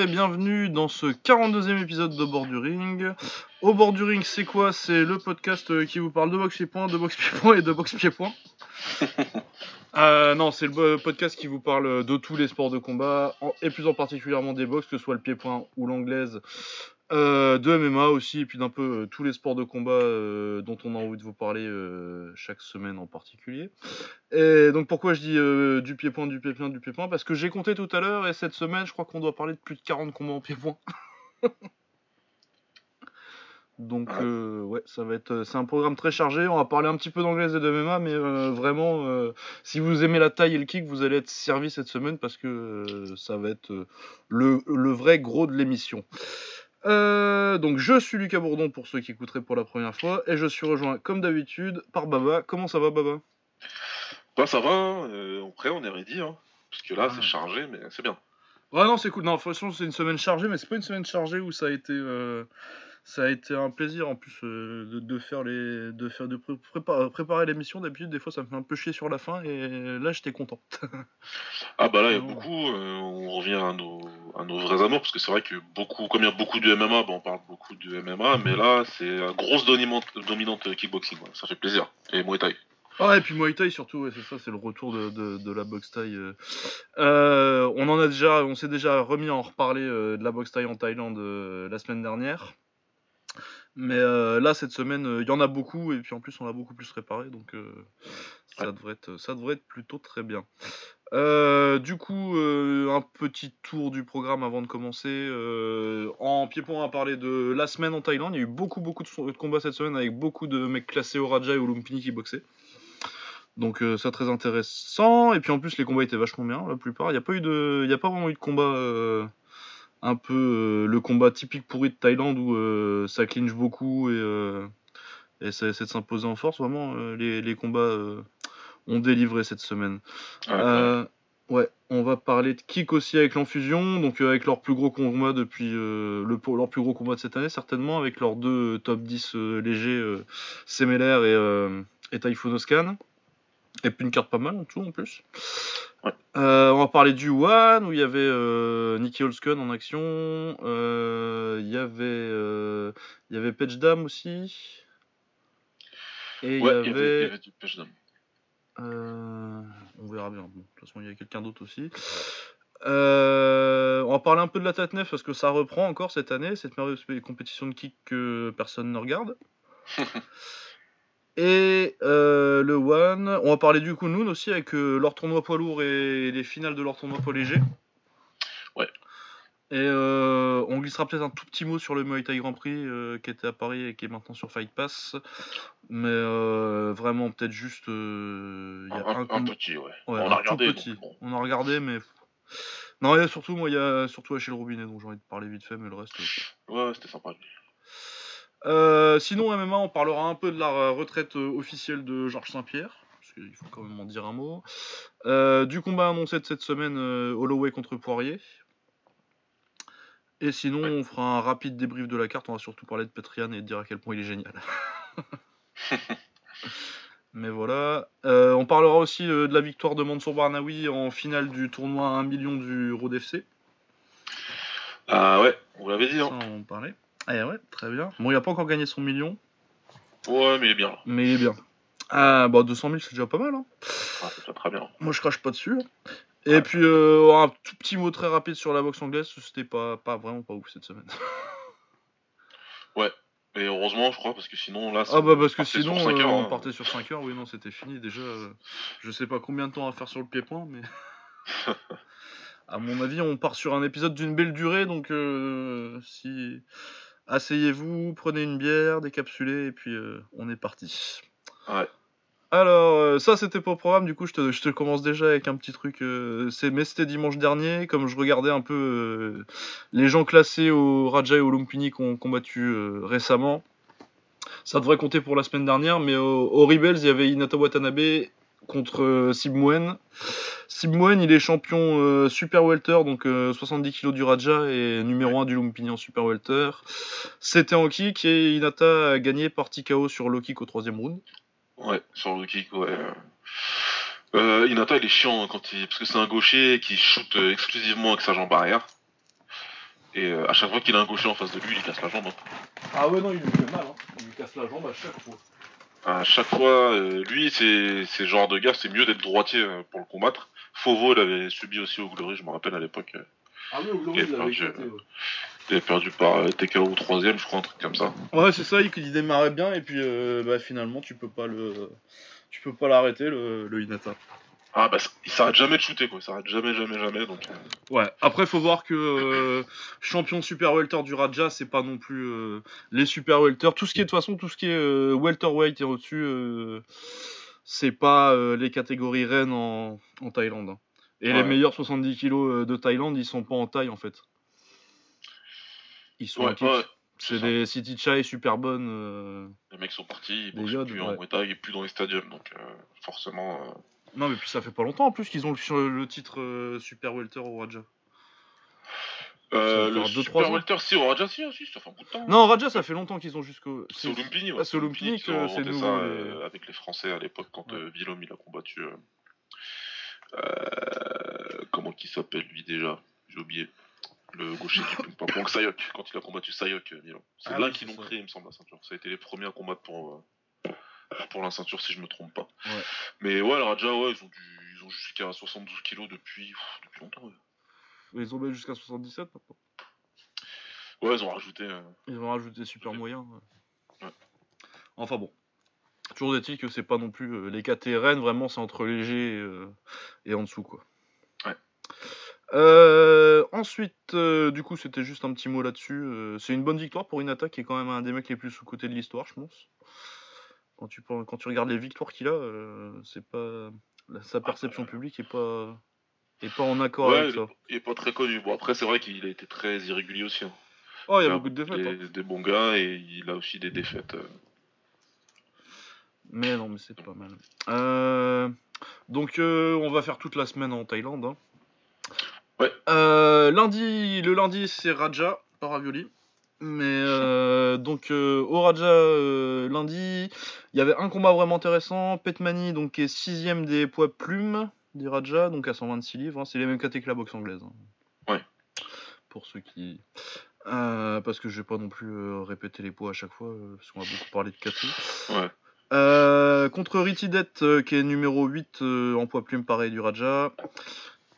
et bienvenue dans ce 42e épisode de Bord du Ring. Au Bord du Ring, c'est quoi? C'est le podcast euh, qui vous parle de boxe pied-point, de boxe pied-point et de boxe pied-point. Euh, non, c'est le podcast qui vous parle de tous les sports de combat, et plus en particulièrement des box, que ce soit le pied-point ou l'anglaise, euh, de MMA aussi, et puis d'un peu euh, tous les sports de combat euh, dont on a envie de vous parler chaque semaine en particulier. Et donc pourquoi je dis du pied-point, du pied-point, du pied-point? Parce que j'ai compté tout à l'heure, et cette semaine, je crois qu'on doit parler de plus de 40 combats en pied-point. Donc ouais, ça va être, c'est un programme très chargé. On va parler un petit peu d'anglais et de MMA, mais vraiment, si vous aimez la taille et le kick, vous allez être servi cette semaine parce que ça va être le, le, vrai gros de l'émission. Euh, donc je suis Lucas Bourdon pour ceux qui écouteraient pour la première fois et je suis rejoint comme d'habitude par Baba. Comment ça va Baba? Bah ça va, euh, après on est ready hein. parce que là c'est ah. chargé mais c'est bien. Ouais non c'est cool, non franchement c'est une semaine chargée mais c'est pas une semaine chargée où ça a été euh, ça a été un plaisir en plus euh, de, faire les de faire de préparer, l'émission d'habitude des fois ça me fait un peu chier sur la fin et là j'étais content ah bah là il y a beaucoup on revient à nos, à nos vrais amours parce que c'est vrai que beaucoup comme il y a beaucoup de MMA on parle beaucoup de MMA mais là c'est grosse dominante, dominante kickboxing ça fait plaisir et Muay Thai ah, et puis Muay Thai surtout, c'est ça, c'est le retour de, la boxe Thai. Euh. on en a déjà, on s'est déjà remis à en reparler de la boxe Thai en Thaïlande la semaine dernière. Mais euh, là, cette semaine, il euh, y en a beaucoup, et puis en plus, on a beaucoup plus réparé, donc euh, ça, devrait être, ça devrait être plutôt très bien. du coup, un petit tour du programme avant de commencer. en pied-point, on va parler de la semaine en Thaïlande. Il y a eu beaucoup, beaucoup de, combats cette semaine avec beaucoup de mecs classés au Raja et au Lumpini qui boxaient. Donc ça très intéressant. Et puis en plus, les combats étaient vachement bien, la plupart. Il n'y a, pas eu de... Il y a pas vraiment eu de combat un peu euh, le combat typique pourri de Thaïlande où euh, ça clinche beaucoup et, euh, et ça essaie de s'imposer en force. Vraiment, les, combats ont délivré cette semaine. Ouais, on va parler de kick aussi avec l'enfusion, donc avec leur plus gros combat depuis le leur plus gros combat de cette année certainement, avec leurs deux top 10 légers, Semeler et, et Typhoon Oscan. Et puis une carte pas mal en tout en plus. Euh, on va parler du One où il y avait euh, Nicky Holscon en action. Euh, il y avait il y avait Page Dam aussi. Et il y avait, on verra bien. de toute façon, il y a quelqu'un d'autre aussi. on va parler un peu de la tête parce que ça reprend encore cette année, cette merveilleuse compétition de kick que personne ne regarde. Et euh, le One, on va parler du Kunlun aussi avec euh, leur tournoi poids lourd et les finales de leur tournoi poids léger. Ouais. Et euh, on glissera peut-être un tout petit mot sur le Muay Thai Grand Prix qui était à Paris et qui est maintenant sur Fight Pass. Mais vraiment, peut-être juste. Y a un, un, petit, ouais. on a regardé. On a regardé, mais. Non, il y a surtout, moi, il y a surtout Achille Robinet, donc j'ai envie de parler vite fait, mais le reste. Ouais, c'était sympa. Euh, sinon, MMA, on parlera un peu de la retraite euh, officielle de Georges Saint-Pierre, parce qu'il faut quand même en dire un mot. Euh, du combat annoncé de cette semaine, Holloway contre Poirier. Et sinon, on fera un rapide débrief de la carte. On va surtout parler de Petrian et dire à quel point il est génial. Mais voilà. on parlera aussi de la victoire de Mansour Barnaoui en finale du tournoi 1 million du Road FC. Ah ouais, vous l'avez dit. Hein. on parlait. Ah ouais, très bien. Bon, il a pas encore gagné son million. Ouais, mais il est bien. Mais il est bien. Ah, bah 200 000, c'est déjà pas mal. Hein. Ah, c'est très bien. Moi, je crache pas dessus. Hein. Et puis, euh, un tout petit mot très rapide sur la boxe anglaise, c'était pas, pas vraiment pas ouf cette semaine. ouais, et heureusement, je crois, parce que sinon, là, Ah bah parce que sinon, euh, on hein. partait sur 5 heures, oui, non, c'était fini. Déjà, euh, je sais pas combien de temps à faire sur le pied-point, mais... à mon avis, on part sur un épisode d'une belle durée, donc si asseyez-vous, prenez une bière, décapsulez, et puis euh, on est parti. Ouais. Alors, euh, ça c'était pas au programme, du coup je te, je te, commence déjà avec un petit truc. Euh, c'est, mais c'était dimanche dernier, comme je regardais un peu les gens classés au Raja et au Lumpini qui ont combattu récemment. Ça devrait compter pour la semaine dernière, mais au, Rebels il y avait Inata Watanabe contre Sibmoen. Sibmoen, il est champion euh, super welter, donc 70 euh, kg du Raja et numéro 1 du Lumpini en super welter. C'était en kick et Inata a gagné par TKO sur low kick au troisième round. Ouais, sur low kick, ouais. Euh, Inata, il est chiant quand il... parce que c'est un gaucher qui shoot exclusivement avec sa jambe arrière. Et euh, à chaque fois qu'il a un gaucher en face de lui, il lui casse la jambe. hein. Ah ouais, non, il lui fait mal. Hein. Il lui casse la jambe à chaque fois. À chaque fois, euh, lui, c'est le genre de gars, c'est mieux d'être droitier euh, pour le combattre. Fauveau l'avait subi aussi au Glory, je me rappelle à l'époque. euh, Ah oui, au Glory, il l'avait perdu. Il avait perdu par TKO au troisième, je crois, un truc comme ça. Ouais, c'est ça, il, il démarrait bien et puis euh, bah, finalement tu peux pas le tu peux pas l'arrêter le, le Hinata. Ah bah il s'arrête jamais de shooter quoi, il s'arrête jamais jamais jamais donc euh, Ouais, après faut voir que euh, champion super welter du Raja, c'est pas non plus euh, les super welter, tout ce qui est de toute façon tout ce qui est euh, welterweight et au-dessus c'est pas les catégories reines en, en Thaïlande. hein. Et les meilleurs 70 kilos de Thaïlande, ils sont pas en taille en fait. Ils sont en ouais, ouais, C'est des City Chai super bonnes. euh, les mecs sont partis, ils yods, plus ouais. en Muay Thai et plus dans les stadiums donc euh, forcément euh, Non, mais puis ça fait pas longtemps en plus qu'ils ont le, le titre euh, Super Welter au Raja. euh, le deux, Super. Welter si au Raja si aussi, ça fait un bout de temps. Non, au Raja, ça fait longtemps qu'ils ont jusqu'au. C'est au Lumpini, Ah, ouais. c'est au Lumpini que ont c'est nouveau, ça les- euh, avec les Français à l'époque quand Ouais. euh, Willem il a combattu. comment qu'il s'appelle lui déjà? J'ai oublié. Le gaucher du ping pong Sayok, quand il a combattu Sayok, Willem. C'est Ah là oui, qu'ils l'ont créé, il me semble, la ceinture. Ça a été les premiers à combattre pour, pour la ceinture, si je me trompe pas. Ouais. Mais ouais, le Raja, ouais, ils ont, du, ils ont jusqu'à 72 kilos depuis, pff, depuis longtemps. Ouais. Ils ont mis jusqu'à 77 maintenant. Ouais, ils ont rajouté. euh, Ils ont rajouté super moyen. ouais. Ouais. Enfin bon. Toujours est-il que c'est pas non plus. euh, les KTRN, vraiment, c'est entre léger et, euh, et en dessous, quoi. Ouais. Euh, ensuite, euh, du coup, c'était juste un petit mot là-dessus. euh, c'est une bonne victoire pour Inata, qui est quand même un des mecs les plus sous-cotés de l'histoire, je pense. Quand tu, pen- quand tu regardes les victoires qu'il a, euh, c'est pas. Sa perception publique est pas. est pas en accord Ouais, avec il ça. est, il est pas très connu. Bon, après, c'est vrai qu'il a été très irrégulier aussi. hein. Oh, il y a a beaucoup de défaites. des, hein. des bons gars et il a aussi des défaites. euh. Mais non, mais c'est pas mal. Euh, donc, on va faire toute la semaine en Thaïlande. hein. Ouais. Lundi, le lundi, c'est Raja, pas Ravioli. Mais euh, donc, euh, au Raja, euh, lundi, il y avait un combat vraiment intéressant. Petmani, donc, qui est sixième des poids plumes des Raja, donc à 126 livres. hein. C'est les mêmes catégories que la boxe anglaise. hein. Ouais. Pour ceux qui. Parce que je vais pas non plus répéter les poids à chaque fois, parce qu'on va beaucoup parler de KT. Ouais. Contre Ritidet, qui est numéro 8 euh, en poids plume, pareil du Raja.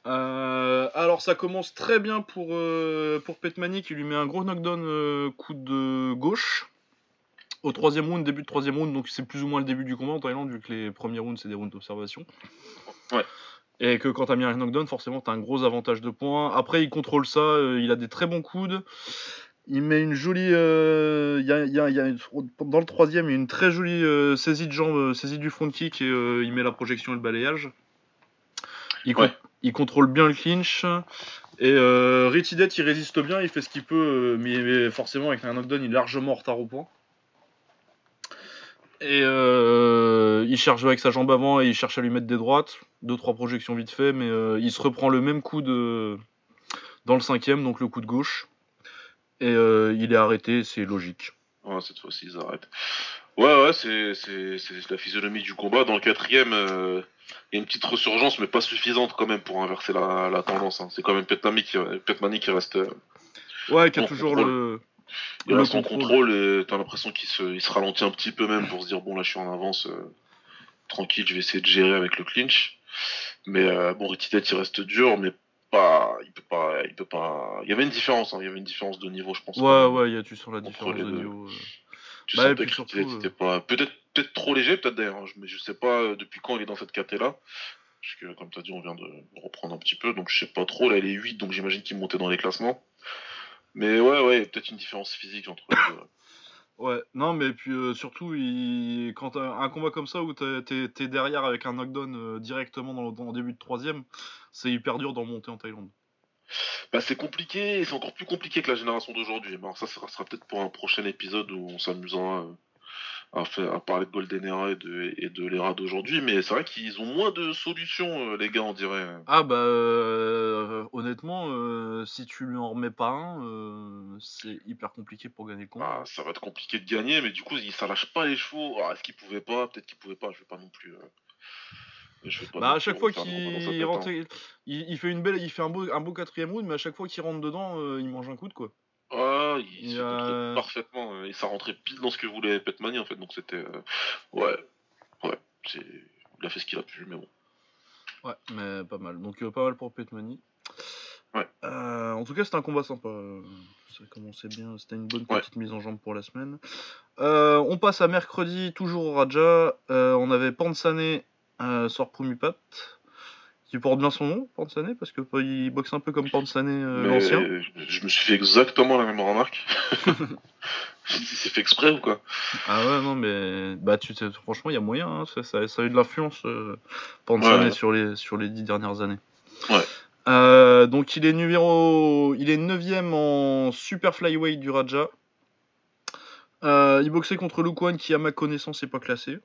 Euh, alors ça commence très bien pour, euh, pour Petmani qui lui met un gros knockdown euh, coup de gauche au troisième round, début de troisième round, donc c'est plus ou moins le début du combat en Thaïlande vu que les premiers rounds c'est des rounds d'observation. Ouais. Et que quand t'as mis un knockdown, forcément t'as un gros avantage de points. Après il contrôle ça, euh, il a des très bons coudes. Il met une jolie. y a- il y a- il y a une- dans le troisième, il y a une très jolie saisie de jambe, saisie du front kick et il met la projection et le balayage. Il, contrôle bien le clinch. Et euh, Ritidet, il résiste bien, il fait ce qu'il peut, euh, mais, mais forcément, avec un knockdown, il est largement en retard au point. Et euh, il cherche avec sa jambe avant et il cherche à lui mettre des droites. Deux, trois projections vite fait, mais euh, il se reprend le même coup de... dans le cinquième, donc le coup de gauche. Et euh, il est arrêté, c'est logique. Ouais, cette fois-ci, ils arrêtent. Ouais, ouais, c'est, c'est, c'est la physionomie du combat. Dans le quatrième, euh, il y a une petite resurgence, mais pas suffisante quand même pour inverser la, la tendance. hein. C'est quand même Petmani qui, Petmani qui reste, euh, Ouais, qui a toujours contrôle. le. il reste en contrôle et t'as l'impression qu'il se, il se ralentit un petit peu même pour se dire bon là je suis en avance, euh, tranquille, je vais essayer de gérer avec le clinch. Mais euh, bon, Ritidet il reste dur, mais pas, il peut pas, il peut pas. Il y avait une différence, hein, il y avait une différence de niveau, je pense. Ouais, ouais, y a tu sens la différence de niveau. euh. Tu Bah, sentais que surtout, Ritidet était pas, peut-être, peut-être trop léger, peut-être d'ailleurs, hein, je- mais je sais pas euh, depuis quand il est dans cette caté là. Parce que comme t'as dit, on vient de reprendre un petit peu, donc je sais pas trop. Là, il est 8, donc j'imagine qu'il montait dans les classements. Mais ouais, ouais, il y a peut-être une différence physique entre les deux. Ouais, non, mais puis euh, surtout, il... quand un combat comme ça où t'es, derrière avec un knockdown euh, directement dans le, dans le début de troisième, c'est hyper dur d'en monter en Thaïlande. Bah, c'est compliqué, c'est encore plus compliqué que la génération d'aujourd'hui. Alors ça, ça sera peut-être pour un prochain épisode où on s'amusera à, faire, à parler de Golden Era et de, et de l'era d'aujourd'hui. Mais c'est vrai qu'ils ont moins de solutions, euh, les gars, on dirait. Ah bah euh, honnêtement, euh, si tu lui en remets pas un, euh, c'est hyper compliqué pour gagner le combat. Ah, ça va être compliqué de gagner, mais du coup, il- ça lâche pas les chevaux. Ah, Est-ce qu'ils pouvaient pas? Peut-être qu'ils pouvaient pas, je vais pas non plus. Bah, à chaque fois qu'il rentre, il, il, fait une belle, il fait un beau, un beau quatrième round, mais à chaque fois qu'il rentre dedans, euh, il mange un coup de quoi. Il, se a... parfaitement euh, et ça rentrait pile dans ce que voulait Petmani en fait, donc c'était euh, ouais, ouais, c'est, il a fait ce qu'il a pu, mais bon. Ouais, mais pas mal. Donc pas mal pour Petmani. Ouais. en tout cas, c'était un combat sympa. Ça commençait bien. C'était une bonne petite mise en jambe pour la semaine. on passe à mercredi, toujours au Raja. on avait Pansane euh, sort Promupat, qui porte bien son nom, Pansane, parce que il boxe un peu comme Pansane euh, l'ancien. Je me suis fait exactement la même remarque. C'est fait exprès ou quoi? Ah ouais, non, mais bah, tu franchement, il y a moyen. Hein, ça, a eu de l'influence, euh, Pansane, sur, les, sur les dix dernières années. Ouais. Euh, donc il est numéro, il est 9 en super flyweight du Raja. il boxait contre Luquan qui à ma connaissance n'est pas classé.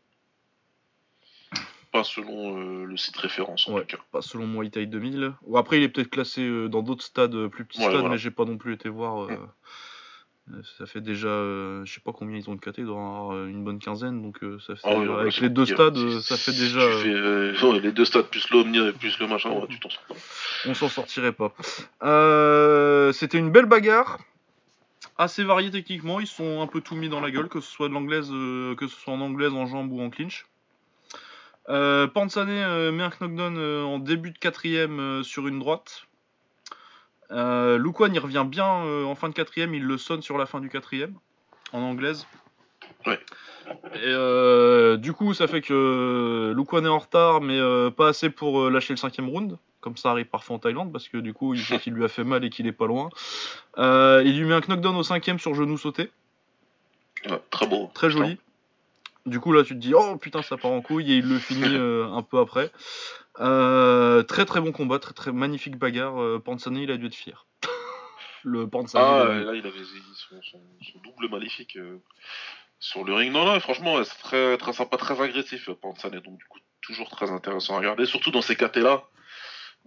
Pas selon euh, le site référence en tout cas. Pas selon Muay Thai 2000. Ou après il est peut-être classé euh, dans d'autres stades, euh, plus petits stades, mais j'ai pas non plus été voir. Mm. Ça fait déjà, je sais pas combien ils ont de KT, avoir une bonne quinzaine, donc ça fait, ah avec les deux stades, ça fait déjà. les deux stades plus l'Omni et plus le machin, tu t'en. On s'en sortirait pas. C'était une belle bagarre assez variée techniquement. Ils sont un peu tout mis dans la gueule, que ce soit de l'anglaise, que ce soit en anglaise, en jambe ou en clinch. Euh, Pansane euh, met un knockdown euh, en début de quatrième euh, sur une droite. Euh, Luquan il revient bien en fin de quatrième, il le sonne sur la fin du quatrième en anglaise. Ouais. Et du coup, ça fait que Luquan est en retard, mais pas assez pour lâcher le cinquième round, comme ça arrive parfois en Thaïlande, parce que du coup, il sait qu'il lui a fait mal et qu'il est pas loin. il lui met un knockdown au cinquième sur genou sauté. très beau. Très joli. Du coup, là, tu te dis, oh putain, ça part en couille, et il le finit euh, un peu après. Euh, très très bon combat, très très magnifique bagarre. Euh, il a dû être fier. le Pansane. Ah, là, il avait son, double maléfique sur le ring. Non, non, franchement, c'est très, très sympa, très agressif, Pansane. Donc, du coup, toujours très intéressant à regarder, surtout dans ces KT-là.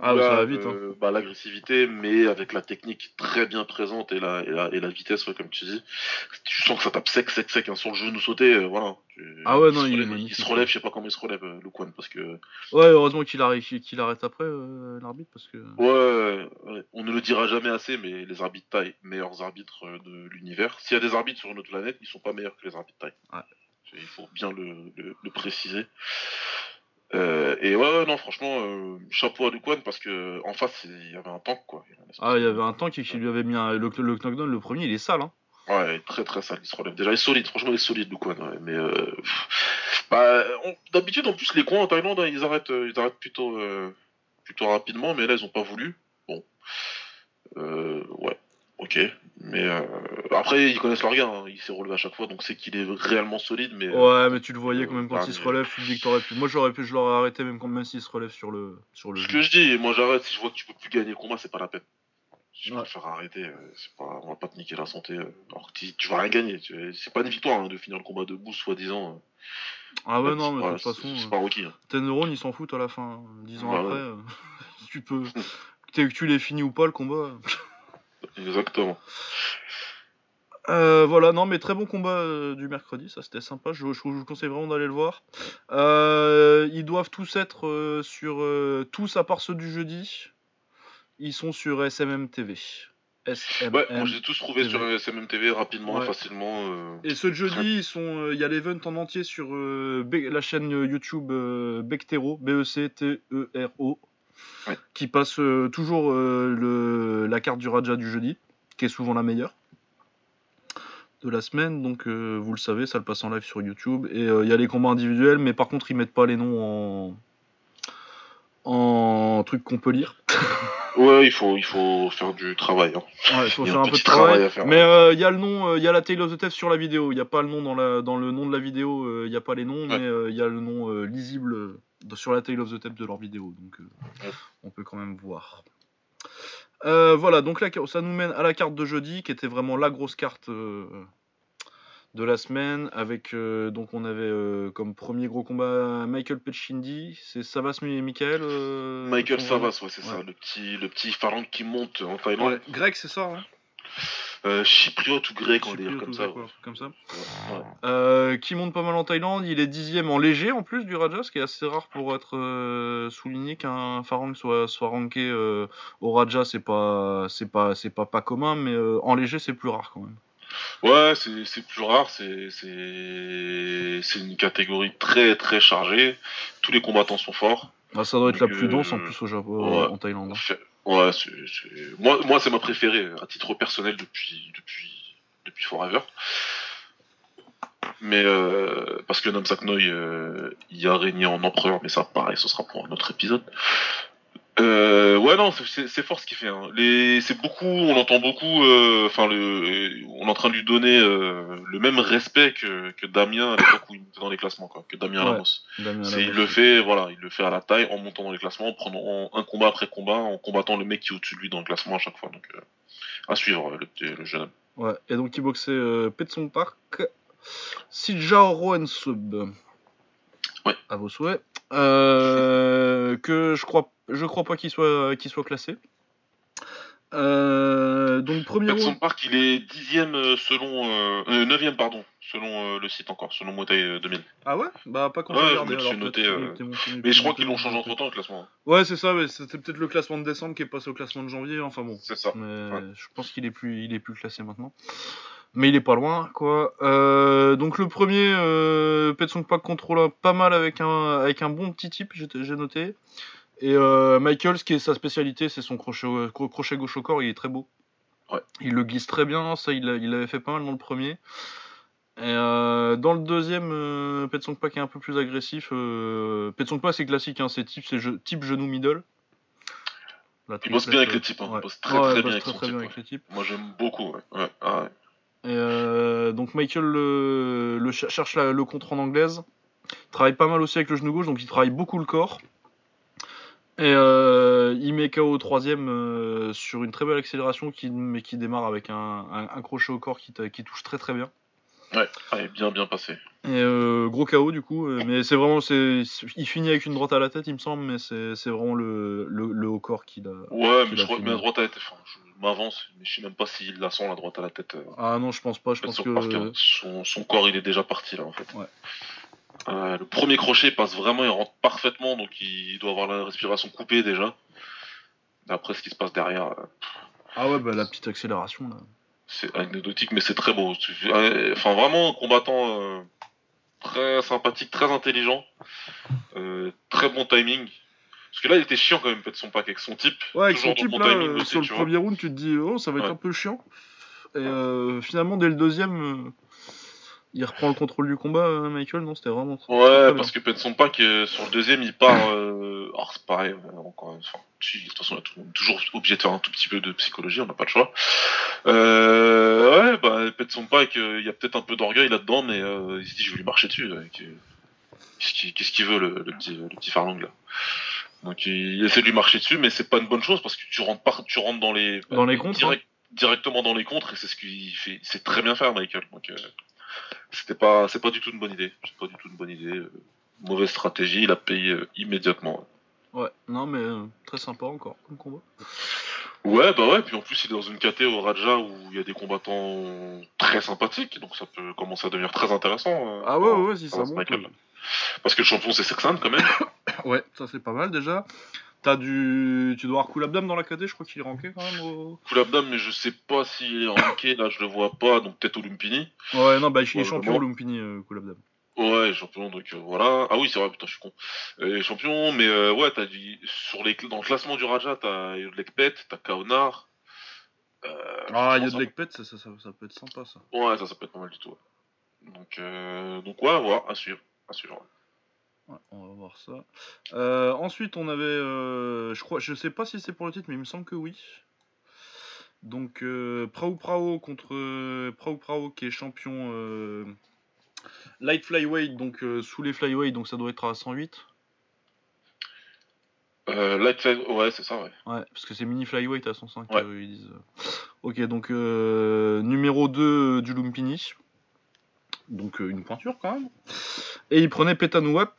Ah, ça va vite. Hein. Euh, bah, l'agressivité, mais avec la technique très bien présente et la, et la, et la vitesse, comme tu dis. Tu sens que ça tape sec, sec, sec. Hein, sur le genou sauté, euh, voilà. ah ouais, non, il, il, se relève, je sais pas comment il se relève, euh, Luquan, parce que. Ouais, heureusement qu'il arrête, qu'il arrête après, l'arbitre, parce que. Ouais, ouais, on ne le dira jamais assez, mais les arbitres taille, meilleurs arbitres de l'univers. S'il y a des arbitres sur notre planète, ils sont pas meilleurs que les arbitres taille. Ouais. Il faut bien le, le, le préciser. Euh, et ouais, non, franchement, euh, chapeau à Luquan parce que en face, il y avait un tank quoi. Ah, il y avait un tank qui, lui avait mis un, le, le, knockdown, le premier, il est sale, hein. Ouais, très très sale, il se relève. Déjà, il est solide, franchement, il est solide, Luquan, ouais, mais euh, bah, d'habitude, en plus, les coins en Thaïlande, hein, ils arrêtent, ils arrêtent plutôt, plutôt rapidement, mais là, ils ont pas voulu. Bon, ouais. Ok, mais euh, après ils connaissent leur gars, hein. il s'est relevé à chaque fois, donc c'est qu'il est réellement solide. Mais ouais, mais tu le voyais quand même quand il se relève, tu dis que t'aurais pu. Moi j'aurais pu, je l'aurais arrêté même quand même s'il se relève sur le sur le. Ce que je dis, moi j'arrête si je vois que tu peux plus gagner le combat, c'est pas la peine. Je vais faire arrêter, euh, c'est pas, on va pas te niquer la santé. Euh. alors que tu, vas rien gagner, c'est pas une victoire hein, de finir le combat debout soi-disant. Ah ouais, non, mais de toute façon. C'est pas. Hein. Tes neurones ils s'en foutent à la fin, dix ans après. tu peux. que tu l'aies fini ou pas le combat. Exactement. Euh, voilà, non, mais très bon combat euh, du mercredi, ça c'était sympa. Je, vous conseille vraiment d'aller le voir. Euh, ils doivent tous être sur tous à part ceux du jeudi. Ils sont sur SMM TV. SMM ouais, moi j'ai tous trouvé sur SMM TV rapidement, facilement. Et ceux de jeudi, ils sont, il y a l'event en entier sur la chaîne YouTube Bectero, B-E-C-T-E-R-O qui passe euh, toujours euh, le, la carte du Raja du jeudi, qui est souvent la meilleure de la semaine. Donc euh, vous le savez, ça le passe en live sur YouTube. Et il y a les combats individuels, mais par contre ils mettent pas les noms en, en trucs qu'on peut lire. Ouais, il faut, il faut faire du travail. Hein. Ouais, il faut faire un, peu de travail. mais il y a le nom, il y a la Tale of the Test sur la vidéo. Il n'y a pas le nom dans, la, dans le nom de la vidéo, il n'y a pas les noms, mais il y a le nom lisible sur la Tale of the Tape de leur vidéo, donc euh, on peut quand même voir. Euh, voilà, donc là, ça nous mène à la carte de jeudi, qui était vraiment la grosse carte euh, de la semaine, avec donc on avait comme premier gros combat Michael Petchindi, c'est Savas et Michael. Michael Savas, ouais, c'est ça, le petit, le petit qui monte en Thaïlande. grec, c'est ça. Hein? Euh, chypriote ou grec, on va dire comme ça. grec, ouais, comme ça. Ouais. Euh, qui monte pas mal en Thaïlande, il est dixième en léger en plus du Raja, ce qui est assez rare pour être euh, souligné qu'un Farang soit, soit ranké euh, au Raja, c'est pas c'est pas c'est pas pas commun, mais euh, en léger c'est plus rare quand même. Ouais, c'est c'est plus rare, c'est c'est c'est une catégorie très très chargée. Tous les combattants sont forts. Ah, ça doit être la plus dense en plus au Japon, en Thaïlande. hein. Ouais, c'est- moi moi c'est ma préférée à titre personnel depuis depuis depuis Forever. Mais euh, parce que Namsak Noi euh, y a régné en empereur, mais ça pareil, ce sera pour un autre épisode. Euh, ouais non, c'est- fort ce qu'il fait. Hein. Les, c'est beaucoup, on entend beaucoup. euh, Enfin, le, on est en train de lui donner euh, le même respect que, que Damien à l'époque où il était dans les classements, quoi, que Damien Ouais. Lamos. C'est- il le fait, voilà, il le fait à la taille, en montant dans les classements, en prenant un combat après combat, en combattant le mec qui est au-dessus de lui dans le classement à chaque fois. Donc, à suivre le, petit- le jeune homme. Ouais, et donc il boxait Petsong Park, Sijao Sub. Ouais. À vos souhaits. Que je crois, je crois pas qu'il soit, qu'il soit classé. Euh, donc premier Petson round. Park, il est dixième euh, selon, euh, euh, neuvième pardon, selon euh, le site encore, selon euh, 2000. Ah ouais? Bah pas quand Ouais, je alors, noté, euh, Mais je crois qu'ils l'ont changé entre temps le classement. Ouais, c'est ça. Mais c'était peut-être le classement de décembre qui est passé au classement de janvier. Enfin bon. C'est ça. Mais Ouais. je pense qu'il est plus, il est plus classé maintenant. Mais il est pas loin, quoi. Euh, donc le premier, euh, Petsong Pak contrôle pas mal avec un, avec un bon petit type, j'ai noté. Et euh, Michael, ce qui est sa spécialité, c'est son crochet, au- cro- crochet gauche au corps, il est très beau. Ouais. Il le glisse très bien, ça il l'a- il l'avait fait pas mal dans le premier. Et euh, dans le deuxième, euh, Petsong Pak est un peu plus agressif. Euh, Petsong Pak c'est classique, hein, c'est type, c'est je- type genou middle. Il bosse bien avec les types, hein. ouais. il bosse très Ouais, très il bien avec très, son très type. bien ouais. avec les types. Moi j'aime beaucoup. Ouais. Ah. Et euh, donc Michael le, le cher- cherche la- le contre en anglaise. Travaille pas mal aussi avec le genou gauche, donc il travaille beaucoup le corps. Et euh, il met KO au troisième euh, sur une très belle accélération, qui, mais qui démarre avec un, un- un crochet au corps qui, touche très très bien. Ouais, est bien bien passé. Et euh, gros KO du coup, mais c'est vraiment, c'est, il finit avec une droite à la tête il me semble, mais c'est, c'est vraiment le, le, le haut corps qui l'a. Ouais, mais je crois que la droite à la tête, enfin, je m'avance, mais je sais même pas s'il la sent la droite à la tête. Ah non, je pense pas, je pense que. Son, son corps il est déjà parti là en fait. Ouais. Euh, le premier crochet passe vraiment, il rentre parfaitement, donc il doit avoir la respiration coupée déjà. Après ce qui se passe derrière, euh, Ah ouais, bah la petite accélération là. c'est anecdotique, mais c'est très beau. Euh, Enfin, vraiment un combattant euh, très sympathique, très intelligent, très bon timing. Parce que là, il était chiant quand même, peut-être son pack avec son type. Ouais, avec son type bon là, aussi, sur le premier round, tu te dis, oh, ça va être un peu chiant. Et finalement, dès le deuxième, il reprend le contrôle du combat, euh, Michael. Non, c'était vraiment. Ouais, parce que Petson Pack, euh, sur le deuxième, il part. Euh... Alors, c'est pareil, encore une fois. De toute façon, on est tou- toujours obligé de faire un tout petit peu de psychologie, on n'a pas le choix. Euh... Ouais, bah, Petson Pack, euh, il y a peut-être un peu d'orgueil là-dedans, mais il se dit, je vais lui marcher dessus. que- Qu'est-ce qu'il veut, le, le petit, le petit Farlang, là Donc, il essaie de lui marcher dessus, mais c'est pas une bonne chose parce que tu rentres, par... tu rentres dans les. Dans les contres, direct- Directement dans les contres, et c'est ce qu'il fait. C'est très bien faire, Michael. Donc, euh, c'était pas, c'est pas du tout une bonne idée. C'est pas du tout une bonne idée. euh, Mauvaise stratégie, il a payé euh, immédiatement. Ouais, non, mais euh, très sympa encore comme combat. Ouais, bah ouais, puis en plus il est dans une KT au Raja où il y a des combattants très sympathiques, donc ça peut commencer à devenir très intéressant. Ah ouais, ouais, si ça monte. Parce que le champion c'est Sexan quand même. Ouais, ça c'est pas mal déjà. T'as du. Tu dois avoir coup l'abdam dans la KD, je crois qu'il est ranké quand même. Au... Full Abdam, mais je sais pas s'il est ranké, là je le vois pas, donc peut-être au Lumpini. Ouais, non, bah il est champion vraiment. Lumpini, euh. Ouais, champion, donc euh, voilà. Ah oui, c'est vrai, putain, je suis con. Euh, champion, mais euh, ouais, t'as du... sur les... dans le classement du Raja, t'as Yodlekpet, t'as Kaonar. Ah, il y a franchement, de l'ekpet, ça, ça, ça, ça peut être sympa ça. Ouais, ça, ça peut être pas mal du tout. ouais. Donc, euh, donc ouais, voilà, à suivre. À suivre. ouais. Ouais, on va voir ça. Euh, ensuite, on avait, euh, je crois, je sais pas si c'est pour le titre, mais il me semble que oui. Donc euh, Prao Prao contre euh, Prao Prao qui est champion light flyweight, donc sous les flyweight, donc ça doit être à 108. Euh, Light Flight- ouais, c'est ça, ouais. Ouais, parce que c'est mini flyweight à 105, Ouais. euh, ils disent. Ok, donc numéro 2 du Lumpini. Donc euh, une pointure quand même. Et il prenait Petanouat,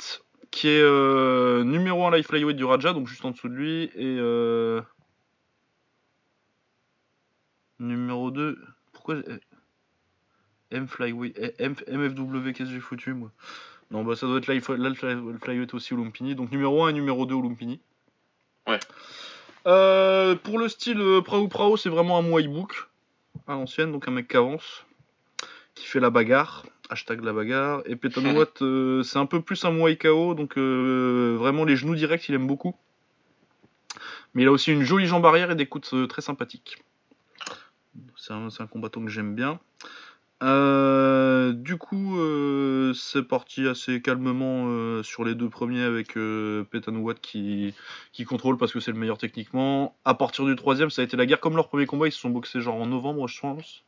qui est euh, numéro 1 light flyweight du Raja, donc juste en dessous de lui. Et euh, numéro 2. pourquoi M Flyweight, M, MFW, qu'est-ce que j'ai foutu moi? Non, bah ça doit être là, le Flyweight aussi au Lumpini. Donc numéro 1 et numéro 2 au Lumpini. Ouais. Euh, pour le style Prao Prao, c'est vraiment un Muay Book à l'ancienne, donc un mec qui avance, qui fait la bagarre, hashtag la bagarre. Et Petanouat, euh, c'est un peu plus un Muay KO, donc vraiment les genoux directs, il aime beaucoup. Mais il a aussi une jolie jambe arrière et des coups très sympathiques. C'est un, combattant que j'aime bien. Euh, du coup, euh, c'est parti assez calmement euh, sur les deux premiers avec euh, Watt qui, qui contrôle parce que c'est le meilleur techniquement. À partir du troisième, ça a été la guerre comme leur premier combat. Ils se sont boxés genre en novembre, je pense.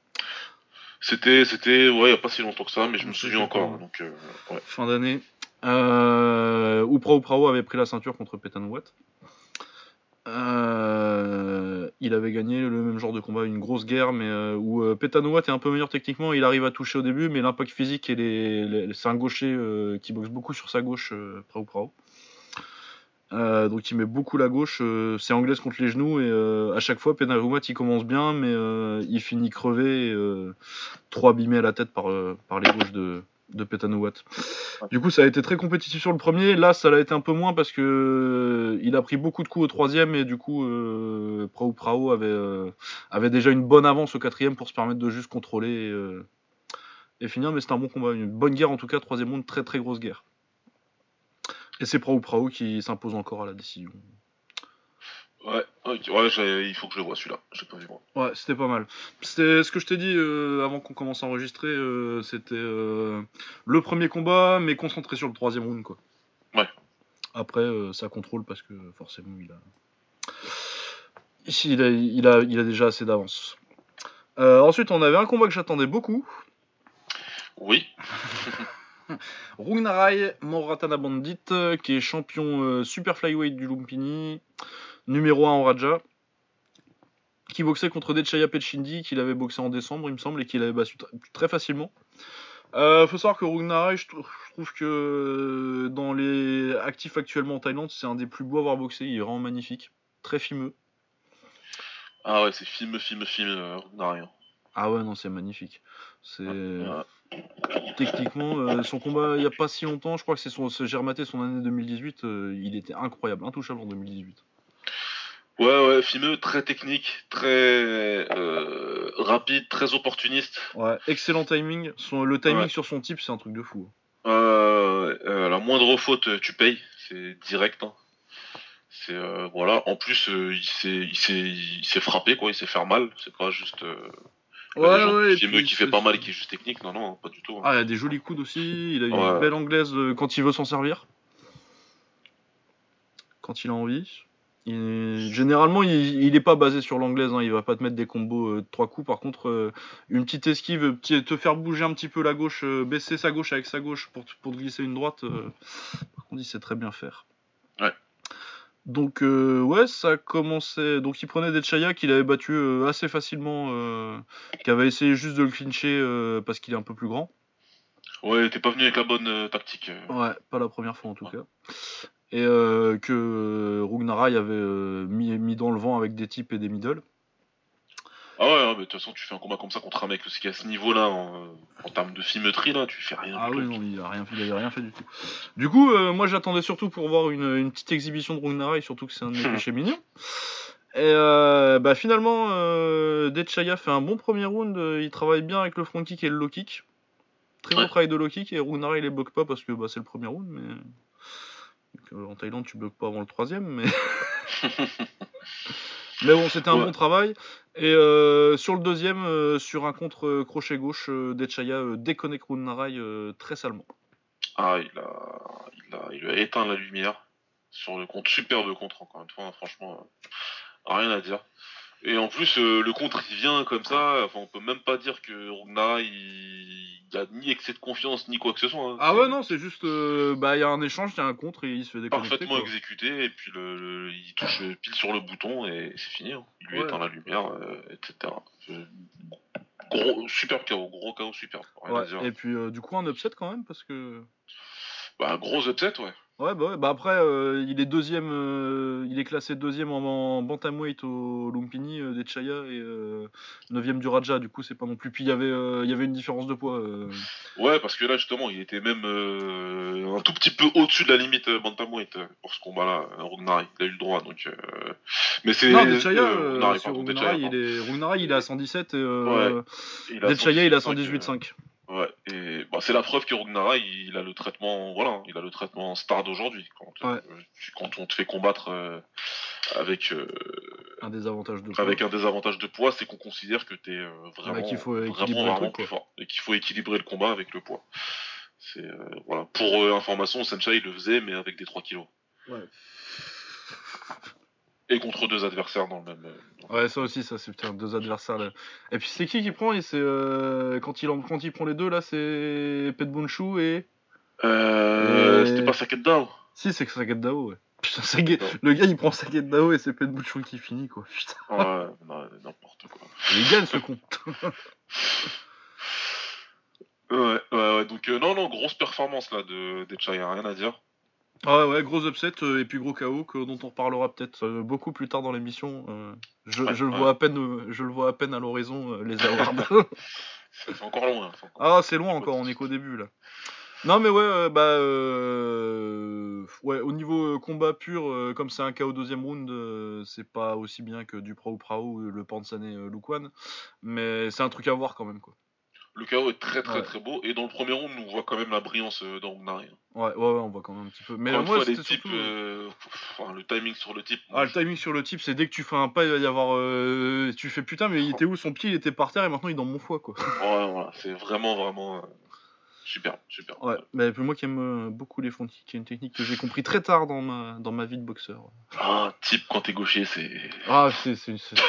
C'était, c'était, ouais, il n'y a pas si longtemps que ça, mais je me souviens encore. Donc, ouais. Fin d'année. Euh, Upra Uprao avait pris la ceinture contre Watt. Euh, il avait gagné le même genre de combat, une grosse guerre, mais euh, où euh, est un peu meilleur techniquement. Il arrive à toucher au début, mais l'impact physique et les, c'est un gaucher euh, qui boxe beaucoup sur sa gauche, euh, Prao Prao. donc il met beaucoup la gauche, c'est anglaise contre les genoux et à chaque fois Petanouat il commence bien mais il finit crevé, trop abîmé à la tête par, par les gauches de, de. Du coup, ça a été très compétitif sur le premier. Là, ça l'a été un peu moins parce que euh, il a pris beaucoup de coups au troisième et du coup, euh, Prao Prao avait, euh, avait déjà une bonne avance au quatrième pour se permettre de juste contrôler et, finir. Mais c'est un bon combat, une bonne guerre en tout cas. Troisième monde, très très grosse guerre. Et c'est Prao Prao qui s'impose encore à la décision. Ouais, ouais il faut que je le vois celui-là. J'ai pas vu moi. Ouais, c'était pas mal. C'était ce que je t'ai dit euh, avant qu'on commence à enregistrer. Euh, c'était euh, le premier combat, mais concentré sur le troisième round, quoi. Ouais. Après, ça contrôle parce que forcément, il a. Ici, il a, il a, il a déjà assez d'avance. ensuite, on avait un combat que j'attendais beaucoup. Oui. Rugnarai Moratana Bandit, qui est champion super flyweight du Lumpini numéro 1 en Raja, qui boxait contre Dechaya Pechindi, qu'il avait boxé en décembre, il me semble, et qu'il avait battu très facilement. Euh, faut savoir que Rugnarai, je, trouve que dans les actifs actuellement en Thaïlande, c'est un des plus beaux à avoir boxé. Il est vraiment magnifique, très fimeux. Ah ouais, c'est fimeux, fimeux, fimeux, euh, Rugnarai. Hein. Ah ouais, non, c'est magnifique. C'est techniquement euh, son combat il n'y a pas si longtemps. Je crois que c'est son, ce Germaté, son année 2018. Euh, il était incroyable, intouchable en 2018. Ouais, ouais, Fimeux, très technique, très euh, rapide, très opportuniste. Ouais, excellent timing. Son, le timing sur son type, c'est un truc de fou. Euh, euh, la moindre faute, tu payes, c'est direct. Hein. C'est voilà. En plus, il s'est, il s'est, frappé quoi, il s'est fait mal. C'est pas juste. Ouais, ouais. Fimeux qui fait pas mal et qui est juste technique, non, non, pas du tout. Hein. Ah, il a des jolis coudes aussi. Il a une belle anglaise quand il veut s'en servir. Quand il a envie généralement, il n'est pas basé sur l'anglaise. Hein. Il va pas te mettre des combos euh, de trois coups. Par contre, euh, une petite esquive, te faire bouger un petit peu la gauche, euh, baisser sa gauche avec sa gauche pour, pour te glisser une droite. par contre, il sait très bien faire. Ouais. Donc, ouais, ça commençait. Donc, il prenait des Chaya qu'il avait battu assez facilement, qui avait essayé juste de le clincher parce qu'il est un peu plus grand. Ouais, t'es pas venu avec la bonne tactique. Ouais, pas la première fois en tout cas et euh, que euh, Rugnarai avait euh, mis, dans le vent avec des types et des middle. Ah ouais, mais de toute façon, tu fais un combat comme ça contre un mec qui est à ce niveau-là, en, termes de fimeterie, là, tu fais rien. Ah oui, non, il, a rien, avait rien fait du tout. Du coup, moi j'attendais surtout pour voir une, petite exhibition de Rugnarai, surtout que c'est un de mes péchés mignons. Et bah, finalement, euh, Dechaya fait un bon premier round, il travaille bien avec le front kick et le low kick. Très bon travail de low kick, et Rugnarai il les bloque pas parce que bah, c'est le premier round, mais en Thaïlande, tu bloques pas avant le troisième, mais. mais bon, c'était un bon travail. Et euh, sur le deuxième, euh, sur un contre euh, crochet gauche, Dechaya déconnecte Narai très salement. Ah, il a, il, a, il a éteint la lumière sur le compte. Superbe contre, encore une fois, hein, franchement, rien à dire. Et en plus, le contre, il vient comme ça. Enfin, on peut même pas dire que Rugna, il il a ni excès de confiance ni quoi que ce soit. Hein. Ah ouais, non, c'est juste. Euh, bah, il y a un échange, il y a un contre et il se fait déconnecter. Parfaitement exécuté, et puis le, il touche pile sur le bouton et c'est fini. Hein. Il lui éteint la lumière, euh, etc. Gros, super chaos, gros chaos super. Ouais, et puis euh, du coup, un upset quand même, parce que. Bah, un gros upset, ouais. Ouais, bah, ouais. bah après, euh, il est deuxième, euh, il est classé deuxième en, en bantamweight au Lumpini euh, des Chaya et euh, neuvième du Raja. Du coup, c'est pas non plus. Puis il y avait, il y avait une différence de poids. Ouais, parce que là, justement, il était même un tout petit peu au-dessus de la limite bantamweight pour ce combat-là, Rognari. Il a eu le droit, donc. Mais c'est. Non, Dechaya, Rognari, il est, Rognari, il est à 117 et euh, Il a Dechaya, il est à 118,5, 118,5. Ouais, et bah, c'est la preuve que Rognara, il a le traitement, voilà, il a le traitement star d'aujourd'hui. Quand, euh, Ouais. tu- quand on te fait combattre euh, avec euh, Un des avantages de poids. avec un désavantage de poids, c'est qu'on considère que t'es euh, vraiment, qu'il faut vraiment, vraiment plus fort et qu'il faut équilibrer le combat avec le poids. C'est euh, voilà. Pour euh, information, Senchai il le faisait, mais avec des 3 kilos. Ouais. Et contre deux adversaires dans le même. euh, dans Ouais, ça aussi, ça, c'est putain, deux adversaires là. Et puis c'est qui qui prend c'est euh, quand il en- quand il prend les deux là, c'est Pet Bunchu et Euh, Et- C'était pas Saket Dao si c'est Saget Dao. Ouais. Putain, Saget- le gars il prend Saget Dao et c'est Pet Bunchu qui finit quoi. Putain. Ouais, n'importe quoi. Et il gagne ce con. Ouais, ouais, ouais. Donc, euh, non, non, grosse performance là de d'Echai, hein, rien à dire. Ah ouais, gros upset euh, et puis gros KO que, dont on reparlera peut-être euh, beaucoup plus tard dans l'émission. euh, je, Ouais, je le ouais. vois à peine, je le vois à peine à l'horizon les awards. C'est encore loin. encore- Ah, c'est loin encore, on est qu'au début là. Non, mais ouais, bah. ouais, au niveau combat pur, comme c'est un KO deuxième round, c'est pas aussi bien que du Prao Prao le Pansane Lukwan. Mais c'est un truc à voir quand même, quoi. Le KO est très très Ouais. très beau et dans le premier round, on voit quand même la brillance euh, d'Angnari. Ouais, ouais, ouais, on voit quand même un petit peu. Mais une moi, fois, les types, surtout. euh, enfin, le timing sur le type. Ah, moi, le timing sur le type, c'est dès que tu fais un pas, il va y avoir. euh, Tu fais putain, mais il était où son pied? Il était par terre et maintenant il est dans mon foie, quoi. Ouais, voilà, c'est vraiment vraiment euh, super, super. Ouais, mais puis moi qui aime beaucoup les fonds qui est une technique que j'ai compris très tard dans ma, dans ma vie de boxeur. Ah, type quand t'es gaucher, c'est Ah, c'est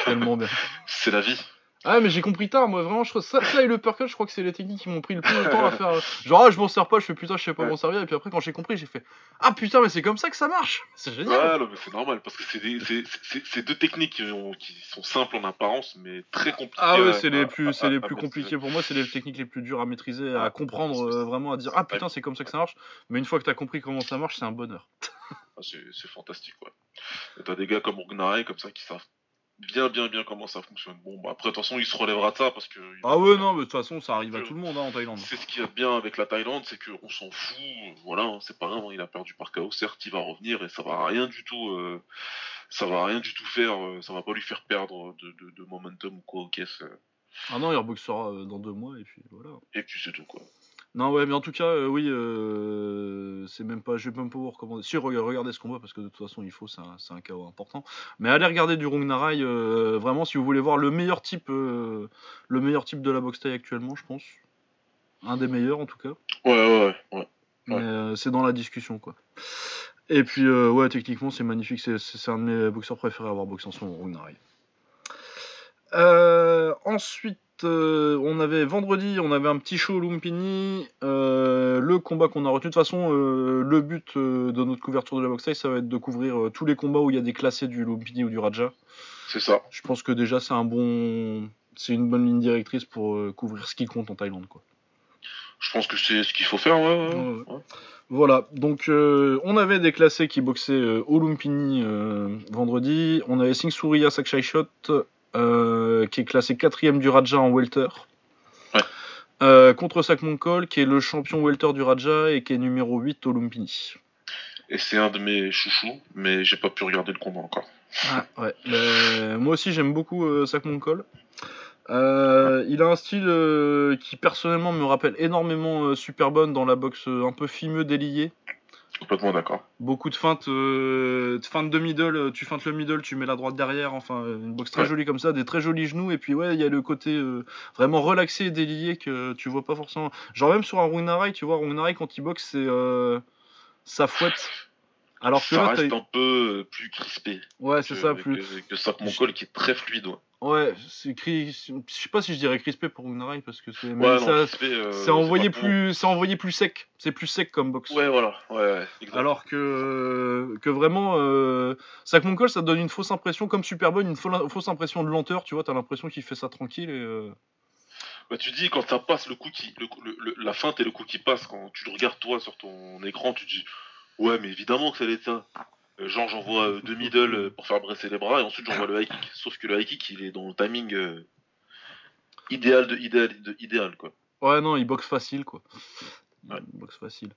tellement bien. c'est la vie. Ah mais j'ai compris tard, moi vraiment, je trouve ça, ça et le uppercut, je crois que c'est les techniques qui m'ont pris le plus de temps à faire. euh, Genre ah je m'en sers pas, je fais putain je sais pas m'en servir, et puis après quand j'ai compris j'ai fait Ah putain mais c'est comme ça que ça marche C'est génial Ouais, non, mais c'est normal parce que c'est des- c'est- c'est- c'est deux techniques qui, ont- qui sont simples en apparence, mais très compliquées. Ah ouais à- c'est les plus, à- c'est les plus compliqués pour moi, c'est les techniques les plus dures à maîtriser, à comprendre euh, vraiment, à dire Ah putain c'est comme ça que ça marche, mais une fois que t'as compris comment ça marche c'est un bonheur. Ah, c'est fantastique, ouais. Et T'as des gars comme Gnare comme ça qui savent bien, bien, bien comment ça fonctionne. Bon, bah après, de toute façon, il se relèvera de ça parce que. Ah ouais non mais de toute façon ça arrive à tout le monde hein, en Thaïlande. C'est ce qu'il y a de bien avec la Thaïlande, c'est qu'on s'en fout. Voilà, hein, c'est pas grave, hein, il a perdu par KO. Certes, il va revenir et ça va rien du tout. euh, ça va rien du tout faire. euh, ça va pas lui faire perdre de, de- de momentum ou quoi euh, Ah non il reboxera euh, dans deux mois et puis voilà. et puis c'est tout, quoi. Non ouais mais en tout cas euh, oui euh, c'est même pas je vais même pas vous recommander. Si rega- regardez ce combat parce que de toute façon il faut c'est un, KO important. Mais allez regarder du Rung Narai euh, vraiment si vous voulez voir le meilleur type euh, le meilleur type de la boxe taille actuellement je pense. Un des meilleurs en tout cas. Ouais, ouais, ouais. ouais. mais euh, c'est dans la discussion quoi. Et puis ouais techniquement c'est magnifique. C'est, un de mes boxeurs préférés à avoir boxé en moment Rung Narai. Ensuite, euh, on avait vendredi, on avait un petit show au Lumpini. euh, le combat qu'on a retenu, de toute façon, euh, le but de notre couverture de la boxe ça va être de couvrir tous les combats où il y a des classés du Lumpini ou du Raja. C'est ça. Je pense que déjà c'est un bon, c'est une bonne ligne directrice pour couvrir ce qui compte en Thaïlande, quoi. Je pense que c'est ce qu'il faut faire, ouais. ouais, Ouais, ouais. Voilà, donc euh, on avait des classés qui boxaient euh, au Lumpini euh, vendredi. On avait Singh Surya Sakshay Shot euh, qui est classé quatrième du Raja en welter. Ouais. Euh, contre Sakmonkol qui est le champion welter du Raja et qui est numéro 8 au Lumpini. Et c'est un de mes chouchous, mais j'ai pas pu regarder le combat encore. Ah, ouais. Euh, moi aussi j'aime beaucoup euh, Sakmonkol. Euh, il a un style qui personnellement me rappelle énormément Superbone dans la boxe un peu fimeux délié. Complètement d'accord. Beaucoup de feintes, euh, de feintes de middle, euh, tu feintes le middle, tu mets la droite derrière, enfin une boxe très Ouais. jolie comme ça, des très jolis genoux, et puis ouais, il y a le côté euh, vraiment relaxé et délié que tu vois pas forcément. Genre même sur un Rungnarei, tu vois, Rungnarei quand il boxe, c'est euh, ça fouette. Alors que ça reste un peu euh, plus crispé ouais, c'est que, ça, plus. que, que Mongol qui est très fluide. Ouais, Ouais, c'est cri... je sais pas si je dirais crispé pour Rungnarei parce que c'est. Ouais, ça- euh, c'est envoyé plus, c'est envoyé plus sec. C'est plus sec comme boxe. Ouais, voilà, ouais. Alors que, que vraiment, euh, Sakmonkol, ça te donne une fausse impression, comme Superbone, une fausse impression de lenteur, tu vois, t'as l'impression qu'il fait ça tranquille et. euh, Bah, tu dis quand ça passe le coup qui, le, le- le- la feinte et le coup qui passe, quand tu le regardes toi sur ton écran, tu dis Ouais, mais évidemment que ça allait être ça. Euh, genre, j'envoie euh, deux middle euh, pour faire bresser les bras et ensuite j'envoie le high kick. Sauf que le high kick, il est dans le timing euh, idéal de idéal, de idéal quoi. Ouais, non, il boxe facile, quoi. Ouais. Il boxe facile.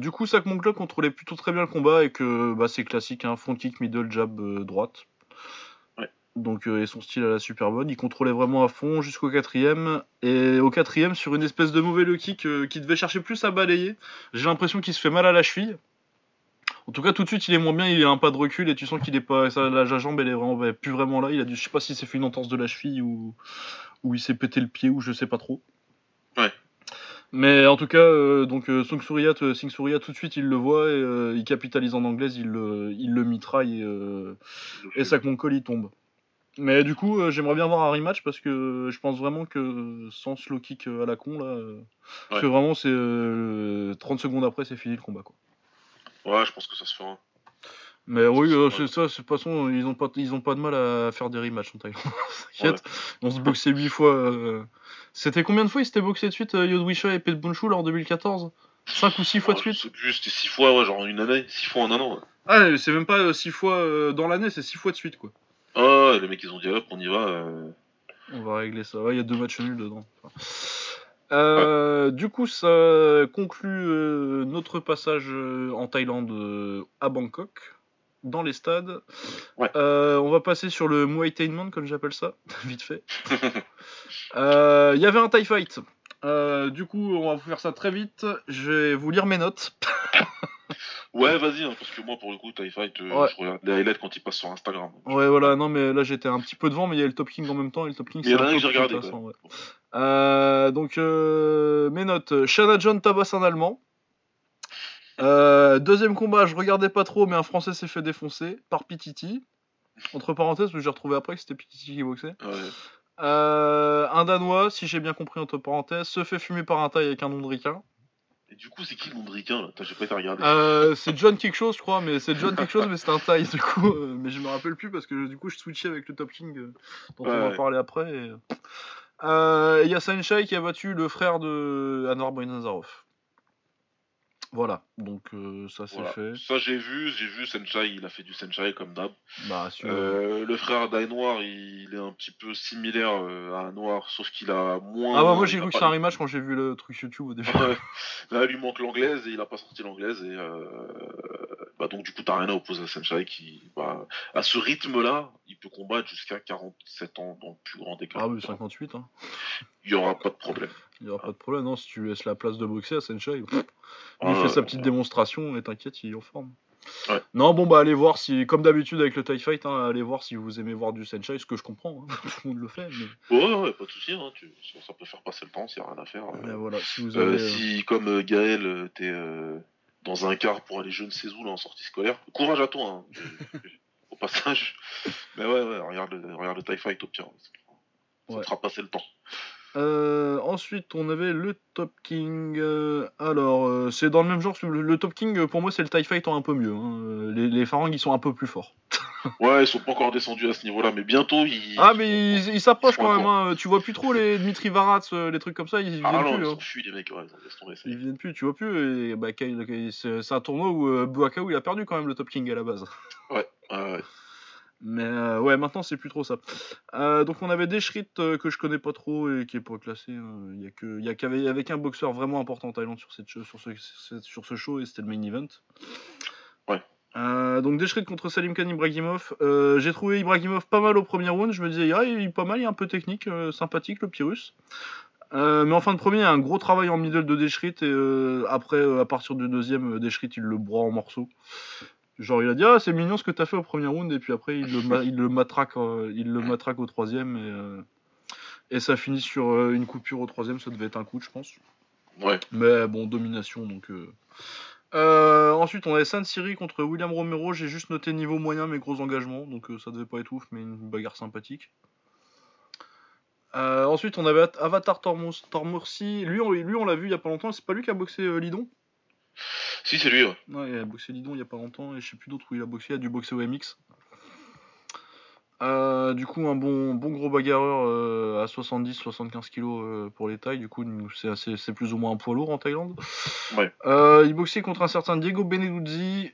Du coup, Sac Moncler contrôlait plutôt très bien le combat et que bah, c'est classique, hein, front kick, middle, jab, droite. Donc, euh, et son style à la super bonne. Il contrôlait vraiment à fond jusqu'au quatrième. Et au quatrième, sur une espèce de mauvais low kick euh, qui devait chercher plus à balayer, j'ai l'impression qu'il se fait mal à la cheville. En tout cas, tout de suite, il est moins bien, il a un pas de recul et tu sens qu'il est pas. Ça, la, jambe, elle est vraiment elle est plus vraiment là. Il a dû, je sais pas si c'est fait une entorse de la cheville ou, ou il s'est pété le pied ou je sais pas trop. Ouais. Mais en tout cas, euh, donc euh, Song euh, Singh Surya, tout de suite, il le voit et il capitalise en anglaise, il le, il le mitraille et, et Sac Moncol, il tombe. Mais du coup, euh, j'aimerais bien voir un rematch parce que je pense vraiment que sans slow kick euh, à la con, là. euh, Parce que vraiment, c'est. euh, 30 secondes après, c'est fini le combat, quoi. Ouais, je pense que ça se fera. Mais oui, c'est euh, ça, de toute façon, ils ont pas, ils ont pas de mal à faire des rematchs en Thaïlande. T'inquiète, on se boxait 8 fois. euh. C'était combien de fois ils s'étaient boxés de suite, euh, Yodwisha et Pet Bunchu, là, en 2014 5 ou 6 fois de suite? c'était 6 fois, ouais, genre en une année, 6 fois en un an. Ouais. Ah, c'est même pas 6 fois euh, dans l'année, c'est 6 fois de suite, quoi. Ah, ouais, les mecs ils ont dit hop, on y va. euh. On va régler ça. Ouais, il y a deux matchs nuls dedans. Enfin. Euh, Du coup, ça conclut euh, notre passage en Thaïlande à Bangkok, dans les stades. Ouais. On va passer sur le Muay Thailand, comme j'appelle ça, vite fait. Il y avait un Thai Fight. Du coup, on va vous faire ça très vite. Je vais vous lire mes notes. Ouais, vas-y, hein, parce que moi pour le coup, TIE Fight, euh, Ouais. je regarde les highlights quand ils passent sur Instagram. Ouais, voilà, non, mais là j'étais un petit peu devant, mais il y a le Top King en même temps, et le Top King c'est a un que j'ai regardé, ouais. Euh, donc, euh, mes notes. Shanna John tabasse un Allemand. Euh, deuxième combat, je regardais pas trop, mais un Français s'est fait défoncer par Pititi. Entre parenthèses, parce que j'ai retrouvé après que c'était Pititi qui boxait. Ouais. Euh, un Danois, si j'ai bien compris entre parenthèses, se fait fumer par un taille avec un nom de ricain. Et du coup, c'est qui le Mondricain là? J'ai pas été regarder. Euh, c'est John quelque chose, je crois, mais c'est John quelque chose, mais c'est un taille du coup. euh, mais je me rappelle plus parce que du coup, je switchais avec le Top King euh, dont on va ouais. parler après. et- Euh, Il y a Sanchai qui a battu le frère de Anwar Boynazarov. Voilà, donc euh, ça c'est Voilà. fait. Ça j'ai vu, j'ai vu Senchai, il a fait du Senchai comme d'hab. Bah, euh, le frère d'Aïe Noir, il est un petit peu similaire euh, à Noir, sauf qu'il a moins. Ah bah moi j'ai cru que c'était un rematch quand j'ai vu le truc YouTube au début. Là, il lui manque l'anglaise et il a pas sorti l'anglaise et euh, bah donc du coup t'as rien à opposer à Senchai qui bah, à ce rythme-là, il peut combattre jusqu'à 47 ans dans le plus grand écart. Ah oui, 58, hein. Il y aura pas de problème. il y aura pas de problème. Non, si tu laisses la place de boxer à Sanchai, pff, lui Ah, fait sa ouais. petite démonstration et t'inquiète, il est en forme. Ouais. Non, bon bah allez voir si, comme d'habitude avec le TIE Fight, hein, allez voir si vous aimez voir du Senchai, ce que je comprends, hein, tout le monde le fait, mais, Ouais, ouais, pas de soucis, hein, tu- ça, peut faire passer le temps s'il y a rien à faire. euh. mais voilà, si vous Euh, avez... euh, si, comme euh, Gaël, euh, t'es euh, dans un car pour aller je ne sais où là, en sortie scolaire, courage à toi, hein, au passage. Mais ouais, ouais, regarde le, regarde le TIE Fight au pire. Ça Ouais. te fera passer le temps. Euh, ensuite, on avait le Top King. euh, alors, euh, c'est dans le même genre. Le, le Top King, pour moi, c'est le TIE Fight en un peu mieux. hein. Les, les Farangs, ils sont un peu plus forts. Ouais, ils sont pas encore descendus à ce niveau-là, mais bientôt ils. Ah, mais ils s'approchent quand même. hein. Tu vois plus trop les Dmitri Varats, euh, les trucs comme ça, ils viennent Ah non, plus. ils hein. s'enfuient les mecs, ouais, ils. Ils viennent plus, tu vois plus. Et, bah, c'est un tournoi où euh, Buakaou, il a perdu quand même le Top King à la base. Ouais, ouais. Mais euh, ouais, maintenant c'est plus trop ça. Euh, donc on avait des Shrit euh, que je connais pas trop et qui est pas classé. hein. Il y a que, y a qu'avec qu'un boxeur vraiment important en Thaïlande sur cette show- sur ce, ce- sur ce show et c'était le main event. Ouais. Euh, donc des Shrit contre Salim Khan Ibrahimov. Euh, J'ai trouvé Ibrahimov pas mal au premier round. Je me disais ah, il est pas mal, il est un peu technique, euh, sympathique le Pyrrhus. Mais en fin de premier, il y a un gros travail en middle de Deschrit et après, à partir du deuxième, Deschrit il le broie en morceaux. Genre il a dit ah c'est mignon ce que t'as fait au premier round et puis après il le, ma- il le matraque il le matraque au troisième et, et ça finit sur une coupure au troisième ça devait être un coup je pense Ouais, mais bon domination donc euh. Ensuite on avait San Siri contre William Romero j'ai juste noté niveau moyen mais gros engagement donc euh, ça devait pas être ouf mais une bagarre sympathique Euh, ensuite on avait Avatar Tormorsi lui on, lui on l'a vu il y a pas longtemps c'est pas lui qui a boxé Lidon? Si c'est lui, ouais. Ouais, il a boxé Lidon il y a pas longtemps et je sais plus d'autres où il a boxé, il a dû boxer au MX. Euh, du coup, un bon, bon gros bagarreur euh, à 70-75 kg euh, pour les tailles. Du coup, c'est plus ou moins un poids lourd en Thaïlande. Ouais. Il boxait contre un certain Diego Beneduzzi.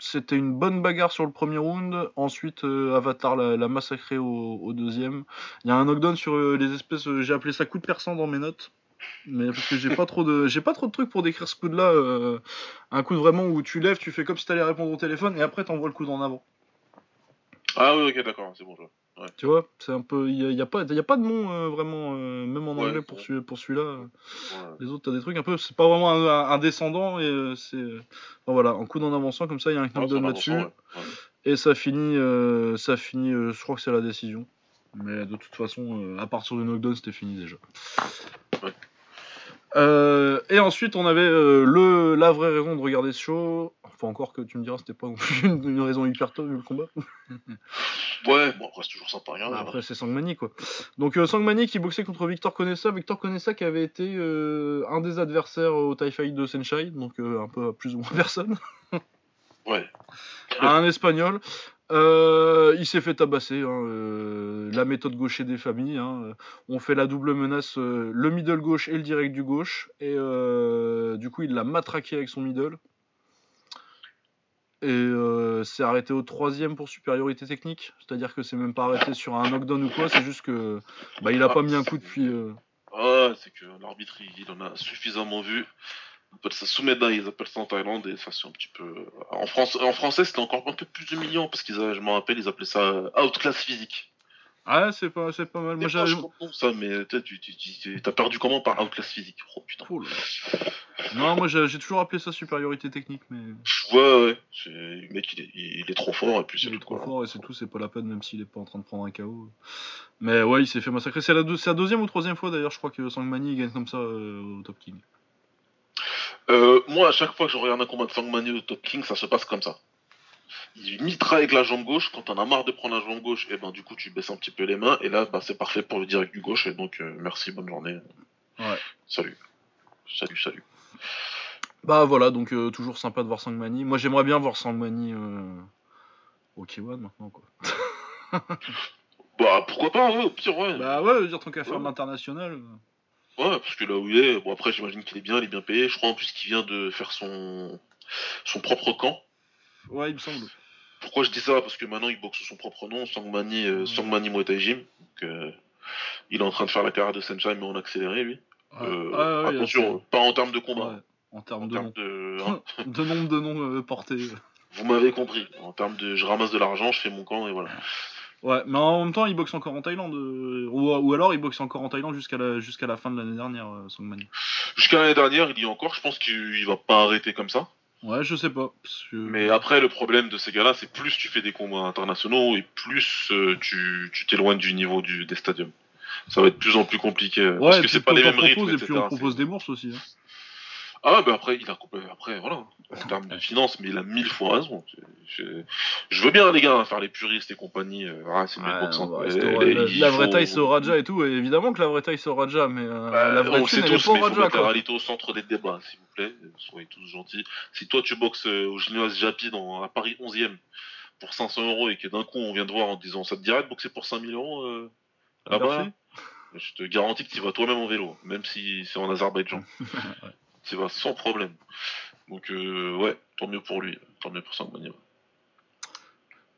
C'était une bonne bagarre sur le premier round. Ensuite, Avatar l'a l'a massacré au, au deuxième. Il y a un knockdown sur les espèces. j'ai appelé ça coup de perçant dans mes notes. Mais parce que j'ai pas trop de j'ai pas trop de trucs pour décrire ce coup de là. un coup vraiment où tu lèves, tu fais comme si t'allais répondre au téléphone et après t'envoies le coup en avant. Ah oui, ok, d'accord, c'est bon, je vois. Tu vois, c'est un peu. Il n'y a, a pas de nom euh, vraiment, euh, même en Ouais, anglais pour, celui- pour celui-là. Ouais. Les autres, t'as des trucs un peu. C'est pas vraiment un, descendant et euh, c'est. enfin, voilà, un coup d'en avançant comme ça, il y a un Ouais, knockdown un là-dessus. ouais. Ouais. Et ça finit. ça finit je crois que c'est la décision. Mais de toute façon, à partir du knockdown, c'était fini déjà. Euh, et ensuite, on avait euh, le, la vraie raison de regarder ce show. Enfin, encore que tu me diras, c'était pas une, une raison hyper top vu le combat. Ouais, bon, après, c'est toujours sympa regarder. Bah, après, c'est Sangmani, quoi. Donc, euh, Sangmani qui boxait contre Victor Conessa. Victor Conessa qui avait été euh, un des adversaires au TIE Fight de Senshai, donc un peu plus ou moins personne. Ouais. un espagnol. Euh, il s'est fait tabasser. hein, euh, la méthode gaucher des familles. hein. On fait la double menace, euh, le middle gauche et le direct du gauche. Et du coup, il l'a matraqué avec son middle. Et c'est arrêté au troisième pour supériorité technique. C'est-à-dire que c'est même pas arrêté sur un knockdown ou quoi. C'est juste que bah, il a pas mis un coup depuis. Ah, c'est que l'arbitre, il en a suffisamment vu. Appelle ça Sumeda, ils appellent ça en Thaïlande, et ça, c'est un petit peu. En, France, en français, c'était encore un peu plus humiliant, parce qu'ils, je me rappelle, ils appelaient ça euh, outclass physique. Ah, c'est pas, c'est pas mal. Moi, pas j'ai. je comprends ça, mais tu, tu, tu, tu- t'as perdu comment par outclass physique? Oh putain. Là. Non, moi j'ai toujours appelé ça supériorité technique, mais. Ouais, ouais. C'est... Le mec, il est, il est trop fort, et puis c'est Il est tout, trop quoi. fort et c'est tout, c'est pas la peine, même s'il est pas en train de prendre un KO. Mais ouais, il s'est fait massacrer. C'est la, deux- c'est la deuxième ou troisième fois d'ailleurs, je crois que Sangmani gagne comme ça euh, au Top King. Euh, moi, à chaque fois que je regarde un combat de Sangmani au Top King, ça se passe comme ça. Il mitra avec la jambe gauche, quand t'en as marre de prendre la jambe gauche, et ben du coup tu baisses un petit peu les mains, et là bah, c'est parfait pour le direct du gauche, et donc euh, merci, bonne journée. Ouais. Salut. Salut, salut. Bah voilà, donc euh, toujours sympa de voir Sangmani. Moi j'aimerais bien voir Sangmani euh, au K1 maintenant quoi. Bah pourquoi pas, ouais, au pire, ouais. Bah ouais, je veux dire, tant qu'à faire Ouais. l'international. Ouais, parce que là où il est, bon après j'imagine qu'il est bien, il est bien payé, je crois en plus qu'il vient de faire son son propre camp. Ouais, il me semble. Pourquoi je dis ça? Parce que maintenant il boxe sous son propre nom, Sangmani, euh, Sangmani Muay Thai Gym. Donc, euh, il est en train de faire la carrière de Senshai, mais en accéléré lui. Ouais. Euh, Ah ouais, attention, pas en termes de combat. Ouais, En termes En de, hein, de nombre de noms euh, portés. vous m'avez compris. En termes de, je ramasse de l'argent, je fais mon camp et voilà. Ouais, mais en même temps, il boxe encore en Thaïlande. euh, ou, ou alors, il boxe encore en Thaïlande jusqu'à la, jusqu'à la fin de l'année dernière, euh, Sangmani. Jusqu'à l'année dernière, il y est encore. Je pense qu'il va pas arrêter comme ça. Ouais, je sais pas. Que... Mais après, le problème de ces gars-là, c'est plus tu fais des combats internationaux et plus euh, tu tu t'éloignes du niveau du, des stadiums. Ça va être de plus en plus compliqué. Ouais, parce que c'est pas les mêmes rythmes, et plus on propose des bourses aussi. hein. Ah, bah après, il a. Après, voilà. En termes de finances, mais il a mille fois raison. Je, veux bien, les gars, hein, faire les puristes et compagnie. euh, ah, c'est Ouais, Les- les- la, vraie faut- taille, c'est au Raja et tout. Et évidemment que la vraie taille, c'est au Raja, mais euh, Bah, la vraie on thune, elle est tous, pas au faut Raja, la quoi. au centre des débats, s'il vous plaît. Soyez tous gentils. Si toi, tu boxes euh, au Gymnase Japi dans, à Paris 11e pour 500 euros et que d'un coup, on vient te voir en te disant ça te dirait de boxer pour 5000 euros euh, là-bas? Merci. Je te garantis que tu vas toi-même en vélo, même si c'est en Azerbaïdjan. Tu vas sans problème. Donc, euh, ouais, tant mieux pour lui. Tant mieux pour Sangmani. ouais.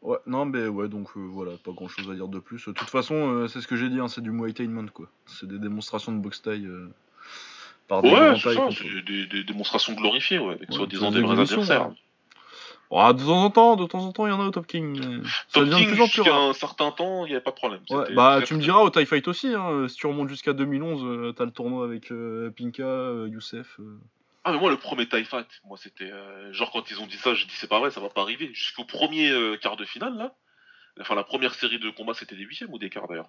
Ouais, non, mais ouais, donc euh, voilà, pas grand chose à dire de plus. De toute façon, euh, c'est ce que j'ai dit, hein, c'est du Muay quoi. C'est des démonstrations de boxe taille euh, par des Ouais, c'est ça, c'est des, des démonstrations glorifiées, ouais, avec Ouais, soi-disant des des vrais adversaires. Ouais, de temps en temps, de temps en temps, il y en a au Top King. ça Top King, plus en plus jusqu'à un certain temps, il n'y avait pas de problème. Ouais, bah, tu me diras au TIE Fight aussi, hein, si tu remontes jusqu'à 2011, euh, t'as le tournoi avec euh, Pinka, euh, Youssef. Ah mais moi le premier TIE Fight, moi c'était euh, genre quand ils ont dit ça, j'ai dit c'est pas vrai, ça va pas arriver. Jusqu'au premier quart de finale là, enfin la première série de combats c'était des huitièmes ou des quarts d'ailleurs.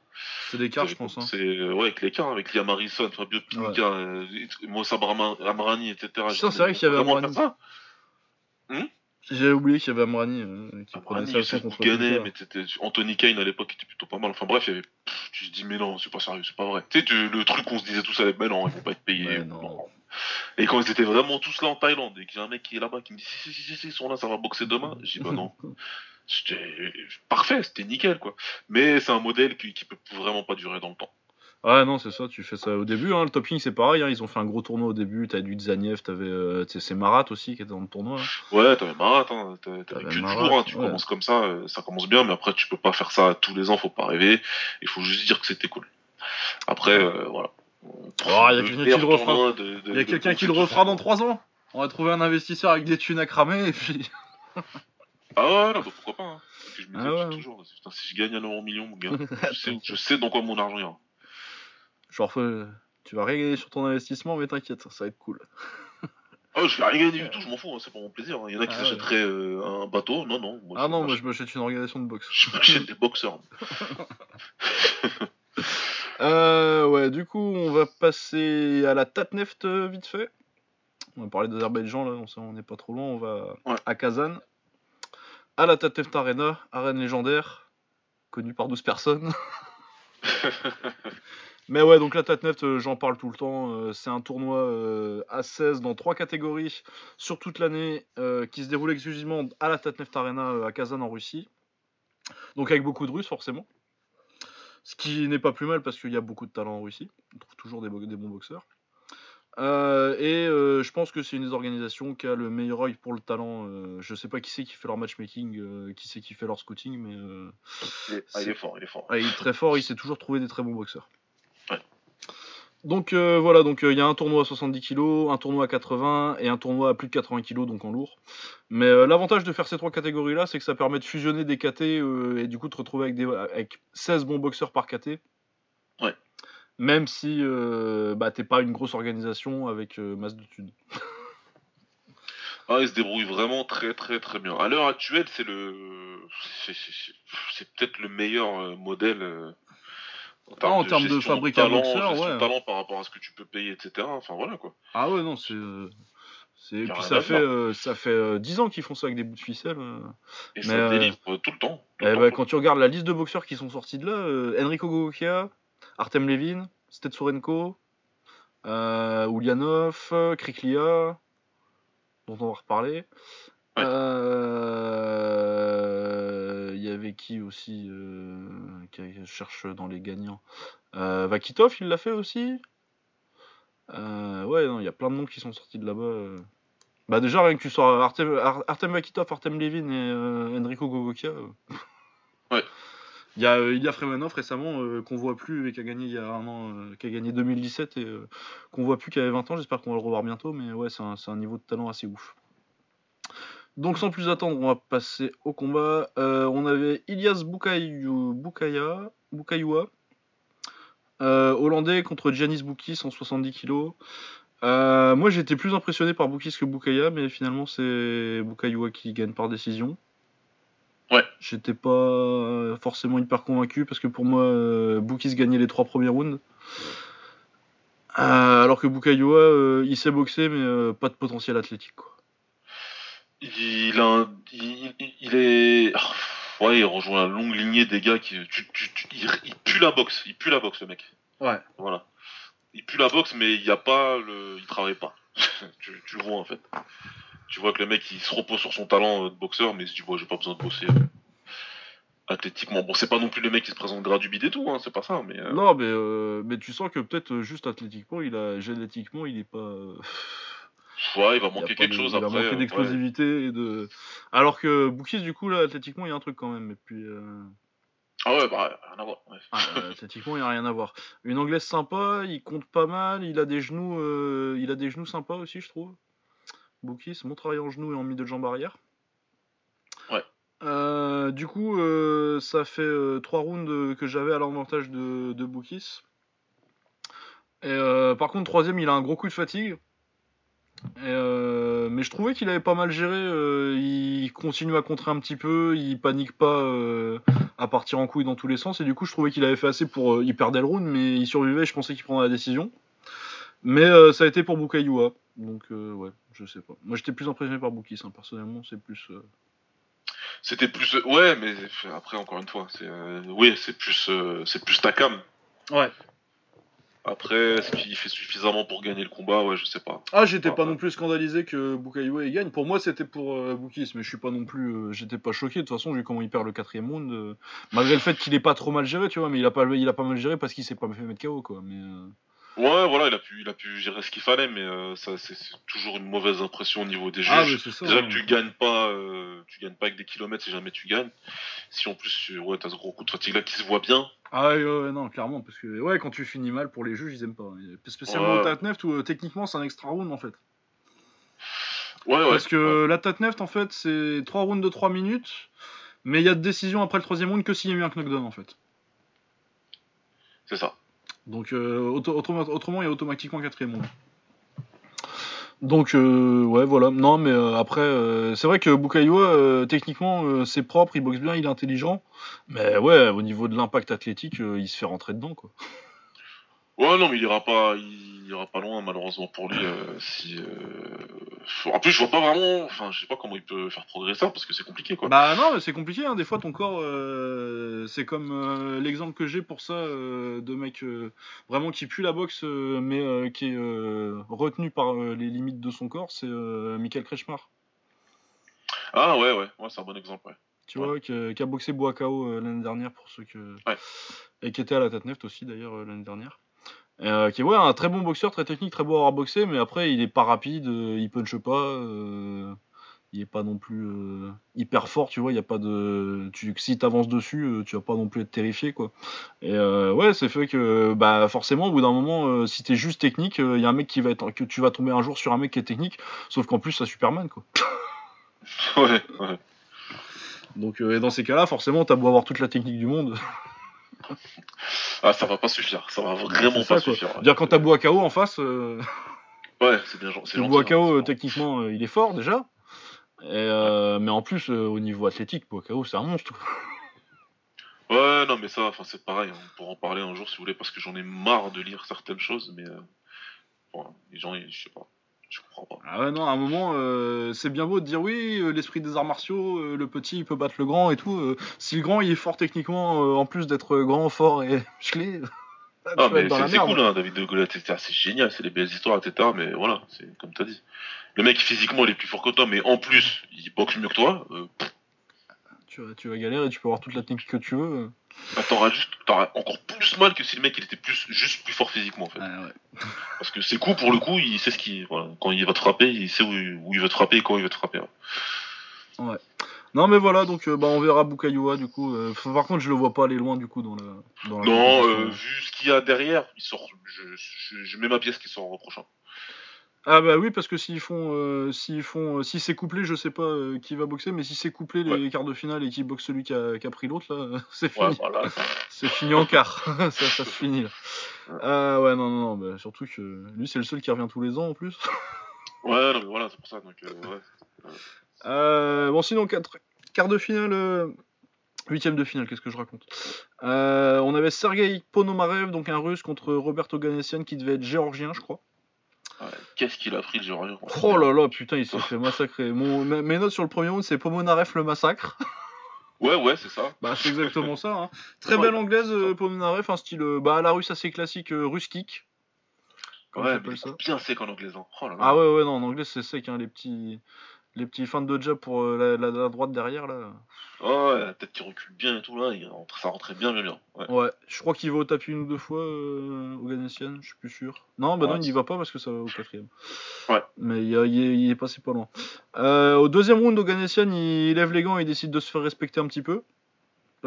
C'est des quarts, je pense. Hein. C'est ouais avec les quarts, avec Liam Harrison, Fabio Pinca, euh, Moussa Amrani, etc. Putain, c'est vrai qu'il y avait Amrani. J'avais oublié qu'il y avait Amrani euh, qui prenait Amrani, ça leçon Youssef contre mais c'était Anthony Kane à l'époque était plutôt pas mal. Enfin bref, il y avait pff, tu te dis mais non, c'est pas sérieux, c'est pas vrai. Tu sais tu- le truc qu'on se disait tous à l'époque, mais non, ils vont pas être payés. Ouais, non. Non. Et quand ils étaient vraiment tous là en Thaïlande et qu'il y a un mec qui est là-bas qui me dit si si si si, si, ils sont là, ça va boxer demain, j'ai dit bah non. C'était parfait, c'était nickel quoi. Mais c'est un modèle qui, qui peut vraiment pas durer dans le temps. Ouais, non, c'est ça, tu fais ça au début. Hein, le Top King, c'est pareil, hein, ils ont fait un gros tournoi au début. T'avais du Zaniev, t'avais euh, c'est Marat aussi qui était dans le tournoi. Hein. Ouais, t'avais Marat, hein, t'avais que du lourd, hein, tu commences comme ça, euh, ça commence bien, mais après, tu peux pas faire ça tous les ans, faut pas rêver. Il faut juste dire que c'était cool. Après, euh, voilà. Oh, il y a quelqu'un qui le refera. Il y a quelqu'un qui le refera dans 3 ans. On va trouver un investisseur avec des thunes à cramer et puis. ah ouais, bah, pourquoi pas. Hein. je me ah ouais. toujours, putain, si je gagne un euro million, mon gars, je, sais, je sais dans quoi mon argent ira. Genre, tu vas rien gagner sur ton investissement, mais t'inquiète, ça va être cool. Ah, je vais rien gagner du tout, je m'en fous, hein, c'est pour mon plaisir. Il y en a qui ah s'achèteraient euh, un bateau, non, non. ah non, moi je m'achète une organisation de boxe. Je m'achète des boxeurs. euh, ouais, du coup, on va passer à la Tatneft euh, vite fait. On va parler d'Azerbaïdjan, là, on n'est pas trop loin, on va à Kazan. À la Tatneft Arena, arène légendaire, connue par 12 personnes. Mais ouais, donc la Tatneft, euh, j'en parle tout le temps. Euh, c'est un tournoi euh, à 16 dans trois catégories sur toute l'année qui se déroule exclusivement à la Tatneft Arena à Kazan en Russie. Donc avec beaucoup de Russes forcément. Ce qui n'est pas plus mal parce qu'il y a beaucoup de talent en Russie. On trouve toujours des, bons boxeurs. et je pense que c'est une des organisations qui a le meilleur œil pour le talent. je sais pas qui c'est qui fait leur matchmaking, qui c'est qui fait leur scouting, mais. Ah, il est fort, il est fort. il est très fort, il sait toujours trouver des très bons boxeurs. Donc euh, voilà, donc euh, il y a un tournoi à 70 kg, un tournoi à 80 et un tournoi à plus de 80 kg, donc en lourd. Mais euh, l'avantage de faire ces trois catégories-là, c'est que ça permet de fusionner des KT et du coup de te retrouver avec, des, avec 16 bons boxeurs par KT. Ouais. Même si bah, t'es pas une grosse organisation avec masse de thunes. ah, ils se débrouillent vraiment très très très bien. À l'heure actuelle, c'est le, c'est peut-être le meilleur modèle en termes de, fabrique à boxeur, ouais. talent par rapport à ce que tu peux payer, etc. Enfin voilà quoi. Ah ouais, non, c'est. Et puis ça fait, euh, ça fait 10 euh, ans qu'ils font ça avec des bouts de ficelle. Euh. Et ça délivre tout le temps. Eh ben, quand tu regardes la liste de boxeurs qui sont sortis de là, Enrico Gogokia, Artem Levin, Stetsorenko, Ulyanov, Kriklia, dont on va reparler. Il y avait qui aussi qui cherche dans les gagnants Vakitov, il l'a fait aussi? Ouais, il y a plein de noms qui sont sortis de là-bas. Bah déjà, rien que tu sors Artem, Artem Vakitov, Artem Levin et Enrico Gogokia. ouais. Il y a Ilya Fremanov récemment qu'on voit plus et qui a gagné il y a un an, qui a gagné 2017 et qu'on voit plus qui avait 20 ans. J'espère qu'on va le revoir bientôt, mais ouais, c'est un, un, niveau de talent assez ouf. Donc sans plus attendre, on va passer au combat. Euh, on avait Ilias Bukaya, Bukayua, euh, hollandais contre Giannis Boukis 170 kg. Euh, moi j'étais plus impressionné par Boukis que Bukaya, mais finalement c'est Bukayua qui gagne par décision. Ouais. J'étais pas forcément hyper convaincu parce que pour moi Boukis gagnait les trois premiers rounds. alors que Bukayua il sait boxer mais pas de potentiel athlétique quoi il, a il, est. Oh, ouais, il rejoint la longue lignée des gars qui. il, pue la boxe, il pue la boxe, le mec. Ouais. Voilà. Il pue la boxe, mais il y a pas le. Il travaille pas. tu, le vois en fait. Tu vois que le mec il se repose sur son talent de boxeur, mais tu vois, j'ai pas besoin de bosser euh, athlétiquement. Bon, c'est pas non plus le mec qui se présente gras du bide et tout, hein, c'est pas ça, mais. Euh. Non, mais, euh, mais tu sens que peut-être juste athlétiquement, il a génétiquement, il est pas. Ouais, il va manquer quelque chose après. Il va manquer d'explosivité et de. Alors que Boukis, du coup, là, athlétiquement, il y a un truc quand même. Et puis. Euh, ah ouais, bah, rien à voir. Ah, euh, athlétiquement, il n'y a rien à voir. Une anglaise sympa, il compte pas mal, il a des genoux, euh, il a des genoux sympas aussi, je trouve. Boukis, mon travail en genoux et en milieu de jambe arrière. Ouais. du coup, ça fait 3 rounds que j'avais à l'avantage de, de Boukis. Et par contre, troisième, il a un gros coup de fatigue. Euh, mais je trouvais qu'il avait pas mal géré. Euh, il continue à contrer un petit peu, il panique pas euh, à partir en couille dans tous les sens. Et du coup, je trouvais qu'il avait fait assez pour. il perdait le round, mais il survivait. Je pensais qu'il prendrait la décision. Mais ça a été pour Bukayua. Donc, ouais, je sais pas. Moi, j'étais plus impressionné par Boukis, hein, personnellement. C'est plus. C'était plus. Ouais, mais après, encore une fois, c'est. oui, c'est plus, c'est plus ta cam. Ouais. Après, est-ce qu'il fait suffisamment pour gagner le combat? Ouais, je sais pas. Ah, j'étais pas non plus scandalisé que Bukayo gagne. Pour moi, c'était pour euh, Boukis, mais je suis pas non plus. Euh, j'étais pas choqué. De toute façon, vu comment il perd le quatrième round, euh, malgré le fait qu'il est pas trop mal géré, tu vois, mais il a pas, il a pas mal géré parce qu'il s'est pas fait mettre KO, quoi. Mais. Ouais, voilà, il a pu, il a pu gérer ce qu'il fallait, mais euh, ça, c'est toujours une mauvaise impression au niveau des ah, juges. Ah, Déjà que tu gagnes pas, euh, tu gagnes pas avec des kilomètres si jamais tu gagnes. Si en plus, ouais, t'as ce gros coup de fatigue là qui se voit bien. Ah ouais, ouais, non, clairement, parce que ouais, quand tu finis mal pour les juges, ils aiment pas. Spécialement ouais. au où euh, techniquement c'est un extra round en fait. Ouais, ouais. Parce que la Tatneft en fait c'est 3 rounds de 3 minutes, mais il y a de décision après le troisième round que s'il y a eu un knockdown en fait. C'est ça. Donc euh, autrement, il y a automatiquement quatrième monde. Donc euh, ouais voilà non mais euh, après c'est vrai que Bukayo techniquement c'est propre il boxe bien il est intelligent mais ouais au niveau de l'impact athlétique il se fait rentrer dedans quoi. Ouais, non, mais il ira pas, il ira pas loin, malheureusement pour lui. Euh, si, euh... En plus, je vois pas vraiment, enfin, je sais pas comment il peut faire progresser ça parce que c'est compliqué, quoi. Bah non, c'est compliqué. Hein. Des fois, ton corps, euh... c'est comme euh, l'exemple que j'ai pour ça de mec vraiment qui pue la boxe, mais qui est retenu par les limites de son corps. C'est Michael Kretschmar. Ah ouais, ouais, ouais, c'est un bon exemple, ouais. Tu vois, qui, a boxé Boakao l'année dernière pour ceux que. Ouais. Et qui était à la tête neft aussi d'ailleurs l'année dernière. Euh, qui est ouais, un très bon boxeur, très technique, très beau à boxer, mais après il est pas rapide, euh, il punche pas, euh, il est pas non plus hyper fort, tu vois, il y a pas de. Tu, si t'avances dessus, tu vas pas non plus être terrifié, quoi. Et ouais, c'est fait que bah forcément, au bout d'un moment, si t'es juste technique, il y a un mec qui va être. que tu vas tomber un jour sur un mec qui est technique, sauf qu'en plus, c'est Superman, quoi. ouais, ouais. Donc dans ces cas-là, forcément, t'as beau avoir toute la technique du monde. ah, ça va pas suffire. Ça va vraiment pas suffire. Dire quand t'as Boakao en face. Euh, ouais, c'est bien gentil. Boakao, techniquement, euh, il est fort déjà. Euh, mais en plus, au niveau athlétique, Boakao, c'est un monstre. Ouais, non, mais ça, c'est pareil. On pourra en parler un jour si vous voulez, parce que j'en ai marre de lire certaines choses, mais. les gens, je sais pas. Je comprends pas. Ah ouais, non, à un moment, euh, c'est bien beau de dire oui, euh, l'esprit des arts martiaux, euh, le petit il peut battre le grand et tout. si le grand il est fort techniquement, en plus d'être grand, fort et musclé. ah, mais c'est cool, hein, David de Goliath, etc. C'est génial, c'est des belles histoires, etc. Mais voilà, c'est comme t'as dit. Le mec physiquement il est plus fort que toi, mais en plus il boxe mieux que toi. tu, vas, tu vas galérer et tu peux avoir toute la technique que tu veux. Bah, t'auras juste, encore plus mal que si le mec il était plus, juste plus fort physiquement en fait. Parce que ses coups pour le coup, il sait ce qu'il, voilà, quand il va te frapper, il sait où, il veut te frapper et quand il veut te frapper. Ouais. Non mais voilà, donc euh, bah, on verra Bukayua du coup. Euh, par contre, je le vois pas aller loin du coup dans la. Dans non, euh, vu ce qu'il y a derrière, il sort. Je, je, mets ma pièce qui sort au prochain. Ah bah oui parce que s'ils font euh, s'ils font euh, si c'est couplé je sais pas euh, qui va boxer mais si c'est couplé les quarts de finale et qui boxe celui qui a, qui a pris l'autre là c'est fini. c'est fini en quart. Ça, ça se finit là. ah ouais non non non bah, surtout que lui c'est le seul qui revient tous les ans en plus. Ouais non, mais voilà c'est pour ça donc ouais. bon sinon quart de finale Huitième de finale, qu'est-ce que je raconte? On avait Sergei Ponomarev, donc un russe, contre Roberto Ganessian qui devait être géorgien, je crois. Qu'est-ce qu'il a pris le Géorgien Oh là là, putain, il s'est fait massacrer. Mon, mes notes sur le premier round, c'est Pomonaref le massacre. Ouais, ouais, c'est ça. Bah, c'est exactement ça. Hein. Très belle anglaise, euh, Pomonaref, un style euh, bah, à la russe assez classique, euh, russe kick. Ouais, mais bien sec en anglais. Hein. Oh ah ouais, ouais, non, en anglais c'est sec, hein, les petits les petits fans de jab pour euh, la, droite derrière là. Oh ouais, la tête qui recule bien et tout là, ça rentrait bien bien bien. Ouais, je crois qu'il va au tapis une ou deux fois euh, au Ganessian, je suis plus sûr. Non, bah non, il n'y va pas parce que ça va au quatrième. Ouais. Mais il, est passé pas loin. Euh, au deuxième round au Ganessian, il lève les gants et il décide de se faire respecter un petit peu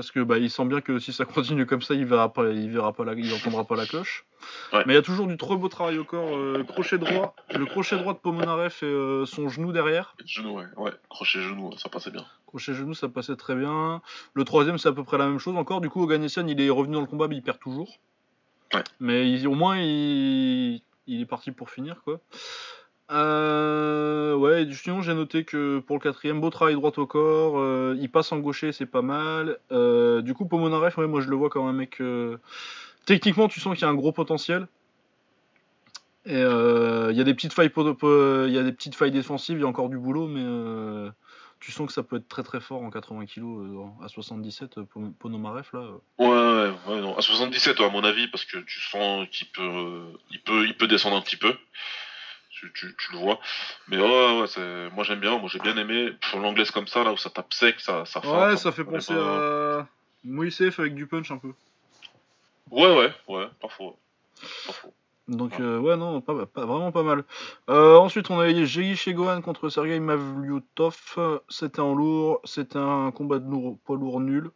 parce que bah, il sent bien que si ça continue comme ça, il verra pas, il verra pas la, il entendra pas la cloche. Mais il y a toujours du trop beau travail au corps. Euh, crochet droit, le crochet droit de Pomonaref et euh, son genou derrière. Genou, ouais, ouais. Crochet genou, ça passait bien. Crochet genou, ça passait très bien. Le troisième, c'est à peu près la même chose encore. Du coup, Oganessian, il est revenu dans le combat, mais il perd toujours. Mais au moins, il... il est parti pour finir, quoi. Euh, ouais, sinon j'ai noté que pour le quatrième, beau travail droit au corps, euh, il passe en gaucher, c'est pas mal. Euh, du coup, Pomonaref, ouais, moi je le vois comme un mec. Euh, techniquement, tu sens qu'il y a un gros potentiel. Et il y a des petites failles, défensives, il y a encore du boulot, mais tu sens que ça peut être très très fort en 80 kg à 77 Ponomarev là. Ouais, ouais, ouais, non. À 77 à mon avis parce que tu sens qu'il peut, peut descendre un petit peu. Tu, tu, le vois. Mais ouais, ouais moi j'aime bien, moi j'ai bien aimé. Sur l'anglaise comme ça, là où ça tape sec, ça, ça Ouais, ça, fait penser à Moïse avec du punch un peu. Ouais, ouais, ouais, parfois. parfois. Donc ouais, euh, ouais non, pas, vraiment pas mal. Euh, ensuite, on a Jiri Gohan contre Sergei Mavlyutov. C'était en lourd, c'était un combat de lourd, poids lourd nul.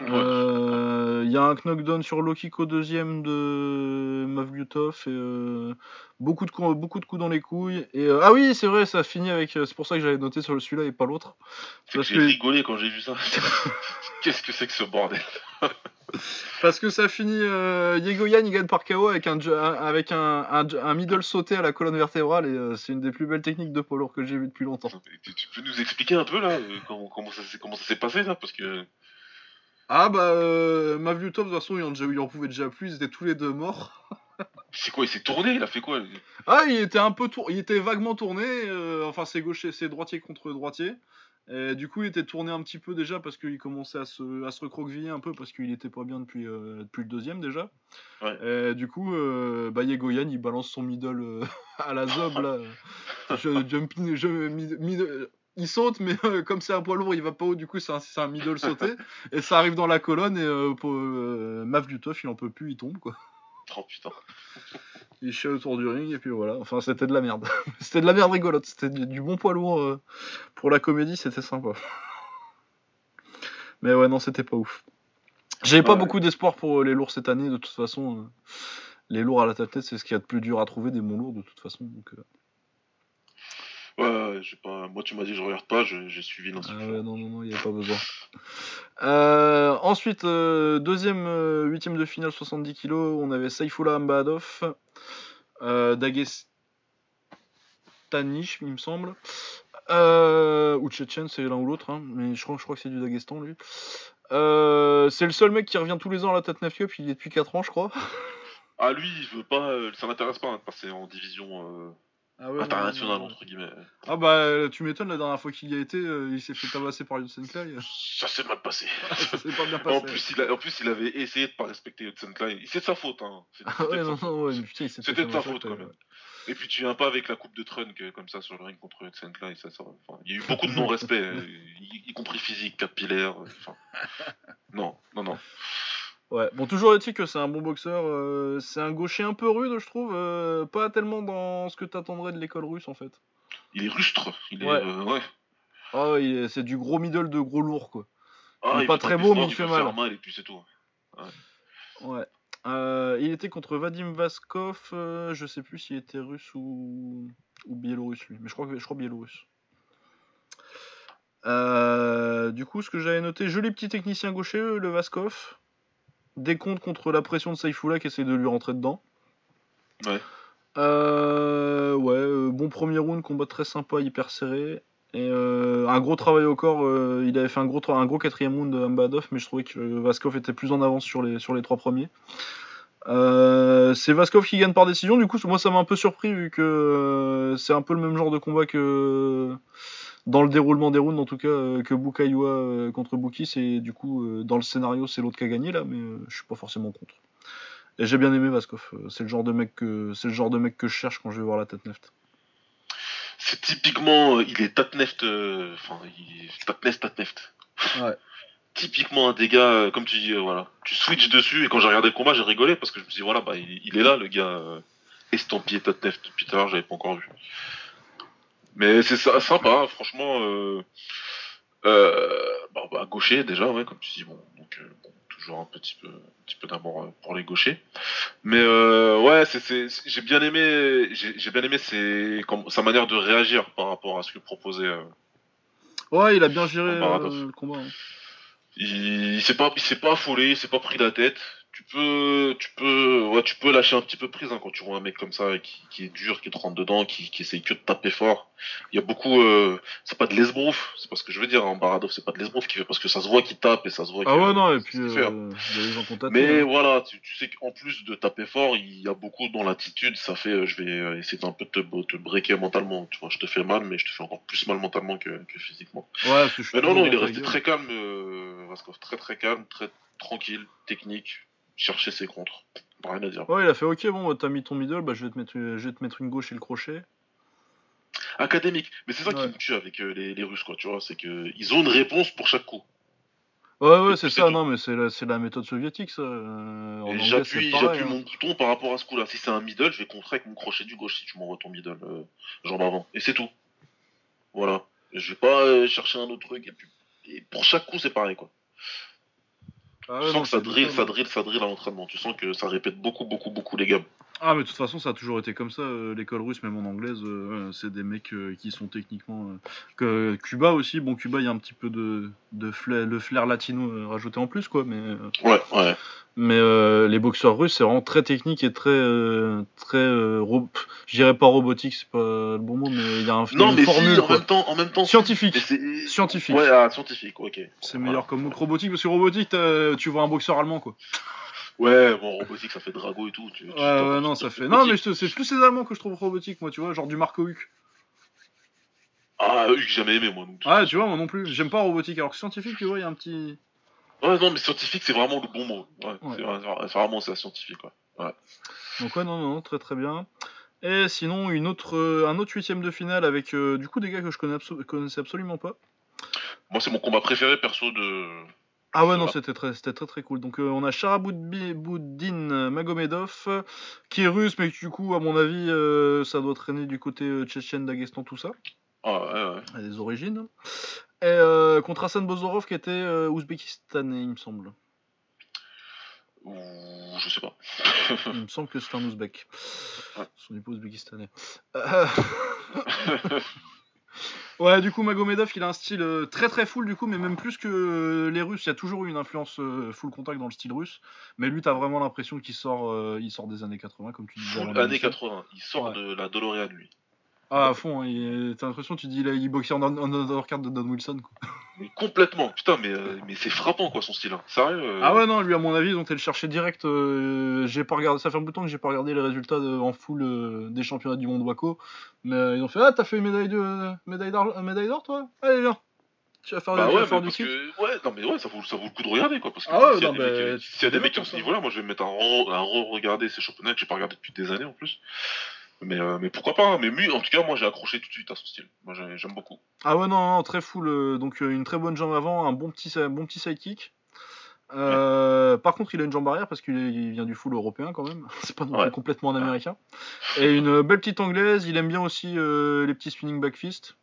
Il euh, y a un knockdown sur Lokiko deuxième de Mavlyutov et beaucoup de coups, beaucoup de coups dans les couilles. Et ah oui, c'est vrai, ça a fini avec. C'est pour ça que j'avais noté sur celui-là et pas l'autre. Parce que j'ai rigolé quand j'ai vu ça. Qu'est-ce que c'est que ce bordel? Parce que ça finit. Euh, Yegoyan il gagne par KO avec un, avec un, un, middle sauté à la colonne vertébrale et euh, c'est une des plus belles techniques de poids que j'ai vu depuis longtemps. Tu, peux nous expliquer un peu là euh, comment, comment, ça, s'est passé là? Parce que. Ah bah, euh, Mavlutov de toute façon il en, il en pouvait déjà plus, ils étaient tous les deux morts. c'est quoi Il s'est tourné Il a fait quoi Ah, il était un peu tour... il était vaguement tourné. enfin, c'est gaucher, c'est droitier contre droitier du coup, il était tourné un petit peu déjà parce qu'il commençait à se, à se recroqueviller un peu parce qu'il était pas bien depuis, euh, depuis le deuxième déjà. du coup, euh, bah, Yegoyan il balance son middle euh, à la zob là. il saute, mais comme c'est un poids lourd, il va pas haut. Du coup, c'est un, un, middle sauté et ça arrive dans la colonne et pour Mavlutov il en peut plus, il tombe quoi. Oh putain. il chie autour du ring et puis voilà. Enfin, c'était de la merde. c'était de la merde rigolote. C'était du, bon poids lourd euh, pour la comédie, c'était sympa. Mais ouais, non, c'était pas ouf. J'avais pas beaucoup d'espoir pour euh, les lourds cette année, de toute façon. Euh, les lourds à la tête, c'est ce qu'il y a de plus dur à trouver des bons lourds, de toute façon. Donc, Ouais, pas... moi tu m'as dit je regarde pas, j'ai suivi Ah ouais, non, non, non, il n'y a pas besoin. Euh, ensuite, euh, deuxième, euh, huitième de finale, 70 kg, on avait Saifullah Ambadov, Dagestanish, il me semble. ou Tchétchène, c'est l'un ou l'autre, hein, mais je crois, je crois que c'est du Dagestan lui. c'est le seul mec qui revient tous les ans à la Tatnef Cup, il est depuis 4 ans, je crois. Ah, lui, il veut pas, ça m'intéresse pas hein, de passer en division ah ouais, international, entre guillemets. Ah bah, tu m'étonnes, la dernière fois qu'il y a été, euh, il s'est fait tabasser par Yotsen Ça s'est mal passé. ça s'est pas bien passé. En plus, il en plus, il avait essayé de pas respecter Yotsen C'est de sa faute, hein. Ah ouais, non, non, ouais, putain, C'était de sa faute, quand même. Et puis tu viens pas avec la coupe de Trunk euh, comme ça sur le ring contre Yotsen ça, ça, enfin, il y a eu beaucoup de non-respect, euh, y, compris physique, capillaire. Enfin, non, non, non. Ouais, bon, toujours est-il que c'est un bon boxeur. Euh, c'est un gaucher un peu rude, je trouve. Euh, pas tellement dans ce que t'attendrais de l'école russe, en fait. Il est rustre. Il est, ouais. Euh, ouais. Ah, c'est du gros middle de gros lourd, quoi. Ah, il est pas très beau, mais il, fait mal. mal. et puis c'est tout. Ouais. ouais. il était contre Vadim Vaskov. je sais plus s'il était russe ou, ou biélorusse, lui. Mais je crois, que... je crois biélorusse. du coup, ce que j'avais noté, joli petit technicien gaucher, le Vaskov décompte contre la pression de Saifullah qui essaie de lui rentrer dedans. Ouais. Euh, ouais, euh, bon premier round, combat très sympa, hyper serré. Et euh, un gros travail au corps. il avait fait un gros, un gros quatrième round de Mbadov, mais je trouvais que Vaskov était plus en avance sur les, sur les trois premiers. c'est Vaskov qui gagne par décision. Du coup, moi, ça m'a un peu surpris vu que c'est un peu le même genre de combat que dans le déroulement des rounds, en tout cas, euh, que Bukaiwa euh, contre Buki, c'est du coup, euh, dans le scénario, c'est l'autre qui a gagné là, mais je suis pas forcément contre. Et j'ai bien aimé Vaskov. C'est le genre de mec que c'est le genre de mec que je cherche quand je vais voir la Tatneft. C'est typiquement, il est Tatneft, enfin, il Tatneft, Tatneft. Ouais. typiquement un dégât, comme tu dis, voilà, tu switches dessus et quand j'ai regardé le combat, j'ai rigolé parce que je me suis dit voilà, bah il, est là, le gars estampillé Tatneft. Depuis tout à l'heure, j'avais pas encore vu. Mais c'est sympa, hein, franchement. Euh, euh, bah, bah, gaucher déjà, ouais, comme tu dis, bon, donc euh, toujours un petit peu, un petit peu d'amour euh, pour les gauchers. Mais euh, ouais, c'est, j'ai bien aimé, j'ai, bien aimé ses, sa manière de réagir par rapport à ce que proposait. ouais, il a bien géré le combat. Hein. Il, il s'est pas, il s'est pas affolé, il s'est pas pris la tête. Tu peux, tu peux, ouais, tu peux lâcher un petit peu prise hein, quand tu vois un mec comme ça qui, qui est dur, qui te rentre dedans, qui, qui essaye que de taper fort. Il y a beaucoup, euh, c'est pas de l'esbrouf, c'est pas ce que je veux dire. Hein, Baradov, c'est pas de l'esbrouf qui fait parce que ça se voit qu'il tape et ça se voit. Ah ouais non et puis euh, Mais voilà, tu, tu sais qu'en plus de taper fort, il y a beaucoup dans l'attitude. Ça fait, euh, je vais euh, essayer un peu de te, te breaker mentalement. Tu vois, je te fais mal, mais je te fais encore plus mal mentalement que, que physiquement. Ouais. mais non non, il est resté très calme, euh, très très calme, très tranquille, technique chercher ses contres. Rien à dire. Ouais, il a fait ok, bon, t'as mis ton middle, bah, je, vais te mettre, je vais te mettre une gauche et le crochet. Académique. Mais c'est ça qui me tue avec euh, les, les, Russes, quoi, tu vois. C'est qu'ils ont une réponse pour chaque coup. Ouais, ouais, c'est ça, non, mais c'est la, la, méthode soviétique, ça. Euh, j'appuie hein. mon bouton par rapport à ce coup-là. Si c'est un middle, je vais contrer avec mon crochet du gauche si tu m'envoies ton middle, euh, genre avant. Et c'est tout. Voilà. Je vais pas euh, chercher un autre truc. Et, puis, et pour chaque coup, c'est pareil, quoi. Ah tu sens que ça drill, ça drill, ça drill à l'entraînement. Tu sens que ça répète beaucoup, beaucoup, beaucoup les gammes. Ah, mais de toute façon, ça a toujours été comme ça. Euh, l'école russe, même en anglaise, euh, c'est des mecs euh, qui sont techniquement. que Cuba aussi, bon, Cuba, il y a un petit peu de, de flair, le flair latino rajouté en plus, quoi. Mais, ouais, ouais. Mais les boxeurs russes, c'est vraiment très technique et très. très je dirais pas robotique, c'est pas le bon mot, mais il y a un non, mais formule. en, même temps, en même temps. Scientifique. Scientifique. Ouais, ah, scientifique, ok. C'est meilleur comme mot que robotique, parce que robotique, tu vois un boxeur allemand, quoi. Ouais, bon, robotique, ça fait Drago et tout. Tu, ouais, ouais, non, ça fait. Non, mais c'est plus ces Allemands que je trouve robotique, moi, tu vois, genre du Marco Huck. Ah, Huck, jamais aimé, moi. Donc, ah, tu vois, moi non plus. J'aime pas robotique, alors que scientifique, tu vois, il y a un petit. Ouais, non, mais scientifique, c'est vraiment le bon mot. Ouais, c'est vraiment ça, scientifique, quoi. Ouais. Donc, ouais, non, non, très très bien. Et sinon, une autre, euh, un autre huitième de finale avec euh, du coup des gars que je connais connaissais absolument pas. Moi, c'est mon combat préféré perso de, ah ouais, non, c'était très, c'était très très cool. Donc euh, on a Sharaboudin Magomedov, qui est russe, mais du coup, à mon avis, euh, ça doit traîner du côté euh, tchétchène, Dagestan, tout ça. Ah ouais, ouais. A des origines. Et contre Hassan Bozorov, qui était ouzbékistanais, il me semble. Je sais pas. il me semble que c'est un ouzbek. Son épouse ouzbékistanais. Ouais, du coup, Magomedov, il a un style euh, très très full, du coup, mais même plus que euh, les Russes. Il y a toujours eu une influence euh, full contact dans le style russe. Mais lui, t'as vraiment l'impression qu'il sort, il sort des années 80, comme tu disais. Full années 80. Il sort de la DeLorean, lui. Ah, à fond, hein, t'as l'impression, tu dis, il, il boxait en, undercard de Don Wilson. Quoi. complètement, putain, mais, euh, mais c'est frappant quoi son style. Hein. Sérieux euh. Ah ouais, non, lui, à mon avis, ils ont été le chercher direct. Euh, j'ai pas regardé, ça fait un bout de temps que j'ai pas regardé les résultats en full des championnats du monde Waco. Mais ils ont fait, ah, t'as fait une médaille de médaille d'or, médaille d'or toi? Allez, viens. Tu vas faire, bah ouais, faire du kick. Ouais, non, mais ouais, ça vaut, ça vaut le coup de regarder quoi. Parce que ah ouais, s'il y, a des mecs qui ont ce niveau-là, moi je vais me mettre à re-regarder ces championnats que j'ai pas regardé depuis des années en plus. Mais, euh, mais pourquoi pas hein. Mais lui, en tout cas, moi j'ai accroché tout de suite à son style. Moi j'aime beaucoup. Ah ouais, non, non très full. Euh, donc euh, une très bonne jambe avant, un bon petit, bon petit sidekick. Par contre, il a une jambe arrière parce qu'il vient du full européen quand même. C'est pas non plus complètement un américain. Et une belle petite anglaise. Il aime bien aussi les petits spinning back fist.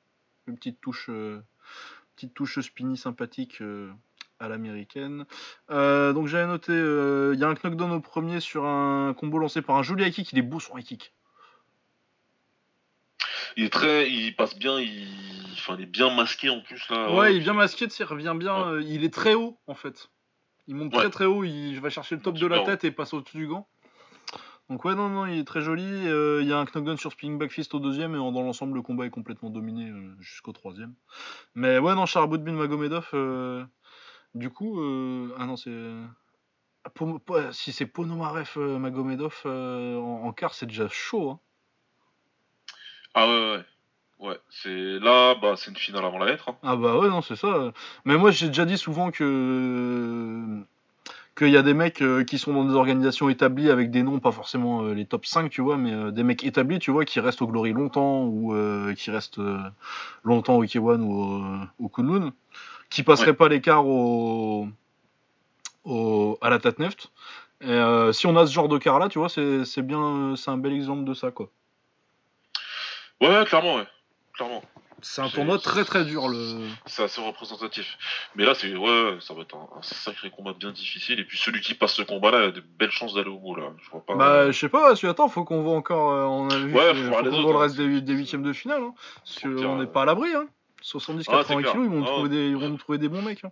Une petite touche, petite touche spinny sympathique à l'américaine. donc j'avais noté, il y a un knockdown au premier sur un combo lancé par un joli high kick. Il est beau son high kick il est très, il passe bien, il, enfin, il est bien masqué en plus là. Ouais, il est bien masqué, il revient bien. Euh, il est très haut en fait. Il monte très très haut, il va chercher le top de la tête et passe au-dessus du gant. Donc ouais, non, non, il est très joli. Euh, il y a un knockdown sur Spinning Backfist au deuxième et dans l'ensemble, le combat est complètement dominé euh, jusqu'au troisième. Mais ouais, non, Charaboudbin Magomedov, du coup, ah non, c'est... si c'est Ponomarev Magomedov en, en quart, c'est déjà chaud. Hein. Ah ouais, ouais. Ouais, c'est là, bah, c'est une finale avant la lettre. Hein. Ah bah ouais, non, c'est ça. Mais moi, j'ai déjà dit souvent que qu'il y a des mecs euh, qui sont dans des organisations établies avec des noms, pas forcément euh, les top 5, tu vois, mais euh, des mecs établis, tu vois, qui restent au Glory longtemps ou qui restent longtemps au K1 ou au, Kunlun, qui passeraient pas l'écart au, au, à la Tatneft. Et si on a ce genre de car là, tu vois, c'est bien, c'est un bel exemple de ça, quoi. Ouais, clairement, ouais. Clairement. C'est un tournoi très très dur. Le... C'est assez représentatif. Mais là, c'est ouais, ça va être un, sacré combat bien difficile. Et puis celui qui passe ce combat-là a de belles chances d'aller au bout. Là. Je vois pas. Bah, je sais pas. Si attends, faut qu'on voit encore. Euh, on a vu. Ouais, faut, faut le hein. reste des, des huitièmes de finale. Hein. on n'est pas à l'abri. Hein. 70-80 ah, kilos, ils vont, ah, trouver des, ils vont trouver des bons mecs. Hein.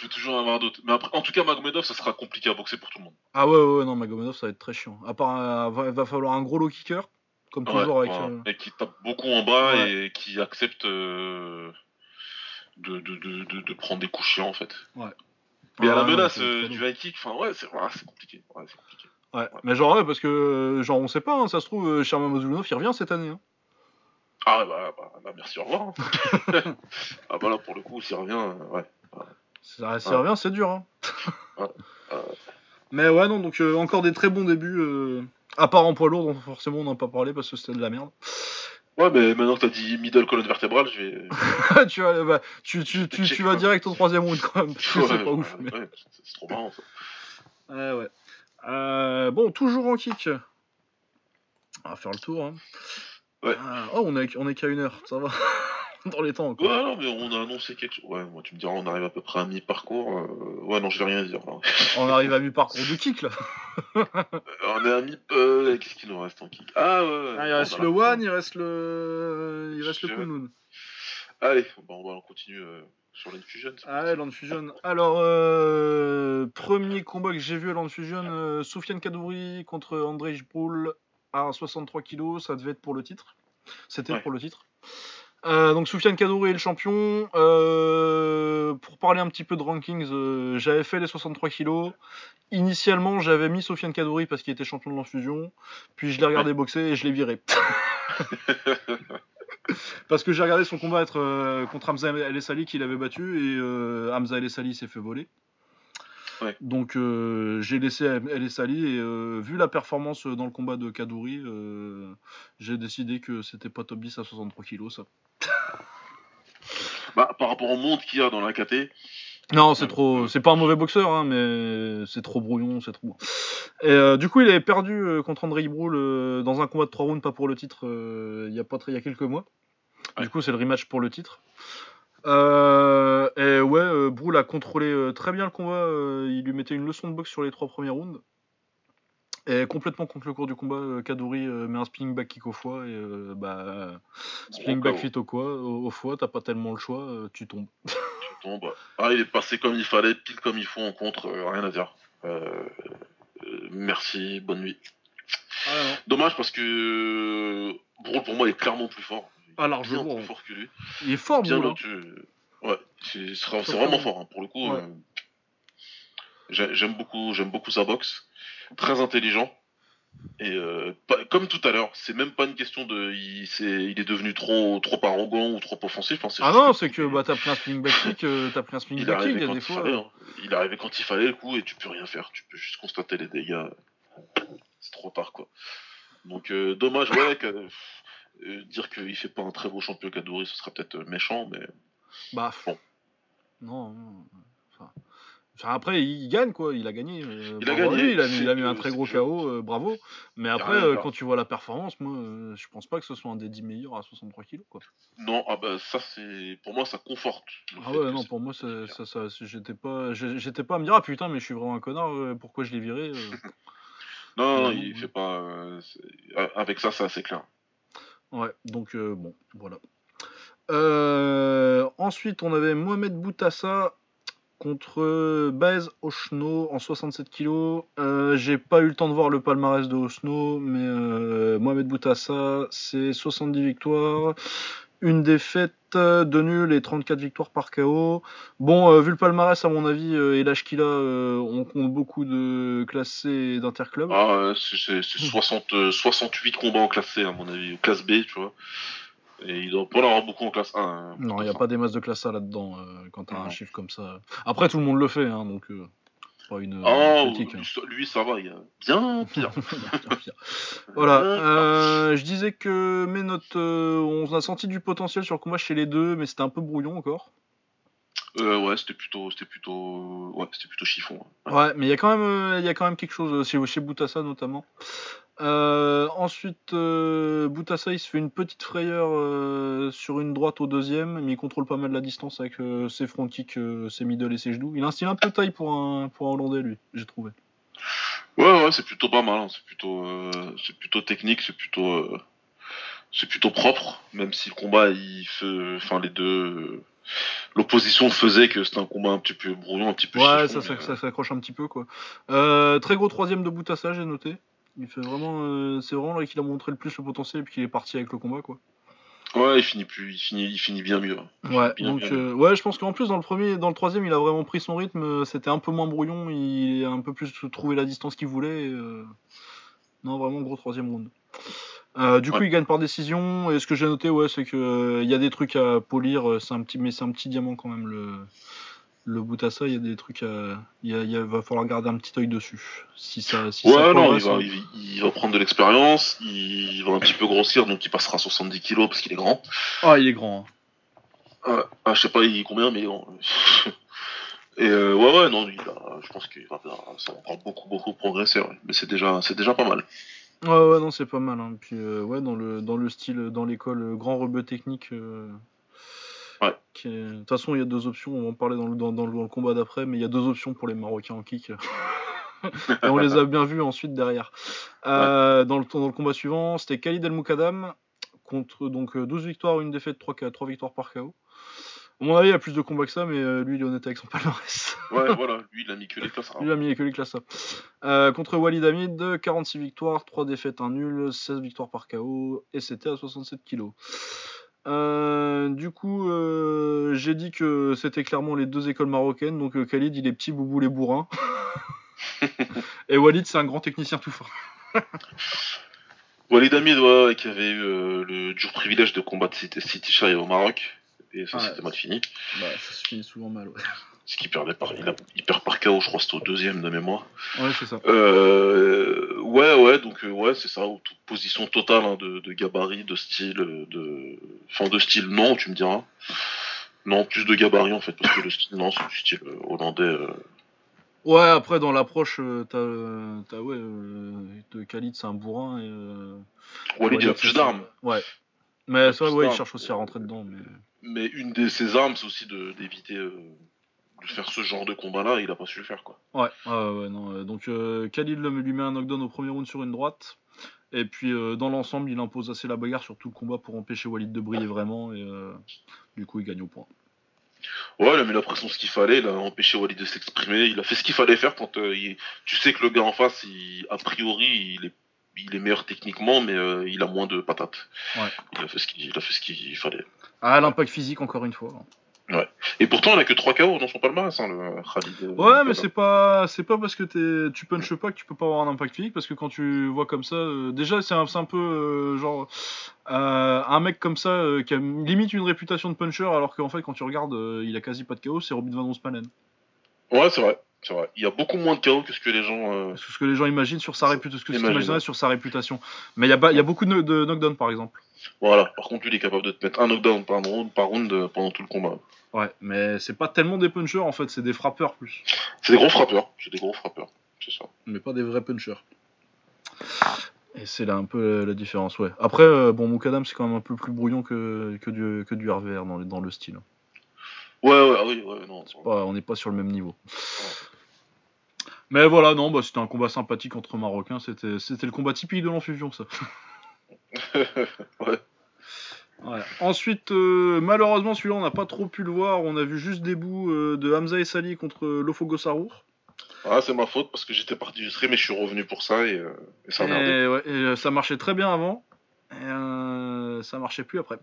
peut toujours en avoir d'autres. Mais après, en tout cas, Magomedov, ça sera compliqué à boxer pour tout le monde. Ah ouais, ouais, ouais, non, Magomedov, ça va être très chiant. À part, euh, va, va falloir un gros low kicker, comme toujours avec. voilà. euh, Et qui tape beaucoup en bas Ouais. et qui accepte euh, de, de, de, de, de prendre des coups chiants en fait. Ouais. Mais à Ah, la non, menace euh, du high kick, enfin ouais, c'est voilà, c'est compliqué. Ouais, compliqué. Ouais. Mais genre, ouais, parce que, genre, on sait pas, hein, ça se trouve, Sherman Mazulunov, il revient cette année. hein. Ah ouais, bah, bah, bah, merci, au revoir. hein. ah bah là, pour le coup, s'il revient, euh, ouais. Ça, s'il Ouais. revient, c'est dur. Hein. Ouais. Mais ouais, non, donc euh, encore des très bons débuts. À part en poids lourd, dont forcément on n'en a pas parlé parce que c'était de la merde. Ouais, mais maintenant que t'as dit middle colonne vertébrale, je vais. tu, vas, bah, tu, tu, tu, tu vas direct au troisième round quand même. parce que c'est Ouais, pas ouf. ouais, Mais... ouais, c'est trop marrant ça. Ouais, ouais. Euh, bon, toujours en kick. On va faire le tour. Hein. Ouais. Ah, oh, on est, on est qu'à une heure, ça va. Dans les temps. Quoi. Ouais, non, mais on a annoncé quelque chose. Ouais, moi, tu me diras, on arrive à peu près à mi-parcours. euh, Ouais, non, je vais rien dire. là. On arrive à mi-parcours du kick là. Euh, on est à mi. euh, Qu'est-ce qu'il nous reste en kick? Ah, ouais, ouais. Ah, il reste le la- one, il reste le. Il reste le Kunlun. Allez, bon, on va continuer euh, sur l'Infusion. Ah ouais, Land Fusion. Alors, euh, premier combat que j'ai vu à Land Fusion, euh, Soufiane Kadouri contre André Jboul à 63 kg, ça devait être pour le titre. C'était Ouais. pour le titre. Euh, donc Soufiane Kadouri est le champion. Euh, pour parler un petit peu de rankings, euh, j'avais fait les 63 kg. Initialement, j'avais mis Soufiane Kadouri parce qu'il était champion de Land Fusion. Puis je l'ai regardé boxer et je l'ai viré. Parce que j'ai regardé son combat être euh, contre Hamza El Essali qu'il avait battu et euh, Hamza El Essali s'est fait voler. Ouais. Donc euh, j'ai laissé El Essali et euh, vu la performance dans le combat de Kadouri, euh, j'ai décidé que c'était pas top 10 à 63 kg ça. Bah, par rapport au monde qu'il y a dans la KT, Non, c'est trop. C'est pas un mauvais boxeur, hein, mais c'est trop brouillon, c'est trop. Et euh, du coup, il avait perdu euh, contre André Ibroul euh, dans un combat de 3 rounds, pas pour le titre, euh, il y a pas très, il y a quelques mois. Ouais. Du coup, c'est le rematch pour le titre. Euh, et ouais, euh, Broul a contrôlé euh, très bien le combat. euh, il lui mettait une leçon de boxe sur les trois premiers rounds. Et complètement contre le cours du combat, euh, Kadouri euh, met un spinning back kick au foie et bah spinning back fit au, quoi, au, au foie, t'as pas tellement le choix, tu tombes. tu tombes. Ah, il est passé comme il fallait, pile comme il faut en contre, rien à dire. Merci, bonne nuit. Dommage parce que Brawl pour moi est clairement plus fort. Ah, Bien largement. plus fort que lui. Il est fort, Bien hein. au-dessus. Ouais, c'est vraiment fort. hein, pour le coup. Ouais. euh, j'ai- J'aime beaucoup, j'aime beaucoup sa boxe. Très intelligent. Et euh, pas- comme tout à l'heure, c'est même pas une question de, il, est devenu trop, trop arrogant ou trop offensif. hein, Ah non, c'est que bah, t'as pris un spinning back kick, euh, t'as pris un spinning il back kick, il y a des fois. fallait. hein. Il arrivé quand il fallait le coup et tu peux rien faire. Tu peux juste constater les dégâts. C'est trop tard quoi. Donc euh, dommage, ouais. que- euh, dire qu'il fait pas un très beau champion Kadouri, ce serait peut-être euh, méchant, mais Bah, Bon. non, non. Enfin, enfin, après, il gagne quoi, il a gagné. euh, Il a gagné, lui, il, a, mis- c'est il a mis que- un très gros KO, euh, bravo. Mais après, euh, quand tu vois la performance, moi, je pense pas que ce soit un des 10 meilleurs à 63 kg quoi. non, ah bah ça c'est, pour moi ça conforte. Ah ouais, non, pour moi, ça, ça, ça- j'étais pas, j'étais pas à me dire, ah putain, mais je suis vraiment un connard, pourquoi je l'ai viré. Non, non, Ouais, il fait pas. avec ça, c'est assez clair. Ouais, donc euh, bon, voilà. Euh, ensuite, on avait Mohamed Boutassa contre Baez Oshno en 67 kg. Euh, J'ai pas eu le temps de voir le palmarès de Oshno, mais Mohamed Boutassa, c'est 70 victoires, une défaite, euh, deux nuls et 34 victoires par KO. Bon, euh, vu le palmarès, à mon avis, euh, et l'âge qu'il a, euh, on compte beaucoup de classés et d'interclubs. Ah, c'est c'est- c'est 60, euh, 68 combats en classe C, à mon avis, classe B, tu vois. Et il doit pas en avoir beaucoup en classe 1. hein, Non, il n'y a pas des masses de classe A là-dedans quand t'as un chiffre comme ça. Après, tout le monde le fait, hein, donc c'est pas une, Oh, une critique. hein. lui, ça- lui, ça va, il y a bien pire. Bien pire. voilà, euh, je disais que mes notes, euh, on a senti du potentiel sur le combat chez les deux, mais c'était un peu brouillon encore. Euh, ouais, c'était plutôt, c'était plutôt, ouais, c'était plutôt chiffon. hein. Ouais, mais il y a quand même, euh, il y a quand même quelque chose euh, chez, chez Boutassa notamment. Euh, ensuite, euh, Boutassa il se fait une petite frayeur euh, sur une droite au deuxième, mais il contrôle pas mal la distance avec euh, ses front kicks, ses middle et ses genoux. Il a un style un peu taille pour un, pour un Hollandais, lui, j'ai trouvé. Ouais, ouais, c'est plutôt pas mal. hein, C'est plutôt, c'est plutôt technique, c'est plutôt, c'est plutôt propre, même si le combat, il fait, enfin les deux, l'opposition faisait que c'était un combat un petit peu brouillon, un petit peu. Ouais, chiffon, ça, mais, ça, ça s'accroche un petit peu quoi. Très gros troisième de Boutassa, j'ai noté. Il fait vraiment, euh, c'est vraiment là qu'il a montré le plus le potentiel et puis qu'il est parti avec le combat quoi. Ouais, il finit plus, il finit, il finit bien mieux. hein. Ouais, bien, donc bien, euh, ouais, je pense qu'en plus dans le premier, dans le troisième, il a vraiment pris son rythme. euh, C'était un peu moins brouillon, il a un peu plus trouvé la distance qu'il voulait. et, euh, Non, vraiment gros troisième round. Euh, du coup, il gagne par décision. Et ce que j'ai noté, ouais, c'est que il y a des trucs à polir. C'est un petit, mais c'est un petit diamant quand même le le Boutassa. Il y a des trucs à, il y a- il va falloir garder un petit œil dessus. Si ça, si ça Ouais, non, il va, il, il va prendre de l'expérience, il va un petit peu grossir, donc il passera à 70 kilos parce qu'il est grand. Ah, il est grand. hein. Ouais. Ah, je sais pas il est combien, mais il est grand. Et euh, ouais, ouais, non, il a, je pense qu'il va, ça va encore beaucoup, beaucoup progresser, ouais. mais c'est déjà, c'est déjà pas mal. Ouais, ouais, non, c'est pas mal. Hein. Puis, euh, ouais, dans le, dans le style, dans l'école, euh, grand rebeu technique. euh, Ouais. De toute façon, il y a deux options. On va en parler dans le, dans, dans le, dans le combat d'après, mais il y a deux options pour les Marocains en kick. Et on les a bien vus ensuite derrière. Euh, dans, le, dans le combat suivant, c'était Khalid El Moukadam contre donc euh, 12 victoires, une défaite, 3, 3 victoires par KO. À mon avis, il y a plus de combats que ça, mais euh, lui, il est honnête avec son palmarès. Ouais, voilà, lui, il a mis que les classes. Lui, il a mis que les classes. Euh, contre Walid Hamid, 46 victoires, 3 défaites, 1 nul, 16 victoires par KO, et c'était à 67 kilos. Euh, du coup, euh, j'ai dit que c'était clairement les deux écoles marocaines. Donc euh, Khalid, il est petit, Boubou les bourrins. et Walid, c'est un grand technicien tout fort. Walid Hamid, ouais, qui avait eu le dur privilège de combattre City Shai au Maroc, et ça, c'était mal fini. Bah, ça se finit souvent mal, ouais. Ce qui perdait par, il, a, il perd par KO, je crois, c'était au deuxième de mémoire. Ouais, c'est ça. Euh, ouais, ouais, donc euh, ouais, c'est ça, position totale hein, de, de gabarit, de style, euh, de, enfin de style non, tu me diras. Non, plus de gabarit en fait, parce que le style non, c'est du style hollandais. euh. Ouais, après, dans l'approche, t'as, t'as, ouais, euh, de Khalid, c'est un bourrin. Et, Walid, il a plus ça. d'armes, Ouais. Mais c'est vrai, plus ouais, il cherche aussi à rentrer dedans. Mais... mais une de ses armes, c'est aussi de- d'éviter de faire ce genre de combat-là, il a pas su le faire quoi. Ouais, ouais, ouais, non. euh, Donc euh, Khalid le- lui met un knockdown au premier round sur une droite. Et puis euh, dans l'ensemble, il impose assez la bagarre sur tout le combat pour empêcher Walid de briller vraiment. Et du coup, il gagne au point. Ouais, il a mis la pression ce qu'il fallait, il a empêché Walid de s'exprimer, il a fait ce qu'il fallait faire quand euh, il- tu sais que le gars en face, il- a priori, il est, il est meilleur techniquement, mais euh, il a moins de patates. Ouais. Il a fait ce qu'il il a fait ce qu'il fallait. Ah, l'impact physique, encore une fois. Et pourtant, il a que 3 KO dans son palmarès, hein, le Khalid. euh, Ouais, mais c'est pas, c'est pas parce que t'es, tu punches pas que tu peux pas avoir un impact physique. Parce que quand tu vois comme ça, euh, déjà, c'est un, c'est un peu euh, genre euh, un mec comme ça euh, qui a limite une réputation de puncher, alors qu'en fait, quand tu regardes, euh, il a quasi pas de KO. C'est Robin Van Spalen. Ouais, c'est vrai. C'est vrai. Il y a beaucoup moins de KO que ce que les gens. euh, ce que les gens imaginent sur sa réputation, ce que sur sa réputation. Mais il y a, il y a beaucoup de, de knockdown par exemple. Voilà. Par contre, lui, il est capable de te mettre un knockdown par round, par round euh, pendant tout le combat. Ouais, mais c'est pas tellement des punchers en fait, c'est des frappeurs plus. C'est des gros frappeurs. C'est des gros frappeurs. C'est ça. Mais pas des vrais punchers. Et c'est là un peu la différence, ouais. Après, euh, bon, Moukadam c'est quand même un peu plus brouillon que, que, du, que du RVR dans le, dans le style. Ouais, ouais, ah oui, ouais, non. Pas- on n'est pas sur le même niveau. Mais voilà, non, bah, c'était un combat sympathique entre Marocains, c'était c'était le combat typique de l'enfusion, ça. ouais. Ouais. Ensuite, euh, malheureusement, celui-là, on n'a pas trop pu le voir. On a vu juste des bouts euh, de Hamza et Sali contre Lofogo Sarour. Ah, c'est ma faute parce que j'étais parti du stream et je suis revenu pour ça et, euh, et ça. Et, ouais, et, euh, ça marchait très bien avant. Euh, ça marchait plus après.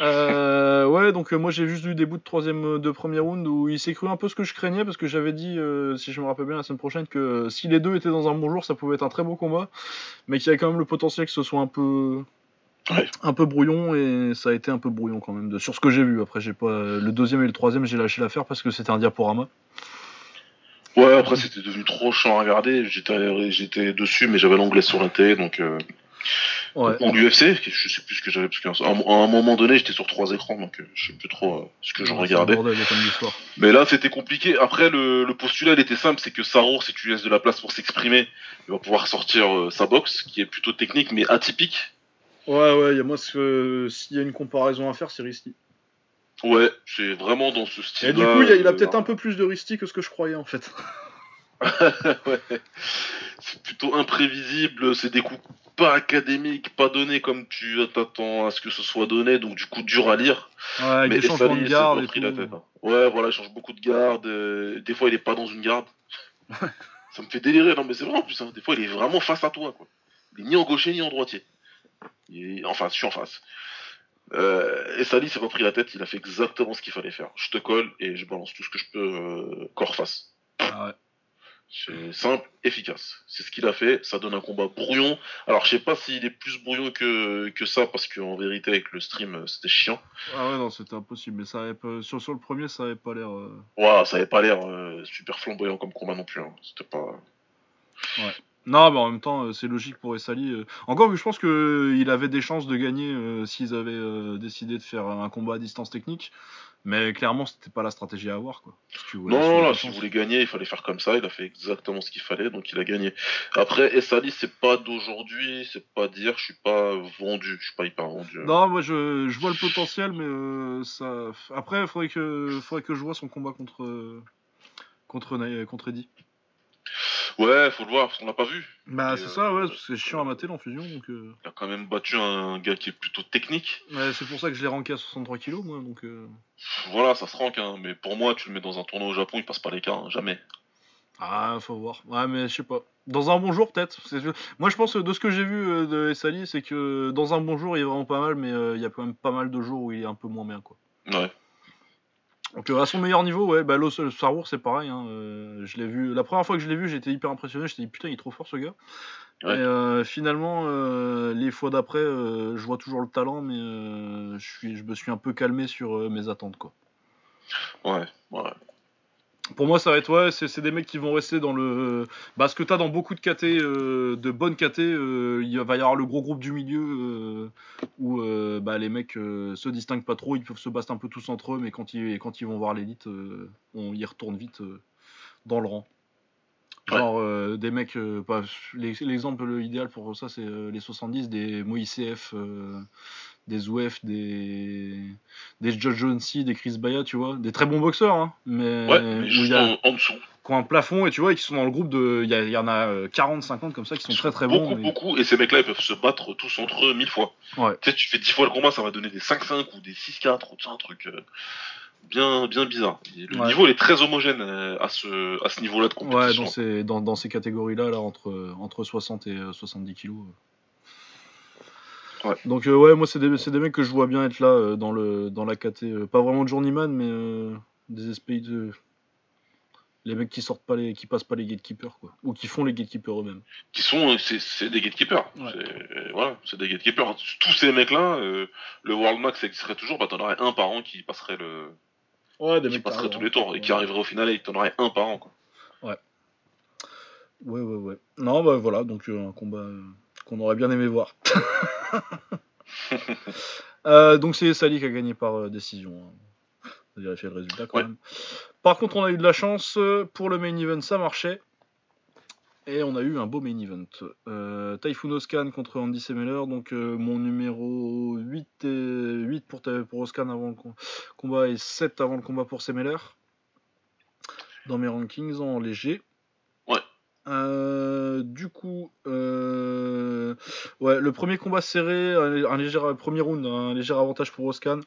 Euh, ouais, donc euh, moi j'ai juste vu des bouts de troisième, de premier round où il s'est cru un peu ce que je craignais parce que j'avais dit, euh, si je me rappelle bien la semaine prochaine, que si les deux étaient dans un bon jour, ça pouvait être un très beau combat, mais qu'il y avait quand même le potentiel que ce soit un peu, Ouais. un peu brouillon et ça a été un peu brouillon quand même de, sur ce que j'ai vu. Après j'ai pas le deuxième et le troisième j'ai lâché l'affaire parce que c'était un diaporama. Ouais, après c'était devenu trop chiant à regarder. J'étais, j'étais dessus, mais j'avais l'anglais sur la télé, donc. Ouais. Ou l'UFC, je sais plus ce que j'avais, parce qu'à un, moment donné j'étais sur trois écrans, donc euh, je sais plus trop euh, ce que je C'est le regardais. bordel. Mais là c'était compliqué. Après le, le postulat il était simple, c'est que Sarour, si tu laisses de la place pour s'exprimer, il va pouvoir sortir euh, sa boxe, qui est plutôt technique mais atypique. Ouais, ouais, y a moi, s'il y a une comparaison à faire, c'est Risty. Ouais, c'est vraiment dans ce style. Et du coup, il, a- il a peut-être un peu plus de Risty que ce que je croyais en fait. C'est plutôt imprévisible, c'est des coups pas académiques, pas donnés comme tu t'attends à ce que ce soit donné, donc du coup dur à lire. Ouais, mais des changements de garde et La tête, hein. Ouais, voilà, il change beaucoup de garde, euh, des fois il est pas dans une garde. ça me fait délirer, non mais c'est vrai en plus, hein. des fois il est vraiment face à toi, quoi. Il est ni en gaucher ni en droitier. Il est en face, je suis en face. Euh, et Sali s'est pas pris la tête, il a fait exactement ce qu'il fallait faire. Je te colle et je balance tout ce que je peux euh, corps face. Ah ouais. C'est simple, efficace. C'est ce qu'il a fait. Ça donne un combat brouillon. Alors, je sais pas s'il est plus brouillon que, que ça, parce qu'en vérité, avec le stream, euh, c'était chiant. Ah ouais, non, c'était impossible. Mais ça avait pas... sur, sur le premier, ça avait pas l'air. Euh, ouais, ça avait pas l'air euh, super flamboyant comme combat non plus. Hein. C'était pas. Ouais. Non, mais en même temps, c'est logique pour Essali. Encore que je pense qu'il avait des chances de gagner s'ils avaient décidé de faire un combat à distance technique. Mais clairement, c'était pas la stratégie à avoir. Quoi. non, là, si vous voulez gagner, il fallait faire comme ça. Il a fait exactement ce qu'il fallait, donc il a gagné. Après, Essali, c'est pas d'aujourd'hui, c'est pas dire, je suis pas vendu, je suis pas hyper vendu. Hein. Non, moi je, je vois le potentiel, mais euh, ça. Après, il faudrait que, faudrait que je vois son combat contre, contre, contre Eddie. Ouais, faut le voir, parce qu'on l'a pas vu. Bah, c'est ça, ouais, parce que c'est chiant à mater l'enfusion. Donc, euh. Il a quand même battu un gars qui est plutôt technique. Ouais, c'est pour ça que je l'ai ranké à 63 kg, moi, donc. Euh. Voilà, ça se rank, hein, mais pour moi, tu le mets dans un tournoi au Japon, il passe pas les cas, hein, jamais. Ah, faut voir. Ouais, mais je sais pas. Dans un bon jour, peut-être. Moi, je pense, de ce que j'ai vu euh, de Sali, c'est que dans un bon jour, il est vraiment pas mal, mais il y a quand même pas mal de jours où il est un peu moins bien, quoi. Ouais. Donc à son meilleur niveau, ouais, bah, Star Wars c'est pareil. Hein, euh, je l'ai vu. La première fois que je l'ai vu, j'étais hyper impressionné. J'étais dit putain, il est trop fort ce gars. Et euh, finalement, euh, les fois d'après, je vois toujours le talent, mais je suis, je me suis un peu calmé sur mes attentes quoi. Ouais, ouais. Pour moi, ça va être ouais, c'est des mecs qui vont rester dans le. Bah, ce que t'as dans beaucoup de KT, euh, de bonnes KT, euh, il va y avoir le gros groupe du milieu euh, où bah, les mecs se distinguent pas trop, ils peuvent se battre un peu tous entre eux, mais quand ils, quand ils vont voir l'élite, on y retourne vite dans le rang. Genre des mecs, l'exemple idéal pour ça, c'est les 70, des Moïse CF des OF, des, des Judge Jonesy, des Chris Baya, tu vois, des très bons boxeurs, hein, mais, ouais, il en, dessous. Qui ont un plafond et tu vois, et qui sont dans le groupe de. Il y, en a 40, 50 comme ça qui sont très très bons. Beaucoup, beaucoup, et ces mecs-là, ils peuvent se battre tous entre eux mille fois. Ouais. Tu sais, tu fais 10 fois le combat, ça va donner des 5-5 ou des 6-4, ou un truc. Euh, bien, bien bizarre. Le niveau il est très homogène euh, à ce, à ce niveau-là de compétition. Ouais, dans ces, dans, dans ces catégories-là, là, entre, entre 60 et 70 euh, Donc euh, ouais, moi c'est des, des, mecs que je vois bien être là euh, dans le dans la KT, euh, pas vraiment de journeyman, mais des espèces de les mecs qui sortent pas les, qui passent pas les gatekeepers quoi, ou qui font les gatekeepers eux-mêmes. Qui sont, c'est des gatekeepers. Voilà, c'est des gatekeepers. Tous ces mecs là, le World Max existerait toujours, bah t'en aurais un par an qui passerait le, ouais, des qui passerait tous les tours et qui arriverait au final et t'en aurais un par an quoi. Ouais. Ouais ouais ouais. Non bah voilà donc un combat qu'on aurait bien aimé voir. Euh, donc c'est Sally qui a gagné par euh, décision. Hein. On va vérifier le résultat quand même. Par contre, on a eu de la chance. Pour le main event, ça marchait. Et on a eu un beau main event. Euh, Typhoon Oscan contre Andy Semeller. Donc mon numéro 8, et 8 pour, pour Oscan avant le combat et 7 avant le combat pour Semeller. Dans mes rankings en léger. Euh, du coup, euh, ouais, le premier combat serré, un, léger premier round, un léger avantage pour Oscan.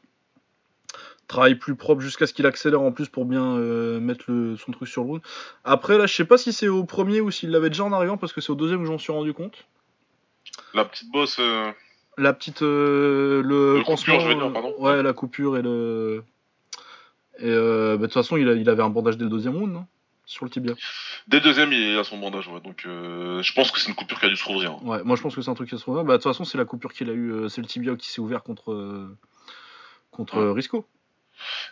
Travail plus propre jusqu'à ce qu'il accélère en plus pour bien euh, mettre le, son truc sur le round. Après, là, je sais pas si c'est au premier ou s'il l'avait déjà en arrivant parce que c'est au deuxième que j'en suis rendu compte. La petite bosse. La petite. le, coupure, je veux dire, pardon. Ouais, la coupure et le. Et bah, de toute façon, il, il, avait un bandage dès le deuxième round, non? Sur le tibia. Dès le deuxième, il a son bandage, ouais. Donc, euh, je pense que c'est une coupure qui a dû se rouvrir. Hein. Ouais, moi je pense que c'est un truc qui a se rouvrir. Bah, de toute façon, c'est la coupure qu'il a eu. Euh, c'est le tibia qui s'est ouvert contre, euh, contre Risco.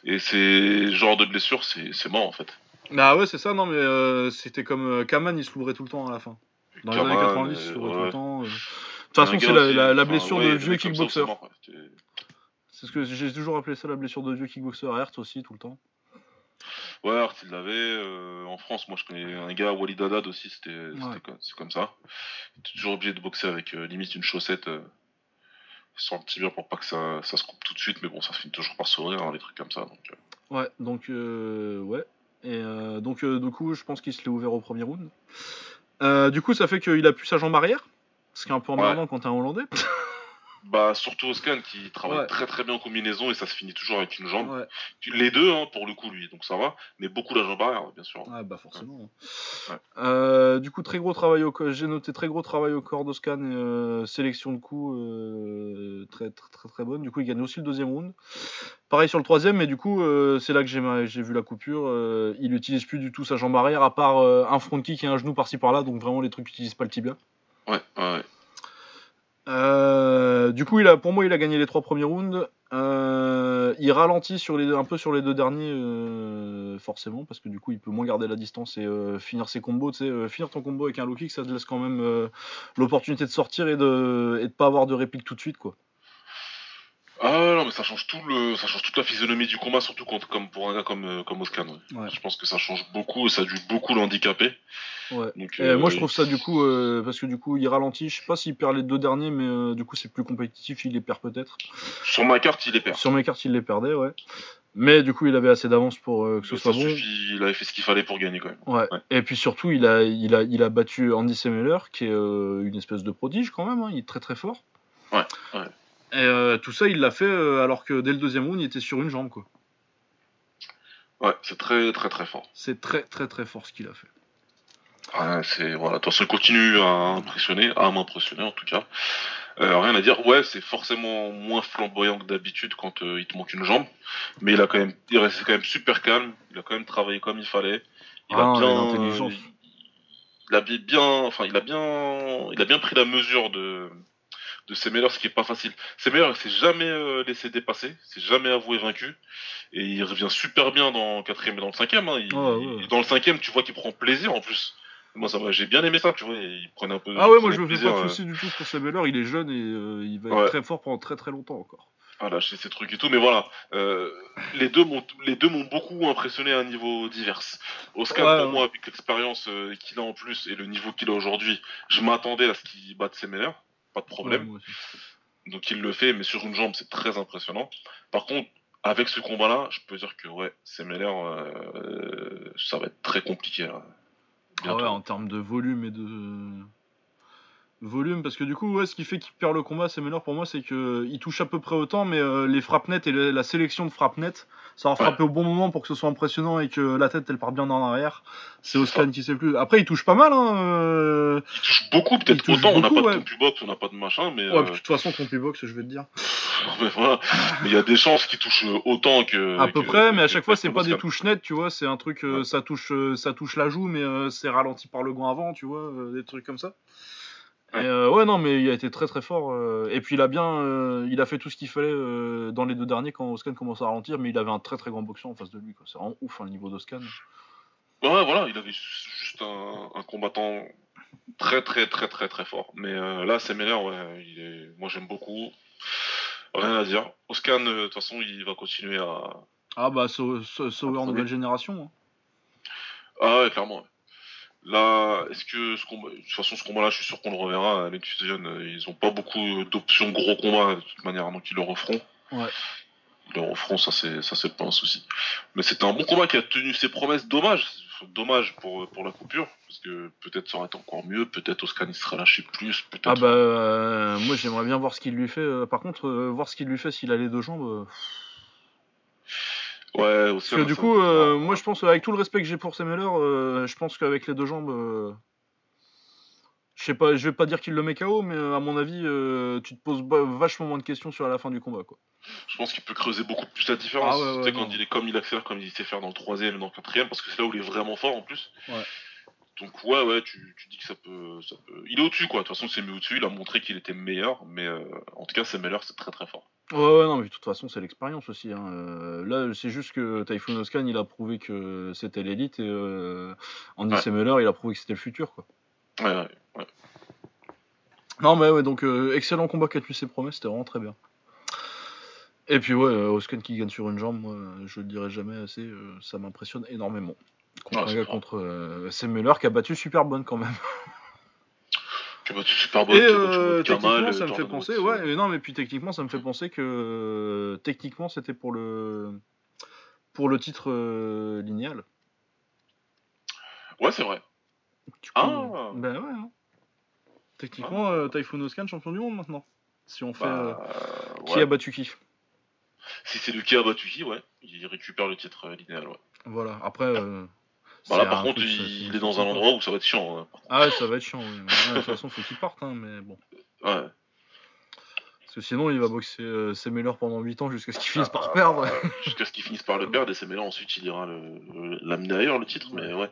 Et c'est genre de blessure, c'est mort en fait. Bah ouais, c'est ça, non, mais c'était comme Kaman, il se l'ouvrait tout le temps à la fin. Dans les années 90, il se l'ouvrait tout le temps. De toute façon, c'est la, blessure de vieux kickboxer. C'est ce que j'ai toujours appelé ça la blessure de vieux kickboxer. Hertz aussi, tout le temps. Ouais, Art, il l'avait. Euh, en France, moi, je connais un gars, Walid Haddad aussi, c'était c'est comme ça. Il était toujours obligé de boxer avec euh, limite une chaussette euh, sur le tibia pour pas que ça, ça, se coupe tout de suite, mais bon, ça finit toujours par sourire, hein, les trucs comme ça. Donc, Ouais, donc, ouais. Et euh, donc, euh, du coup, je pense qu'il se l'est ouvert au premier round. Euh, du coup, ça fait qu'il a pu sa jambe arrière. Ce qui est un peu emmerdant quand t'es un Hollandais. Bah, surtout Oscan qui travaille Ouais. très très bien en combinaison et ça se finit toujours avec une jambe. Ouais. Les deux, hein, pour le coup, lui, donc ça va. Mais beaucoup la jambe arrière, bien sûr. Ah bah forcément. Ouais. Euh, du coup très gros travail au corps. J'ai noté très gros travail au corps d'Oscan et euh, sélection de coups euh, très, très très très bonne. Du coup il gagne aussi le deuxième round. Pareil sur le troisième, mais du coup euh, c'est là que j'ai vu la coupure. Il utilise plus du tout sa jambe arrière à part un front kick et un genou par-ci par-là. Donc vraiment les trucs qui utilisent pas le tibia. Ouais, ouais. Euh, du coup, il pour moi, il a gagné les trois premiers rounds. Euh, il ralentit un peu sur les deux derniers, euh, forcément, parce que du coup, il peut moins garder la distance et finir ses combos. Finir ton combo avec un low kick, ça te laisse quand même l'opportunité de sortir et de, de pas avoir de réplique tout de suite, quoi. Ah non, mais ça change tout le, ça change toute la physionomie du combat, surtout contre, comme pour un gars comme, euh, comme ouais. Ouais. Je pense que ça change beaucoup et ça a dû beaucoup l'handicaper. Ouais. Donc, euh, moi, je trouve ça du coup, euh, parce que du coup, il ralentit. Je sais pas s'il perd les deux derniers, mais euh, du coup, c'est plus compétitif. Il les perd peut-être. Sur ma carte, il est perd. Sur mes cartes, il les perdait, ouais. Mais du coup, il avait assez d'avance pour euh, que ce Mais soit ça bon. suffit, il avait fait ce qu'il fallait pour gagner quand même. Ouais. Ouais. Et puis surtout, il a, il a, il a battu Andy Semeler, qui est euh, une espèce de prodige quand même. hein, Il est très très fort. Ouais, ouais. Et euh, tout ça, il l'a fait euh, alors que dès le deuxième round, il était sur une jambe. quoi. Ouais, c'est très très très fort. C'est très très très fort ce qu'il a fait. Ouais, c'est voilà. De toute façon, il continue à impressionner, à m'impressionner en tout cas. Euh, rien à dire. Ouais, c'est forcément moins flamboyant que d'habitude quand euh, il te manque une jambe, mais il a quand même, il restait quand même super calme. Il a quand même travaillé comme il fallait. Il Ah, a non, bien, il il a bi- bien, enfin, il a bien, il a bien pris la mesure de de Semeler, ce qui est pas facile. Semeler, il s'est jamais euh, laissé dépasser, s'est jamais avoué vaincu, et il revient super bien dans le quatrième et dans le cinquième. Hein. Il- Ouais, ouais. Dans le cinquième, tu vois qu'il prend plaisir en plus. Moi, ça j'ai bien aimé ça, tu vois. Il prenait un peu. Ah ouais, moi je me fais pas de euh, soucis du tout pour Semeler. Il est jeune et euh, il va être très fort pendant très très longtemps encore. à lâcher ces trucs et tout, mais voilà, euh, les deux m'ont les deux m'ont beaucoup impressionné à un niveau divers. Oscar Ouais, pour ouais. moi avec l'expérience euh, qu'il a en plus et le niveau qu'il a aujourd'hui, je m'attendais à ce qu'il batte Semeler, pas de problème. Ouais. Donc il le fait, mais sur une jambe, c'est très impressionnant. Par contre, avec ce combat-là, je peux dire que ouais, Semeler, euh, ça va être très compliqué. là. Ah ouais, en termes de volume et de volume, parce que du coup, ouais, ce qui fait qu'il perd le combat, Semeler pour moi, c'est que il touche à peu près autant, mais euh, les frappes nettes et le- la sélection de frappes nettes, ça va frapper au bon moment pour que ce soit impressionnant et que la tête elle part bien en arrière. C'est C'est Oscan qui sait plus. Après, il touche pas mal, hein. euh, Il touche beaucoup, peut-être autant. on n'a pas de ouais. compu-box, on n'a pas de machin, mais, Ouais, euh, puis de toute façon, contre box, je vais te dire. mais voilà. Il y a des chances qu'il touche autant que. À peu que- près, mais à que- chaque fois, c'est pas des touches nettes, tu vois. C'est un truc, euh, ça touche, euh, ça touche la joue, mais euh, c'est ralenti par le gant avant, tu vois, euh, des trucs comme ça. Ouais. Euh, ouais, non, mais il a été très très fort. euh, et puis il a bien, euh, il a fait tout ce qu'il fallait euh, dans les deux derniers quand Oscan commence à ralentir, mais il avait un très très grand boxeur en face de lui. quoi. C'est vraiment ouf hein, le niveau d'Oscan. Ouais, voilà, il avait juste un, un combattant très très très très très fort. Mais euh, là, Semeler, ouais, il est... moi j'aime beaucoup. Rien à dire. Oscan, de toute façon, il va continuer à. Ah bah, Sau- Sau- Sauer Ah, nouvelle génération. hein. Ah ouais, clairement. Là, est-ce que ce combat, de toute façon, ce combat-là, je suis sûr qu'on le reverra. Avec Fusion, ils ont pas beaucoup d'options gros combats de toute manière, donc ils le referont. Ouais. Ils le referont, ça c'est ça c'est pas un souci. Mais c'était un bon combat qui a tenu ses promesses. Dommage, dommage pour pour la coupure, parce que peut-être ça aurait été encore mieux. Peut-être Oscar il serait lâché plus. Peut-être. Ah bah, euh, moi j'aimerais bien voir ce qu'il lui fait. euh, par contre, euh, voir ce qu'il lui fait s'il a les deux jambes. euh, Ouais, Oscar. Parce que du coup, euh, moi je pense, avec tout le respect que j'ai pour Semeler, euh, je pense qu'avec les deux jambes, euh, je sais pas, je vais pas dire qu'il le met KO, mais euh, à mon avis, tu te poses vachement moins de questions sur la fin du combat, quoi. Je pense qu'il peut creuser beaucoup plus la différence. Ah ouais, quand il est comme il accélère, comme il sait faire dans le troisième et dans le quatrième, parce que c'est là où il est vraiment fort en plus. Ouais. Donc ouais, ouais, tu, tu dis que ça peut, ça peut. Il est au-dessus quoi. De toute façon, c'est mis au-dessus. Il a montré qu'il était meilleur, mais euh, en tout cas, c'est Meller, c'est très très fort. Ouais, ouais, non, mais de toute façon, c'est l'expérience aussi. hein. Euh, là, c'est juste que Typhoon Oscan, il a prouvé que c'était l'élite, et euh, Andy Ouais. Semeler, il a prouvé que c'était le futur, quoi. Ouais, ouais, ouais. Non, mais ouais, donc euh, excellent combat qui a tenu ses promesses, c'était vraiment très bien. Et puis ouais, euh, Oscan qui gagne sur une jambe, moi, je le dirai jamais assez, ça m'impressionne énormément. Contre Ah, grave. contre euh, Semeler qui a battu super bonne quand même. Tu as battu super bon. Et euh, techniquement, ça me fait penser, ouais, et non, mais puis techniquement, ça me fait penser que euh, techniquement, c'était pour le pour le titre euh, linéal. Ouais, c'est vrai. Coup, Ah. Ben ouais. hein. Techniquement, euh, Typhoon Oscan, champion du monde maintenant. Si on fait. euh, Bah, qui ouais. a battu qui Si c'est lui qui a battu qui, ouais, il récupère le titre euh, linéal, ouais. Voilà, après. euh, Bah là, par contre, truc, il, est dans un endroit où ça va être chiant. hein. Ah ouais, ça va être chiant. Ouais, de toute façon, faut qu'il parte, hein, mais bon. Ouais. Parce que sinon, il va boxer euh, ses meilleurs pendant 8 ans jusqu'à ce qu'il finisse Ah, par perdre. Jusqu'à ce qu'il finisse par le perdre, et là ensuite il ira l'amener ailleurs le titre, mais ouais.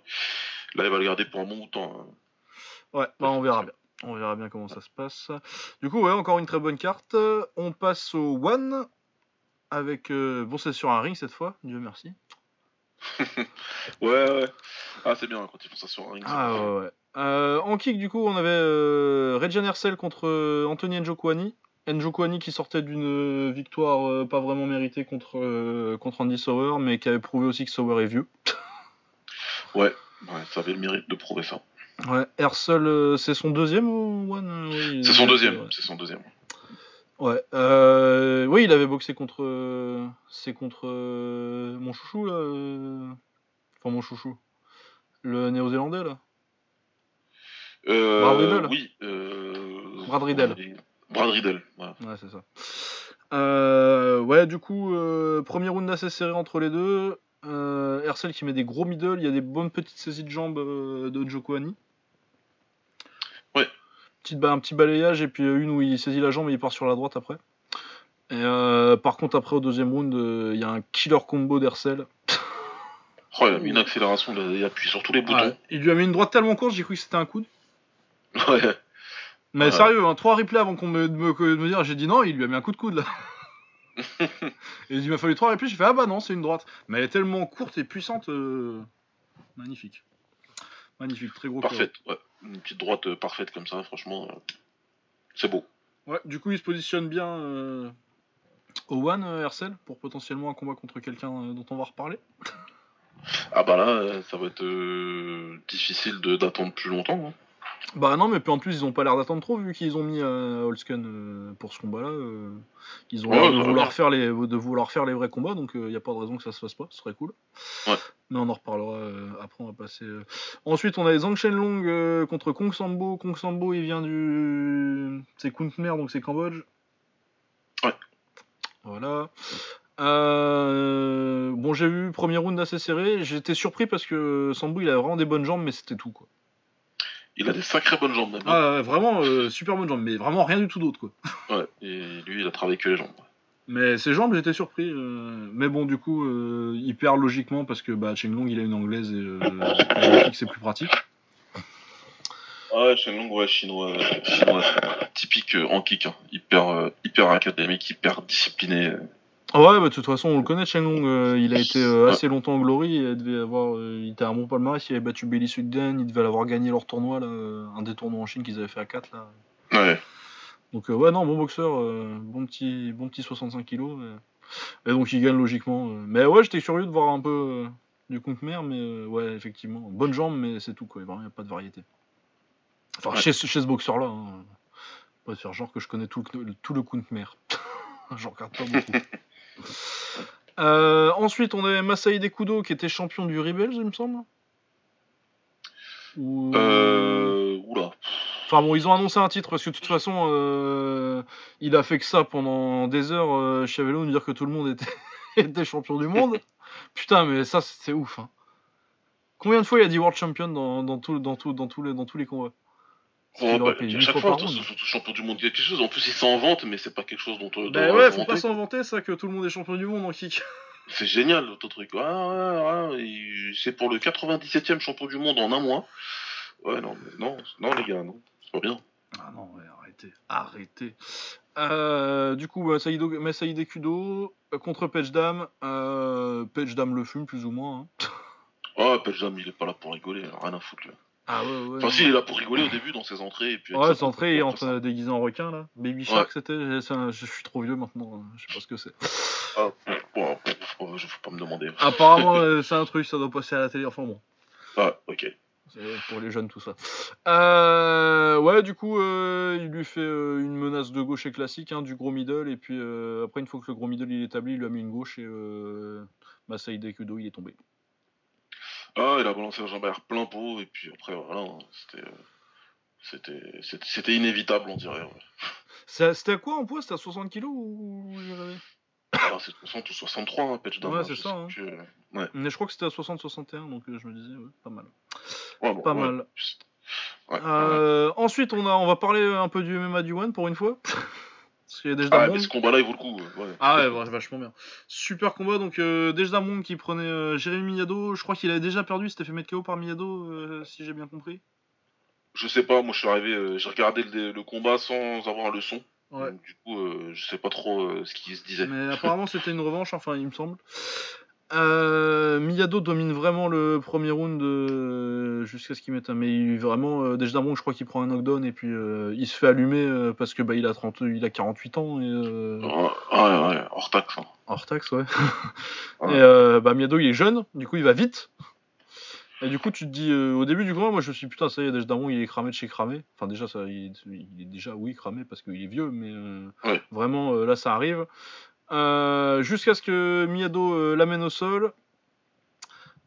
Là, il va le garder pour un bon bout de temps. hein. Ouais, bah on verra bien. On verra bien comment ça se passe. Du coup, ouais, encore une très bonne carte. On passe au One. Avec. euh, Bon, c'est sur un ring cette fois, Dieu merci. Ouais, ouais. Ah, c'est bien quand ils font ça sur un ring. Ah ouais, ouais. Euh, en kick, du coup, on avait euh, Rejan Hercel contre euh, Anthony Njokwani. Njokwani qui sortait d'une euh, victoire euh, pas vraiment méritée contre, contre Andy Sauer, mais qui avait prouvé aussi que Sauer est vieux. Ouais, ça avait le mérite de prouver ça. Ouais, Hercel, c'est son deuxième ou One C'est son deuxième, c'est son deuxième. Ouais, euh, oui, il avait boxé contre. c'est contre euh, mon chouchou là. euh, Enfin, mon chouchou. Le néo-zélandais là. Euh, Brad Riddle Oui. Euh... Brad Riddle. Brad Riddle, voilà. Ouais, c'est ça. Euh, ouais, du coup, euh, premier round assez serré entre les deux. Euh, Hercel qui met des gros middle, il y a des bonnes petites saisies de jambes de Njokwani. Petite un petit balayage et puis euh, une où il saisit la jambe et il part sur la droite après. Et euh, par contre, après au deuxième round, euh, il y a un killer combo d'Hercel. Oh, il a mis une accélération, il a- appuie sur tous les boutons. Ouais, il lui a mis une droite tellement courte, j'ai cru que c'était un coude. Ouais. Mais Ouais. sérieux, hein, trois replays avant qu'on me, me, de me dire, j'ai dit non, il lui a mis un coup de coude là. et il m'a fallu trois replays, j'ai fait ah bah non, c'est une droite. Mais elle est tellement courte et puissante. euh, Magnifique. Magnifique, très gros. Parfaite, ouais. Une petite droite euh, parfaite comme ça, franchement. euh, C'est beau. Ouais, du coup, il se positionne bien au One, euh, Hercel, pour potentiellement un combat contre quelqu'un dont on va reparler. Ah bah là, ça va être difficile d'attendre plus longtemps. hein. Bah non, mais puis en plus, ils ont pas l'air d'attendre trop vu qu'ils ont mis euh, Holsken euh, pour ce combat-là. euh, ils ont Ouais, l'air de vouloir, faire les, de vouloir faire les vrais combats, donc il n'y a pas de raison que ça se fasse pas, ce serait cool. Ouais. Mais on en reparlera euh, après, on va passer. euh. Ensuite, on a les Zhang Shenlong euh, contre Kong Sambo. Kong Sambo, il vient du. C'est Khmer, donc c'est Cambodge. Ouais. Voilà. Euh, Bon, j'ai vu premier round assez serré. J'étais surpris parce que Sambo, il avait vraiment des bonnes jambes, mais c'était tout quoi. Il a des sacrées bonnes jambes même. Ah, ouais, vraiment euh, super bonnes jambes, mais vraiment rien du tout d'autre quoi. Ouais, et lui, il a travaillé que les jambes. Mais ses jambes, j'étais surpris. euh, Mais bon, du coup, euh, il perd logiquement parce que bah, Chenglong, il a une anglaise et euh, c'est plus pratique. Ah ouais, Shenlong, ouais, chinois, chinois typique euh, en kick. hein. Hyper, euh, hyper académique, hyper discipliné. Ouais, bah, de toute façon, on le connaît, Chenglong. euh, il a été euh, assez longtemps en glory. Il devait avoir, euh, il était un bon palmarès. Il avait battu Billy Sugden. Il devait l'avoir gagné leur tournoi, là, un des tournois en Chine qu'ils avaient fait à 4. Là. Ouais. Donc, ouais, non, bon boxeur. bon, petit, bon petit 65 kilos. Et, et donc, il gagne logiquement. Mais ouais, j'étais curieux de voir un peu du Khmer, mais euh, ouais, effectivement. Bonne jambe, mais c'est tout, quoi. Il n'y a pas de variété. Enfin, Ouais. chez, ce- chez ce boxeur-là. Hein. Pas de faire genre que je connais tout le, tout le Khmer. J'en regarde pas beaucoup. Euh, ensuite, on avait Masaï Kudo qui était champion du Rebels, il me semble. Ou- Euh. Oula. Enfin bon, ils ont annoncé un titre parce que de toute façon, euh, il a fait que ça pendant des heures euh, chez Vélo, nous dire que tout le monde était, était champion du monde. Putain, mais ça, c'est ouf. hein. Combien de fois il a dit World Champion dans, dans, tout, dans, tout, dans, tous les, dans tous les combats? Aurait bah, chaque fois champion du monde, il y a quelque chose. En plus, il s'en vante, mais c'est pas quelque chose dont on Bah doit ouais, faut pas vanter. s'inventer ça que tout le monde est champion du monde en kick. C'est génial, ton truc. Ah, ouais, ouais, il- c'est pour le 97e champion du monde en un mois. Ouais, non, mais non, non, les gars, non. C'est pas bien. Ah non, ouais, arrêtez. Arrêtez. Euh, du coup, Masaïdo- Masaï Kudo euh, contre Page Dam. Euh, Page Dam le fume plus ou moins. hein. Ah, Peljam, il est pas là pour rigoler, rien à foutre. Là. Ah ouais, ouais. Enfin, si, il est là pour rigoler au début dans ses entrées. Et puis Ouais, sa c'est entré, il est en de déguiser en requin là. Baby Shark, c'était. c'est un- Je suis trop vieux maintenant, hein, je sais pas ce que c'est. Ah, bon, bon, je faut pas me demander. Apparemment, euh, c'est un truc, ça doit passer à la télé. Enfin bon, Ah, ok. c'est pour les jeunes tout ça. Euh, ouais, du coup, euh, il lui fait euh, une menace de gauche et classique, hein, du gros middle, et puis après, une fois que le gros middle il est établi, il lui a mis une gauche et Masaï Kudo il est tombé. Ah, il a balancé un arrière plein pot, et puis après, voilà, hein, c'était. C'était, c'était, inévitable, on dirait. ouais. C'était à quoi en poids C'était à 60 kilos ou j'ai rêvé Ah, c'est 60 ou 63, hein, Patch Ouais, c'est ça, hein. Que... Ouais. Mais je crois que c'était à 60-61, donc euh, je me disais, ouais, pas mal. Ouais, bon, Pas mal. Euh, ensuite, on, a, on va parler un peu du MMA du One pour une fois. Parce Ah, mais ce combat-là, il vaut le coup. Ouais. Ah ouais, vachement bien. Super combat, donc euh, qui prenait euh, Jérémy Miyado. Je crois qu'il avait déjà perdu, il s'était fait mettre KO par Miyado, euh, si j'ai bien compris. Je sais pas, moi je suis arrivé, euh, j'ai regardé le, le combat sans avoir le son. Ouais. Donc, du coup, je sais pas trop ce qui se disait. Mais apparemment c'était une revanche, enfin il me semble. Euh, Miyado domine vraiment le premier round euh, jusqu'à ce qu'il mette un. Mais il, vraiment, euh, déjà Damon, je crois qu'il prend un knockdown et puis euh, il se fait allumer parce que bah, il, a 30, il a 48 ans et. Ouais, ouais, ouais, hors taxe. hein. Hors taxe, ouais. Ouais. Et bah, Miyado, il est jeune, du coup, il va vite. Et du coup, tu te dis, au début du combat, moi je me suis dit, putain, ça y est, Dej Damon, il est cramé de chez cramé. Enfin, déjà, ça, il, il est déjà, oui, cramé parce qu'il est vieux, mais Ouais. vraiment, là, ça arrive. Euh, Jusqu'à ce que Miyado euh, l'amène au sol.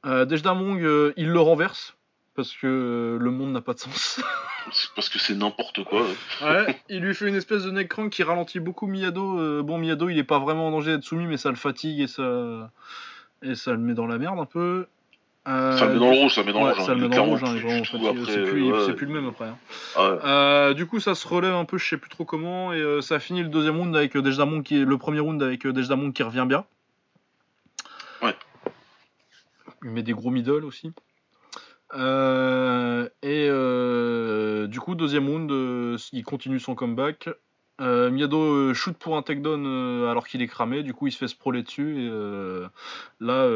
Euh, Dej Damon, euh, il le renverse parce que le monde n'a pas de sens. Parce que c'est n'importe quoi. ouais. Ouais, il lui fait une espèce de neck crank qui ralentit beaucoup Miyado. Bon, Miyado, il est pas vraiment en danger d'être soumis, mais ça le fatigue et ça, et ça le met dans la merde un peu. Euh, Ça le met dans le rouge, ça le met dans ouais, le rouge. hein. ça le met dans le rouge, hein, plus C'est plus, ouais. plus le même après. hein. Ah. Euh, du coup, ça se relève un peu, je sais plus trop comment, et euh, ça finit le deuxième round avec euh, Dejdamon qui est le premier round avec Dejdamon qui revient bien. Ouais. Il met des gros middle aussi. Et du coup, deuxième round, il continue son comeback. Euh, Miyado euh, shoot pour un takedown euh, alors qu'il est cramé, du coup il se fait sprawler dessus et euh, là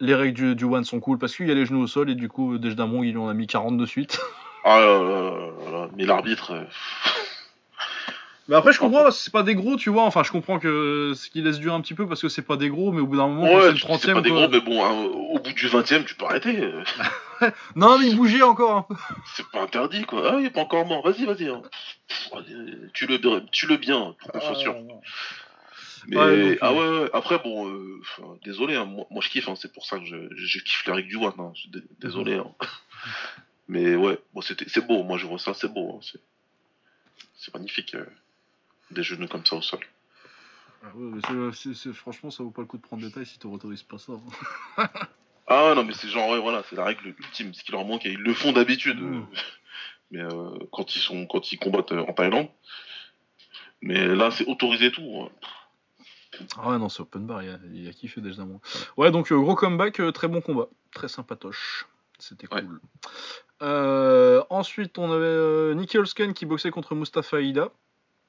les règles du, du one sont cool parce qu'il y a les genoux au sol et du coup Dejdamon il en a mis 40 de suite. Ah là là là là. Mais l'arbitre. euh, Mais après, je comprends, c'est pas des gros, tu vois. Enfin, je comprends que ce qui laisse durer un petit peu parce que c'est pas des gros, mais au bout d'un moment, Ouais, c'est le c'est 30 pas des quoi. gros, mais bon, hein, au bout du 20 e tu peux arrêter. Non, mais il bougeait encore un peu. C'est pas interdit, quoi. Ah, il est pas encore mort. Vas-y, vas-y. hein. Tu le, tu le bien, pour qu'on soit sûr. Mais Ouais, donc, ah euh, ouais, ouais. après bon, euh, désolé, hein, moi, moi, je kiffe, hein, c'est pour ça que je, je kiffe les règles du One. Hein, je dé- désolé. hein. Mais ouais, bon, c'était, c'est beau. Moi, je vois ça, c'est beau. hein, c'est, c'est magnifique. euh, des genoux comme ça au sol. Ah ouais, mais c'est- c'est- c'est- franchement, ça vaut pas le coup de prendre détail si tu autorises pas ça. hein. Ah non, mais c'est genre ouais, voilà, c'est la règle ultime. Ce qui leur manque, et ils le font d'habitude. euh, Mm. Mais euh, quand ils sont, quand ils combattent euh, en Thaïlande. Mais là, c'est autorisé tout. hein. Ah ouais, non, c'est open bar, il a, il a kiffé déjà moi. Ouais, donc euh, gros comeback, euh, très bon combat. Très sympatoche. C'était Ouais. cool. Euh, ensuite, on avait Nicky Holsken qui boxait contre Mustafa Aïda.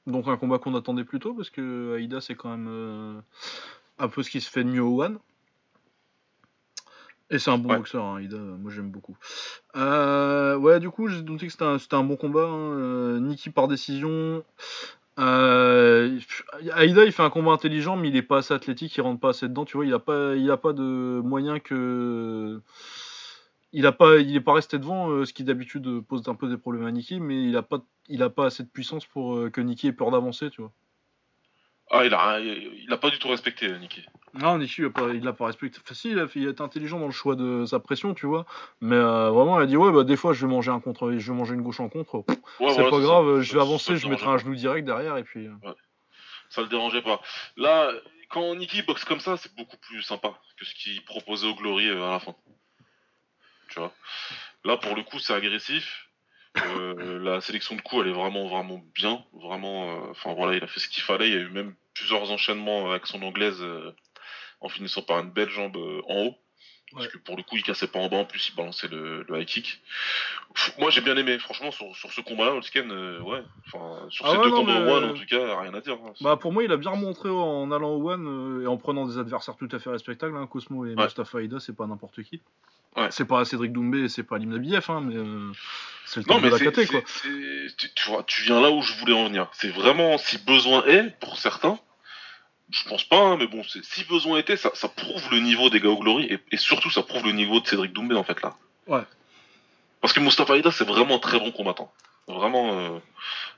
Donc un combat qu'on attendait plus tôt parce que Aïda, c'est quand même euh, un peu ce qui se fait de mieux au One. Et c'est un bon Ouais. boxeur, hein, euh, moi j'aime beaucoup. Euh, ouais, du coup, j'ai douté que c'était un, bon combat. hein, euh, Nicky par décision. Euh, Aïda, il fait un combat intelligent, mais il est pas assez athlétique, il rentre pas assez dedans. Tu vois, il a pas, il a pas de moyen que. Il a pas, il est pas resté devant, euh, ce qui d'habitude pose un peu des problèmes à Nicky, mais il a pas, il a pas assez de puissance pour euh, que Nicky ait peur d'avancer, tu vois. Ah, il a, il a pas du tout respecté, Nicky. Non, Nicky, il a pas, respecté. Enfin, si, il a, fait- il a été intelligent dans le choix de sa pression, tu vois. Mais euh, vraiment, il a dit ouais, bah des fois, je vais manger un contre, je vais manger une gauche en contre. Ouais, c'est voilà, pas grave, ça- je vais ça- avancer, ça je mettrai un genou direct derrière et puis. euh. Ça le dérangeait pas. Là, quand Nicky boxe comme ça, c'est beaucoup plus sympa que ce qu'il proposait au Glory euh, à la fin. Tu vois. Là, pour le coup, c'est agressif. Euh, la sélection de coups, elle est vraiment, vraiment bien. Vraiment, euh, enfin voilà, il a fait ce qu'il fallait. Il y a eu même plusieurs enchaînements avec son anglaise euh, en finissant par une belle jambe euh, en haut. Parce Ouais. que pour le coup, il cassait pas en bas, en plus, il balançait le, le high kick. Pff, Moi, j'ai bien aimé, franchement, sur, sur ce combat-là, Holsken, euh, ouais. Enfin, sur Ah ces ouais, deux non, combats mais- one, en tout cas, rien à dire. hein. Bah pour moi il a bien remontré en allant au One euh, et en prenant des adversaires tout à fait respectables. Hein. Cosmo et Ouais. Mustafa Aïda c'est pas n'importe qui. Ouais. C'est pas Cédric Doumbé c'est pas Lim Nabiev hein, mais euh, c'est le Non, top mais de la quoi. tu, tu vois, tu viens là où je voulais en venir. C'est vraiment, si besoin est, pour certains, je pense pas, hein, mais bon, si besoin était, ça, ça prouve le niveau des gars au Glory, et, et surtout, ça prouve le niveau de Cédric Doumbé, en fait, là. Ouais. Parce que Mustafa Aïda, c'est vraiment un très bon combattant. Vraiment, euh,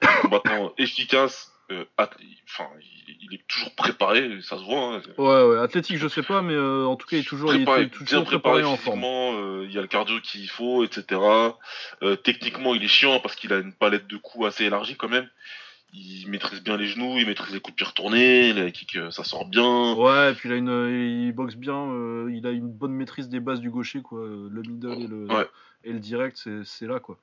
un combattant efficace, euh, enfin, il, est toujours préparé, ça se voit. Hein. Ouais, ouais, athlétique, je sais pas, mais euh, en tout cas, il est toujours, préparé, il est toujours préparé, en forme. Euh, il y a le cardio qu'il faut, etc. techniquement, il est chiant parce qu'il a une palette de coups assez élargie quand même. Il maîtrise bien les genoux, il maîtrise les coups de pied retournés, les kicks, ça sort bien. Ouais, et puis il a une, il boxe bien, il a une bonne maîtrise des bases du gaucher, quoi. Le middle et le, et le direct, c'est là, quoi.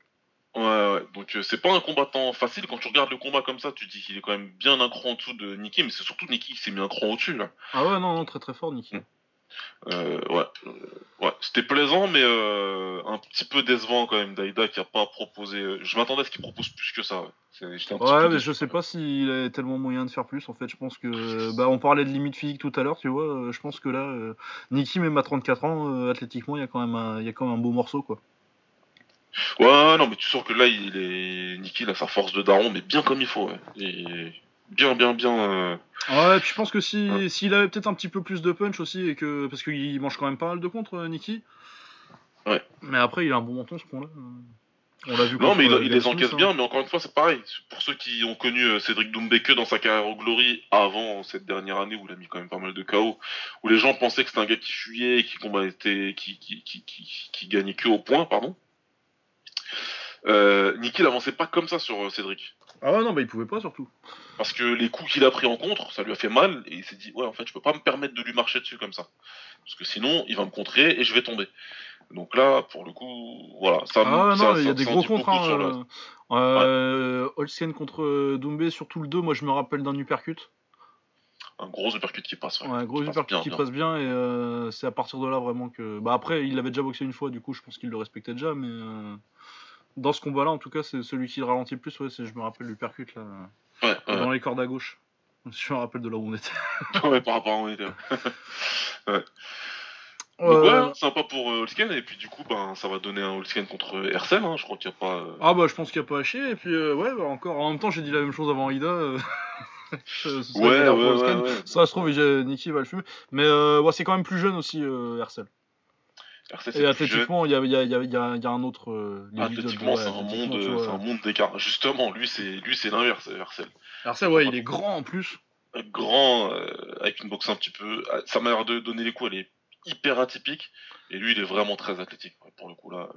Ouais, ouais. Donc euh, c'est pas un combattant facile. Quand tu regardes le combat comme ça, tu te dis qu'il est quand même bien un cran en dessous de Nicky, mais c'est surtout Nicky qui s'est mis un cran au-dessus là. Ah ouais, non, non, très très fort Nicky. Euh, ouais, euh, ouais. c'était plaisant, mais un petit peu décevant quand même. Daida qui a pas proposé. Je m'attendais à ce qu'il propose plus que ça. Ouais, mais je sais pas s'il a tellement moyen de faire plus. En fait, je pense que. Bah, on parlait de limite physique tout à l'heure, tu vois. Je pense que là, Nicky, même à 34 ans, athlétiquement, il y, a quand même il y a quand même un beau morceau, quoi. Ouais, non, mais tu sens que là, il est. Niki, il a sa force de daron, mais bien comme il faut, ouais. Et bien, bien, bien. Euh, ouais, puis je pense que si s'il avait peut-être un petit peu plus de punch aussi, et que parce qu'il mange quand même pas mal de contre, euh, Niki. Ouais. Mais après, il a un bon menton, ce con-là. On l'a vu. Non, mais il, il les encaisse bien, hein. mais encore une fois, c'est pareil. Pour ceux qui ont connu euh, Cédric Doumbé que dans sa carrière au Glory avant cette dernière année où il a mis quand même pas mal de KO, où les gens pensaient que c'était un gars qui fuyait, qui combattait, qui, qui, qui, qui, qui gagnait que au point, pardon. Euh, Nicky n'avançait pas comme ça sur euh, Cédric. Ah ouais, non, bah il pouvait pas surtout. Parce que les coups qu'il a pris en contre, ça lui a fait mal, et il s'est dit, ouais, en fait, je peux pas me permettre de lui marcher dessus comme ça. Parce que sinon, il va me contrer et je vais tomber. Donc là, pour le coup, voilà. Ça, ah non, il y a des gros contres. Hein, euh, Olsen contre Doumbé, surtout le 2, moi je me rappelle d'un uppercut. Un gros uppercut qui passe. Ouais, un gros uppercut qui passe bien, et c'est à partir de là vraiment que. Bah après, il avait déjà boxé une fois, du coup, je pense qu'il le respectait déjà, mais dans ce combat-là, en tout cas, c'est celui qui le ralentit le plus. Ouais, je me rappelle du percute là, ouais, dans les cordes à gauche. Je me rappelle de là où on était. ouais, par rapport à où on était. ouais. Donc ouais, sympa pour euh, et puis du coup ben ça va donner un Holsken contre Hersel, hein. je crois qu'il n'y a pas. Euh, ah bah je pense qu'il n'y a pas à chier, et puis euh, ouais bah, encore en même temps j'ai dit la même chose avant Ida. Euh, ouais, ouais, ouais, Ça se trouve Niki va le fumer, mais ouais, c'est quand même plus jeune aussi Et athlétiquement, il y a, y, a, y, a, y a, un autre. Euh, athlétiquement, c'est un, monde, un monde d'écart. Justement, lui, c'est lui, c'est l'inverse, Hercel. Hercel, ouais, il est grand en plus. Grand, euh, avec une boxe un petit peu. Ah, sa manière de donner les coups, elle est hyper atypique. Et lui, il est vraiment très athlétique, pour le coup, là.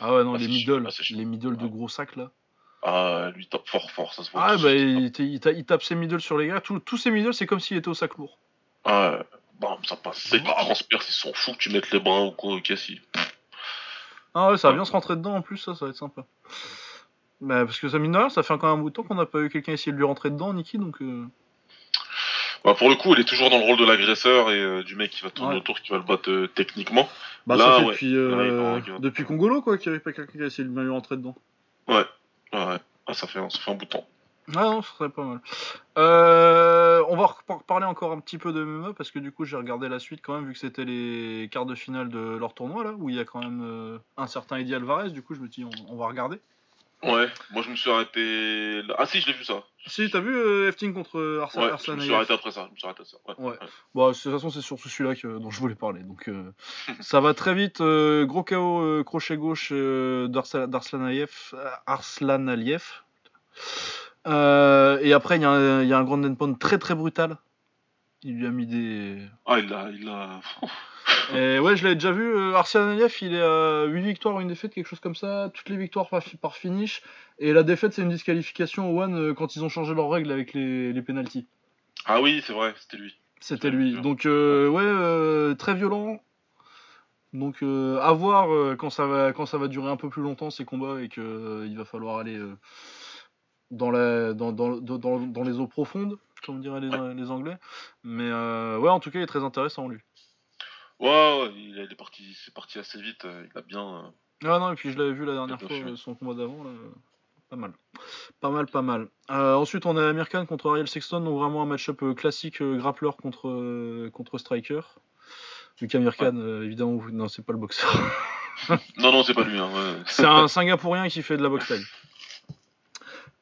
Ah ouais, non, les middle, les middle de gros sacs, là. Ah, lui, il tape fort, fort, ça se voit. Ah, bah, il, il, tape ses middle sur les gars. tous ses middle, c'est comme s'il était au sac lourd. Ah, Bam, ça passe sec, tu transperces, ils s'en foutent que tu mettes les bras ou quoi, au cassis. Ah ouais, ça va bien se rentrer dedans en plus, ça, ça va être sympa. Bah, parce que ça mine de ça fait même un bout de temps qu'on n'a pas eu quelqu'un essayer de lui rentrer dedans, Niki, donc. Euh... Bah, pour le coup, il est toujours dans le rôle de l'agresseur et euh, du mec qui va tourner autour, qui va le battre euh, techniquement. Bah, Là, ça fait depuis, euh, depuis Congolo, quoi, qu'il n'y avait pas quelqu'un qui a essayé de lui rentrer dedans. Ouais, ouais, ouais. Ah, ça, fait, ça fait un bout de temps. Ah non, ce serait pas mal. Euh, on va reparler encore un petit peu de MMA parce que du coup j'ai regardé la suite quand même vu que c'était les quarts de finale de leur tournoi là où il y a quand même euh, un certain Eddie Alvarez. Du coup je me dis on, va regarder. Ouais, moi je me suis arrêté. Ah si, je l'ai vu ça. Si, t'as vu euh, Efting contre Arsène Ouais, je me suis arrêté après ça. Je me suis arrêté ça. Ouais. Bon, de toute façon, c'est surtout celui-là dont je voulais parler. Donc ça va très vite. gros KO crochet gauche d'Arslan Aliev. Euh, et après, il y, a un grand endpoint très très brutal. Il lui a mis des. Ah, il a. Il a... et ouais, je l'avais déjà vu. Euh, Arsenal Aliyev, il est à 8 victoires, une défaite, quelque chose comme ça. Toutes les victoires par, par finish. Et la défaite, c'est une disqualification au One euh, quand ils ont changé leurs règles avec les, les penalties. Ah oui, c'est vrai, c'était lui. C'était lui. Donc, ouais, très violent. Donc, à voir quand, ça va, quand ça va durer un peu plus longtemps ces combats et qu'il va falloir aller dans, la, dans, dans, dans, dans, les eaux profondes, comme diraient les, les Anglais. Mais euh, ouais, en tout cas, il est très intéressant, lui. Ouais, ouais il est parti, c'est parti assez vite. Euh, il a bien. Euh, ah non, et puis je l'avais vu la dernière fois, son combat d'avant, là. Pas mal. Pas mal, pas mal. ensuite, on a Amir Khan contre Ariel Sexton, donc vraiment un match-up classique grappler contre, contre striker. Vu qu'Amir Khan, évidemment, non, c'est pas le boxeur. non, non, c'est pas lui. Hein, c'est un Singapourien qui fait de la boxe taille.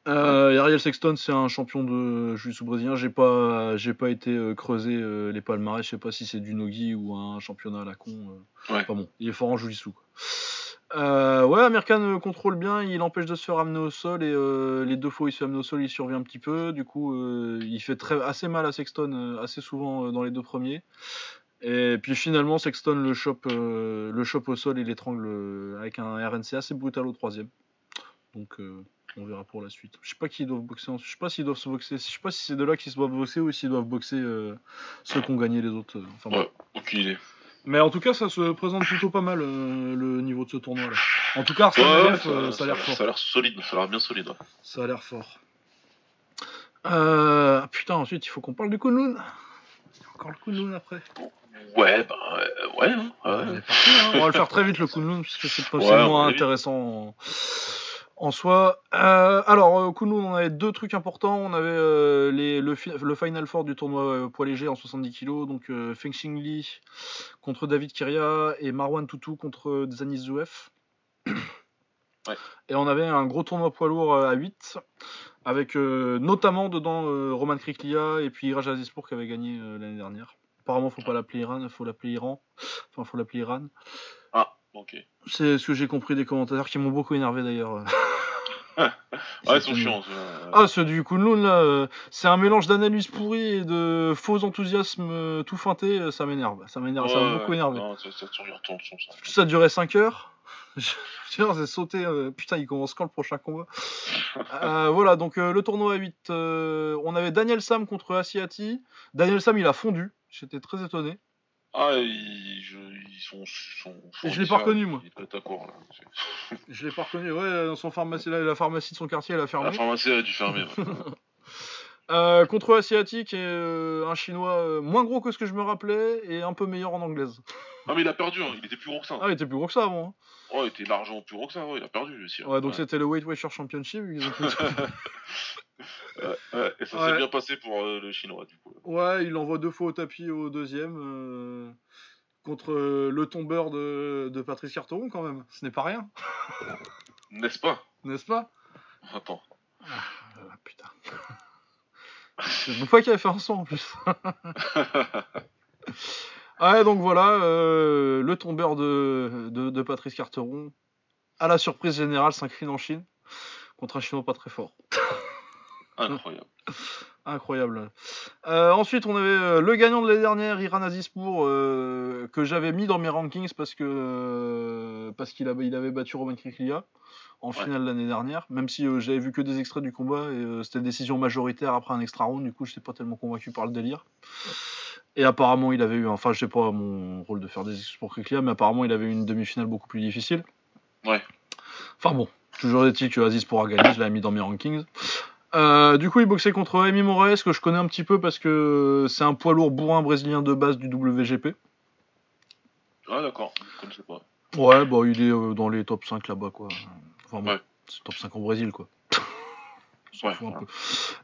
Euh, Ariel Sexton, c'est un champion de jiu-jitsu brésilien. J'ai pas, j'ai pas été euh, creuser euh, les palmarès. Je sais pas si c'est du nogi ou un championnat à la con. Euh. bon, il est fort en jiu-jitsu. Ouais, American contrôle bien, il empêche de se faire amener au sol et les deux fois où il se fait amener au sol, il survient un petit peu. Du coup, il fait très, assez mal à Sexton assez souvent dans les deux premiers. Et puis finalement, Sexton le chope, le chope au sol et l'étrangle avec un RNC assez brutal au troisième. Donc on verra pour la suite. Je sais pas qui doivent boxer. Je sais pas s'ils doivent se boxer. Je sais pas si c'est de là qu'ils se doivent boxer ou s'ils doivent boxer euh, ceux qui ont gagné les autres. euh, Enfin. Ouais, aucune idée. Mais en tout cas, ça se présente plutôt pas mal euh, le niveau de ce tournoi là. En tout cas, Ouais, ça a l'air fort. Ça a l'air solide, ça a l'air bien solide. ouais. Ça a l'air fort. Euh, putain, ensuite il faut qu'on parle du Kunlun. Encore le Kunlun après. Ouais, bah ouais, hein, ouais. On est parti, hein. On va le faire très vite le Kunlun puisque c'est pas Ouais, vite. En, soi. Euh, alors euh, Kunlun, on avait deux trucs importants. On avait euh, les, le, fi- le Final Four du tournoi euh, poids léger en 70 kg, donc Feng Xing Li contre David Kiria et Marwan Toutou contre Zanis Zouef. Ouais. Et on avait un gros tournoi poids lourd à 8 avec notamment dedans Roman Kriklia et puis Iraj Azizpour qui avait gagné l'année dernière. Apparemment, faut pas l'appeler Iran, faut l'appeler Iran. Enfin, faut l'appeler Iran. Ah, C'est ce que j'ai compris des commentateurs qui m'ont beaucoup énervé d'ailleurs. Ouais, ils C'est sont chiants. Ah, ceux du Kunlun là, euh, c'est un mélange d'analyse pourrie et de faux enthousiasme euh, tout feinté, euh, ça m'énerve. Ça m'énerve, ça m'a ouais, beaucoup énervé. Non, ça, duré 5 heures. J'ai sauté. euh, putain, il commence quand le prochain combat Euh, Voilà, donc euh, le tournoi à 8. euh, on avait Daniel Sam contre Asiati. Daniel Sam, il a fondu. J'étais très étonné. Ah, ils, je- ils sont. sont Et je l'ai pas reconnu, moi. Ils à court, là. Je l'ai pas reconnu. Ouais, dans son pharmacie, la, la pharmacie de son quartier, elle a fermé. La pharmacie a dû fermer. ouais. Euh, contre Asiatique et euh, un chinois euh, moins gros que ce que je me rappelais et un peu meilleur en anglaise. Ah, mais il a perdu, hein. il était plus gros que ça. Ah, il était plus gros que ça avant. Oh, il était largement plus gros que ça, ouais, il a perdu lui aussi. hein. hein. Ouais, donc Ouais. c'était le Weight Watcher Championship. ils ont Ouais, et ça s'est bien passé pour le chinois, du coup. ouais, il envoie deux fois au tapis au deuxième contre le tombeur de, de Patrice Carteron quand même. Ce n'est pas rien, N'est-ce pas? N'est-ce pas? Attends. Ah, Putain. C'est qui avait fait un son en plus. Ouais, donc voilà, euh, le tombeur de, de, de Patrice Carteron, à la surprise générale, s'incline en Chine contre un chinois pas très fort. Incroyable. Incroyable. Euh, ensuite, on avait euh, le gagnant de l'année dernière, Iran Azizpour, que j'avais mis dans mes rankings parce que parce qu'il avait, il avait battu Roman Kriklia en Ouais. finale l'année dernière, même si euh, j'avais vu que des extraits du combat et euh, c'était décision majoritaire après un extra round, du coup, j'étais pas tellement convaincu par le délire. Et apparemment, il avait eu, enfin, je sais pas mon rôle de faire des excuses pour Kriklia, mais apparemment, il avait eu une demi-finale beaucoup plus difficile. Ouais. Enfin bon, toujours est-il que Aziz pourra gagner, je l'avais mis dans mes rankings. Euh, du coup, il boxait contre Amy Moraes, que je connais un petit peu parce que c'est un poids lourd bourrin brésilien de base du WGP. Ah, d'accord, je connaissais pas. Ouais, bah il est euh, dans les top 5 là-bas, quoi. Enfin bon, Ouais. c'est top 5 au Brésil, quoi. Ouais.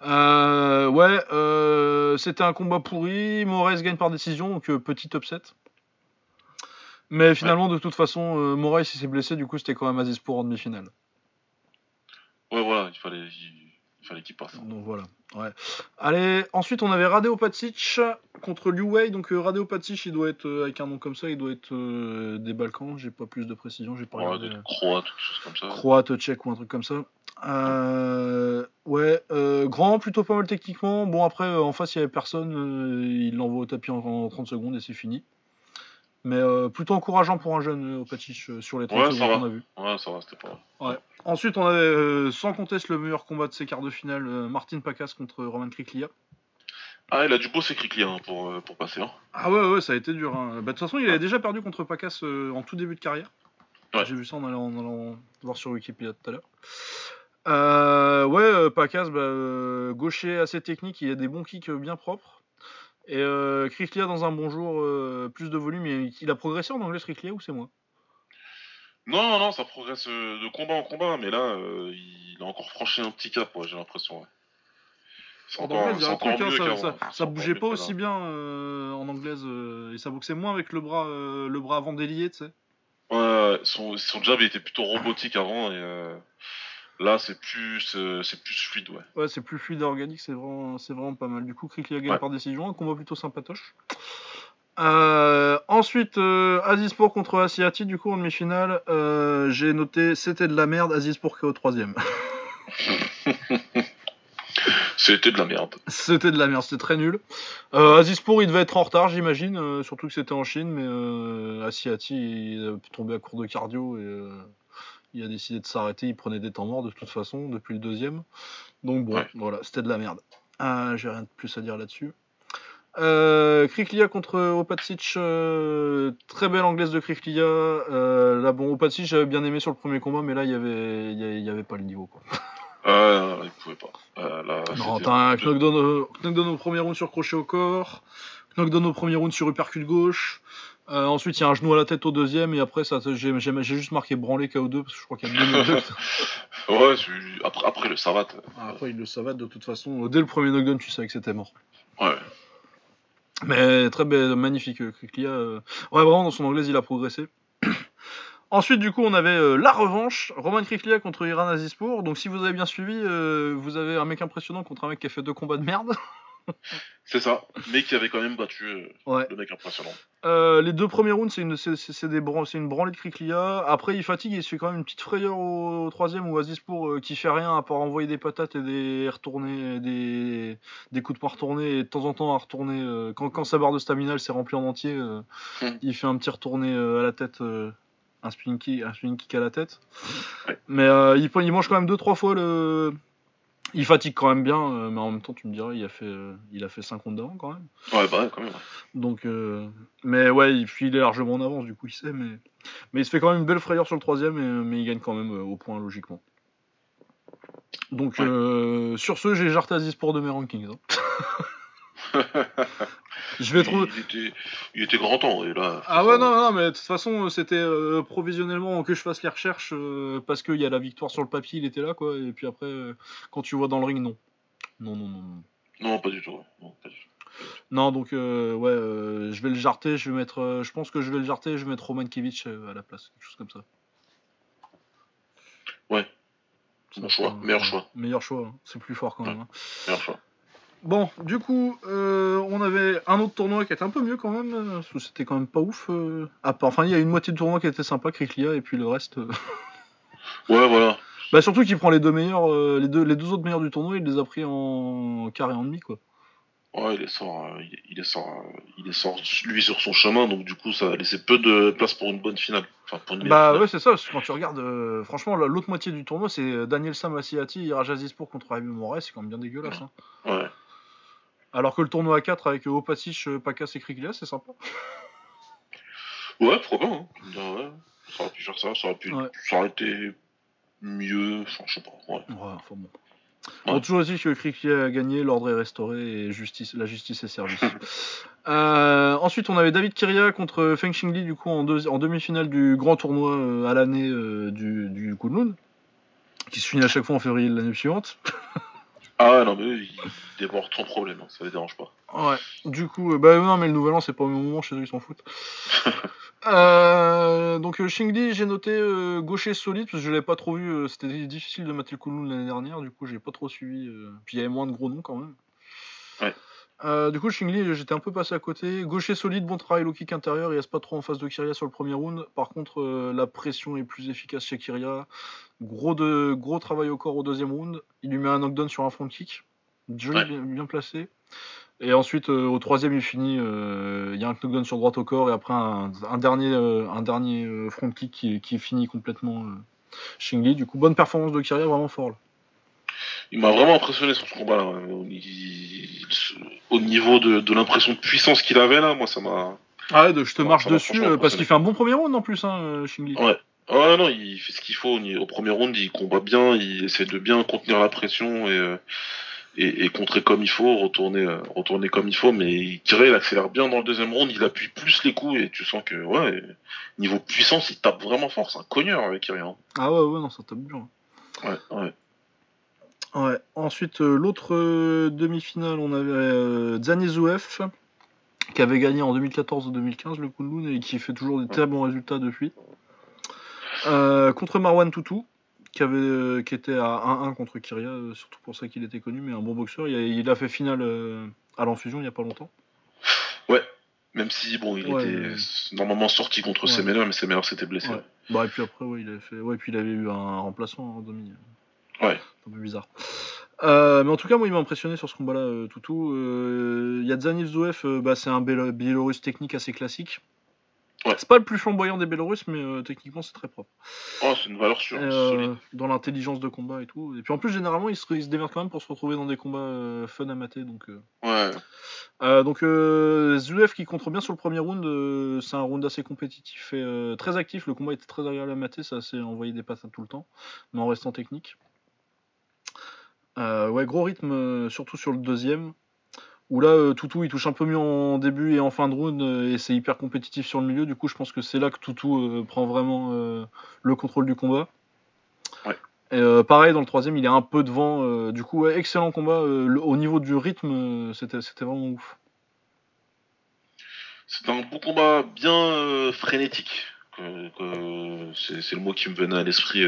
Euh, ouais, euh, c'était un combat pourri. Moraes gagne par décision, donc euh, petit upset. Mais finalement, de toute façon, euh, Moraes s'est blessé, du coup, c'était quand même Aziz pour en demi-finale. Ouais, voilà, il fallait, il, il fallait qu'il passe. Donc voilà. Ouais. Allez, ensuite on avait Radeo Pacic contre Liu Wei. Donc euh, Radeo il doit être euh, avec un nom comme ça, il doit être euh, des Balkans. J'ai pas plus de précision, j'ai pas Ouais, regardé. croates ou quelque chose comme ça. Croate, tchèque ou un truc comme ça. Euh, ouais, euh, grand, plutôt pas mal techniquement. Bon après, euh, en face il y avait personne, euh, il l'envoie au tapis en, en 30 secondes et c'est fini. Mais euh, plutôt encourageant pour un jeune euh, Pacic euh, sur les 30 Ouais, qu'on a vu. Ouais, ça va, c'était pas. Ensuite, on avait sans conteste le meilleur combat de ces quarts de finale, Martin Pacas contre Roman Kriklia. Ah, il a du beau ses clics hein, pour, pour passer. Hein. Ah ouais, ouais, ça a été dur. hein. Bah, de toute façon, il avait déjà perdu contre Pacas en tout début de carrière. Ouais. J'ai vu ça en allant, en allant voir sur Wikipédia tout à l'heure. Euh, ouais, Pacas, bah, gaucher assez technique, il a des bons kicks bien propres. Et euh, Kriklia dans un bon jour, euh, plus de volume. Il, il a progressé en anglais, Kriklia, ou c'est moi? Non, non, non, ça progresse euh, de combat en combat, mais là, euh, il a encore franchi un petit cap, ouais, j'ai l'impression. Ouais. En encore, anglaise, il y c'est a un encore truc, hein, mieux ça, ça- encore bougeait pas aussi bien euh, en anglaise euh, et ça boxait moins avec le bras, euh, le bras avant délié, tu sais. Ouais, son, son jab il était plutôt robotique avant et euh, là c'est plus euh, c'est plus fluide ouais. Ouais, c'est plus fluide et organique, c'est vraiment, c'est vraiment pas mal. Du coup, Kriklia gagne Ouais. par décision, un combat plutôt sympatoche. Euh, ensuite, euh, Azizpour contre Asiati, du coup, en demi-finale. Euh, J'ai noté c'était de la merde, est au troisième. C'était de la merde. C'était de la merde, c'était très nul. Euh, Azizpour, il devait être en retard, j'imagine, surtout que c'était en Chine, mais Asiati, il est tombé à court de cardio et il a décidé de s'arrêter. Il prenait des temps morts de toute façon depuis le deuxième. Donc bon, Ouais. voilà, c'était de la merde. Euh, J'ai rien de plus à dire là-dessus. Euh, Kriklia contre Opacic, euh, très belle anglaise de Kriklia. Euh, là, bon, Opacic, j'avais bien aimé sur le premier combat, mais là, il y avait, y avait- il y avait pas le niveau. Quoi. Euh, il pouvait pas. Euh, là, Non, t'as un knockdown au, knockdown au premier round sur crochet au corps, knockdown au premier round sur uppercut gauche. Euh, ensuite, il y a un genou à la tête au deuxième, et après, ça, j'ai j'ai- j'ai juste marqué branlé KO2 parce que je crois qu'il y a deux knockdowns. Ouais, c'est- après, après le savate. Après, il le savate de toute façon. Dès le premier knockdown, tu savais que c'était mort. Ouais. Mais très belle, magnifique euh, Kriklia. euh. Ouais, vraiment, dans son anglaise, il a progressé. Ensuite, du coup, on avait euh, la revanche. Roman Kriklia contre Iran Azizpour. Donc, si vous avez bien suivi, euh, vous avez un mec impressionnant contre un mec qui a fait deux combats de merde. C'est ça. Mais qui avait quand même battu euh, Ouais. le mec impressionnant. Euh, les deux premiers rounds, c'est une, c'est, c'est- c'est des bran- c'est une branlée de Kriklia. Après, il fatigue et il se fait quand même une petite frayeur au, au troisième où Azizpour euh, qui fait rien à part envoyer des patates et des retourner, des, des coups de poing retournés et de temps en temps à retourner. euh, quand, quand sa barre de stamina s'est remplie en entier, euh, Hmm. il fait un petit retourné à la tête, un, spinning kick, un spinning kick à la tête. Ouais. Mais il, il mange quand même deux trois fois le. Il fatigue quand même bien, euh, mais en même temps, tu me dirais, il a fait, euh, il a fait 5 rounds d'avant quand même. Ouais, bah ouais, quand même. Donc, euh, mais ouais, il, puis il est largement en avance, du coup, il sait, mais, mais il se fait quand même une belle frayeur sur le troisième, et- mais il gagne quand même au point, logiquement. Donc, Ouais. euh, sur ce, j'ai jarté Aziz pour de mes rankings. hein. Je vais trouver. il était, il était grand temps. Et là, Ah ouais, non, non, mais de toute façon, c'était euh, provisionnellement que je fasse les recherches, euh, parce qu'il y a la victoire sur le papier, il était là, quoi, et puis après, euh, quand tu vois dans le ring, non. Non, non, non, non. Non, pas du tout. Non, pas du tout. Non, donc euh, ouais, euh, je vais le jarter, je vais mettre, euh, je pense que je vais le jarter, je vais mettre Roman Kiewicz euh, à la place, quelque chose comme ça. Ouais. Ça, Bon choix, euh, meilleur choix. Meilleur choix, hein, c'est plus fort quand même. hein. Meilleur choix. Bon, du coup, euh, on avait un autre tournoi qui était un peu mieux quand même, euh, parce que c'était quand même pas ouf. euh, enfin, il y a une moitié de tournoi qui était sympa, Kriklia, et puis le reste. Ouais, voilà. Bah surtout qu'il prend les deux meilleurs, euh, les deux, les deux autres meilleurs du tournoi, il les a pris en carré en demi quoi. Ouais, il est sort, il- est sort, il est sort lui sur son chemin, donc du coup ça a laissé peu de place pour une bonne finale. Enfin, pour une meilleure Bah finale. ouais c'est ça, parce que quand tu regardes, franchement la- l'autre moitié du tournoi c'est Daniel Sam Asiati et Rajazispour contre Jaime Moraes, c'est quand même bien dégueulasse. hein. Ouais. Alors que le tournoi à 4 avec Opacic, Pakas et Kriklia c'est sympa. Ouais, pas. Hein. Ouais. Ça aurait pu faire ça, ça aurait pu, Ouais. ça aurait été mieux. Enfin, je sais pas. Ouais. Ouais, enfin bon. Ouais. Bon, toujours dit que Kriklia a gagné, l'ordre est restauré et justice, la justice est servie. Euh, ensuite, on avait David Kiria contre Feng Xingli, du coup, en, deux- en demi-finale du grand tournoi euh, à l'année euh, du, du Kunlun, qui se finit à chaque fois en février de l'année suivante. Ah ouais, non, mais eux, ils débordent sans problème, hein, ça les dérange pas. Ouais, du coup, euh, bah non, mais le nouvel an, c'est pas au même moment, chez eux, ils s'en foutent. Euh, donc, euh, j'ai noté euh, gaucher solide, parce que je l'avais pas trop vu, euh, c'était difficile de mater le l'année dernière, du coup, j'ai pas trop suivi. euh, puis il y avait moins de gros noms quand même. Ouais. Euh, du coup, Xingli, j'étais un peu passé à côté. Gaucher solide, bon travail, low kick intérieur, il reste pas trop en face de Kyria sur le premier round. Par contre, euh, la pression est plus efficace chez Kyria. Gros, de, gros travail au corps au deuxième round. Il lui met un knockdown sur un front kick. Joli, Ouais. bien, bien placé. Et ensuite, euh, au troisième, il finit. Il y a un knockdown sur droite au corps et après un, un dernier, un dernier front kick qui, qui finit complètement Xingli. Du coup, bonne performance de Kyria, vraiment fort. Là. Il m'a vraiment impressionné sur ce combat-là. Au, il- au niveau de, de l'impression de puissance qu'il avait là, moi ça m'a. Ah ouais, de- je te marche dessus euh, parce qu'il fait un bon premier round en plus, hein, euh, Xingli. Ouais. Ouais, non, il fait ce qu'il faut. Au premier round, il combat bien, il essaie de bien contenir la pression et, euh, et, et contrer comme il faut, retourner, retourner comme il faut. Mais Kiré, il accélère bien dans le deuxième round, il appuie plus les coups et tu sens que, ouais, niveau puissance, il tape vraiment fort. C'est un cogneur avec Kiré. Hein. Ah ouais, ouais, non, ça tape bien. Ouais, ouais. Ouais. Ensuite, euh, l'autre euh, demi-finale, on avait euh, Zanizuev, qui avait gagné en 2014 ou 2015 le Kunlun et qui fait toujours des très bons résultats depuis. Euh, contre Marwan Toutou, qui, avait, qui était à 1-1 contre Kyria, surtout pour ça qu'il était connu, mais un bon boxeur. Il a, il a fait finale à l'enfusion il n'y a pas longtemps. Ouais. Même si, bon, il était normalement sorti contre ouais. Semeler, mais Semeler s'était blessé. Bah, et puis après, ouais, il avait fait. Ouais, puis il avait eu un remplacement en demi. Ouais. Un peu bizarre. Euh, mais en tout cas, moi, il m'a impressionné sur ce combat-là, euh, Toutou. Euh, Yadzanif Zouef, bah, c'est un Biélorusse technique assez classique. C'est pas le plus flamboyant des Bélorusses, mais euh, techniquement c'est très propre. Oh, c'est une valeur sûre. Euh, dans l'intelligence de combat et tout. Et puis en plus, généralement, ils se, se démerdent quand même pour se retrouver dans des combats euh, fun à mater. Donc, ouais. donc Zouef qui contre bien sur le premier round, c'est un round assez compétitif et très actif. Le combat était très agréable à mater, ça s'est envoyé des passes tout le temps, mais en restant technique. Ouais, gros rythme, surtout sur le deuxième où là, euh, Toutou il touche un peu mieux en début et en fin de round euh, et c'est hyper compétitif sur le milieu. Du coup, je pense que c'est là que Toutou euh, prend vraiment le contrôle du combat. Ouais. Et, pareil, dans le troisième, il est un peu devant. du coup, excellent combat. au niveau du rythme, c'était vraiment ouf. C'est un bon combat bien frénétique. C'est le mot qui me venait à l'esprit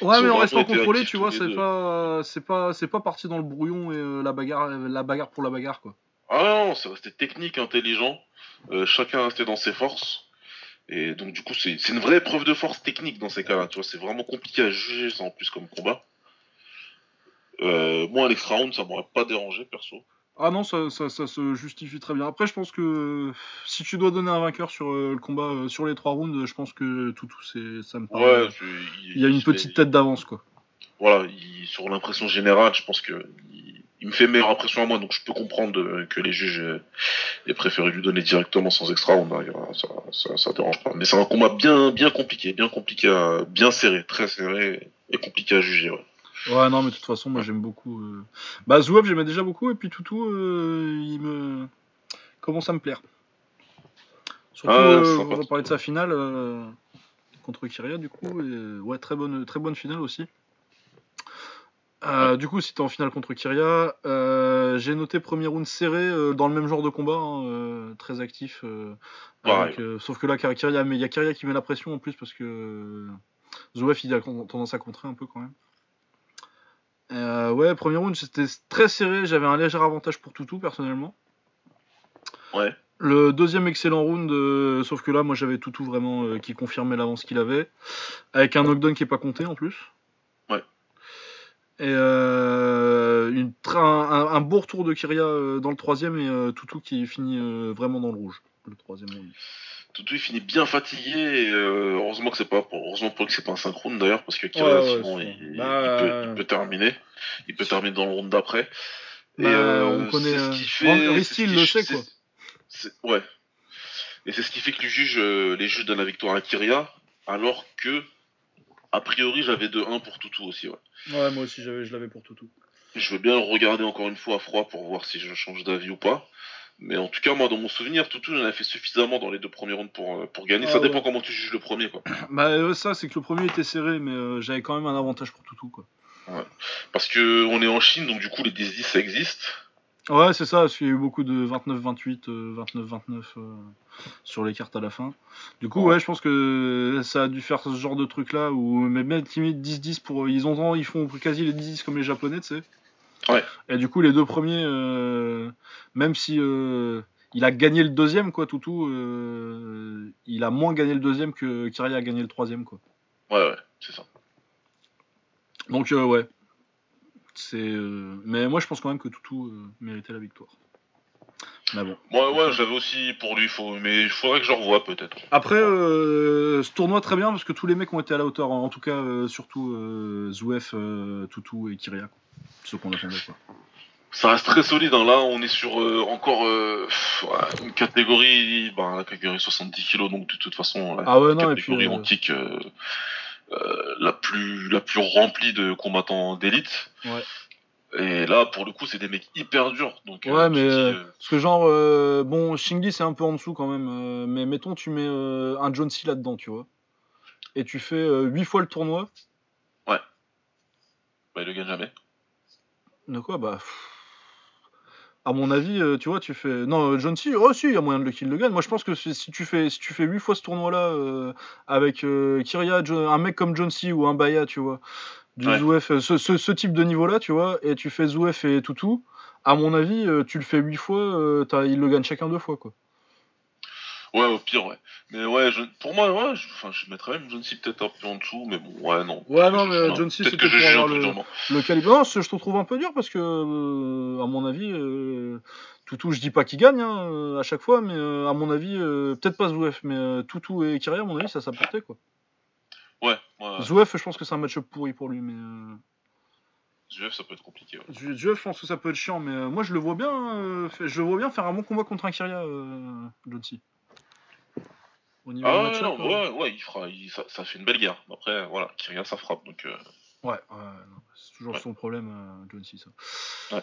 Ouais, mais en restant contrôlé, tu vois, c'est pas, c'est pas, c'est pas parti dans le brouillon et euh, la bagarre, la bagarre pour la bagarre, quoi. Ah non, c'est resté technique, intelligent. Euh, chacun restait dans ses forces. Et donc du coup, c'est une vraie preuve de force technique dans ces cas-là. Tu vois, c'est vraiment compliqué à juger ça en plus comme combat. Euh, moi, l'extra round, ça m'aurait pas dérangé, perso. Ah non, ça, ça, se justifie très bien. Après, je pense que si tu dois donner un vainqueur sur euh, le combat euh, sur les trois rounds, je pense que tout, c'est, ça me paraît. Ouais, il, y a une petite tête d'avance, quoi. Voilà, sur l'impression générale, je pense que il, me fait meilleure impression à moi, donc je peux comprendre que les juges aient préféré lui donner directement sans extra round. Ça, ça, ça, dérange pas. Mais c'est un combat bien, bien compliqué, bien compliqué, à, bien serré, très serré et compliqué à juger. Ouais. Ouais, non, mais de toute façon, moi j'aime beaucoup. Euh... Bah, Zouave, j'aimais déjà beaucoup, et puis Toutou, euh, il me. commence à me plaire. Surtout, ah, euh, on va parler de sa finale contre Kyria, du coup. Et, ouais, très bonne, très bonne finale aussi. Du coup, c'était en finale contre Kyria. j'ai noté premier round serré dans le même genre de combat, hein, très actif. sauf que là, Kyria, il y a Kyria qui met la pression en plus parce que Zouef il a tendance à contrer un peu quand même. Euh, ouais, premier round, c'était très serré. J'avais un léger avantage pour Toutou, personnellement. Ouais. Le deuxième excellent round, euh, sauf que là, moi, j'avais Toutou vraiment euh, qui confirmait l'avance qu'il avait. Avec un knockdown qui est pas compté en plus. Ouais. Et une un, beau retour de Kyria dans le troisième et Toutou qui finit vraiment dans le rouge. Le troisième round. Toutou il finit bien fatigué et euh, heureusement que c'est pas heureusement pour lui que c'est pas un synchrone d'ailleurs parce que Kira sinon il, bah, peut, terminer. Il peut terminer dans le round d'après. Et bah, euh, on connaît ce qui fait le sait quoi. ouais. Et c'est ce qui fait que les juges euh, les juges donnent la victoire à Kyria alors que a priori j'avais 2-1 pour Toutou aussi ouais. Ouais moi aussi j'avais je l'avais pour Toutou. Je veux bien le regarder encore une fois à froid pour voir si je change d'avis ou pas mais en tout cas, moi, dans mon souvenir, Toutou en a fait suffisamment dans les deux premiers rounds pour, euh, pour gagner. ça ah dépend comment tu juges le premier, quoi. Bah, euh, ça, c'est que le premier était serré, mais euh, j'avais quand même un avantage pour Toutou, quoi. Ouais. Parce que on est en Chine, donc du coup, les 10-10, ça existe. Ouais, c'est ça, parce qu'il y a eu beaucoup de 29-28, 29-29 sur les cartes à la fin. Du coup, ouais. je pense que ça a dû faire ce genre de truc-là, où même limite 10-10 pour. Ils, ont, ils font quasi les 10-10 comme les Japonais, tu sais. Et du coup, les deux premiers, euh, même si euh, il a gagné le deuxième, quoi, Toutou, euh, il a moins gagné le deuxième que Kyria a gagné le troisième, quoi. Ouais, ouais, c'est ça. Donc, ouais. C'est, mais moi, je pense quand même que Toutou méritait la victoire. Mais bon. Ouais, ouais, j'avais aussi pour lui, faut... mais il faudrait que je revoie peut-être. Après, ce tournoi très bien parce que tous les mecs ont été à la hauteur. En tout cas, surtout Zouef, Toutou et Kyria ce qu'on attendait. Quoi. Ça reste très solide. Hein. Là, on est sur euh, encore euh, une catégorie, bah, la catégorie 70 kg, donc de toute façon, la ah ouais, catégorie antique euh, la plus la plus remplie de combattants d'élite. Ouais. Et là, pour le coup, c'est des mecs hyper durs. Donc, ouais, mais parce que genre, bon, Shingi c'est un peu en dessous quand même. mais mettons, tu mets un John C là-dedans, tu vois, et tu fais 8 fois le tournoi. Ouais. Bah, il le gagne jamais. De quoi Bah. À mon avis, euh, tu vois, tu fais. Non, John C, oh si, il y a moyen de le kill le gagne. Moi, je pense que si tu fais, si tu fais 8 fois ce tournoi-là euh, avec euh, Kyria, un mec comme John C ou un Baya, tu vois, du Zouef, ce, ce, type de niveau-là, tu vois, et tu fais Zouef et Toutou, à mon avis, tu le fais 8 fois, il le gagne chacun deux fois, quoi. Ouais, au pire, ouais. Mais ouais, je- pour moi, ouais, je, enfin, je mettrais même John C peut-être un peu en dessous, mais bon, ouais, non. Ouais, non, mais Non, John C, peut-être c'était que pour avoir le, le calibre. Non, je te trouve un peu dur parce que, euh, à mon avis, euh, Toutou, je dis pas qu'il gagne hein, euh, à chaque fois, mais euh, à mon avis, euh, peut-être pas Zouef, mais euh, Toutou et Kyria, à mon avis, ça s'apportait quoi. Ouais, ouais. Zouef, je pense que c'est un match-up pourri pour lui, mais. Euh... ZUF, ça peut être compliqué. Ouais. Zouef, je pense que ça peut être chiant, mais euh, moi, je le vois bien, euh, fait- je le vois bien faire un bon combat contre un Kyria, euh, John C. Au niveau Ah match-up, non, euh, ouais, ouais, il fera, il- ça, ça fait une belle guerre. Après, voilà, Kyria, ça frappe, donc. euh, Ouais, ouais, non, c'est toujours Ouais. son problème, euh, John C. Ça. Ouais.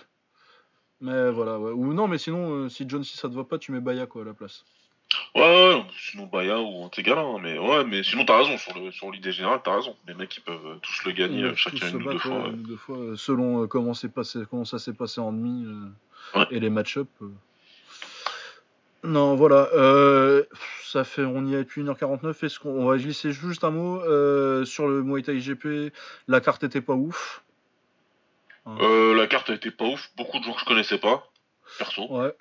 Mais voilà, ouais. ou non, mais sinon, euh, si John C ça te va pas, tu mets Baya quoi à la place. Ouais, ouais, sinon Baya ou Antegala, hein, mais ouais, mais sinon t'as raison, sur le sur l'idée générale, t'as raison. Les mecs, ils peuvent tous le gagner, euh, chacun une ou deux fois. ouais, deux fois, selon euh, comment, c'est passé, comment ça s'est passé en demi euh, et les match-up. Non, voilà, euh, ça fait, on y est depuis 1h49. Est-ce qu'on on va glisser juste un mot euh, sur le Muay Thai GP La carte était pas ouf. Euh, la carte été pas ouf, beaucoup de gens que je connaissais pas, perso. Ouais.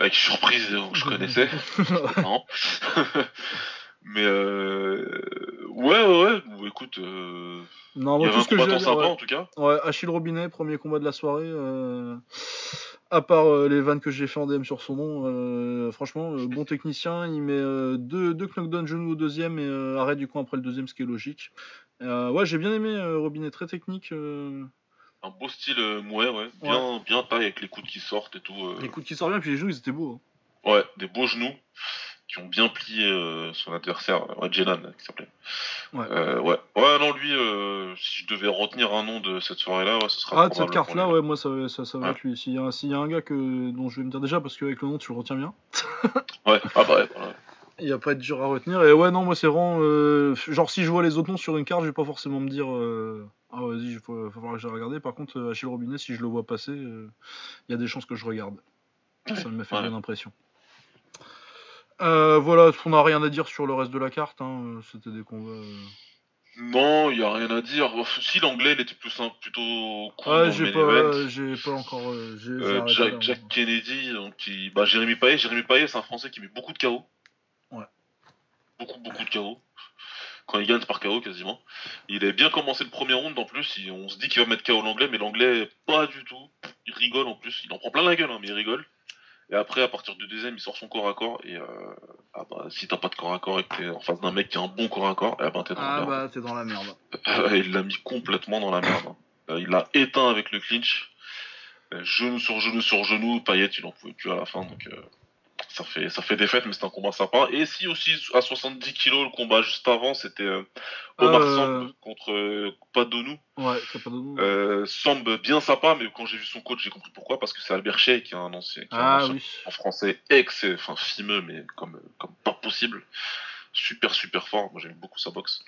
Avec surprise, que je connaissais. non. mais euh, ouais, ouais, ouais, bon, écoute, euh, non, il y moi, avait tout ce que j'ai sympa ouais. en tout cas. Ouais, Achille Robinet, premier combat de la soirée. euh, À part euh, les vannes que j'ai fait en DM sur son nom, euh, franchement, bon technicien. Il met deux, deux knockdowns genou au deuxième et arrêt du coin après le deuxième, ce qui est logique. Ouais, j'ai bien aimé Robinet, très technique. Un beau style mouet, ouais, bien, bien taille avec les coudes qui sortent et tout. Les coups qui sortent bien, puis les genoux, ils étaient beaux. hein. Ouais, des beaux genoux qui ont bien plié euh, son adversaire, ouais, Jenan, qui s'appelait. Ouais. Euh, ouais. Ouais, non, lui, euh, si je devais retenir un nom de cette soirée-là, ouais, ce serait Ah, de cette carte-là, ouais, moi, ça, ça, ça va être lui. S'il y, a un- s'il y a un gars que, dont je vais me dire déjà, parce qu'avec le nom, tu le retiens bien. Ouais, ah bah ouais. Il va pas être dur à retenir. Et ouais, non, moi, c'est vraiment. euh, genre, si je vois les autres noms sur une carte, je vais pas forcément me dire. euh, ah, vas-y, il faut, faut falloir que je regarde. Par contre, euh, Achille Robinet, si je le vois passer, euh, il y a des chances que je regarde. Ça m'a fait bien impression. Euh, voilà, on n'a rien à dire sur le reste de la carte. hein, C'était des combats. euh. Non, il y a rien à dire. Si l'anglais, il était plus simple, plutôt cool. Ouais, dans j'ai pas, j'ai pas encore. euh, Euh, Jack, moi. Kennedy, donc qui, bah Jérémy Payet, Jérémy Payet, c'est un Français qui met beaucoup de KO. Ouais. Beaucoup, beaucoup de KO. Quand il gagne c'est par KO quasiment. Il a bien commencé le premier round en plus. on se dit qu'il va mettre KO l'anglais, mais l'anglais pas du tout. Il rigole en plus. Il en prend plein la gueule, hein, mais il rigole. Et après, à partir du deuxième, il sort son corps à corps. Et euh, ah bah, si t'as pas de corps à corps et que t'es en face d'un mec qui a un bon corps à corps, eh ben t'es dans la Ah bah, t'es dans la merde. il l'a mis complètement dans la merde. hein. Euh, il l'a éteint avec le clinch. Euh, genou sur genou sur genou, Payet, il en pouvait plus à la fin. Donc euh, ça fait ça fait défaite, mais c'est un combat sympa. Et si aussi à 70 kilos, le combat juste avant, c'était euh, Omar Euh. Samb contre euh, Padonou. Ouais, nom. Euh, Samb bien sympa, mais quand j'ai vu son coach, j'ai compris pourquoi. Parce que c'est Albert Shea qui est un ancien, qui est un ah ancien oui. en français ex, enfin fimeux, mais comme, comme pas possible. Super, super fort. Moi, j'aime beaucoup sa boxe.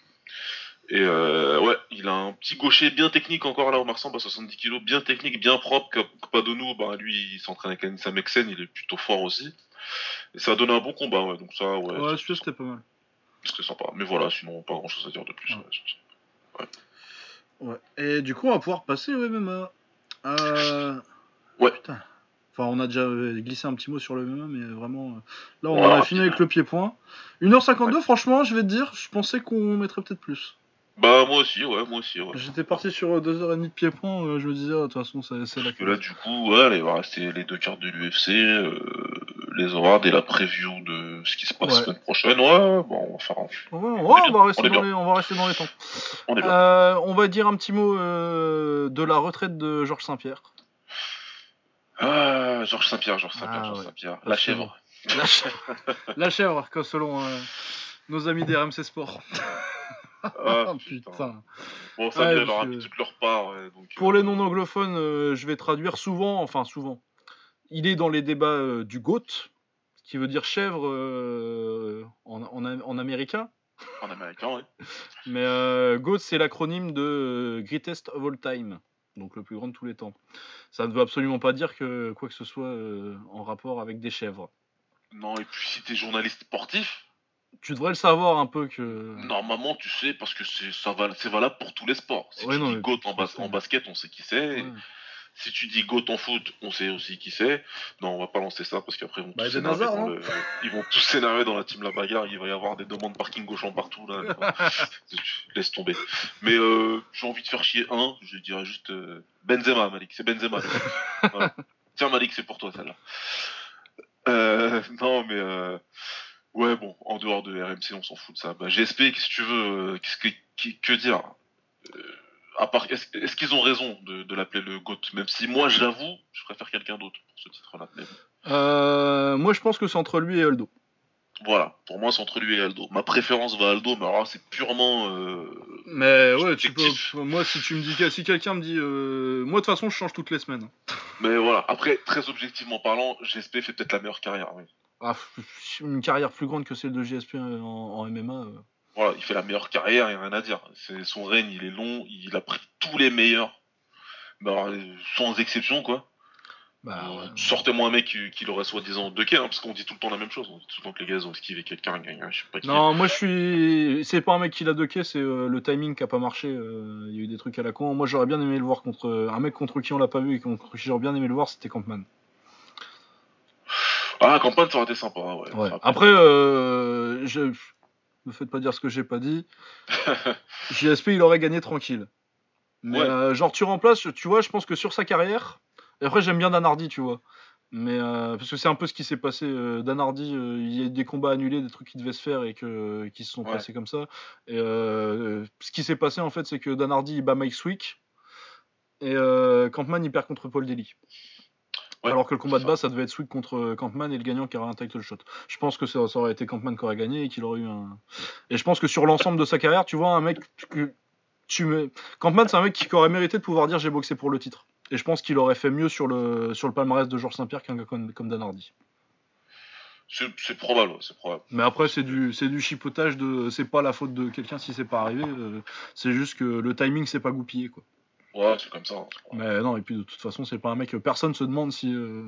Et euh, ouais, il a un petit gaucher bien technique encore là, Omar Samb à 70 kg, bien technique, bien propre. Que, que Padonou, bah, lui, il s'entraîne avec Anissa Mexen, il est plutôt fort aussi. Et ça a donné un bon combat, ouais. Donc ça, ouais, Ouais, c'était pas mal. c'est sympa. Mais voilà, sinon, pas grand chose à dire de plus. Ouais. ouais. Ouais. Et du coup, on va pouvoir passer au MMA. Euh... Ouais. Putain. Enfin, on a déjà euh, glissé un petit mot sur le MMA, mais vraiment. euh, Là, on Ouais, en a fini avec le pied-point. 1h52, franchement, je vais te dire, je pensais qu'on mettrait peut-être plus. Bah, moi aussi, ouais, moi aussi, ouais. J'étais parti sur 2h30 de pied-point, euh, je me disais, ah, de toute façon, c'est c'est la que là, du coup, ouais, il va rester les deux cartes de l'UFC, euh, les awards et la preview de ce qui se passe Ouais. la semaine prochaine. Ouais, bon, on va faire un... Ouais, ouais, on, va rester On est dans les, on va rester dans les temps. On est bien. Euh, on va dire un petit mot euh, de la retraite de Georges Saint-Pierre. Ah, Georges Saint-Pierre, Georges Saint-Pierre, Ah, Georges. Saint-Pierre. La La chèvre. La chèvre, la chèvre comme selon euh, nos amis des RMC Sport. Ah, putain. putain. Bon, ça, Ouais, leur a mis toute leur part. ouais, donc, Pour euh, les non-anglophones, euh, je vais traduire souvent, enfin souvent. Il est dans les débats euh, du GOAT, qui veut dire chèvre en, en, en américain. En américain, ouais. Mais GOAT, c'est l'acronyme de Greatest of All Time, donc le plus grand de tous les temps. Ça ne veut absolument pas dire que quoi que ce soit en rapport avec des chèvres. Non, et puis si t'es journaliste sportif, Tu devrais le savoir un peu que. normalement, tu sais, parce que c'est ça va, c'est valable pour tous les sports. Si Ouais, tu non, dis GOAT en, bas- basket, on sait qui c'est. Ouais. Si tu dis GOAT en foot, on sait aussi qui c'est. Non, on va pas lancer ça parce qu'après ils vont Bah, tous s'énerver dans le- ils vont tous s'énerver dans la team la bagarre. Il va y avoir des demandes de parking gauchant partout là. Laisse tomber. Mais euh, j'ai envie de faire chier un. Je dirais juste euh, Benzema, Malik. C'est Benzema. Voilà. Tiens Malik, c'est pour toi celle-là. Euh, non mais euh, ouais bon, en dehors de RMC, on s'en fout de ça. Bah, GSP, qu'est-ce que tu veux euh, Qu'est-ce que dire? Euh, à part, est-ce qu'ils ont raison de, de l'appeler le GOAT? Même si moi, je l'avoue, je préfère quelqu'un d'autre pour ce titre-là. Euh, moi, je pense que c'est entre lui et Aldo. Voilà, pour moi, c'est entre lui et Aldo. Ma préférence va à Aldo, mais alors là, c'est purement. euh, Mais ouais, tu peux. Moi, si tu me dis si quelqu'un me dit, euh, moi de toute façon, je change toutes les semaines. Mais voilà, après, très objectivement parlant, GSP fait peut-être la meilleure carrière. oui. Ah, une carrière plus grande que celle de GSP en, en MMA. euh. Voilà, il fait la meilleure carrière, il n'y a rien à dire. C'est son règne, il est long, il a pris tous les meilleurs. Euh, sans exception, quoi. Bah, Euh, ouais. Sortez-moi un mec qui, qui l'aurait soi-disant deux hein, parce qu'on dit tout le temps la même chose. On dit tout le temps que les gars ont esquivé quelqu'un, je sais pas qui. Non, moi je suis. C'est pas un mec qui l'a docké, c'est euh, le timing qui a pas marché. euh, Il y a eu des trucs à la con. Moi j'aurais bien aimé le voir contre. Un mec contre qui on l'a pas vu et contre qui j'aurais bien aimé le voir, c'était Campman. Ah, campagne, ça aurait été sympa, ouais. Ouais. Après- Après, euh, je. Ne faites pas dire ce que j'ai pas dit. JSP il aurait gagné tranquille. Mais Ouais. euh, genre tu remplaces, tu vois, je pense que sur sa carrière. Et après j'aime bien Dan Hardy, tu vois. Mais euh, parce que c'est un peu ce qui s'est passé. euh, Dan Hardy, euh, il y a des combats annulés, des trucs qui devaient se faire et que, qui se sont Ouais. passés comme ça. Et euh, ce qui s'est passé en fait, c'est que Dan Hardy il bat Mike Swick et euh, Campman il perd contre Paul Daly. Ouais, Alors que le combat de base ça devait être Swick contre euh, Campman et le gagnant qui aurait un title shot. Je pense que ça, ça aurait été Campman qui aurait gagné et qu'il aurait eu un. Et je pense que sur l'ensemble de sa carrière, tu vois, un mec que tu. Campman, c'est un mec qui aurait mérité de pouvoir dire j'ai boxé pour le titre. Et je pense qu'il aurait fait mieux sur le, sur le palmarès de Georges Saint-Pierre qu'un gars comme, comme Dan Hardy. C'est c'est probable, ouais, c'est probable. Mais après, c'est du, c'est du chipotage de. C'est pas la faute de quelqu'un si c'est pas arrivé. euh, c'est juste que le timing s'est pas goupillé, quoi. Ouais, c'est comme ça. hein. Mais non, et puis de toute façon, c'est pas un mec. Personne se demande si. euh,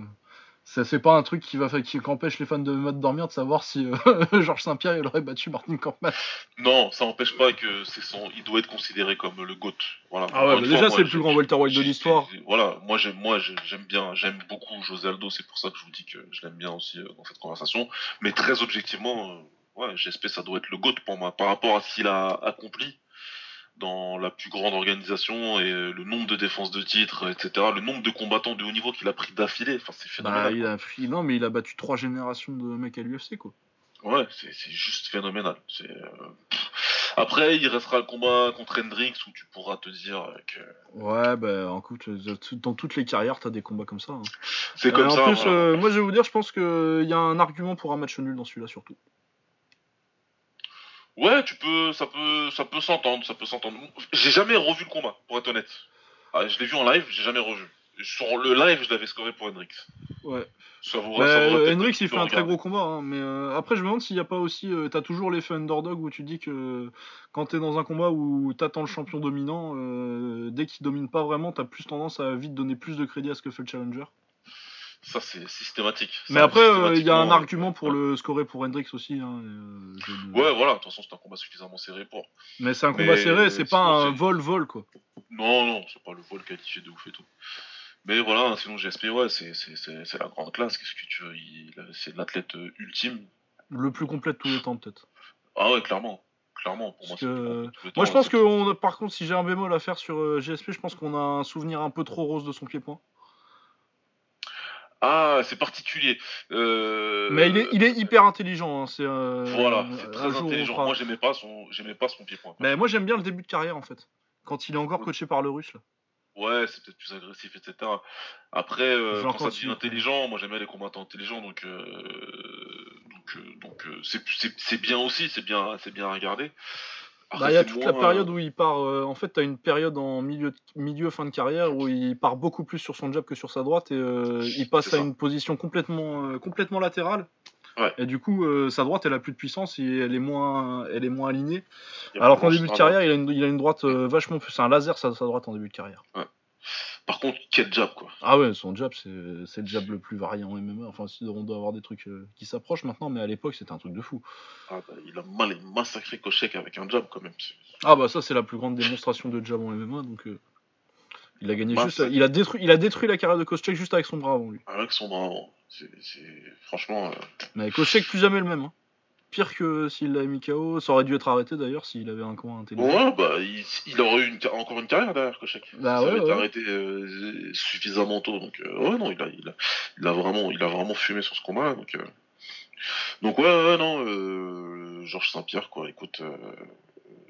ça, c'est pas un truc qui va qui, empêche les fans de mode dormir de savoir si euh, Georges Saint-Pierre il aurait battu Martin Campman. Non, ça n'empêche pas que c'est son. Il doit être considéré comme le GOAT. Voilà. Ah ouais, bah déjà, fois, c'est moi, le plus grand welterweight de j'ai- l'histoire. Voilà, moi j'aime, moi j'ai- j'aime bien, j'aime beaucoup José Aldo. C'est pour ça que je vous dis que je l'aime bien aussi euh, dans cette conversation. Mais très objectivement, euh, ouais, j'espère ça doit être le GOAT pour moi par rapport à ce qu'il a accompli dans la plus grande organisation et euh, le nombre de défenses de titres, etc. Le nombre de combattants de haut niveau qu'il a pris d'affilée. Enfin, c'est Bah, phénoménal. il a, il- non, mais il a battu trois générations de mecs à l'UFC, quoi. Ouais, c'est c'est juste phénoménal. C'est, euh. Après, il restera le combat contre Hendrix où tu pourras te dire que Ouais, bah, écoute, euh, dans toutes les carrières, t'as des combats comme ça. hein. c'est Euh, comme en ça. plus, voilà. euh, moi, je vais vous dire, je pense qu'il y a un argument pour un match nul dans celui-là, surtout. Ouais, tu peux, ça peut, ça peut s'entendre, ça peut s'entendre. J'ai jamais revu le combat, pour être honnête. Ah, je l'ai vu en live, j'ai jamais revu. Sur le live, je l'avais scoré pour Hendrix. Ouais. Ça Bah, ça Hendrix, il fait un très gros combat, hein, mais euh, après, je me demande s'il n'y a pas aussi. euh, t'as toujours l'effet underdog où tu dis que quand t'es dans un combat où t'attends le champion dominant, euh, dès qu'il domine pas vraiment, t'as plus tendance à vite donner plus de crédit à ce que fait le challenger. Ça, c'est systématique. Ça, Mais après, euh, il y a un systématiquement, argument pour ouais. le scorer pour Hendrix aussi. Hein, euh, Ouais, voilà, de toute façon, c'est un combat suffisamment serré pour. Mais c'est un Mais combat serré, c'est pas un vol-vol, quoi. Non, non, c'est pas le vol qualifié de ouf et tout. Mais voilà, sinon GSP, ouais, c'est la grande classe. Qu'est-ce que tu veux C'est l'athlète euh, ultime. Le plus complet de tous les temps, peut-être. Ah ouais, clairement. Clairement, pour moi, que- les Moi, temps, je pense que, on a- par contre, si j'ai un bémol à faire sur euh, GSP, je pense qu'on a un souvenir un peu trop rose de son pied-point. Ah, c'est particulier. Euh, Mais il est, il est hyper intelligent. hein, c'est, euh, Voilà, c'est très jour, on intelligent. fera- Moi, j'aimais pas son, j'aimais pas son pied-point. Mais moi, j'aime bien le début de carrière, en fait. Quand il est encore coaché par le russe, là. Ouais, c'est peut-être plus agressif, etc. Après, euh, quand ça devient intelligent, moi j'aime bien les combattants intelligents, donc euh, donc euh, donc euh, c'est c'est- c'est bien aussi, c'est bien c'est bien à regarder. Après, Bah, il y a toute la période euh, où il part. euh, en fait, tu as une période en milieu, de- milieu, fin de carrière où il part beaucoup plus sur son jab que sur sa droite et euh, il passe à une position complètement, euh, complètement latérale. Ouais. Et du coup, sa droite, elle a plus de puissance et elle est moins, elle est moins alignée. Alors qu'en début de carrière, il a une, il a une droite vachement plus. C'est un laser, sa, sa droite en début de carrière. Par contre, quel jab quoi. Ah ouais, son jab, c'est le jab le plus varié en MMA. Enfin, si on doit avoir des trucs euh, qui s'approchent maintenant, mais à l'époque, c'était un truc de fou. Ah, bah, il a mal massacré Kochek avec un jab quand même. Ah bah ça, c'est la plus grande démonstration de jab en MMA. Donc, euh, Il a gagné Bah, juste. Il a, détruit, il a détruit la carrière de Koscheck juste avec son bras avant lui. Avec son bras avant. C'est, c'est- Franchement, euh, Mais Koscheck, plus jamais le même. hein. Pire que s'il l'avait mis KO. Ça aurait dû être arrêté d'ailleurs s'il avait un coin intelligent. ouais, bah, il, il aurait eu une, encore une carrière derrière, Kochek. Bah ça ouais, avait été arrêté euh, suffisamment tôt. Donc, euh, ouais, non, il a, il, a, il, a vraiment, il a vraiment fumé sur ce combat. Donc, euh, donc ouais, ouais, non, euh, Georges Saint-Pierre, quoi. Écoute, euh,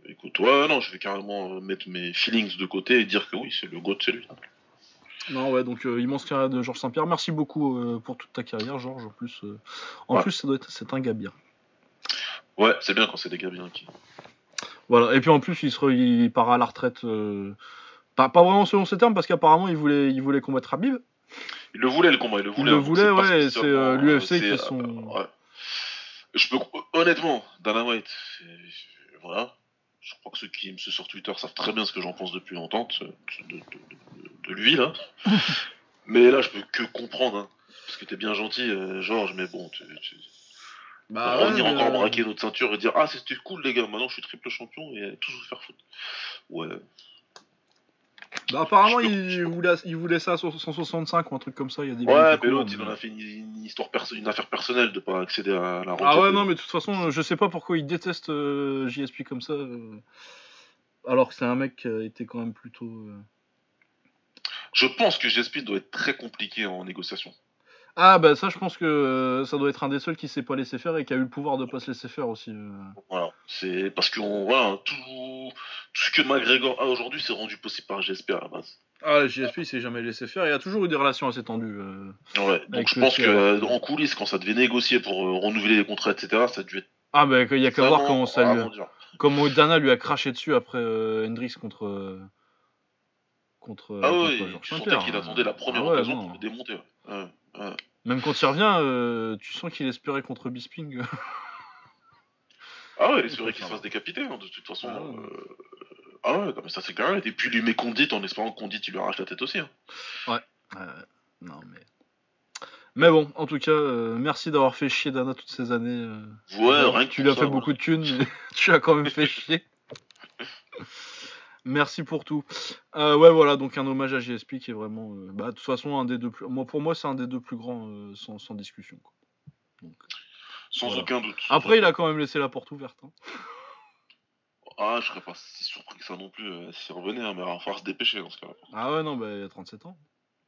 écoute, ouais, non, je vais carrément mettre mes feelings de côté et dire que oui, c'est le GOAT, c'est lui. Non, ouais, donc euh, immense carrière de Georges Saint-Pierre. Merci beaucoup euh, pour toute ta carrière, Georges. En plus, euh, en Ouais. plus ça doit être, c'est un gars bien. Ouais, c'est bien quand c'est des gars bien qui. Voilà. Et puis en plus, il, se re- il part à la retraite. euh, Pas, pas vraiment selon ses termes, parce qu'apparemment, il voulait, il voulait combattre Habib. Il le voulait, le combat, il le voulait. le hein, voulait, ouais, c'est, euh, l'UFC qui sont- ouais. Je peux, honnêtement, Dana White, voilà. Je crois que ceux qui me suivent sur Twitter savent très bien ce que j'en pense depuis longtemps de, de, de- de- de lui, là. mais là, je peux que comprendre, hein, parce que t'es bien gentil, euh, Georges, mais bon, tu, tu- Bah, revenir ouais, encore mais, euh, braquer notre ceinture et dire Ah, c'était cool, les gars, maintenant je suis triple champion et tout vous faire foutre. Ouais, bah, apparemment, il, voulait, il voulait ça à 165 ou un truc comme ça. Il y a des ouais, mais l'autre, il en a fait une, une histoire perso- une affaire personnelle de pas accéder à la Ah requête ouais, non, mais de toute façon, je sais pas pourquoi il déteste euh, JSP comme ça. euh, alors que c'est un mec qui a été quand même plutôt. euh, Je pense que GSP doit être très compliqué en négociation. Ah, bah ça, je pense que euh, ça doit être un des seuls qui s'est pas laissé faire et qui a eu le pouvoir de pas se laisser faire aussi. euh. Voilà, c'est parce que on- voilà, tout, tout ce que McGregor a aujourd'hui, c'est rendu possible par GSP à la base. Ah, JSP, il s'est jamais laissé faire. Il a toujours eu des relations assez tendues. euh. Ouais, donc je le pense que euh, en coulisses, quand ça devait négocier pour euh, renouveler les contrats, etc., ça a dû être Ah, bah il y a qu'à voir comment ça lui. dur. Comment Dana lui a craché dessus après Hendrix contre. contre. Ah contre oui, Georges tu sentais Saint-Pierre. qu'il attendait la première Ah ouais, occasion non. pour le démonter. ouais. Ouais, ouais. Même quand il revient, euh, tu sens qu'il espérait contre Bisping. Ah ouais, il espérait qu'il se fasse décapiter, hein, de toute façon. Ah ouais. euh, Ah ouais, non, mais ça c'est clair. Et puis il lui met Condit en espérant que Condit il lui arrache la tête aussi. hein. Euh, non, mais. Mais bon, en tout cas, euh, merci d'avoir fait chier Dana toutes ces années. euh. Ouais, rien que tu lui as fait beaucoup de thunes, mais tu as quand même fait chier. Merci pour tout. Euh, ouais, voilà, donc un hommage à JSP qui est vraiment, euh, bah, de toute façon, un des deux plus. Moi, pour moi, c'est un des deux plus grands euh, sans, sans discussion. quoi. Donc, Sans Voilà. aucun doute. Après, il a quand même laissé la porte ouverte. hein. Ah, je serais pas si surpris que ça non plus euh, s'il revenait, hein, mais il va falloir se dépêcher dans ce cas-là. Ah ouais, non, bah, il a 37 ans.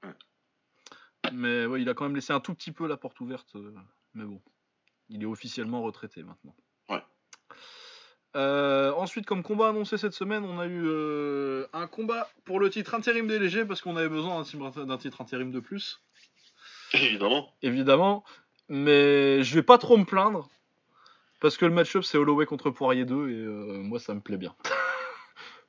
Ouais. Mais ouais, il a quand même laissé un tout petit peu la porte ouverte. euh, mais bon, il est officiellement retraité maintenant. Ouais. Euh, ensuite, comme combat annoncé cette semaine, on a eu euh, un combat pour le titre intérim des légers parce qu'on avait besoin d'un titre- intérim de plus, Évidemment. évidemment. Mais je vais pas trop me plaindre parce que le match-up c'est Holloway contre Poirier 2 et euh, moi ça me plaît bien.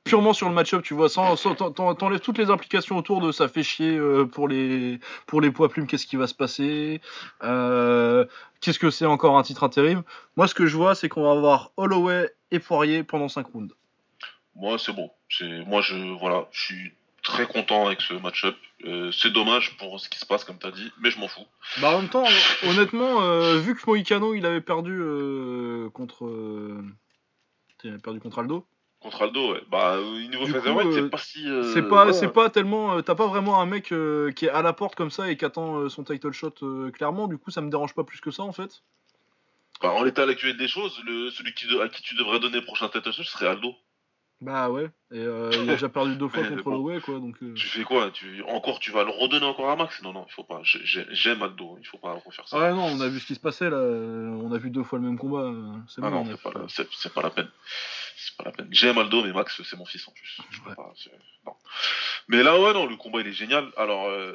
Purement sur le match-up, tu vois, sans, sans- t'en- t'en- t'enlèves toutes les implications autour de ça fait chier euh, pour les pour les poids plumes, qu'est-ce qui va se passer, euh, qu'est-ce que c'est encore un titre intérim. Moi, ce que je vois, c'est qu'on va avoir Holloway et Poirier pendant 5 rounds. Moi, c'est bon. C'est moi, je voilà, je suis très content avec ce match-up. Euh, c'est dommage pour ce qui se passe, comme t'as dit, mais je m'en fous. Bah en même temps, honnêtement, euh, vu que Moïcano il avait perdu euh, contre il avait perdu contre Aldo. Contre Aldo, ouais. Bah, euh, niveau featherweight, euh, c'est pas si. euh, c'est pas, voilà. c'est pas tellement, euh, t'as pas vraiment un mec euh, qui est à la porte comme ça et qui attend euh, son title shot euh, clairement. Du coup, ça me dérange pas plus que ça en fait. Bah, en l'état actuel des choses, le, celui qui de- à qui tu devrais donner le prochain tête ce serait Aldo. Bah ouais. Et euh, il a déjà perdu deux fois contre bon. Quoi. Donc euh, Tu fais quoi tu, Encore, tu vas le redonner encore à Max? Non, non, il faut pas. J'ai- j'ai- J'aime Aldo, il faut pas refaire ça. ah ouais, non, on a vu ce qui se passait là. On a vu deux fois le même combat. euh, C'est Ah bon. pas, la peine. C'est pas la peine. J'aime Aldo, mais Max, c'est mon fils en plus. Ouais. pas, non. Mais là, ouais, non, le combat il est génial. Alors, euh,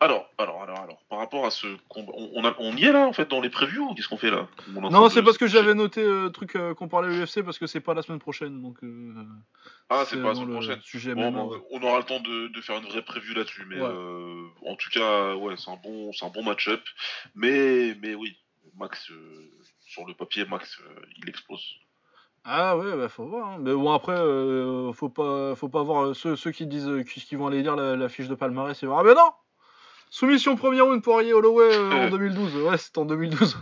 alors, alors, alors, alors, par rapport à ce combat, on, on, a- on y est là en fait dans les previews ou Qu'est-ce qu'on fait là? Non, de- c'est parce que j'avais noté euh, truc qu'on parlait à l'UFC parce que c'est pas la semaine prochaine donc. euh, C'est pas la semaine le prochaine. Sujet Bon, MMA, bon, ouais. on aura le temps de, de faire une vraie preview là-dessus, mais Ouais. euh, en tout cas, ouais, c'est un bon, c'est un bon match-up. Mais, mais oui, Max, euh, sur le papier, Max, euh, il explose. Ah ouais, bah faut voir. hein. Mais bon après, faut pas, faut pas voir ceux, ceux qui disent euh, qui, qui vont aller lire la, la fiche de palmarès et voir. Ah ben non. Soumission première round Poirier Holloway en 2012. Ouais, c'était en 2012.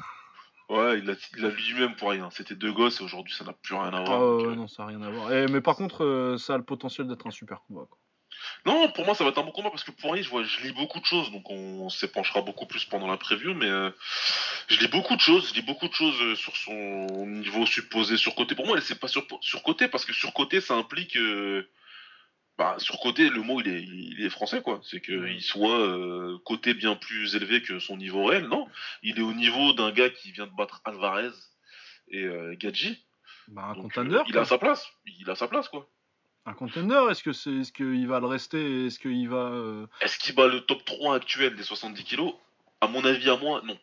Ouais, il a, il a lui-même pour rien. C'était deux gosses et aujourd'hui, ça n'a plus rien à voir. Ah donc, euh, non, ça a rien à voir. Et, mais par contre, euh, ça a le potentiel d'être un super combat. quoi. Non, pour moi, ça va être un bon combat parce que Poirier, je vois, je lis beaucoup de choses, donc on s'épanchera beaucoup plus pendant la preview, mais euh, je lis beaucoup de choses, je lis beaucoup de choses sur son niveau supposé surcoté. Pour moi, c'est pas sur, surcoté parce que surcoté, ça implique. Euh, bah, surcoté, le mot, il est, il est français, quoi. C'est qu'il soit euh, côté bien plus élevé que son niveau réel, non. Il est au niveau d'un gars qui vient de battre Alvarez et Gadji. Bah, un contender. il a sa place, il a sa place, quoi. Un contender, est-ce que c'est est-ce qu'il va le rester Est-ce qu'il va euh, Est-ce qu'il bat le top 3 actuel des 70 kilos? À mon avis à moi, non.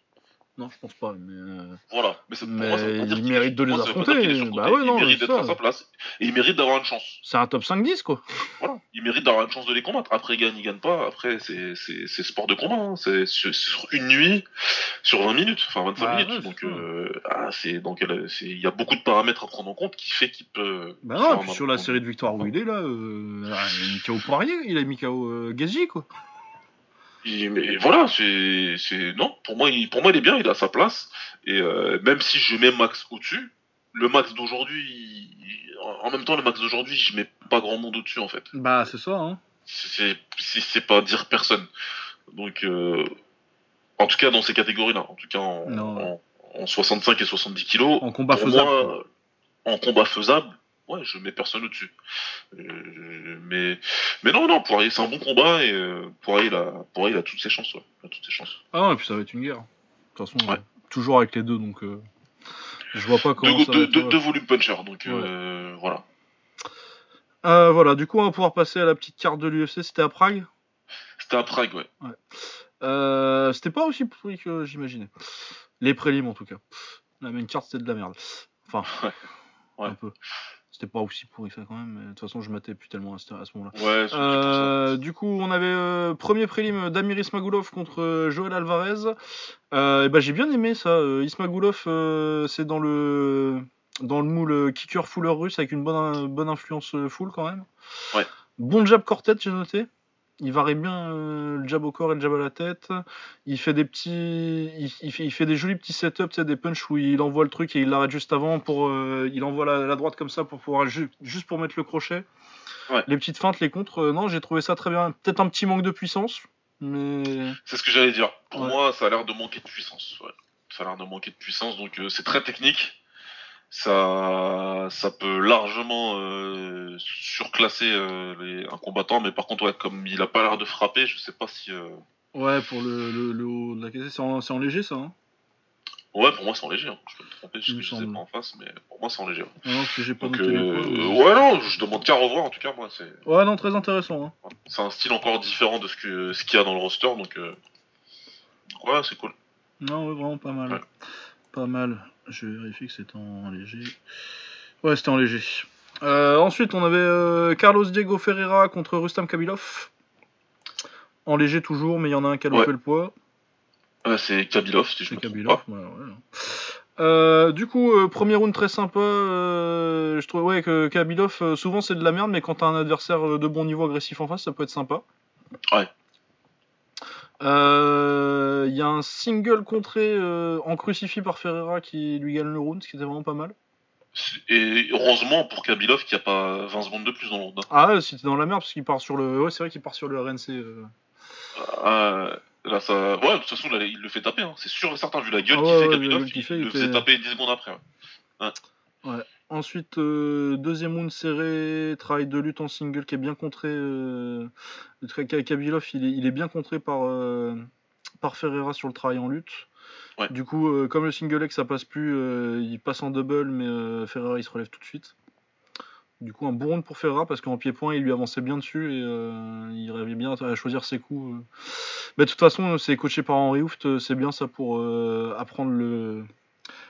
Non, je pense pas. Mais euh, Voilà. Mais, pour moi, ça il mérite de les affronter. Bah ouais, non, il mérite d'être à sa place. Et il mérite d'avoir une chance. C'est un top 5-10, quoi. Voilà. Il mérite d'avoir une chance de les combattre. Après, il gagne, il gagne pas. Après, c'est sport de combat. Hein. C'est sur une nuit, sur 20 minutes, enfin 25 bah minutes. donc, euh, ah, donc il y a beaucoup de paramètres à prendre en compte qui fait qu'il peut. Bah non, sur la série de victoires où il est là, euh, il a mis KO Poirier, il a mis KO euh, Gazi, quoi mais voilà, c'est, non, pour moi, il, pour moi, il est bien, il a sa place. Et euh, même si je mets Max au-dessus, le Max d'aujourd'hui, en même temps, le Max d'aujourd'hui, je mets pas grand monde au-dessus en fait. Bah, c'est ça. Hein. C'est, c'est pas dire personne. Donc, euh, en tout cas, dans ces catégories-là, en tout cas en, 65 et 70 kilos, en combat faisable. en combat faisable, ouais, je mets personne au-dessus. Euh, mais, mais non, non, Poirier, c'est un bon combat et euh, Poirier, il a, Poirier, il a toutes ses chances. Ouais. Il a toutes ses chances. Ah, et puis ça va être une guerre. De toute façon, toujours avec les deux, donc euh, je vois pas comment. Deux, ça deux, deux, volumes puncher, donc voilà. voilà, du coup, on va pouvoir passer à la petite carte de l'UFC. C'était à Prague? C'était à Prague, ouais. C'était pas aussi pourri que j'imaginais. Les prélims, en tout cas. La main carte, c'était de la merde. Enfin, ouais. un peu. C'était pas aussi pourri ça quand même, mais de toute façon je matais plus tellement à ce, moment-là. Ouais, euh, du coup, on avait euh, premier prélim d'Amiris Magulov contre euh, Joël Alvarez. et ben j'ai bien aimé ça. Ismagulov, c'est dans le dans le moule kicker fuller russe avec une bonne bonne influence full quand même. Ouais. Bon jab quartet, j'ai noté il varie bien euh, le jab au corps et le jab à la tête. Il fait des petits, il, fait, il fait, des jolis petits setups, des punches où il envoie le truc et il l'arrête juste avant pour, euh, il envoie la, droite comme ça pour pouvoir juste pour mettre le crochet. Les petites feintes, les contres, euh, non, j'ai trouvé ça très bien. Peut-être un petit manque de puissance, mais. C'est ce que j'allais dire. Pour moi, ça a l'air de manquer de puissance. Ça a l'air de manquer de puissance, donc c'est très technique ça, ça peut largement euh, surclasser euh, un combattant, mais par contre, ouais, comme il a pas l'air de frapper, je sais pas si. Euh, ouais, pour le, le, haut de la caisse, c'est en, léger ça hein Ouais, pour moi c'est en léger. Hein. Je peux me tromper, je, je sais pas en face, mais pour moi c'est en léger. Non, parce que j'ai pas noté Ouais, non, je demande qu'à revoir en tout cas, moi. c'est... Ouais, non, très intéressant. Hein. C'est un style encore différent de ce qu'il ce qu'il y a dans le roster, donc. Ouais, c'est cool. Non, ouais, vraiment pas mal. Pas mal. Je vérifie que c'est en léger. Ouais, c'était en léger. Euh, ensuite, on avait euh, Carlos Diego Ferreira contre Rustam Kabilov. En léger toujours, mais il y en a un qui a loupé le poids. c'est Kabilov, si je Kabilov, euh, du coup, premier round très sympa. je trouve ouais, que Kabilov, souvent c'est de la merde, mais quand t'as un adversaire de bon niveau agressif en face, ça peut être sympa. Ouais. Il euh, y a un single contré euh, en crucifix par Ferreira qui lui gagne le round, ce qui était vraiment pas mal. Et heureusement pour Kabilov qu'il n'y a pas 20 secondes de plus dans le round. Hein. Ah ouais, c'était dans la merde parce qu'il part sur le. Ouais, c'est vrai qu'il part sur le RNC. Euh. Ah, là, ça... Ouais, de toute façon, il le fait taper. Hein. C'est sûr et certain, vu la gueule ah qu'il fait Kabilov, il, le fait taper 10 secondes après. Ouais. ouais. Ensuite, euh, deuxième round serré, travail de lutte en single qui est bien contré. Euh, Kabilov, il est, bien contré par, euh, par Ferreira sur le travail en lutte. Du coup, euh, comme le single leg ça passe plus, il passe en double, mais Ferreira il se relève tout de suite. Du coup, un bon round pour Ferreira parce qu'en pied-point il lui avançait bien dessus et il rêvait bien à choisir ses coups. Mais de toute façon, c'est coaché par Henri Hooft, c'est bien ça pour apprendre le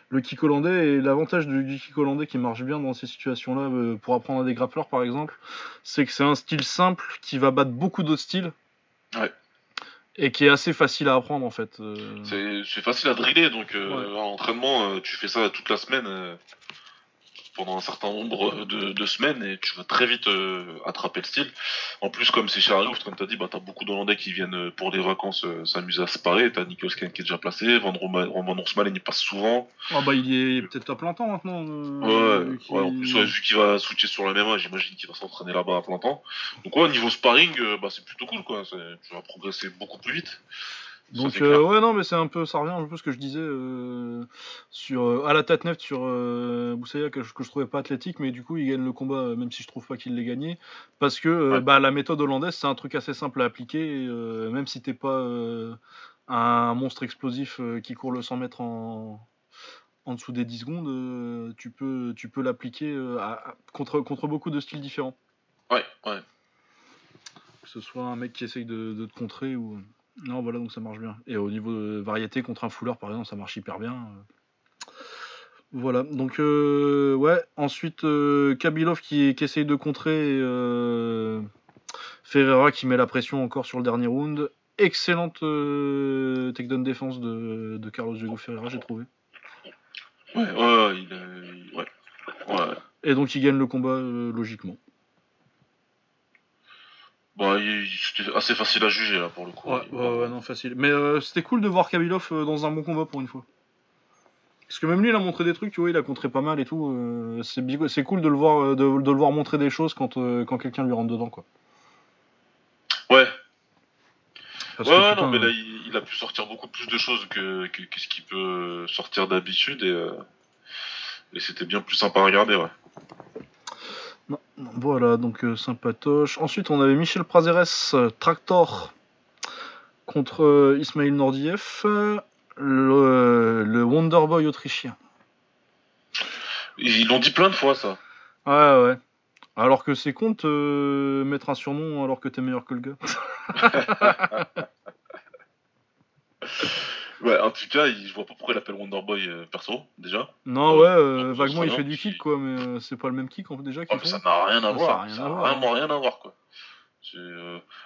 le kick hollandais et l'avantage du, kick hollandais qui marche bien dans ces situations-là euh, pour apprendre à des grappleurs par exemple, c'est que c'est un style simple qui va battre beaucoup d'autres styles. Et qui est assez facile à apprendre en fait. Euh. C'est facile à driller donc euh, en entraînement tu fais ça toute la semaine. Pendant un certain nombre de, semaines et tu vas très vite euh, attraper le style. En plus, comme c'est Charlie, comme tu as dit, bah, tu as beaucoup d'Hollandais qui viennent euh, pour les vacances euh, s'amuser à se parer. Tu as qui est déjà placé, Van Roman il y passe souvent. Ah bah il est peut-être à plein temps maintenant. ouais, en plus, vu qu'il va switcher sur la même j'imagine qu'il va s'entraîner là-bas à plein temps. Donc ouais, niveau sparring, bah, c'est plutôt cool, quoi. Tu vas progresser beaucoup plus vite. Donc euh, ouais non mais c'est un peu ça revient un peu ce que je disais euh, sur euh, à la tête neft sur Boussaya que, que, je trouvais pas athlétique mais du coup il gagne le combat même si je trouve pas qu'il l'ait gagné parce que bah, la méthode hollandaise c'est un truc assez simple à appliquer même si t'es pas un monstre explosif qui court le 100 mètres en, en dessous des 10 secondes tu peux tu peux l'appliquer contre contre beaucoup de styles différents. Ouais ouais. Que ce soit un mec qui essaye de, de te contrer ou non, voilà, donc ça marche bien. Et au niveau de variété, contre un fouleur, par exemple, ça marche hyper bien. Voilà, donc euh, ouais, ensuite euh, Kabilov qui, qui, essaye de contrer euh, Ferreira qui met la pression encore sur le dernier round. Excellente takedown défense de, de Carlos Diego Ferreira, j'ai trouvé. Ouais, ouais, il, ouais, ouais. Et donc il gagne le combat logiquement. Bon, c'était assez facile à juger là pour le coup. Ouais, ouais, non, facile. Mais euh, c'était cool de voir Kabilov euh, dans un bon combat pour une fois. Parce que même lui, il a montré des trucs, tu vois, il a contré pas mal et tout. Euh, c'est cool de le voir, de, le voir montrer des choses quand, quand quelqu'un lui rentre dedans, quoi. Ouais. ouais, non, mais là, il, a pu sortir beaucoup plus de choses que, que, ce qu'il peut sortir d'habitude et, et c'était bien plus sympa à regarder, ouais. Voilà, donc euh, sympatoche. Ensuite, on avait Michel Prazeres, euh, Tractor, contre euh, Ismail Nordiev, le, le Wonderboy autrichien. Ils l'ont dit plein de fois, ça. Ouais, ouais. Alors que c'est con de mettre un surnom alors que t'es meilleur que le gars. Ouais, en tout cas, je vois pas pourquoi il appelle Wonderboy euh, perso, déjà. Non, ouais, euh, vaguement il fait du kick, quoi, mais euh, c'est pas le même kick déjà. Oh, ça n'a rien à voir. Ça n'a vraiment rien à voir, quoi.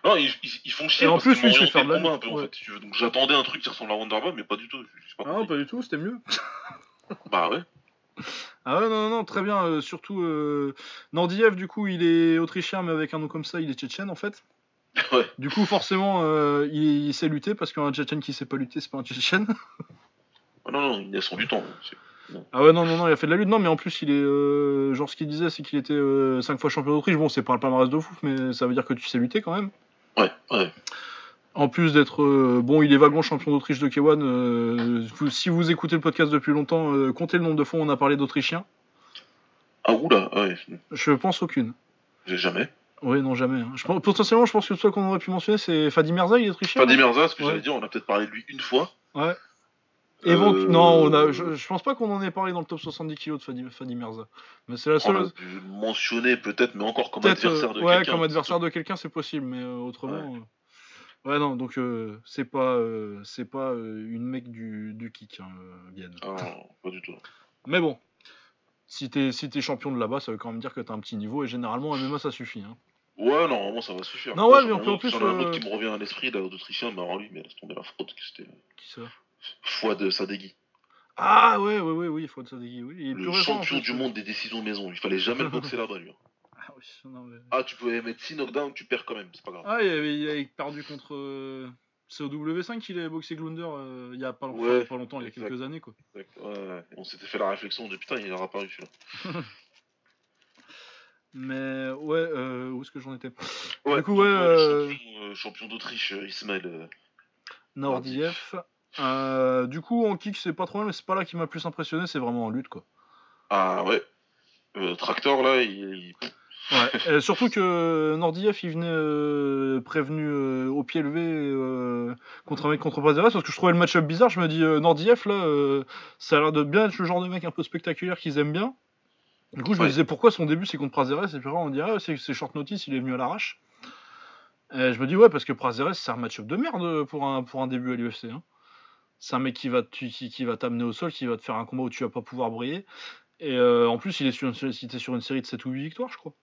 Non, ils, font chier. Et en plus, lui, c'est faire de la un peu, en fait, tu veux. Donc j'attendais un truc qui ressemble à Wonderboy, mais pas du tout. Pas ah non, pas du tout, c'était mieux. bah ouais. Ah ouais, non, non, très bien. surtout, Nordiev, du coup, il est autrichien, mais avec un nom comme ça, il est tchétchène, en fait. Du coup, forcément, euh, il, sait lutter parce qu'un Tchétchène qui sait pas lutter, c'est pas un Tchétchène. Ah non, non, il a son du temps. Ah ouais, non, non, non, il a fait de la lutte. Non, mais en plus, il est. Euh, genre, ce qu'il disait, c'est qu'il était 5 euh, fois champion d'Autriche. Bon, c'est pas un palmarès de fou, mais ça veut dire que tu sais lutter quand même. Ouais, ouais. En plus d'être. bon, il est vaguement champion d'Autriche de K1. si vous écoutez le podcast depuis longtemps, comptez le nombre de fois où on a parlé d'Autrichiens. Ah, oula, ouais. Je pense aucune. J'ai jamais. Oui, non, jamais. Hein. Je potentiellement, je pense que le seul qu'on aurait pu mentionner, c'est Fadi Mirza, il est autrichien. Fadi Mirza, ce que j'allais dire, on a peut-être parlé de lui une fois. Ouais. Euh, non, on a... je, pense pas qu'on en ait parlé dans le top 70 kg de Fadi, Fadi Mirza. Mais c'est la seule. On a mentionner peut-être, mais encore comme adversaire de quelqu'un. Ouais, comme adversaire de quelqu'un, c'est possible, mais euh, autrement. Ouais. Euh, non, donc c'est pas, c'est pas une mec du, du kick, hein, Vienne. Ah, pas du tout. Mais bon, si t'es si es champion de là-bas, ça veut quand même dire que t'as un petit niveau, et généralement, MMA, ça suffit. Hein. Ouais, normalement ça va suffire. Non, ouais, mais en plus. Il y en a un autre qui me revient à l'esprit, d'Autrichien, mais alors lui, mais laisse tomber la fraude, que c'était. Qui ça? Foi de Sadeghi. Ah, ouais, ouais, ouais, oui, de Sadeghi, oui. Il est le champion du monde des décisions maison, il fallait jamais le boxer là-bas, lui. Ah, oui, non, mais... ah, tu pouvais mettre 6 knockdowns, tu perds quand même, c'est pas grave. Ah, il avait, il avait perdu contre. Euh, c'est au W5 qu'il avait boxé Glunder euh, il y a pas, ouais, pas longtemps, il y a quelques années, quoi. Exact. Ouais, on s'était fait la réflexion de putain, il aura paru celui-là. Mais ouais, euh, où est-ce que j'en étais? Ouais, Du coup, ouais. Euh, euh, champion, d'Autriche, Ismaël. Nordiev. du coup, en kick, c'est pas trop mal, mais c'est pas là qui m'a plus impressionné, c'est vraiment en lutte, quoi. Ah ouais. Tractor, là, il. Ouais, surtout que Nordiev il venait prévenu au pied levé contre un mec contre Prazeres parce que je trouvais le match-up bizarre. Je me dis Nordiev là, ça a l'air de bien être le genre de mec un peu spectaculaire qu'ils aiment bien. Du coup, je me disais pourquoi son début c'est contre Prazeres? Et puis on dirait ah, c'est short notice, il est venu à l'arrache. Et je me dis ouais parce que Prazeres c'est un match-up de merde pour un, pour un début à l'UFC. Hein. C'est un mec qui va qui, qui t'amener au sol, qui va te faire un combat où tu vas pas pouvoir briller. Et euh, en plus, il est sur une, sur une série de 7 ou 8 victoires, je crois.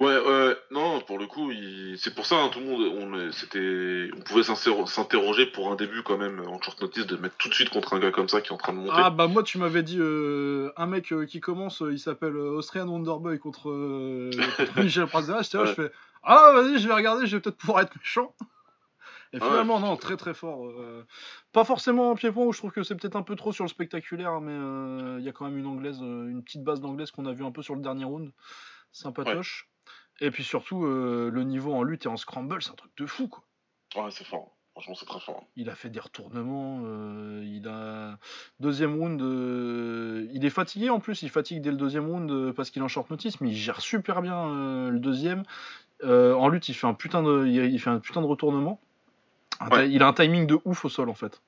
Ouais, ouais, non, pour le coup, c'est pour ça, hein, tout le monde, on, c'était, on pouvait s'interroger pour un début quand même en short notice de mettre tout de suite contre un gars comme ça qui est en train de monter. Ah bah moi, tu m'avais dit euh, un mec euh, qui commence, euh, il s'appelle Austrian Wonderboy contre, Michel Prazera. Là, je fais ah vas-y, je vais regarder, je vais peut-être pouvoir être méchant. Et finalement, non, très très fort. pas forcément en pied-point où je trouve que c'est peut-être un peu trop sur le spectaculaire, mais il y a quand même une anglaise, une petite base d'anglaise qu'on a vu un peu sur le dernier round. Sympatoche. Et puis surtout, euh, le niveau en lutte et en scramble, c'est un truc de fou, quoi. Ouais, c'est fort. Franchement, c'est très fort. Il a fait des retournements. Euh, il a. Deuxième round. Euh, il est fatigué en plus. Il fatigue dès le deuxième round parce qu'il est en short notice, mais il gère super bien le deuxième. en lutte, il fait un putain de, il fait un putain de retournement. Il a un timing de ouf au sol en fait.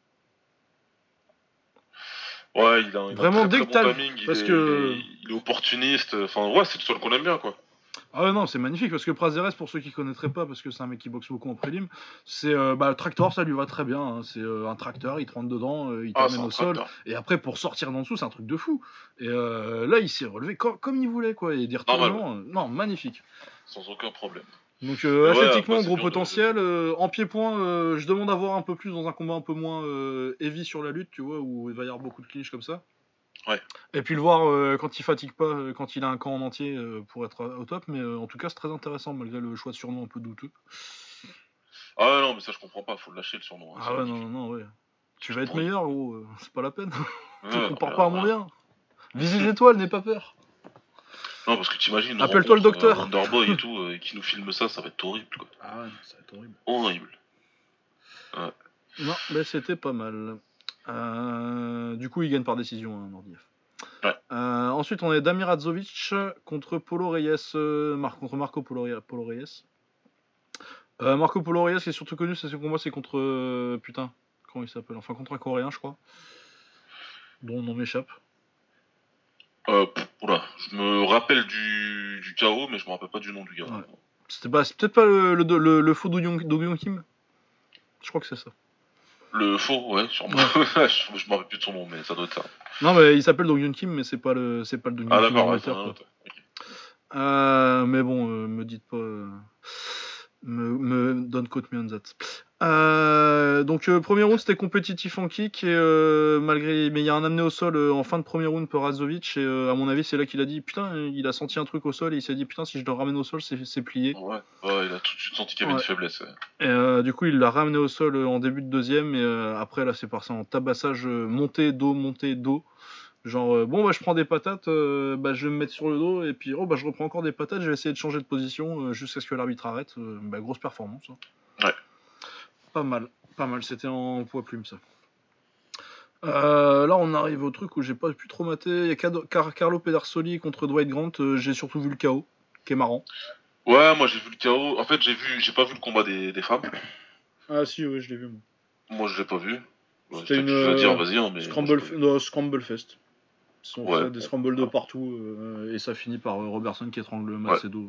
Ouais, il a, un vraiment dès timing. Parce que il est, opportuniste. Enfin, ouais, c'est le sol qu'on aime bien, quoi. Ah non, c'est magnifique parce que Prazeres, pour ceux qui connaîtraient pas, parce que c'est un mec qui boxe beaucoup en prélim, c'est euh, bah, le tracteur, ça lui va très bien. Hein. C'est euh, un tracteur, il te rentre dedans, euh, il ah, t'amène au sol, et après pour sortir d'en dessous, c'est un truc de fou. Et là, il s'est relevé comme il voulait, quoi, et dire non, magnifique. Sans aucun problème. Donc athlétiquement, gros potentiel. en pied-point, je demande à voir un peu plus dans un combat un peu moins heavy sur la lutte, tu vois, où il va y avoir beaucoup de clichés comme ça. Et puis le voir euh, quand il fatigue pas, euh, quand il a un camp en entier euh, pour être au top, mais en tout cas c'est très intéressant malgré le choix de surnom un peu douteux. Ah non, mais ça je comprends pas, faut le lâcher le surnom. Hein, ah ouais, non, non, non, ouais. Tu vas être meilleur, gros, c'est pas la peine. tu compares pas à mon bien. Vise les étoiles, n'aie pas peur. Non, parce que t'imagines. Appelle-toi le docteur. Underboy et tout, qui nous filme ça, ça va être horrible, quoi. Ah ouais, ça va être horrible. Horrible. Non, mais c'était pas mal. Euh, du coup, il gagne par décision, hein, Nordiev. Euh, ensuite, on est Damir Adzovic contre Polo Reyes, euh, contre Marco Polo, Reyes. Marco Polo Reyes est surtout connu, c'est ce combat, c'est contre putain, comment il s'appelle? Enfin, contre un Coréen, je crois, dont nom m'échappe. je me rappelle du, du chaos, mais je me rappelle pas du nom du gars. C'était peut-être pas le, le, le, faux Do Kim? Je crois que c'est ça. Le faux, ouais, sûrement. je, je me rappelle plus de son nom, mais ça doit être ça. Non, mais il s'appelle Dong Kim, mais c'est pas le, c'est pas le Dong ah, Kim. Ah, mais bon, euh, me dites pas. Euh, me, me don't quote me on that. Euh, donc euh, premier round c'était compétitif en kick et euh, malgré mais il y a un amené au sol en fin de premier round pour Razovic et à mon avis c'est là qu'il a dit putain il a senti un truc au sol et il s'est dit putain si je le ramène au sol c'est plié. Ouais, ouais, il a tout de suite senti qu'il y avait une faiblesse. Et du coup il l'a ramené au sol en début de deuxième et après là c'est parti en tabassage montée dos montée dos. Genre bon bah je prends des patates, bah je vais me mettre sur le dos et puis oh bah je reprends encore des patates, je vais essayer de changer de position jusqu'à ce que l'arbitre arrête. bah grosse performance. Hein. Ouais. Pas mal, pas mal. C'était en poids plume ça. Euh, là, on arrive au truc où j'ai pas pu trop mater. Il y a Carlo Pedersoli contre Dwight Grant. Euh, j'ai surtout vu le chaos, qui est marrant. Ouais, moi j'ai vu le chaos. En fait, j'ai vu, j'ai pas vu le combat des, femmes. Ah si, ouais, je l'ai vu. Moi, moi je l'ai pas vu. C'était une hein, Scramble, Scramble Fest. Ils des scrambles de partout euh, et ça finit par Robertson qui étrangle Macedo.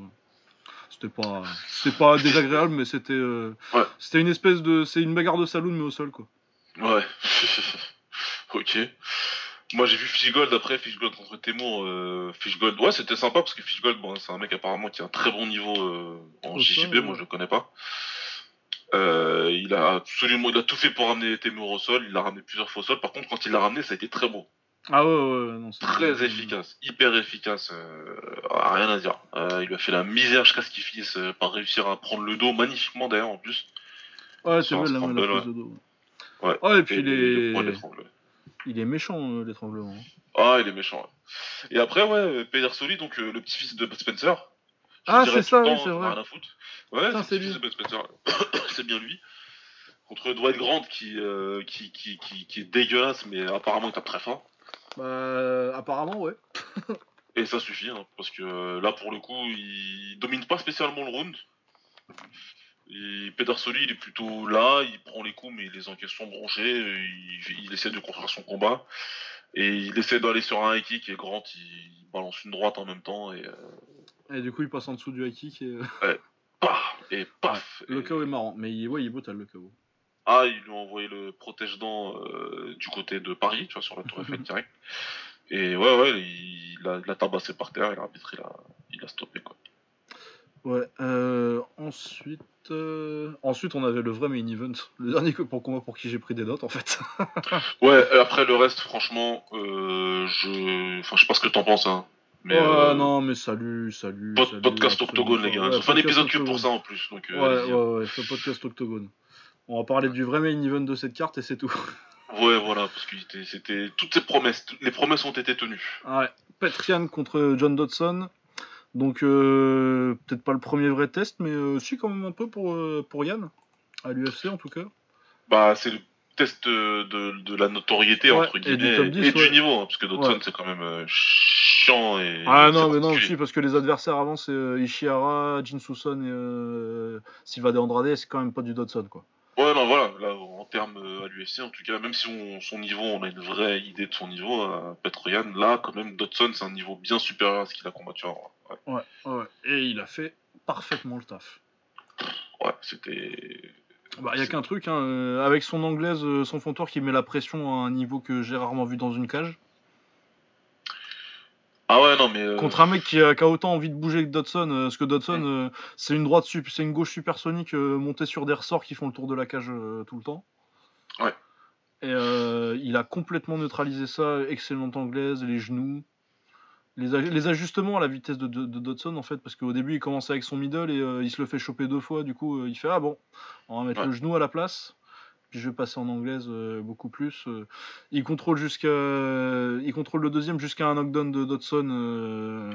C'était pas, c'était pas désagréable, mais c'était, euh, c'était une espèce de, c'est une bagarre de saloon mais au sol quoi. Ouais. ok. Moi j'ai vu Fishgold après Fishgold contre Temur. Euh, Fishgold, ouais c'était sympa parce que Fishgold, bon, c'est un mec apparemment qui a un très bon niveau euh, en JJB, moi je le connais pas. il a absolument, il a tout fait pour ramener Temur au sol. Il l'a ramené plusieurs fois au sol. Par contre, quand il l'a ramené, ça a été très bon. Ah ouais, ouais, non, Très efficace, hyper efficace, euh, rien à dire. Euh, il lui a fait la misère jusqu'à ce qu'il finisse euh, par réussir à prendre le dos magnifiquement d'ailleurs en plus. Ouais, c'est vrai, la, la prise de dos. Ouais. ouais, et puis il est... Il est méchant, l'étranglement. Ah, il est méchant, Et après, ouais, Pedersoli, donc le petit-fils de Spencer. Ah, c'est ça, oui, c'est vrai. Rien à foutre. Ouais, c'est lui. c'est bien lui. Contre Dwight Grant qui, qui, qui, qui, qui, est dégueulasse, mais apparemment il tape très fort. Bah, apparemment, ouais. Et ça suffit, hein, parce que euh, là, pour le coup, il domine pas spécialement le round. Et Pedersoli, il est plutôt là, il prend les coups, mais il les encaisse sans broncher, il, essaie de construire son combat. Et il essaie d'aller sur un high kick, et Grant, il balance une droite en même temps. Et, euh, et du coup, il passe en dessous du high kick. Et, euh, ouais. paf, et paf Le KO est marrant, mais il, ouais, il est brutal le KO. Ah, ils lui ont envoyé le protège-dents euh, du côté de Paris, tu vois, sur la tour Eiffel direct. Et ouais, ouais, il, a, tabassé par terre et l'arbitre, il a, il a stoppé, quoi. Ouais. euh, ensuite, euh, ensuite, on avait le vrai main event. Le dernier que pour combat pour qui j'ai pris des notes, en fait. Ouais, après le reste, franchement, euh, je. Enfin, je sais pas ce que t'en penses, hein. Mais. ouais, non, mais salut, salut. pod- salut, podcast Octogone, les gars. Ouais, Ils ont fait un épisode que pour ça en plus. Donc, euh, Ouais, hein. ouais, ouais, le podcast Octogone. On va parler du vrai main event de cette carte et c'est tout. Ouais, voilà, parce que c'était-. Toutes ces promesses, les promesses ont été tenues. Ouais. Petrian contre John Dodson. Donc, euh, peut-être pas le premier vrai test, mais euh, si, quand même un peu pour, euh, pour Yann. À l'UFC, en tout cas. Bah, c'est le test euh, de, de la notoriété, Ouais, entre et du guillemets, et, 10, du niveau, hein, parce que Dodson, Ouais. c'est quand même chiant et. Ah non, mais non, aussi, parce que les adversaires avant, c'est Ishihara, Jin Susan et Silva de Andrade, c'est quand même pas du Dodson, quoi. Ouais, non, voilà, là, en termes euh, à l'UFC, en tout cas, même si on- son niveau, on a une vraie idée de son niveau, à Petroyan, là, quand même, Dodson, c'est un niveau bien supérieur à ce qu'il a combattu avant. Ouais, Ouais, ouais. Et il a fait parfaitement le taf. ouais c'était. Bah, y a qu'un truc, hein, euh, avec son anglaise, euh, son fontoir qui met la pression à un niveau que j'ai rarement vu dans une cage. Ah ouais, non, mais. euh, Contre un mec qui a, qui a autant envie de bouger que Dodson, euh, parce que Dodson, euh, c'est une droite, sup- c'est une gauche supersonique montée sur des ressorts qui font le tour de la cage tout le temps. Ouais. Et il a complètement neutralisé ça, excellente anglaise, les genoux, les, aj- les ajustements à la vitesse de, de- de Dodson en fait, parce qu'au début il commence avec son middle et il se le fait choper deux fois, du coup il fait ah bon, on va mettre Ouais. le genou à la place. Puis je vais passer en anglaise euh, beaucoup plus. euh. il contrôle jusqu'à, il contrôle le deuxième jusqu'à un knockdown de Dodson. euh,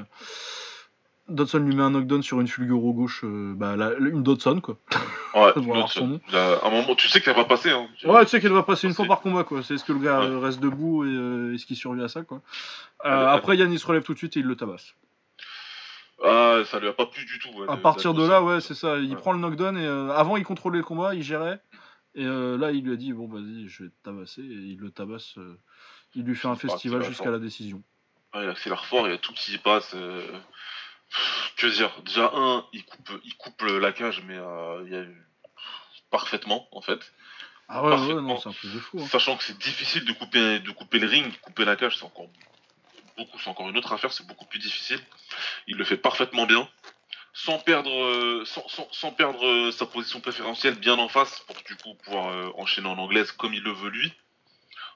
Dodson lui met un knockdown sur une fulguro gauche, euh, bah, la- une Dodson quoi. Ouais, Dodson. Là, à un moment, tu sais que ça va passer, hein. Ouais, tu sais qu'elle va passer une fois par combat quoi. C'est ce que le gars Ouais. reste debout et euh, est-ce qu'il survit à ça quoi. Euh, Ouais, après Yann il se relève tout de suite et il le tabasse. Ah, ça lui a pas plu du tout. ouais, À de- partir de là, ouais, c'est ça. Il prend le knockdown et avant il contrôlait le combat, il gérait. Et euh, là, il lui a dit bon, vas-y, je vais te tabasser. Et il le tabasse. euh, il lui fait un pas- festival jusqu'à la décision. Ouais, il accélère fort, il y a tout qui y passe. euh, Que dire Déjà, un, il coupe, il coupe la cage, mais euh, il y a parfaitement, en fait. Ah ouais, non, c'est un truc de fou. hein. Sachant que c'est difficile de couper, de couper le ring, couper la cage, c'est encore beaucoup, c'est encore une autre affaire, c'est beaucoup plus difficile. Il le fait parfaitement bien, sans perdre, euh, sans, sans- sans perdre euh, sa position préférentielle bien en face pour du coup pouvoir euh, enchaîner en anglaise comme il le veut lui,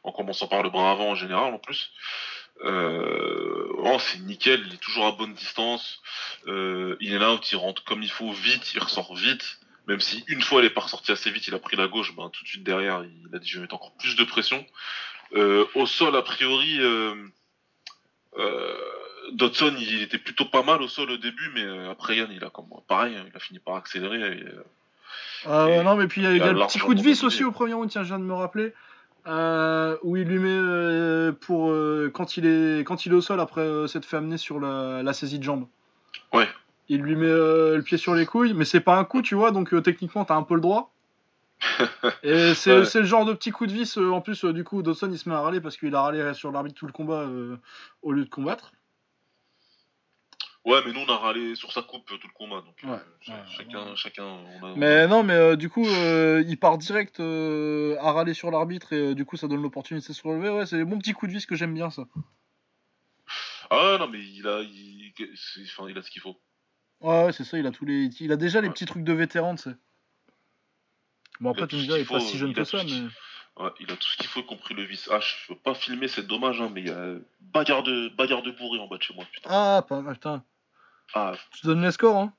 en commençant par le bras avant en général en plus. Euh, oh, c'est nickel, il est toujours à bonne distance. Euh, il est là, il rentre comme il faut vite, il ressort vite. Même si une fois il est pas ressorti assez vite, il a pris la gauche, ben, tout de suite derrière, il a dit je vais mettre encore plus de pression. Au sol, a priori, euh, Dodson, il était plutôt pas mal au sol au début, mais euh, après Yann, il a comme pareil, hein, il a fini par accélérer. et, euh, Ah Et non, mais puis il y a, il y a il a le petit coup de vis aussi au premier round, tiens, je viens de me rappeler. euh, où il lui met euh, pour euh, quand il est quand il est au sol après s'être fait amener sur la, la saisie de jambe. Ouais. Il lui met le pied sur les couilles, mais c'est pas un coup, tu vois, donc techniquement t'as un peu le droit. Et c'est Ouais. le genre de petit coup de vis. en plus, du coup, Dawson il se met à râler parce qu'il a râlé sur l'arbitre tout le combat au lieu de combattre. Ouais, mais nous on a râlé sur sa coupe euh, tout le combat, donc euh, Ouais, ch- ouais, chacun, ouais. chacun. On a, Mais non, mais euh, du coup, euh, il part direct euh, à râler sur l'arbitre et euh, du coup, ça donne l'opportunité de se relever. Ouais, c'est mon petit coup de vis que j'aime bien ça. Ah ouais, non, mais il a, il, enfin, il a ce qu'il faut. Ouais, ouais, c'est ça, il a tous les, il a déjà les petits trucs de vétéran, tu sais. Bon après, tu tout me diras, il est pas faut, si jeune que ça, mais. Ouais, il a tout ce qu'il faut, y compris le vis H. Je veux pas filmer, c'est dommage, hein, mais il y a bagarre de, bagarre de bourré en bas de chez moi, putain. Ah, pas mal, putain. Ah, Tu donnes les scores, hein.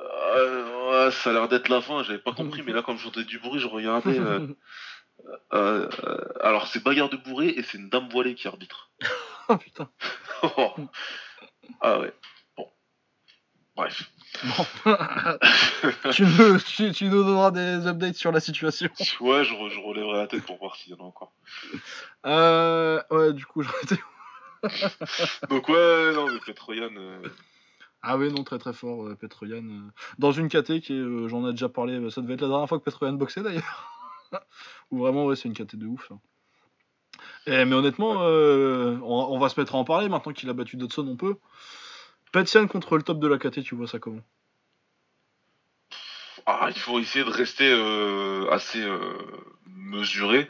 euh, ouais, ça a l'air d'être la fin, j'avais pas compris, mais là, comme j'entendais du bruit, je regardais. euh, euh, alors, c'est bagarre de bourré et c'est une dame voilée qui arbitre. Ah putain. ah ouais, bon. Bref. Bon. tu, nous, tu, tu nous donneras des updates sur la situation. Ouais, je relèverai la tête pour voir s'il y en a encore. Euh, ouais, du coup, j'en étais Donc, ouais, non, mais Petroyan. euh, Ah oui, non, très très fort, euh, Petroyan. euh, dans une KT qui euh, j'en ai déjà parlé, ça devait être la dernière fois que Petroyan boxait d'ailleurs. Ou vraiment, ouais, c'est une KT de ouf. hein. Eh, mais honnêtement, on, va se mettre à en parler maintenant qu'il a battu Dodson, on peut. Petian contre le top de la KT, tu vois ça comment? Ah, il faut essayer de rester assez mesuré.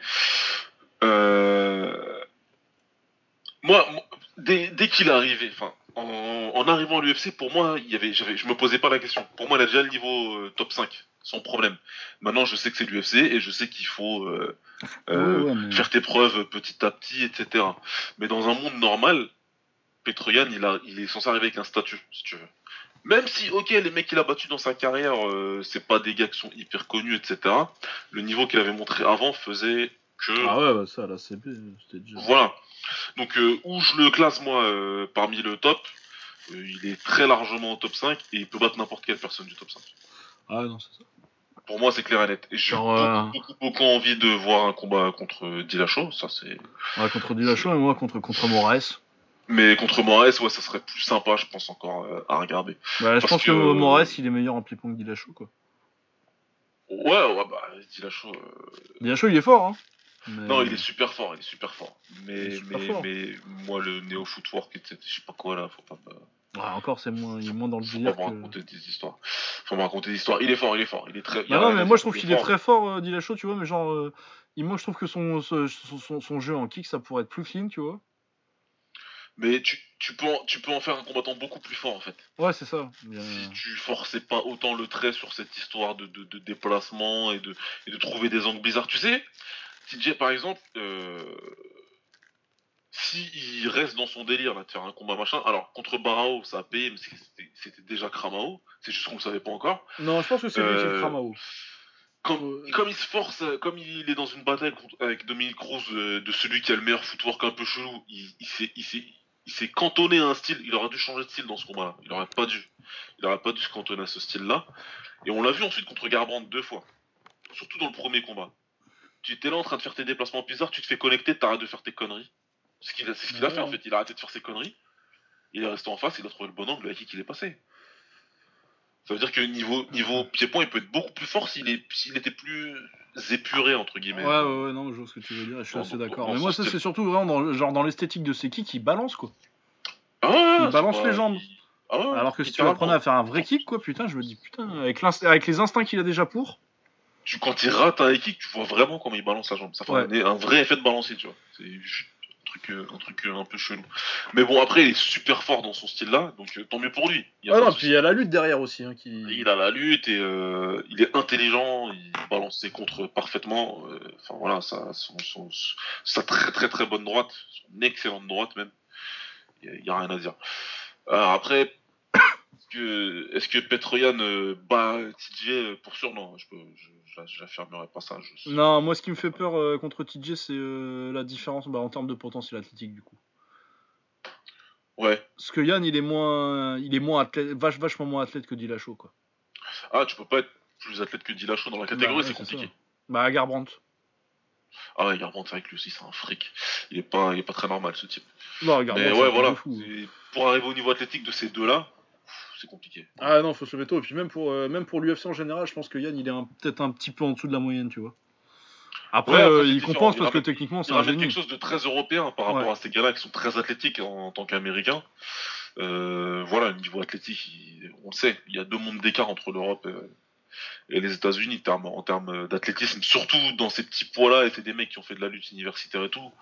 Moi, moi, dès, dès qu'il est arrivé, enfin, en, en arrivant à l'UFC, pour moi, il y avait, je me posais pas la question. Pour moi, il a déjà le niveau euh, top 5, sans problème. Maintenant, je sais que c'est l'UFC et je sais qu'il faut euh, euh, Ouais, ouais, mais- faire tes preuves petit à petit, etc. Mais dans un monde normal, Petroyan, il, a, il est censé arriver avec un statut, si tu veux. Même si, ok, les mecs qu'il a battus dans sa carrière, euh, c'est pas des gars qui sont hyper connus, etc. Le niveau qu'il avait montré avant faisait que. Ah ouais, bah ça, la CB, c'était déjà. Voilà. Donc, euh, où je le classe, moi, euh, parmi le top, euh, il est très largement au top 5 et il peut battre n'importe quelle personne du top 5. Ah non, c'est ça. Pour moi, c'est clair et net. Et j'ai Genre, beaucoup, beaucoup, beaucoup envie de voir un combat contre Dillashaw, ça c'est. Ouais, contre Dillashaw et moi contre, contre Moraes. Mais contre Moraes, ouais, ça serait plus sympa, je pense, encore à regarder. Bah, je pense que, que, Moraes, il est meilleur en pied-pong que Dillashaw, quoi. Ouais, ouais, bah, Dillashaw. euh, il est fort, hein. Mais- Non, il est super fort, il est super fort. Mais, super mais, fort. mais moi, le néo footwork, etc., je sais pas quoi là, faut pas me, Ouais, encore, c'est moins, il est moins dans le faut pas délire me que. raconter des histoires. Faut me raconter des histoires. Il est fort, il est fort, il est très. Bah non, mais moi je trouve qu'il est très fort, euh, Dillashaw, tu vois, mais genre. euh, moi je trouve que son, son, son, son jeu en kick ça pourrait être plus clean, tu vois. Mais tu, tu, peux en, tu peux en faire un combattant beaucoup plus fort en fait. Ouais, c'est ça. Si tu forçais pas autant le trait sur cette histoire de, de, de déplacement et de, et de trouver des angles bizarres. Tu sais, TJ par exemple, euh, si il reste dans son délire là, de faire un combat machin, alors contre Barao ça a payé, mais c'était- déjà Kramao, c'est juste qu'on le savait pas encore. Non, je pense que c'est lui qui Euh. Comme, Euh, comme il se force, comme il est dans une bataille avec Dominique Cruz euh, de celui qui a le meilleur footwork un peu chelou, il, s'est- il cantonné à un style. Il aurait dû changer de style dans ce combat-là. Il aurait pas dû. Il aurait pas dû se cantonner à ce style-là. Et on l'a vu ensuite contre Garbrandt deux fois. Surtout dans le premier combat. Tu étais là en train de faire tes déplacements bizarres, tu te fais connecter, t'arrêtes de faire tes conneries. C'est ce qu'il a, c'est ce qu'il a Ouais. fait en fait. Il a arrêté de faire ses conneries. Il est resté en face, il a trouvé le bon angle, avec qui il est passé. Ça veut dire que niveau, niveau pied-point, il peut être beaucoup plus fort s'il est, s'il était plus épuré, entre Ouais, guillemets. ouais, ouais, non, je vois ce que tu veux dire, je suis assez bon, d'accord. bon, Mais moi, ça, c'est surtout vraiment dans, genre, dans l'esthétique de ses kicks, il balance quoi. Ah ouais, Il balance pas- les jambes. Ah ouais, Alors que si tu l'apprenais à faire un vrai kick, quoi, putain, je me dis, putain, avec, avec les instincts qu'il a déjà pour. Tu, quand il rate un kick, tu vois vraiment comment il balance la jambe. Ça fait Ouais. un, un vrai effet de balancier, tu vois. C'est juste un truc, euh, un truc euh, un peu chelou. Mais bon, après, il est super fort dans son style-là, donc euh, tant mieux pour lui. Il y a Ah non, puis il y a la lutte derrière aussi, hein, qui. Il a la lutte et euh, il est intelligent, il balance ses contres parfaitement. euh, Enfin voilà, ça, son, son- sa très très très bonne droite, son excellente droite même. Il n'y a, rien à dire. Alors après, que, est-ce que Petroyan euh, bat TJ pour sûr? Non, je peux, je, je, je l'affirmerai pas ça. Je, Non, moi, ce qui me fait peur euh, contre TJ, c'est euh, la différence bah, en termes de potentiel athlétique, du coup. Ouais. Parce que Yann, il est moins, il est moins athlète, vache, vachement moins athlète que Dillashaw, quoi. Ah, tu peux pas être plus athlète que Dillashaw dans la catégorie, Bah, c'est compliqué. ça. Bah, Garbrandt. Ah ouais, Garbrandt, c'est vrai que lui aussi, c'est un fric. Il est pas, il est pas très normal ce type. Non, Garbrandt, Mais ouais, voilà. fou. C'est- Pour arriver au niveau athlétique de ces deux-là, c'est compliqué. Ah non, faut se lever tôt. Et puis même pour, euh, même pour l'UFC en général, je pense que Yann, il est peut-être un petit peu en dessous de la moyenne, tu vois. Après, Ouais, après, euh, il compense Il parce que techniquement, c'est Il un génie. quelque chose de très européen par rapport Ouais. à ces gars-là qui sont très athlétiques en, tant qu'américains. Euh, voilà, niveau athlétique, il- on le sait, il y a deux mondes d'écart entre l'Europe et, et les États-Unis en termes, d'athlétisme, surtout dans ces petits poids-là, et c'est des mecs qui ont fait de la lutte universitaire et tout.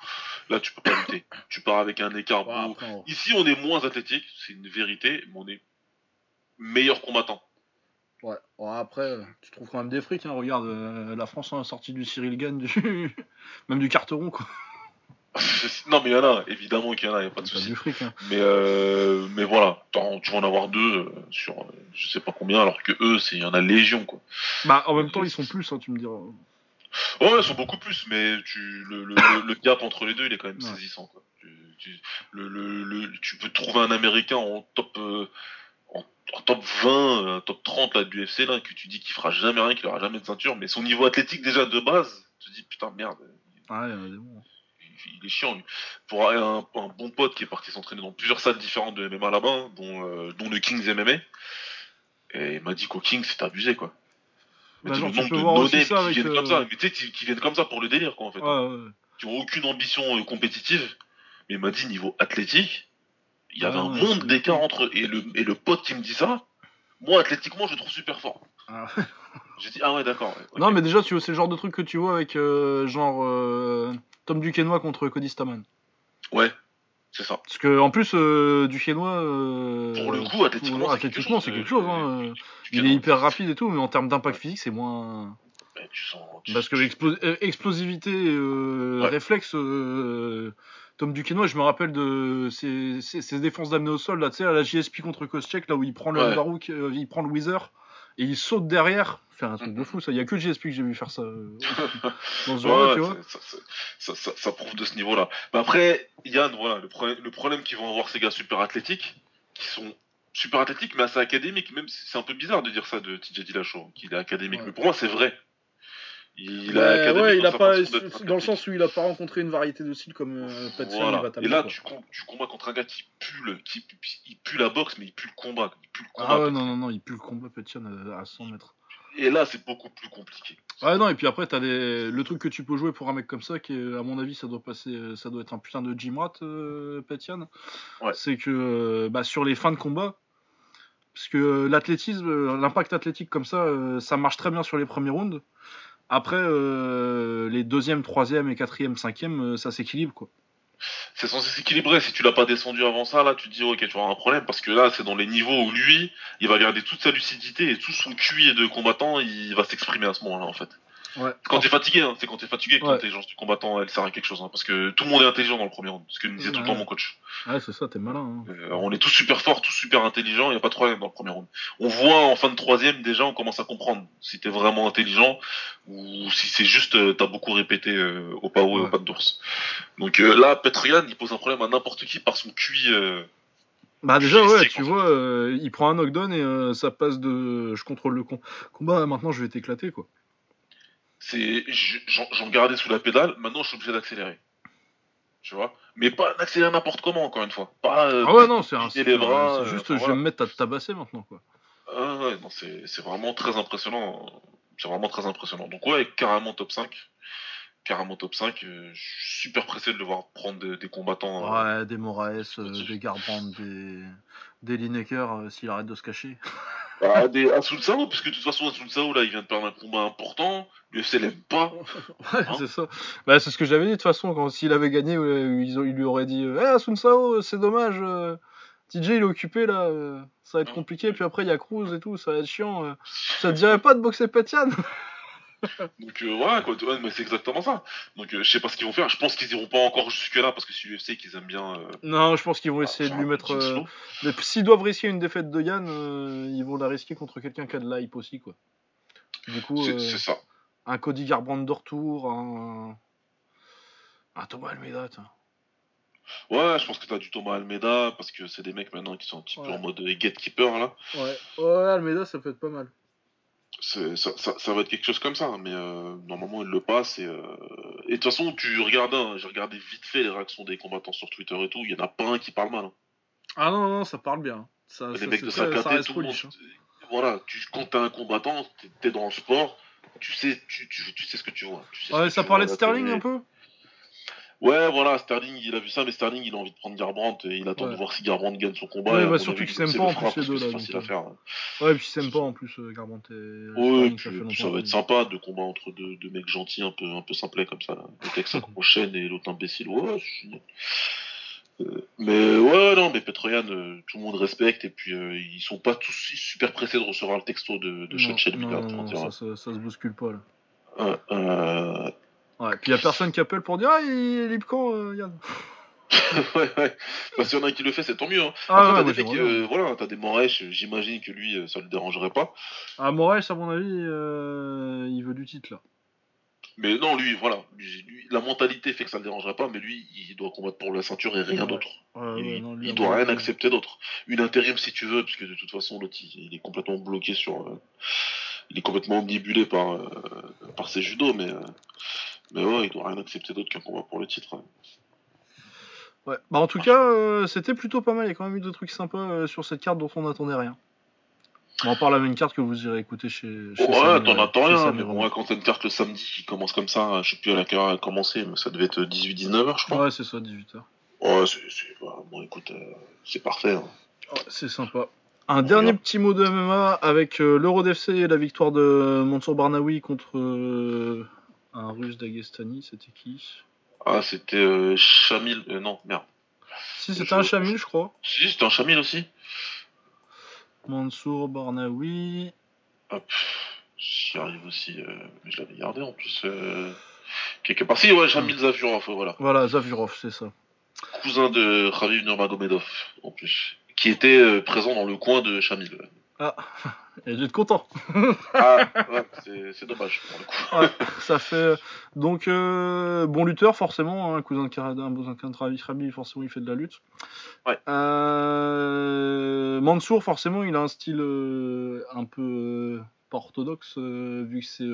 Là, tu peux pas lutter. Tu pars avec un écart on- Ici, on est moins athlétique, c'est une vérité, mais on est meilleur combattant. Ouais. Après, tu trouves quand même des frics. Hein. Regarde, euh, la France a sorti du Cyril Gann, du... même du carteron, quoi. non, mais il y en a, évidemment qu'il y en a, il a pas de souci. fric. Hein. Mais, euh, mais voilà, tu vas en avoir deux euh, sur je sais pas combien, alors que eux, il y en a légion, quoi. Bah, en même temps, ils sont plus, hein, tu me diras. Ouais, ils sont beaucoup plus, mais tu, le, le, le- le gap entre les deux, il est quand même Ouais. saisissant, quoi. Tu, tu- le, le, le- tu peux trouver un Américain en top, euh, en, en top 20, euh, top 30 là, de l'UFC, là, que tu dis qu'il fera jamais rien, qu'il aura jamais de ceinture, mais son niveau athlétique déjà de base, tu te dis putain, merde, Ouais, il est chiant, lui. Pour un, un bon pote qui est parti s'entraîner dans plusieurs salles différentes de MMA là-bas, hein, dont, euh, dont le Kings MMA, et il m'a dit qu'au Kings, c'est abusé, quoi. Il m'a Bah, dit genre, le nombre de ça qui viennent euh, comme ça, mais tu sais, qui, qui viennent comme ça pour le délire, quoi, en fait. Ouais, ouais. Qui ont aucune ambition euh, compétitive, mais il m'a dit, niveau athlétique, il y avait Ouais, un ouais, monde d'écart entre eux. Et le, et le pote qui me dit ça, moi, athlétiquement, je le trouve super fort. Ah. J'ai dit, ah ouais, d'accord. ouais. Non, mais déjà, tu vois, c'est le genre de truc que tu vois avec, euh, genre, euh, Tom Duquesnoy contre Cody Staman. Ouais. C'est ça. Parce que en plus euh, du Chinois, euh, Pour le coup, athlétiquement, c'est quelque athlétiquement, chose, c'est quelque chose. hein. Il est hyper rapide et tout, mais en termes d'impact physique, c'est moins. mais tu sens. tu- Parce que tu- l'explo- explosivité, Ouais. réflexe, euh, Tom Duquesnoy, je me rappelle de ses, ses- ses défenses d'amener au sol, là, tu sais, à la JSP contre Koscheck, là où il prend le Ouais. Barouk, euh, il prend le Wither, et il saute derrière. Enfin, un truc de Mhm. fou, ça. Il y a que le JSP que j'ai vu faire ça euh, dans ce Ouais, tu vois. ça, ça- ça- ça- ça prouve de ce niveau-là. Mais après, Yann, voilà, le, problème- le problème qu'ils vont avoir ces gars super athlétiques, qui sont super athlétiques mais assez académiques, même si c'est un peu bizarre de dire ça de TJ Dillashaw, qu'il est académique. Ouais. Mais pour moi, c'est vrai. Il est Ouais, il dans a pas, dans le sens où il a pas rencontré une variété de styles comme euh, Patient Voilà. et là, quoi. tu, com- tu combats contre un gars qui pue, le, qui, il pue la boxe, mais il pue le combat. Il pue le combat Ah ouais, non, non, non, il pue le combat Patient à, à 100 mètres. Et là, c'est beaucoup plus compliqué. Ouais, non, et puis après, t'as des... le truc que tu peux jouer pour un mec comme ça, qui est, à mon avis, ça doit passer, ça doit être un putain de gym rat, euh, Petian. Ouais. C'est que euh, bah, sur les fins de combat, parce que euh, l'athlétisme, euh, l'impact athlétique comme ça, euh, ça marche très bien sur les premiers rounds. Après, euh, les deuxième, troisième et quatrième, cinquième, euh, ça s'équilibre, quoi. C'est censé s'équilibrer. Si tu l'as pas descendu avant ça, là, tu te dis, ok, tu avoir un problème. Parce que là, c'est dans les niveaux où lui, il va garder toute sa lucidité et tout son QI de combattant, il va s'exprimer à ce moment-là, en fait. Ouais. Quand t'es fatigué, hein, c'est quand t'es fatigué que Ouais. l'intelligence du combattant, elle sert à quelque chose. hein, parce que tout le monde est intelligent dans le premier round. Ce que me disait tout le temps Ouais. mon coach. Ouais, c'est ça, t'es malin. hein. Euh, on est tous super forts, tous super intelligents, il n'y a pas de problème dans le premier round. On voit en fin de troisième, déjà, on commence à comprendre si t'es vraiment intelligent ou si c'est juste euh, t'as beaucoup répété euh, au pao et au pas de d'ours. Donc là, Petrian, il pose un problème à n'importe qui par son QI. Bah déjà ouais, tu vois, euh, il prend un knockdown et euh, ça passe de je contrôle le com- combat, maintenant je vais t'éclater quoi. C'est je- j'en gardais sous la pédale, maintenant je suis obligé d'accélérer. Tu vois? Mais pas d'accélérer n'importe comment, encore une fois. Pas, euh, Ah ouais non, c'est les bras, euh, juste enfin, je vais me mettre à te tabasser maintenant quoi. Ah ouais, non, c'est vraiment très impressionnant. C'est vraiment très impressionnant. Donc ouais, carrément top 5. Carrément top 5. euh, je suis super pressé de le voir prendre des, des combattants. euh, Ouais, des Moraes, des Garbrandt, des des Lineker s'il arrête de se cacher. bah, des Sao, parce que de toute façon, Sao, là, il vient de perdre un combat important. L'UFC l'aime pas. Ouais, Hein c'est ça. Bah c'est ce que j'avais dit de toute façon quand s'il avait gagné ils, ils lui auraient dit "Eh Asun Sao, c'est dommage euh, TJ il est occupé là, euh, ça va être Non. compliqué puis après il y a Cruz et tout, ça va être chiant. euh. Ça te dirait pas de boxer Petian Donc euh, voilà, quoi. Ouais, mais c'est exactement ça. Donc euh, je sais pas ce qu'ils vont faire. Je pense qu'ils iront pas encore jusque-là, parce que c'est l'UFC qu'ils aiment bien. euh, Non, je pense qu'ils vont essayer faire de lui un mettre. petit euh, slow. mais S'ils doivent risquer une défaite de Yann, euh, ils vont la risquer contre quelqu'un qui a de l'hype aussi, quoi. Du coup, C'est euh, c'est ça. un Cody Garbrandt de retour, un. Un Thomas Almeida, tiens. Ouais, je pense que t'as du Thomas Almeida, parce que c'est des mecs maintenant qui sont un petit peu Ouais. en mode gatekeeper, là. Ouais, ouais, Almeida, ça peut être pas mal. Ça, ça, ça va être quelque chose comme ça, mais euh, normalement il le passe. Et, euh, et de toute façon, tu regardes, hein, j'ai regardé vite fait les réactions des combattants sur Twitter et tout, il y en a pas un qui parle mal. hein. Ah non, non, ça parle bien. Ça, les mecs de Sakaté, tout le monde. hein. Voilà, tu, quand t'es un combattant, t'es- dans le sport, tu sais, tu, tu, tu sais ce que tu vois. Tu sais ce Ouais, ça parlait de Sterling un peu? Ouais, voilà, Sterling, il a vu ça, mais Sterling, il a envie de prendre Garbrandt et il attend Ouais. de voir si Garbrandt gagne son combat. Ouais, bah, surtout s'aiment c'est pas en plus, les deux, là, facile à faire. Ouais, et puis ils s'aiment pas en plus, euh, Garbrandt et Ouais, Sterling, ça fait puis, ça va être sympa de combat entre deux, deux mecs gentils, un peu, un peu simplets comme ça. là. Le Texan enchaîne et l'autre imbécile. Ouais. Euh, mais ouais, non, mais Petroyan, euh, tout le monde respecte et puis euh, ils sont pas tous super pressés de recevoir le texto de, de Non, non, Bilat, non, on non, dira. ça, ça, ça se bouscule pas là. Euh, euh, Ouais, puis y a personne qui appelle pour dire Ah, il est libre quand, euh, Yann ouais, ouais. Bah, s'il y en a un qui le fait, c'est tant mieux. Hein. Ah, Après, ouais, t'as des euh, voilà, t'as des Moresh, j'imagine que lui, euh, ça le dérangerait pas. Ah, Moraes, à mon avis, euh, il veut du titre là. Mais non, lui, voilà, lui, lui, la mentalité fait que ça le dérangerait pas, mais lui, il doit combattre pour la ceinture et rien Ouais. d'autre. Il non, lui, il doit rien accepter d'autre. Une intérim si tu veux, parce que de toute façon, l'autre, il, il est complètement bloqué sur. euh, il est complètement omnibulé par, euh, par ses judos, mais. euh, mais ouais, il doit rien accepter d'autre qu'un combat pour le titre. hein. Ouais. Bah, en tout cas, euh, c'était plutôt pas mal. Il y a quand même eu des trucs sympas sur cette carte dont on n'attendait rien. On parle la même carte que vous irez écouter chez. chez Ouais, t'en attends rien, mais bon, quand t'as une carte le samedi qui commence comme ça, je sais plus à laquelle heure elle a commencé, mais ça devait être 18-19 heures, je crois. Ouais, c'est ça, 18h. Ouais, c'est, bah, bon, écoute, euh, c'est parfait. hein. Ouais, c'est sympa. Un dernier petit mot de MMA avec euh, l'Euro d'FC et la victoire de Mansour Barnaoui contre euh, un russe d'Agestani. C'était qui? Ah, c'était euh, Chamil. euh, non, merde. Si, c'était un Chamil, je crois. Si, c'était un Chamil aussi. Mansour, Barnaoui. Hop, j'y arrive aussi. Mais je l'avais gardé en plus. Quelque part. Si, ouais, Jamil Zavurov, voilà. Voilà, Zavurov, c'est ça. Cousin de Khabib Nurmagomedov, en plus. Qui était euh, présent dans le coin de Chamil. Ah, il a être content. ah, ouais, c'est dommage pour le coup. Ouais, ça fait. Donc, euh, bon lutteur, forcément. Un hein, cousin de Karadin, un cousin de Khabib, forcément, il fait de la lutte. Ouais. Euh, Mansour, forcément, il a un style euh, un peu pas orthodoxe, vu que c'est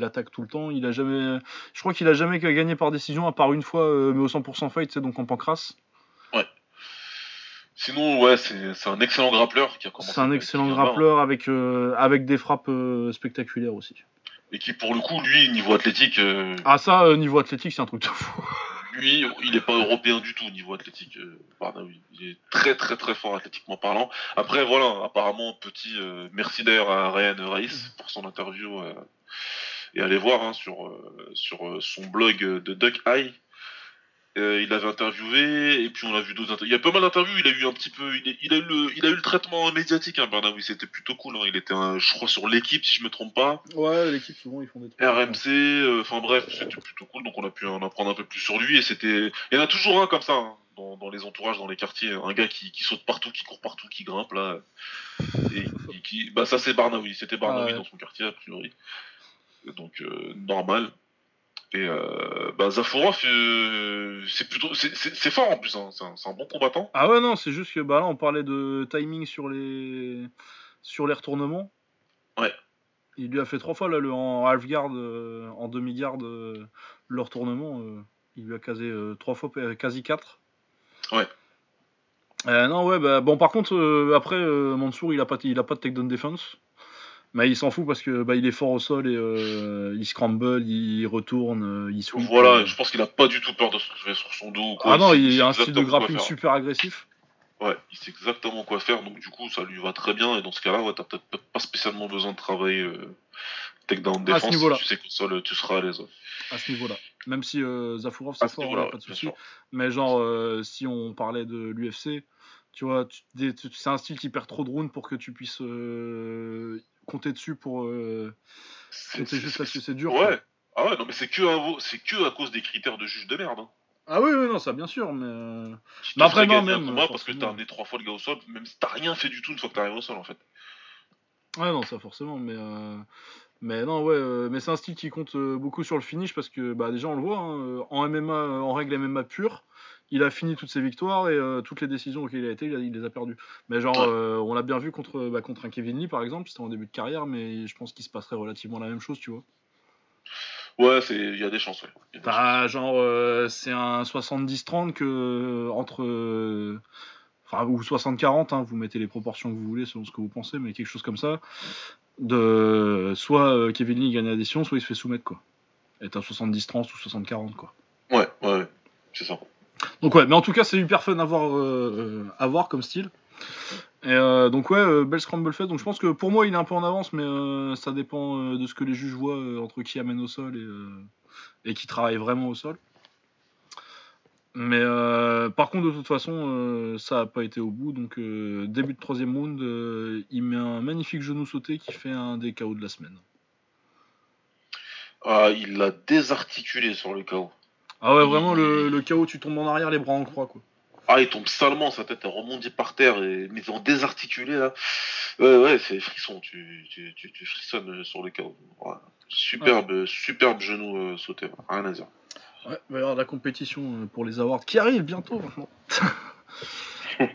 l'attaque tout le temps. Il a jamais. Je crois qu'il a jamais gagné par décision, à part une fois, mais au 100% fight, c'est donc en pancras. Sinon, ouais, c'est un excellent grappleur qui a commencé. C'est un excellent grappleur avec, euh, avec des frappes euh, spectaculaires aussi. Et qui, pour le coup, lui, niveau athlétique. Euh, ah, ça, niveau athlétique, c'est un truc de fou. lui, il n'est pas européen du tout niveau athlétique. Il est très, très, très fort athlétiquement parlant. Après, voilà, apparemment, petit merci d'ailleurs à Ryan Rice pour son interview. et allez voir hein, sur, sur son blog de Duck Eye il l'avait interviewé et puis on a vu d'autres interviews. Il y a pas mal d'interviews. Il a eu un petit peu, il, a, eu le, il a eu le traitement médiatique. Hein, oui, c'était plutôt cool. Hein. Il était, je crois, sur l'équipe si je me trompe pas. Ouais, l'équipe souvent ils font des trucs. RMC, euh, enfin bref, c'était plutôt cool. Donc on a pu en apprendre un peu plus sur lui et c'était. Il y en a toujours un comme ça hein, dans, les entourages, dans les quartiers, un gars qui, saute partout, qui court partout, qui grimpe là. Et, qui, bah ça c'est Barnaoui. C'était Barnaoui dans son quartier a priori. Donc euh, normal. Et euh, bah, Zaforov, euh, c'est plutôt, c'est fort en plus, hein. c'est un, bon combattant. Ah ouais non, c'est juste que bah là on parlait de timing sur les sur les retournements. Ouais. Il lui a fait trois fois là le en half guard, euh, en demi garde le retournement. il lui a casé trois fois, quasi quatre. Ouais. non ouais bah bon par contre après Mansour il a pas il a pas de takedown defense. Mais il s'en fout parce que bah, il est fort au sol et euh, il scramble, il retourne, euh, il sweep. Voilà, euh. je pense qu'il a pas du tout peur de se retrouver sur son dos. Ah non, il, a un style de grappling super agressif. Ouais, il sait exactement quoi faire, donc du coup ça lui va très bien. Et dans ce cas-là, ouais, t'as peut-être pas spécialement besoin de travailler euh, takedown défense. À ce niveau-là. tu sais qu'au sol, tu seras à l'aise. À ce niveau-là. Même si Zafourov c'est fort, pas de souci. Mais genre, si on parlait de l'UFC, tu vois, c'est un style qui perd trop de rounds pour que tu puisses compter dessus pour euh, compter juste parce que c'est dur. Ouais. Ah ouais, non, mais c'est que, à, c'est que à cause des critères de juge de merde. Hein. Ah oui, oui, non, ça bien sûr, mais. Euh, mais après, non, même. Moi, parce que t'as amené trois fois le gars au sol, même si t'as rien fait du tout une fois que t'arrives au sol, en fait. Ouais, non, ça forcément, mais. Euh, mais non, ouais, mais c'est un style qui compte beaucoup sur le finish parce que, bah, déjà, on le voit, hein, en MMA, en règle MMA pure, il a fini toutes ses victoires et euh, toutes les décisions auxquelles il a été, il, les a perdues. Mais genre, euh, on l'a bien vu contre, bah, contre un Kevin Lee par exemple, c'était en début de carrière, mais je pense qu'il se passerait relativement la même chose, tu vois. Ouais, il y a des chances, ouais. bah, genre, euh, c'est un 70-30 que entre. Enfin, ou 60-40, hein, vous mettez les proportions que vous voulez selon ce que vous pensez, mais quelque chose comme ça. De soit Kevin Lee gagne la décision, soit il se fait soumettre, quoi. Est un 70-30 ou 60-40, quoi. Ouais, ouais, c'est ça. Donc ouais, mais en tout cas c'est hyper fun à voir, euh, comme style. Et euh, donc ouais, euh, belle scramble fait. Donc je pense que pour moi il est un peu en avance, mais ça dépend de ce que les juges voient entre qui amène au sol et, et qui travaille vraiment au sol. Mais par contre de toute façon ça n'a pas été au bout. Donc début de troisième round, il met un magnifique genou sauté qui fait un des KO de la semaine. Ah, il l'a désarticulé sur le KO. Ah ouais, vraiment, le, le chaos, tu tombes en arrière, les bras en croix, quoi. Ah, il tombe salement, sa tête est remontie par terre, et, mais en désarticulé, là. Ouais, ouais, c'est frisson, tu, tu, tu, frissonnes sur le chaos. Superbe, superbe genou euh, sauté, rien à dire. Ouais, va y avoir la compétition euh, pour les awards qui arrive bientôt maintenant.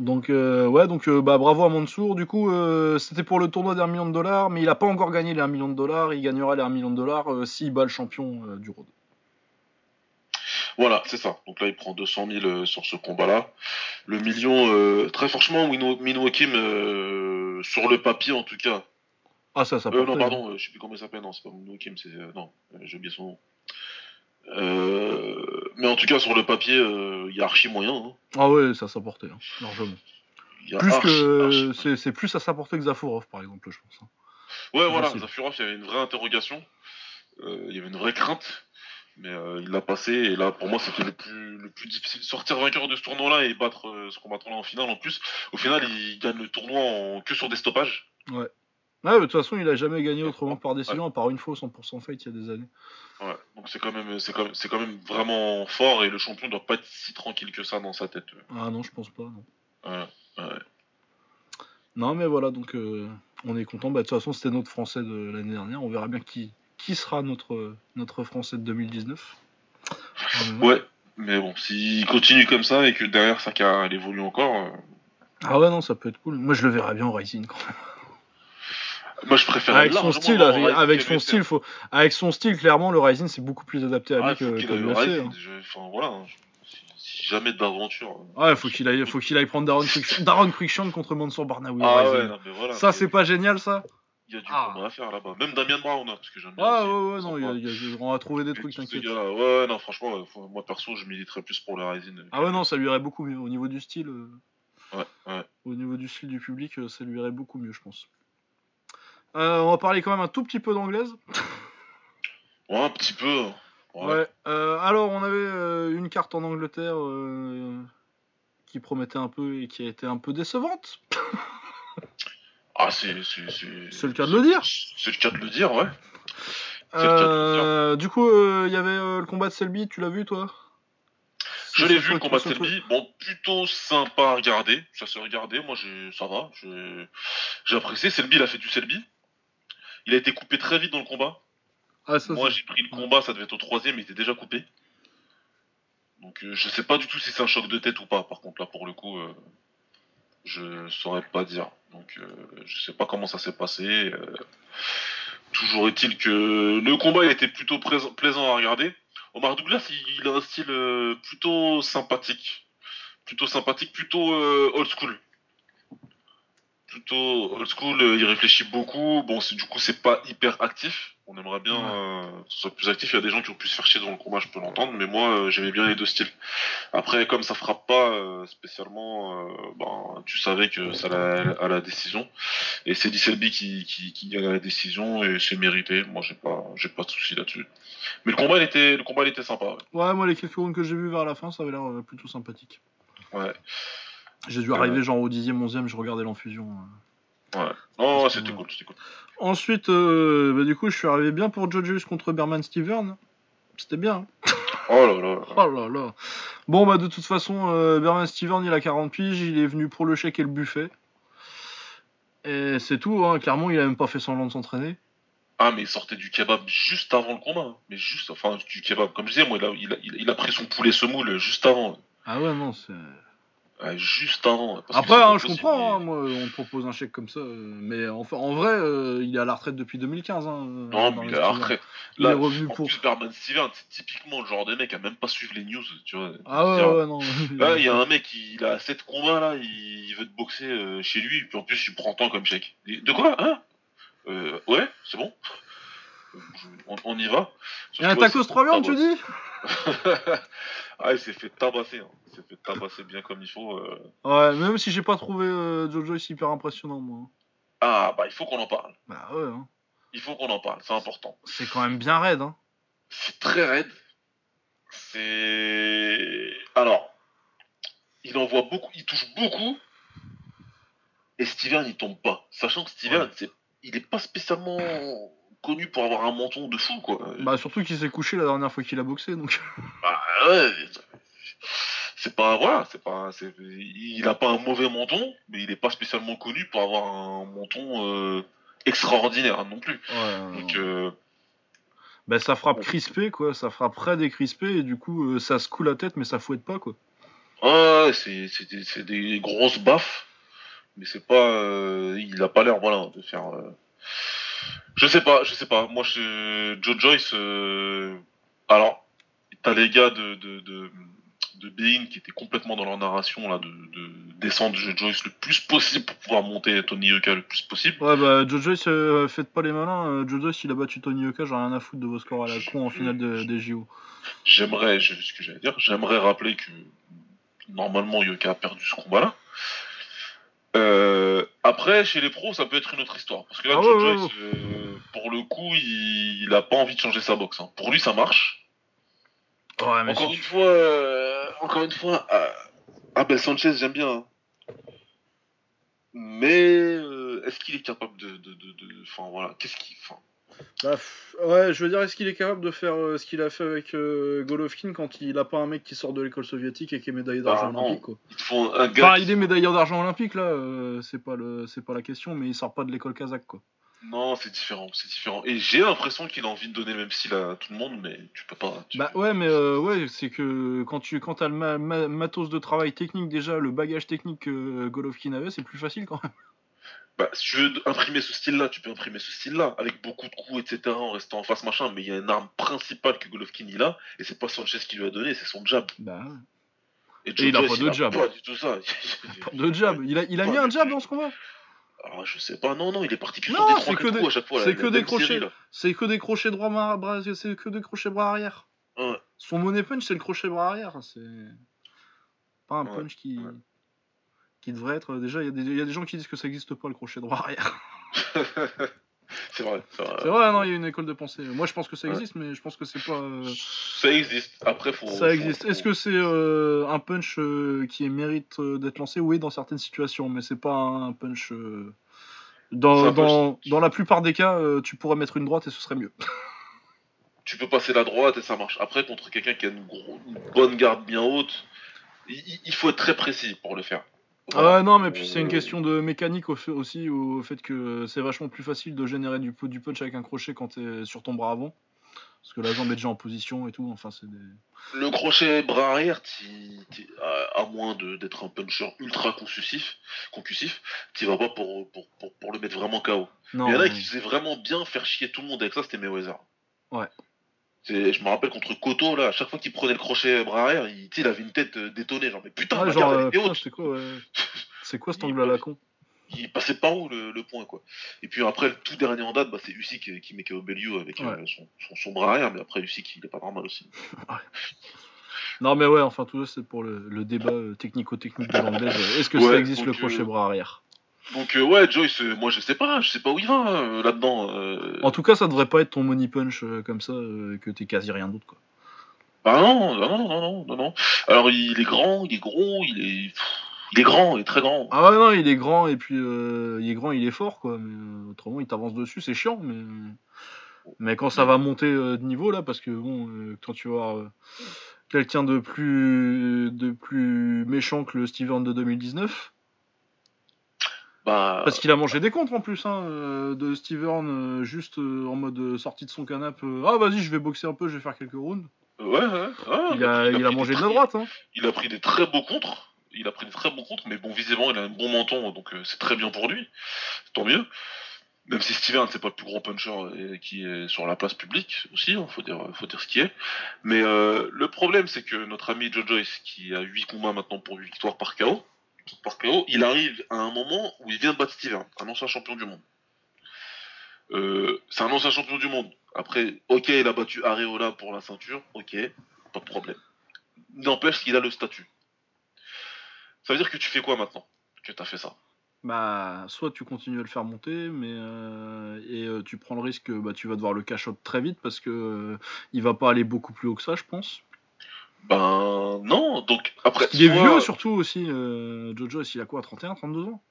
donc, euh, ouais, donc bah, bravo à Mansour. Du coup, c'était pour le tournoi d'un million de dollars, mais il n'a pas encore gagné les 1 million de dollars. Il gagnera les 1 million de dollars s'il bat le champion du road. Voilà, c'est ça. Donc là, il prend 200 000 euh, sur ce combat-là. Le million, euh, très franchement, Mino euh, sur le papier en tout cas. Ah, ça, ça Non, pardon, je sais plus comment il s'appelle. Non, c'est pas Mino Kim, c'est. non, j'ai oublié son nom. mais en tout cas, sur le papier, il y a archi moyen. Hein. Ah ouais, ça s'apportait, hein, largement. plus que c'est plus à s'apporter que Zafurov, par exemple, je pense. Hein. Ouais, voilà, Zafurov, il y avait une vraie interrogation. il y avait une vraie crainte. Mais euh, il l'a passé et là pour moi c'était le plus, le plus difficile. Sortir vainqueur de ce tournoi-là et battre euh, ce combattant-là en finale en plus. Au final il gagne le tournoi en... que sur des stoppages. Ouais. Ouais, de toute façon, il a jamais gagné autrement par décision, à part une fois au 100% fight il y a des années. Ouais, donc c'est quand même, c'est quand même, c'est quand même vraiment fort et le champion doit pas être si tranquille que ça dans sa tête. Ah non, je pense pas. Non, Ouais, ouais. non mais voilà, donc euh, on est content. Bah, de toute façon, c'était notre français de l'année dernière. On verra bien qui, qui sera notre, notre français de 2019. Euh, Ouais, mais bon, s'il continue comme ça et que derrière sa carrière elle évolue encore, euh, Ah ouais, non, ça peut être cool. Moi, je le verrais bien au Rising quand même. moi je préfère Avec son style, avec, son style, faut... avec son style, clairement, le Rising c'est beaucoup plus adapté à lui que, au l'UFC. Ryzen, hein. je- Enfin voilà, hein, si, si jamais d'aventure. euh, Ouais, faut qu'il aille, faut qu'il aille prendre Darren Quickshank contre Mansour Barnaoui. Ah Rising. ouais, non, mais voilà. ça, c'est pas génial, ça? Il y a du Ah. combat à faire là-bas. Même Damien Brown, hein, parce que j'aime bien. Aussi, ouais, ouais, non, il y a- a- on va trouver des trucs, t'inquiète. Ouais, non, franchement, faut- moi perso, je militerais plus pour le Ryzen. Ah ouais, non, ça lui irait beaucoup mieux. Au niveau du style, euh, Ouais, ouais. au niveau du style du public, euh, ça lui irait beaucoup mieux, je pense. Euh, on va parler quand même un tout petit peu d'anglaise. Ouais, un petit peu. hein. Ouais. Ouais. euh, alors, on avait euh, une carte en Angleterre euh, qui promettait un peu et qui a été un peu décevante. Ah, c'est. C'est le cas de le dire. C'est le cas de le dire, ouais. Euh, du coup, euh, il y avait euh, le combat de Selby, tu l'as vu toi? Je l'ai vu le combat de Selby. Bon, plutôt sympa à regarder. Ça s'est regardé. Moi, j'ai, ça va. J'ai, apprécié. Selby, il a fait du Selby. Il a été coupé très vite dans le combat. Ah, ça, Moi, j'ai pris le combat. Ça devait être au troisième. Il était déjà coupé. Donc, je sais pas du tout si c'est un choc de tête ou pas. Par contre, là, pour le coup, je saurais pas dire. Donc, euh, je sais pas comment ça s'est passé. euh, toujours est-il que le combat il était plutôt plaisant à regarder. Omar Douglas, il, il a un style euh, plutôt sympathique. Plutôt sympathique, plutôt euh, old school. Plutôt old school, euh, il réfléchit beaucoup. Bon, du coup, c'est pas hyper actif. On aimerait bien euh, que ce soit plus actif. Il y a des gens qui ont pu se faire chier dans le combat, je peux l'entendre. Mais moi, euh, j'aimais bien les deux styles. Après, comme ça frappe pas euh, spécialement, ben, tu savais que ça allait à la décision. Et c'est Selby qui, qui, qui gagne la décision et c'est mérité. Moi, j'ai pas, j'ai pas de souci là-dessus. Mais le combat, il était, le combat, il était sympa. ouais. Ouais, moi, les quelques rounds que j'ai vus vers la fin, ça avait l'air plutôt sympathique. Ouais. J'ai dû arriver genre au 10e, 11e, je regardais l'infusion. euh. Ouais. Que, c'était ouais. cool, c'était cool. Ensuite, euh, bah, du coup, je suis arrivé bien pour Jojus contre Berman Steven. C'était bien. hein. Oh là là. Oh là là. Bon, bah, de toute façon, euh, Berman Steven, il a 40 piges, il est venu pour le chèque et le buffet. Et c'est tout, hein. clairement, il a même pas fait semblant de s'entraîner. Ah, mais il sortait du kebab juste avant le combat. hein. Mais juste, enfin, du kebab. Comme je disais, moi, il a, il a, il a- il a pris son poulet semoule juste avant. Ah ouais, non, c'est. Ouais, juste avant. parce Après, hein, je comprends, hein, moi, on te propose un chèque comme ça. euh, mais enfin, en vrai, euh, il est à la retraite depuis 2015. Hein, Non, Berman mais il est à la retraite. Il Là, est revenu en pour. plus, Berman Steven, c'est typiquement le genre de mec à même pas suivre les news, tu vois. Ah ouais, ouais, non. Là, il y a un mec, il a 7 combats, là, il veut te boxer euh, chez lui, puis en plus, il prend tant comme chèque. De quoi Hein? Euh, Ouais, c'est bon. Euh, je- On, on y va. Il y a un tacos 3 viandes, tu dis? Ah, il s'est fait tabasser. Hein. Il s'est fait tabasser bien comme il faut. euh. Ouais, même si j'ai pas trouvé euh, Jojo ici hyper impressionnant, moi. Ah, bah, il faut qu'on en parle. Bah ouais, hein. Il faut qu'on en parle, c'est important. c'est quand même bien raide. Hein. C'est très raide. C'est. Alors, il envoie beaucoup, il touche beaucoup. Et Steven, il tombe pas. Sachant que Steven, Ouais. c'est... il est pas spécialement connu pour avoir un menton de fou, quoi. Bah surtout qu'il s'est couché la dernière fois qu'il a boxé, donc. Bah, ouais. C'est pas. Voilà, c'est pas. Il a pas un mauvais menton, mais il est pas spécialement connu pour avoir un menton euh, extraordinaire non plus. Ouais. Donc, euh, Bah ça frappe crispé, quoi. Ça frappe raide et crispé, et du coup, euh, ça se coule la tête, mais ça fouette pas, quoi. Ouais, c'est c'est des, c'est des grosses baffes, mais c'est pas. euh, il a pas l'air, voilà, de faire. euh, Je sais pas, je sais pas. Moi, je, Joe Joyce. euh, Alors, t'as les gars de de de, de Bein qui étaient complètement dans leur narration là, de, de descendre Joe Joyce le plus possible pour pouvoir monter Tony Yoka le plus possible. Ouais, bah Jojo, euh, faites pas les malins. Euh, Jojo, s'il a battu Tony Yoka, j'ai rien à foutre de vos scores à la con en finale de- des JO. J'aimerais, ce que j'allais dire, j'aimerais rappeler que normalement Yoka a perdu ce combat-là. Euh, après, chez les pros, ça peut être une autre histoire. Parce que là, Ah Joe ouais, Joyce, euh, pour le coup, il, il a pas envie de changer sa boxe. hein. Pour lui, ça marche. encore, une fois, euh, encore une fois, Abel Sanchez, j'aime bien. Hein. Mais euh, est-ce qu'il est capable de. Enfin, voilà, qu'est-ce qu'il. Bah, ouais, je veux dire, est-ce qu'il est capable de faire euh, ce qu'il a fait avec Golovkin quand il a pas un mec qui sort de l'école soviétique et qui est médaillé d'argent bah, olympique quoi? Il, enfin, il est médaillé d'argent olympique là, c'est pas le, c'est pas la question, mais il sort pas de l'école kazakh quoi. Non, c'est différent, c'est différent. Et j'ai l'impression qu'il a envie de donner le même style à tout le monde, mais tu peux pas. Bah ouais, mais euh, ouais, c'est que quand tu quand as le matos de travail technique déjà, le bagage technique que Golovkin avait, c'est plus facile quand même. Bah, si tu veux imprimer ce style-là, tu peux imprimer ce style-là, avec beaucoup de coups, etc., en restant en face, machin, mais il y a une arme principale que Golovkin il a, et c'est pas Sanchez qui lui a donné, c'est son jab. Bah Et, il a pas de jab. Pas du tout ça. de jab. Il a, il a mis un jab dans ce combat alors, je sais pas, non, non, il est parti que sur des trois coups à chaque fois. C'est que des crochets. C'est que des crochets droit bras, c'est que des crochets bras arrière. Son money punch, c'est le crochet bras arrière. C'est pas un punch qui qui devrait être. Déjà, il y, y, a des gens qui disent que ça n'existe pas le crochet droit arrière. C'est vrai. C'est vrai, non, il y a une école de pensée. Moi, je pense que ça existe, mais je pense que c'est pas. Euh, ça existe. Après, faut. Ça existe. Est-ce que c'est euh, un punch euh, qui mérite d'être lancé? Oui, dans certaines situations, mais c'est pas un punch. Dans, dans, dans, la plupart des cas, tu pourrais mettre une droite et ce serait mieux. tu peux passer la droite et ça marche. Après, contre quelqu'un qui a une, bonne garde bien haute, il faut être très précis pour le faire. Ah non, mais puis c'est une question de mécanique aussi, au fait que c'est vachement plus facile de générer du, du punch avec un crochet quand t'es sur ton bras avant. Parce que la jambe est déjà en position et tout, enfin c'est Le crochet bras arrière, à, moins d'être un puncher ultra concussif, concussif tu vas pas pour, pour, le mettre vraiment KO. Il y en a qui faisaient vraiment bien faire chier tout le monde avec ça, c'était Mayweather. Ouais. Je me rappelle contre Koto, là, à chaque fois qu'il prenait le crochet bras arrière, il, il avait une tête euh, détonnée. Genre, mais putain, ouais, genre, euh, c'est quoi, c'est quoi cet angle à la con? Il passait par où le, point, quoi. Et puis après, le tout dernier en date, bah, c'est Usyk qui met KO avec euh, son, son, bras arrière, mais après, Usyk, il est pas normal aussi. Non, mais ouais, enfin, tout ça, c'est pour le, débat technico-technique de l'anglaise. Est-ce que ça existe le crochet bras arrière? Donc euh, ouais, Joyce, euh, moi je sais pas, je sais pas où il va euh, là-dedans. En tout cas, ça devrait pas être ton money punch comme ça, que t'es quasi rien d'autre quoi. Bah non, non, non, non, non, non. Alors il est grand, il est gros, il est, il est grand, il est très grand. Ah ouais non, il est grand et puis il est grand, il est fort quoi. Mais autrement, il t'avance dessus, c'est chiant, mais mais quand ça va monter de niveau là, parce que bon, quand tu vas quelqu'un de plus de plus méchant que le Steven de 2019 bah, Parce qu'il a mangé des contres en plus, hein, euh, de Steven, euh, juste euh, en mode sortie de son canapé. ah, vas-y, je vais boxer un peu, je vais faire quelques rounds. Ouais, ouais. il, a, il, a, mangé de la droite. Hein. Il a pris des très beaux contres. Il a pris des très bons contres, mais bon, visiblement, il a un bon menton, donc c'est très bien pour lui. Tant mieux. Même si Steven, c'est pas le plus grand puncher qui est sur la place publique aussi, hein, faut, dire, faut dire ce qui est. Mais le problème, c'est que notre ami Joe Joyce, qui a 8 combats maintenant pour 8 victoires par KO, parce il arrive à un moment où il vient de battre Steven, un ancien champion du monde. Euh, c'est un ancien champion du monde. Après, ok, il a battu Areola pour la ceinture, ok, pas de problème. N'empêche qu'il a le statut. Ça veut dire que tu fais quoi maintenant que tu as fait ça? Bah, soit tu continues à le faire monter, mais euh, et euh, tu prends le risque que bah, tu vas devoir le cash très vite parce que il va pas aller beaucoup plus haut que ça, je pense. Ben non, donc après. Il est vieux surtout aussi, euh, Jojo, il a quoi, 31, 32 ans?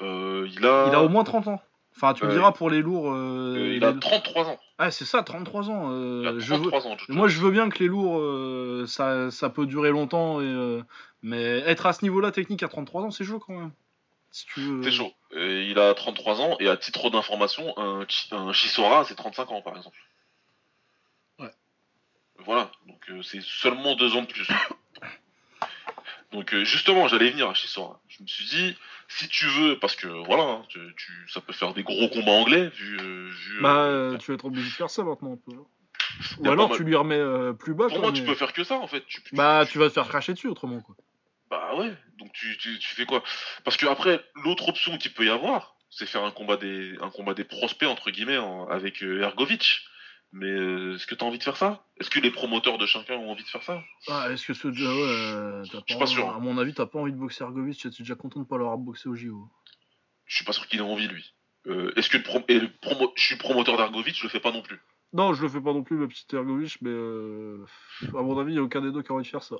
Euh, il, a... il a au moins 30 ans. Enfin, tu me diras pour les lourds. Euh, euh, il a 33 ans. Ah, c'est ça, 33 ans. je veux... Moi, je veux bien que les lourds, ça, ça, peut durer longtemps, et, mais être à ce niveau-là technique à 33 ans, c'est chaud quand même. C'est chaud. il a 33 ans, et à titre d'information, un, un Chisora, c'est 35 ans par exemple. Voilà, donc euh, c'est seulement deux ans de plus. Donc euh, justement, j'allais venir à Chisora. Je me suis dit, si tu veux, parce que voilà, hein, tu, ça peut faire des gros combats anglais, vu. Euh, bah, tu vas être obligé de faire ça maintenant un peu. Ou alors tu lui remets plus bas. Pour moi, tu peux faire que ça en fait. bah, tu, vas te faire cracher dessus autrement quoi. Bah ouais, donc tu, fais quoi? Parce que après, l'autre option qu'il peut y avoir, c'est faire un combat des, un combat des prospects entre guillemets avec Ergovic. Mais euh, est-ce que tu as envie de faire ça? Est-ce que les promoteurs de chacun ont envie de faire ça? Ah, Est-ce que ce déjà, ouais, euh, Je suis pas sûr. À mon avis, t'as pas envie de boxer Argovic, tu es déjà content de pas l'avoir boxé au JO. Je suis pas sûr qu'il ait envie, lui. Euh, est-ce que le. Et le promo... je suis promoteur d'Argovic, je le fais pas non plus. Non, je le fais pas non plus, ma petite Ergovich, mais euh, à mon avis, il n'y a aucun des deux qui a envie de faire ça.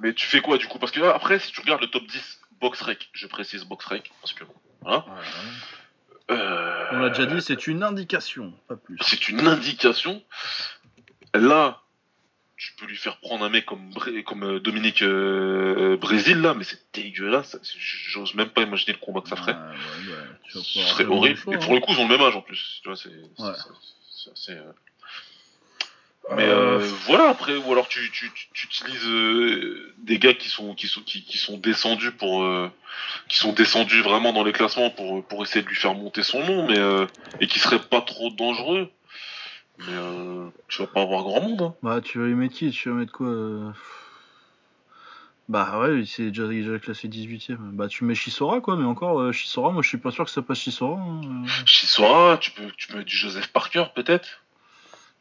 Mais tu fais quoi du coup? Parce que là, après, si tu regardes le top 10 box rec, je précise box rec, parce que voilà. Euh, On l'a déjà dit, c'est une indication, pas plus. C'est une indication. Là, tu peux lui faire prendre un mec comme, Bré- comme euh, Dominique euh, Brésil, là, mais c'est dégueulasse. J'ose même pas imaginer le combat que ça ferait. Ouais, ouais, Ce serait horrible. choix, Et hein. pour le coup, ils ont le même âge en plus. Tu vois, c'est Ouais. c'est- c'est assez. euh, Mais Euh, euh, voilà après ou alors tu, tu, tu, tu utilises euh, des gars qui sont qui sont qui, qui sont descendus pour euh, qui sont descendus vraiment dans les classements pour pour essayer de lui faire monter son nom mais euh, et qui seraient pas trop dangereux mais euh, tu vas pas avoir grand monde hein. Bah, tu vas lui mettre qui? Tu vas mettre quoi euh? Bah ouais, il s'est déjà, déjà classé 18ème. Bah tu mets Chisora quoi, mais encore euh, Chisora, moi je suis pas sûr que ça passe Chisora. hein. Chisora tu peux tu peux mettre du Joseph Parker peut-être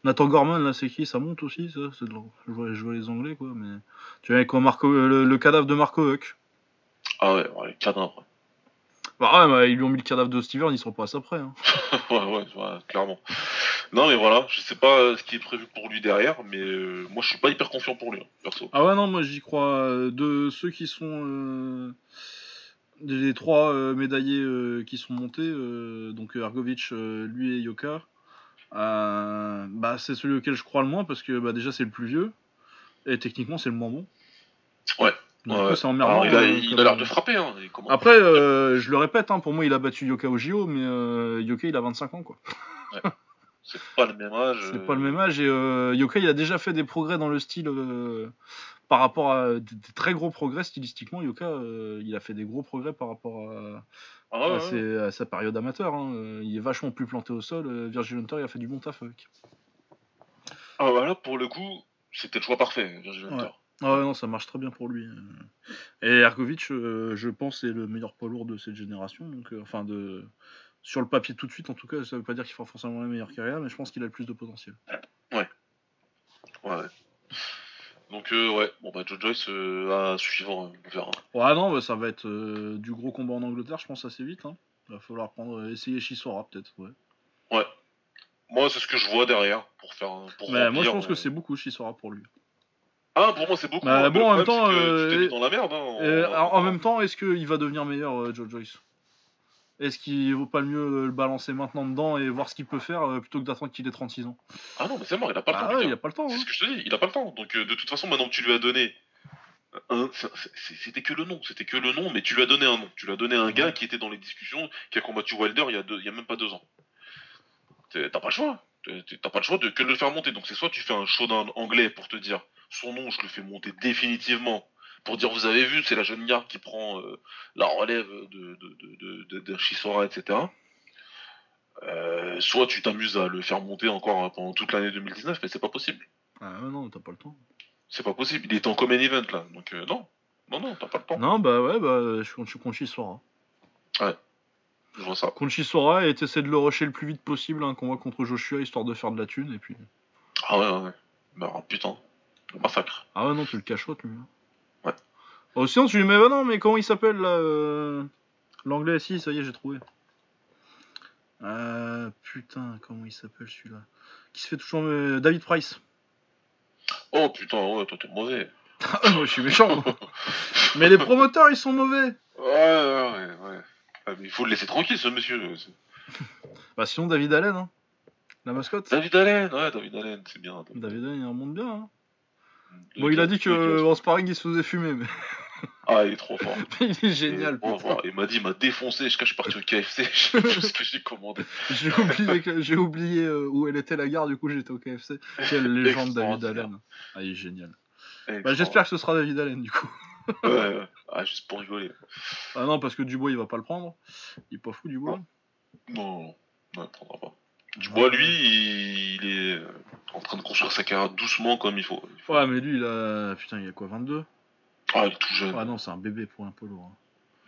Nathan Gorman là c'est qui? Ça monte aussi ça? C'est de... je, vois, je vois les anglais quoi, mais... Tu vois quoi Marco... le, le cadavre de Marco Huck. ah ouais, ouais cadavre Bah ouais, bah, ils lui ont mis le cadavre de Steven, ils seront pas à ça près. Hein. ouais, ouais ouais clairement non mais voilà je sais pas euh, ce qui est prévu pour lui derrière mais euh, moi je suis pas hyper confiant pour lui hein, perso Ah ouais non, moi j'y crois. euh, De ceux qui sont... euh, Des trois euh, médaillés euh, qui sont montés, euh, donc Ergovic, euh, lui et Yoka, euh, bah, c'est celui auquel je crois le moins parce que bah, déjà c'est le plus vieux et techniquement c'est le moins bon. Ouais. Donc, Ouais, coup, c'est emmerdant. Alors, il a, euh, comme- a l'air de frapper hein, Après, euh, je le répète, hein, pour moi il a battu Yoka au JO, mais euh, Yoka il a 25 ans quoi. c'est pas le même âge C'est euh, pas le même âge et euh, Yoka il a déjà fait des progrès dans le style euh, par rapport à des, des très gros progrès stylistiquement. Yoka euh, il a fait des gros progrès par rapport à, Ah ouais, à ouais. ses- à sa période amateur. hein. Euh, Il est vachement plus planté au sol. Euh, Virgil Hunter il a fait du bon taf avec. Ah bah là, pour le coup, c'était le choix parfait, Virgil Hunter. Ah ouais, non, ça marche très bien pour lui. euh. Et Ergovic, euh, je pense, est le meilleur poids lourd de cette génération. Donc, euh, enfin, de sur le papier tout de suite, en tout cas, ça veut pas dire qu'il fera forcément la meilleure carrière, mais je pense qu'il a le plus de potentiel. Ouais, ouais. Donc, euh, ouais, bon bah, Joe Joyce euh, à suivre, on verra. Ouais, non, bah, ça va être euh, du gros combat en Angleterre, je pense, assez vite. Hein. Il va falloir prendre, essayer Chisora, peut-être. Ouais. Moi, c'est ce que je vois derrière pour faire. un- Pour Mais moi, je pense que euh, c'est beaucoup Chisora pour lui. Ah, pour moi, c'est beaucoup. Bah, hein, bon, en même temps, c'est que euh, tu t'es mis dans la merde. Hein, Et, en- même temps, est-ce qu'il va devenir meilleur, euh, Joe Joyce? Est-ce qu'il vaut pas le mieux euh, le balancer maintenant dedans et voir ce qu'il peut faire euh, plutôt que d'attendre qu'il ait 36 ans? Ah non, mais c'est mort, il a pas le Ah temps. ouais, il a pas le temps. C'est hein. ce que je te dis, il a pas le temps. Donc, euh, de toute façon, maintenant que tu lui as donné. un- C'était que le nom, c'était que le nom, mais tu lui as donné un nom. Tu lui as donné un gars qui était dans les discussions, qui a combattu Wilder il y a, deux, il y a même pas deux ans. T'as pas le choix. T'as pas le choix de que de le faire monter. Donc c'est soit tu fais un showdown anglais pour te dire son nom, je le fais monter définitivement. Pour dire, vous avez vu, c'est la jeune garde qui prend euh, la relève de, de, de, de, Chisora, etc. Euh, soit tu t'amuses à le faire monter encore hein, pendant toute l'année 2019, mais c'est pas possible. Ah ouais, non, t'as pas le temps. C'est pas possible. Il est en common event là. Donc euh, non. Non, non, t'as pas le temps. Non, bah ouais, bah je compte, je compte Chisora. Je vois ça. Contre Chisora et t'essaies de le rusher le plus vite possible, un combat contre Joshua histoire de faire de la thune et puis. Ah ouais, ouais, ouais. Bah putain. Le massacre. Ah ouais, non, tu le cachotes lui. hein. Oh, sinon tu lui mets, bah non, mais comment il s'appelle là euh, L'anglais, si, ça y est, j'ai trouvé. Euh, putain, comment il s'appelle celui-là Qui se fait toujours. euh, David Price. Oh putain, ouais, toi t'es mauvais. Ah, moi je suis méchant. moi. mais les promoteurs, ils sont mauvais. Ouais, ouais, ouais. Ah, mais il faut le laisser tranquille, ce monsieur. Bah sinon, David Allen, hein. La mascotte. David Allen, ouais, David Allen, c'est bien. David Allen, il remonte bien. Hein. Bon, il a dit que euh, en sparring, il se faisait fumer, mais Ah, il est trop fort. il est génial. Fort. Il m'a dit, il m'a défoncé. Je, je suis parti au KFC, je sais plus ce que j'ai commandé. J'ai oublié, que- j'ai oublié euh, où elle était la gare, du coup j'étais au KFC. Quelle légende David. Allen. Ah, il est génial. Bah, J'espère que ce sera David Allen du coup. Ouais, ouais. Ah, juste pour rigoler. Ah non, parce que Dubois il va pas le prendre. Il est pas fou Dubois. Non, non, non, il prendra pas. Dubois, lui, il, est en train de construire sa carrière doucement comme il faut. Il faut- Ouais, mais lui il a. Putain, il a quoi 22 Ah, il est tout jeune. Ah non, c'est un bébé pour un polo. hein.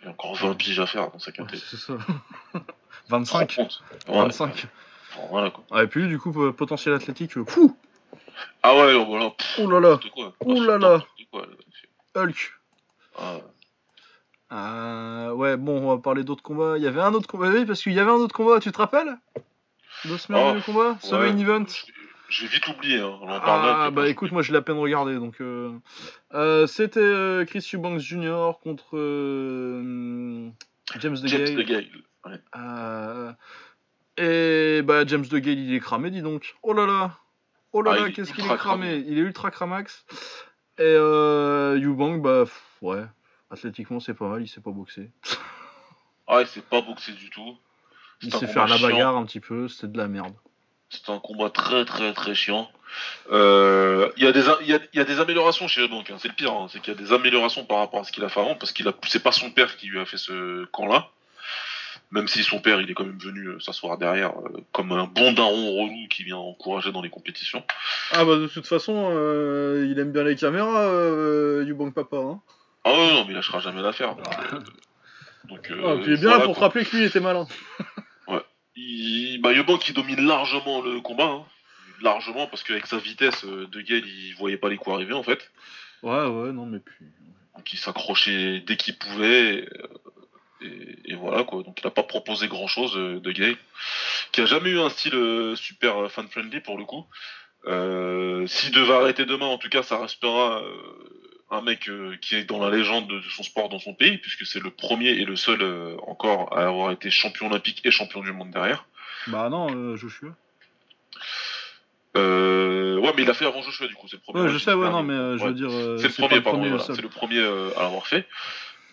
Il a encore 20 piges à faire dans sa quintet. c'est ça. Tu te rends 25 compte Ouais, 25. Enfin, voilà quoi. Ah, et puis lui, du coup, po- potentiel athlétique. euh, Fou Ah ouais, oh, voilà. Oh là là quoi. Oh là là. Hulk Ah, Euh, ouais, bon, on va parler d'autres combats. Il y avait un autre combat, oui, parce qu'il y avait un autre combat, tu te rappelles? De combat? Ce ouais. main event vais vite l'oublier. Hein. On en parle Ah, bah écoute, moi je l'ai à peine regardé donc. euh, euh, C'était euh, Chris Eubanks Jr. contre euh, James j'oublie. James DeGale. DeGale. Ouais. Et bah James DeGale il est cramé, dis donc. Oh là là Oh là Ah, là, qu'est-ce qu'il est cramé. cramé. Il est ultra cramax. Et euh, Eubank, bah pff, ouais, athlétiquement c'est pas mal, il sait pas boxer. Ah, il s'est pas boxé du tout. Il sait faire la bagarre un petit peu, c'était de la merde. C'était un combat très très très chiant. Euh, Il y, a des a- il y, a, il y a des améliorations chez Eubank, hein. c'est le pire, hein. c'est qu'il y a des améliorations par rapport à ce qu'il a fait avant, parce qu'il a c'est pas son père qui lui a fait ce camp-là. Même si son père il est quand même venu euh, s'asseoir derrière euh, comme un bon daron relou qui vient encourager dans les compétitions. Ah bah de toute façon, euh, il aime bien les caméras, euh, Eubank papa. Hein. Ah ouais, non mais il lâchera jamais l'affaire. Donc, donc, Ah, puis il est bien voilà, pour te rappeler que lui il était malin. Il, bah, Eubank qui domine largement le combat, hein. largement parce qu'avec sa vitesse, euh, De Gale il voyait pas les coups arriver en fait. Ouais, ouais, non mais puis. Donc il s'accrochait dès qu'il pouvait. Et, euh, et- voilà quoi. Donc il a pas proposé grand chose de Gay. Qui a jamais eu un style euh, super fan friendly pour le coup. Euh, S'il devait arrêter demain, en tout cas, ça restera euh, un mec euh, qui est dans la légende de, de son sport dans son pays, puisque c'est le premier et le seul euh, encore à avoir été champion olympique et champion du monde derrière. Bah non, euh, Joshua. Ouais, mais il a fait avant Joshua du coup, c'est le premier. Ouais, je sais, ouais, non, mais je veux dire. C'est le premier, pardon, voilà, c'est le premier à l'avoir fait.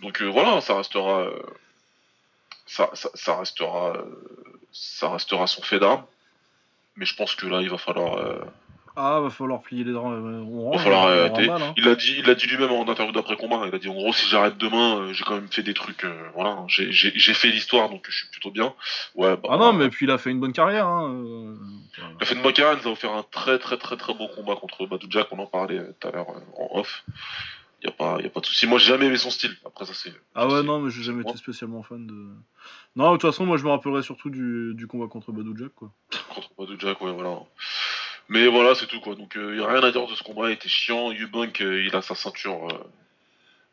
Donc voilà, ça restera, ça, ça, ça restera, ça restera son fait d'arme. Mais je pense que là, il va falloir, Ah, va falloir plier les draps. euh, va falloir on remballe, hein. Il a dit, il a dit lui-même en interview d'après combat. Il a dit en gros, si j'arrête demain, euh, j'ai quand même fait des trucs, euh, voilà, hein, j'ai, fait l'histoire, donc je suis plutôt bien. Ouais. Bah, Ah non, mais puis il a fait une bonne carrière. Hein. euh, Il a fait une bonne carrière, il nous a offert un très très très très beau combat contre Badou Jack, on en parlait euh, tout à l'heure euh, en off. Y a pas, y a pas de souci. Moi, j'ai jamais aimé son style. Après ça, c'est. Ah ouais, non, mais j'ai jamais été spécialement fan de. Non, de toute façon, moi je me rappellerai surtout du, du combat contre Badou Jack, quoi. contre Badou Jack, ouais, voilà. Mais voilà, c'est tout quoi. Donc il y a rien à dire de ce combat, il était chiant. Eubank, euh, il a sa ceinture euh,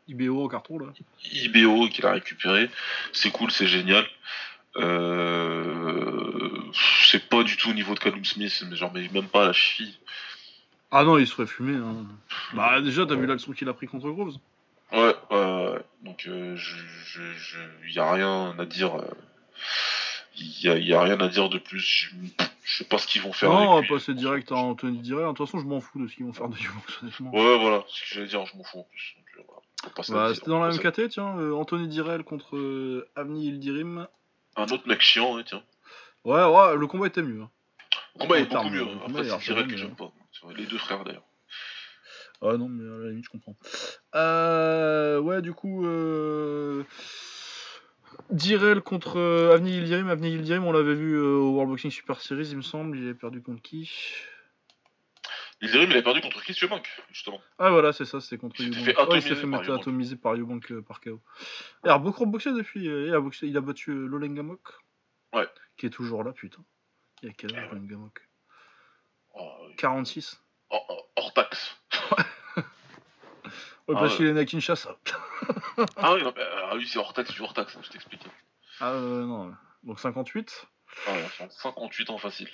IBO au carton, là. IBO qu'il a récupéré. C'est cool, c'est génial. Euh... C'est pas du tout au niveau de Callum Smith, mais genre mais même pas à la cheville. Ah non, il se ferait fumer. Hein. Bah, déjà, t'as vu l'action qu'il a pris contre Groves Ouais, ouais, ouais. Donc euh, je, je, je, y a rien à dire. euh, Il y, a, y a rien à dire de plus. Je, sais pas ce qu'ils vont faire. Non, on va passer direct à Anthony Direl. De toute façon, je m'en fous de ce qu'ils vont faire de Eubanks, honnêtement. Ouais, voilà, ce que j'allais dire, je m'en fous en plus. Euh, pas Bah, c'était dans la même pas KT, tiens. euh, Anthony Direl contre euh, Avni Ildirim. Un autre mec chiant, ouais, tiens. Ouais, ouais, le combat était mieux. hein. Le combat est beaucoup mieux. hein. Après, est c'est Direct bien, que j'aime pas. C'est vrai, Les deux frères d'ailleurs. Ah non, mais à la limite, je comprends. Euh, ouais, du coup, euh... Direl contre euh, Avni Ildirim. Avni Ildirim, on l'avait vu euh, au World Boxing Super Series, il me semble. Il avait perdu contre qui? Il dirait, mais il a perdu contre Chris Eubank, justement. Ah voilà, c'est ça, c'était contre Il Eubank. fait il atomiser s'est fait par mettre Eubank. atomiser par Eubank euh, par KO. Il a beaucoup boxé depuis. euh, il, a boxé, il a battu euh, Lolengamok. Ouais. Qui est toujours là, putain. Il y a quel âge, Eh. Lolengamok Oh, 46. hors, hors- hors taxe. Ouais, Ah parce ouais. qu'il est né à Kinshasa. ah oui, non, mais, ah oui c'est hors taxe, hors taxe, hein, je t'explique. Ah euh, non. Donc 58. Ah ouais, enfin, 58 ans facile.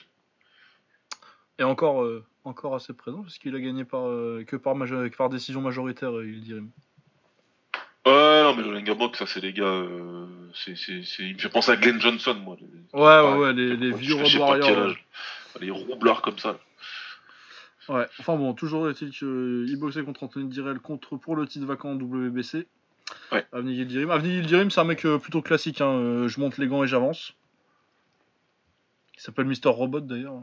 Et encore, euh, encore assez présent, parce qu'il a gagné par, euh, que par, que par décision majoritaire, euh, il dirait. Ouais, non, mais le Lengamok, ça, c'est les gars. c'est, c'est, c'est... Il me fait penser à Glenn Johnson, moi. les- Ouais, ouais, ouais, les, les Je vieux Road Warriors. Les roublards comme ça. Ouais, enfin bon, toujours est-il qu'il boxait contre Anthony Direl contre, pour le titre vacant WBC. Ouais. Avni Yildirim. Avni Yildirim, c'est un mec euh, plutôt classique. Hein. euh, je monte les gants et j'avance. Il s'appelle Mister Robot d'ailleurs.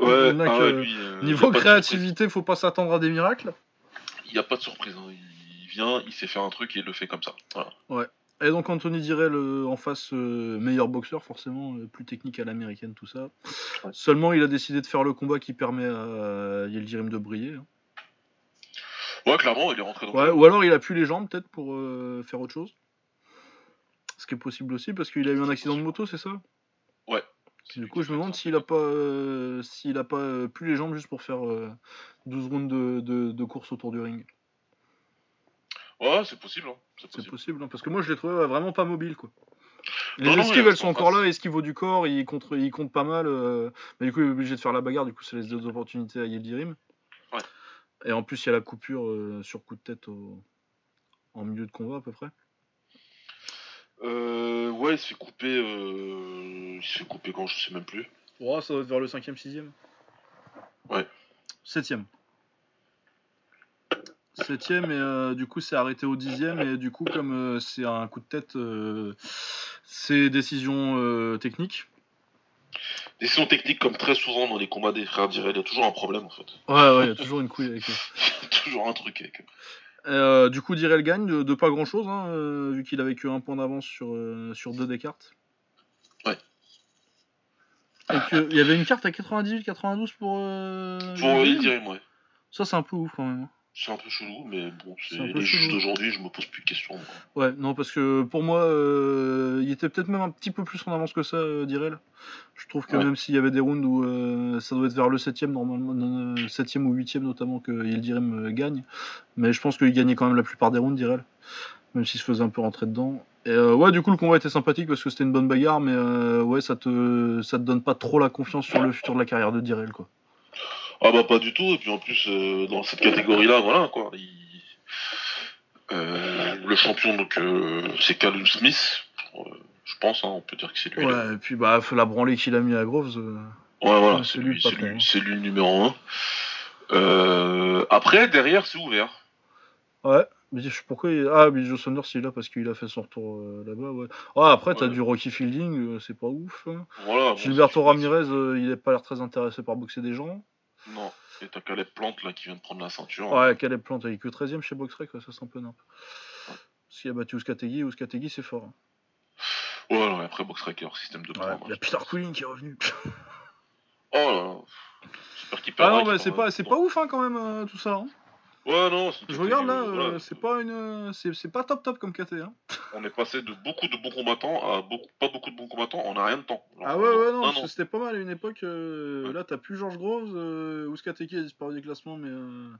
Ouais, mec, ah ouais, euh, lui, euh, Niveau créativité, faut pas s'attendre à des miracles. Il n'y a pas de surprise. hein. Il vient, il sait faire un truc et il le fait comme ça. Voilà. Et donc Anthony Direl euh, en face, euh, meilleur boxeur forcément, euh, plus technique à l'américaine, tout ça. Ouais. Seulement, il a décidé de faire le combat qui permet à Yildirim de briller. hein. Ouais, clairement, il est rentré dans Ouais, le ou alors il a plus les jambes peut-être pour euh, faire autre chose. Ce qui est possible aussi parce qu'il a eu un accident de moto, c'est ça? Ouais. Du coup, je me demande s'il a pas, euh, s'il a pas euh, plus les jambes juste pour faire euh, 12 rounds de, de- de course autour du ring. Ouais, c'est possible. Hein. C'est possible. possible, hein, parce que moi je l'ai trouvé vraiment pas mobile quoi. Les Non, non, esquives, il elles sont en encore face. là, esquive du corps, il compte, il compte pas mal. euh, Mais du coup, il est obligé de faire la bagarre, du coup, ça laisse des opportunités à Yildirim. Ouais. Et en plus, il y a la coupure euh, sur coup de tête au... en milieu de combat à peu près. Euh, ouais, il se fait couper. Euh... Il se fait couper quand je sais même plus. Ouais, ça doit être vers le 5ème, 6ème. Ouais. 7ème. 7ème, et euh, du coup, c'est arrêté au 10ème. Et du coup, comme euh, c'est un coup de tête, euh, c'est décision euh, technique. Décision technique, comme très souvent dans les combats des frères Direl, il y a toujours un problème en fait. Ouais, ouais, il y a toujours une couille avec eux. Il toujours un truc avec eux. Du coup, Direl gagne de, de pas grand chose, hein, vu qu'il avait que un point d'avance sur, sur deux des cartes. Ouais. Et qu'il y avait une carte à 98-92 pour. Pour. Yildirim, ouais. Ça, c'est un peu ouf quand même. C'est un peu chelou, mais bon, c'est les juges d'aujourd'hui, je me pose plus de questions. moi. Ouais, non, parce que pour moi, euh, il était peut-être même un petit peu plus en avance que ça, euh, Direl. Je trouve que Ouais. même s'il y avait des rounds où euh, ça doit être vers le 7ème, normalement, non, euh, 7ème ou 8ème notamment, que Yildirim gagne. Mais je pense qu'il gagnait quand même la plupart des rounds, Direl. Même s'il se faisait un peu rentrer dedans. Et ouais, du coup, le combat était sympathique parce que c'était une bonne bagarre, mais ouais, ça te, ça te donne pas trop la confiance sur le futur de la carrière de Direl, quoi. Ah bah pas du tout, et puis en plus, euh, dans cette catégorie-là, voilà quoi. il- Euh, le champion, donc, euh, c'est Callum Smith. Je pense, hein, on peut dire que c'est lui. là. Ouais, et puis bah, la branlée qu'il a mis à Groves. Ouais, voilà, c'est c'est lui, lui le c'est patron, lui, c'est lui le numéro 1. Euh, après, derrière, c'est ouvert. Ouais, mais pourquoi il... Ah, Billy Joe Saunders, il est là parce qu'il a fait son retour euh, là-bas, ouais. Ah, après, t'as Ouais. du Rocky Fielding, euh, c'est pas ouf. hein. Voilà. Gilberto c'est- Ramirez, euh, il est pas l'air très intéressé par boxer des gens. Non. Et t'as Caleb Plante là qui vient de prendre la ceinture. Ouais, Caleb Plant, il est que 13ème chez Boxrec, quoi, ça c'est un peu nimp. S'il a battu Ouskategi, Ouskategi c'est fort. hein. Ouais, ouais, après Boxracker, système de Ouais, points. il y a Peter Queen qui est revenu. Oh là là. J'espère qu'il Ah perdra. non, mais c'est pas, c'est pas ouf hein, quand même euh, tout ça. hein. Ouais, non. Je regarde là, euh, voilà. c'est pas une, c'est c'est pas top top comme KT. Hein. On est passé de beaucoup de bons combattants à beaucoup, pas beaucoup de bons combattants en a rien de temps. Genre, Ah ouais, ouais, non, un que c'était pas mal à une époque. euh, Ouais. Là, t'as plus George Groves, euh, Ouskateki a disparu des classements, mais euh,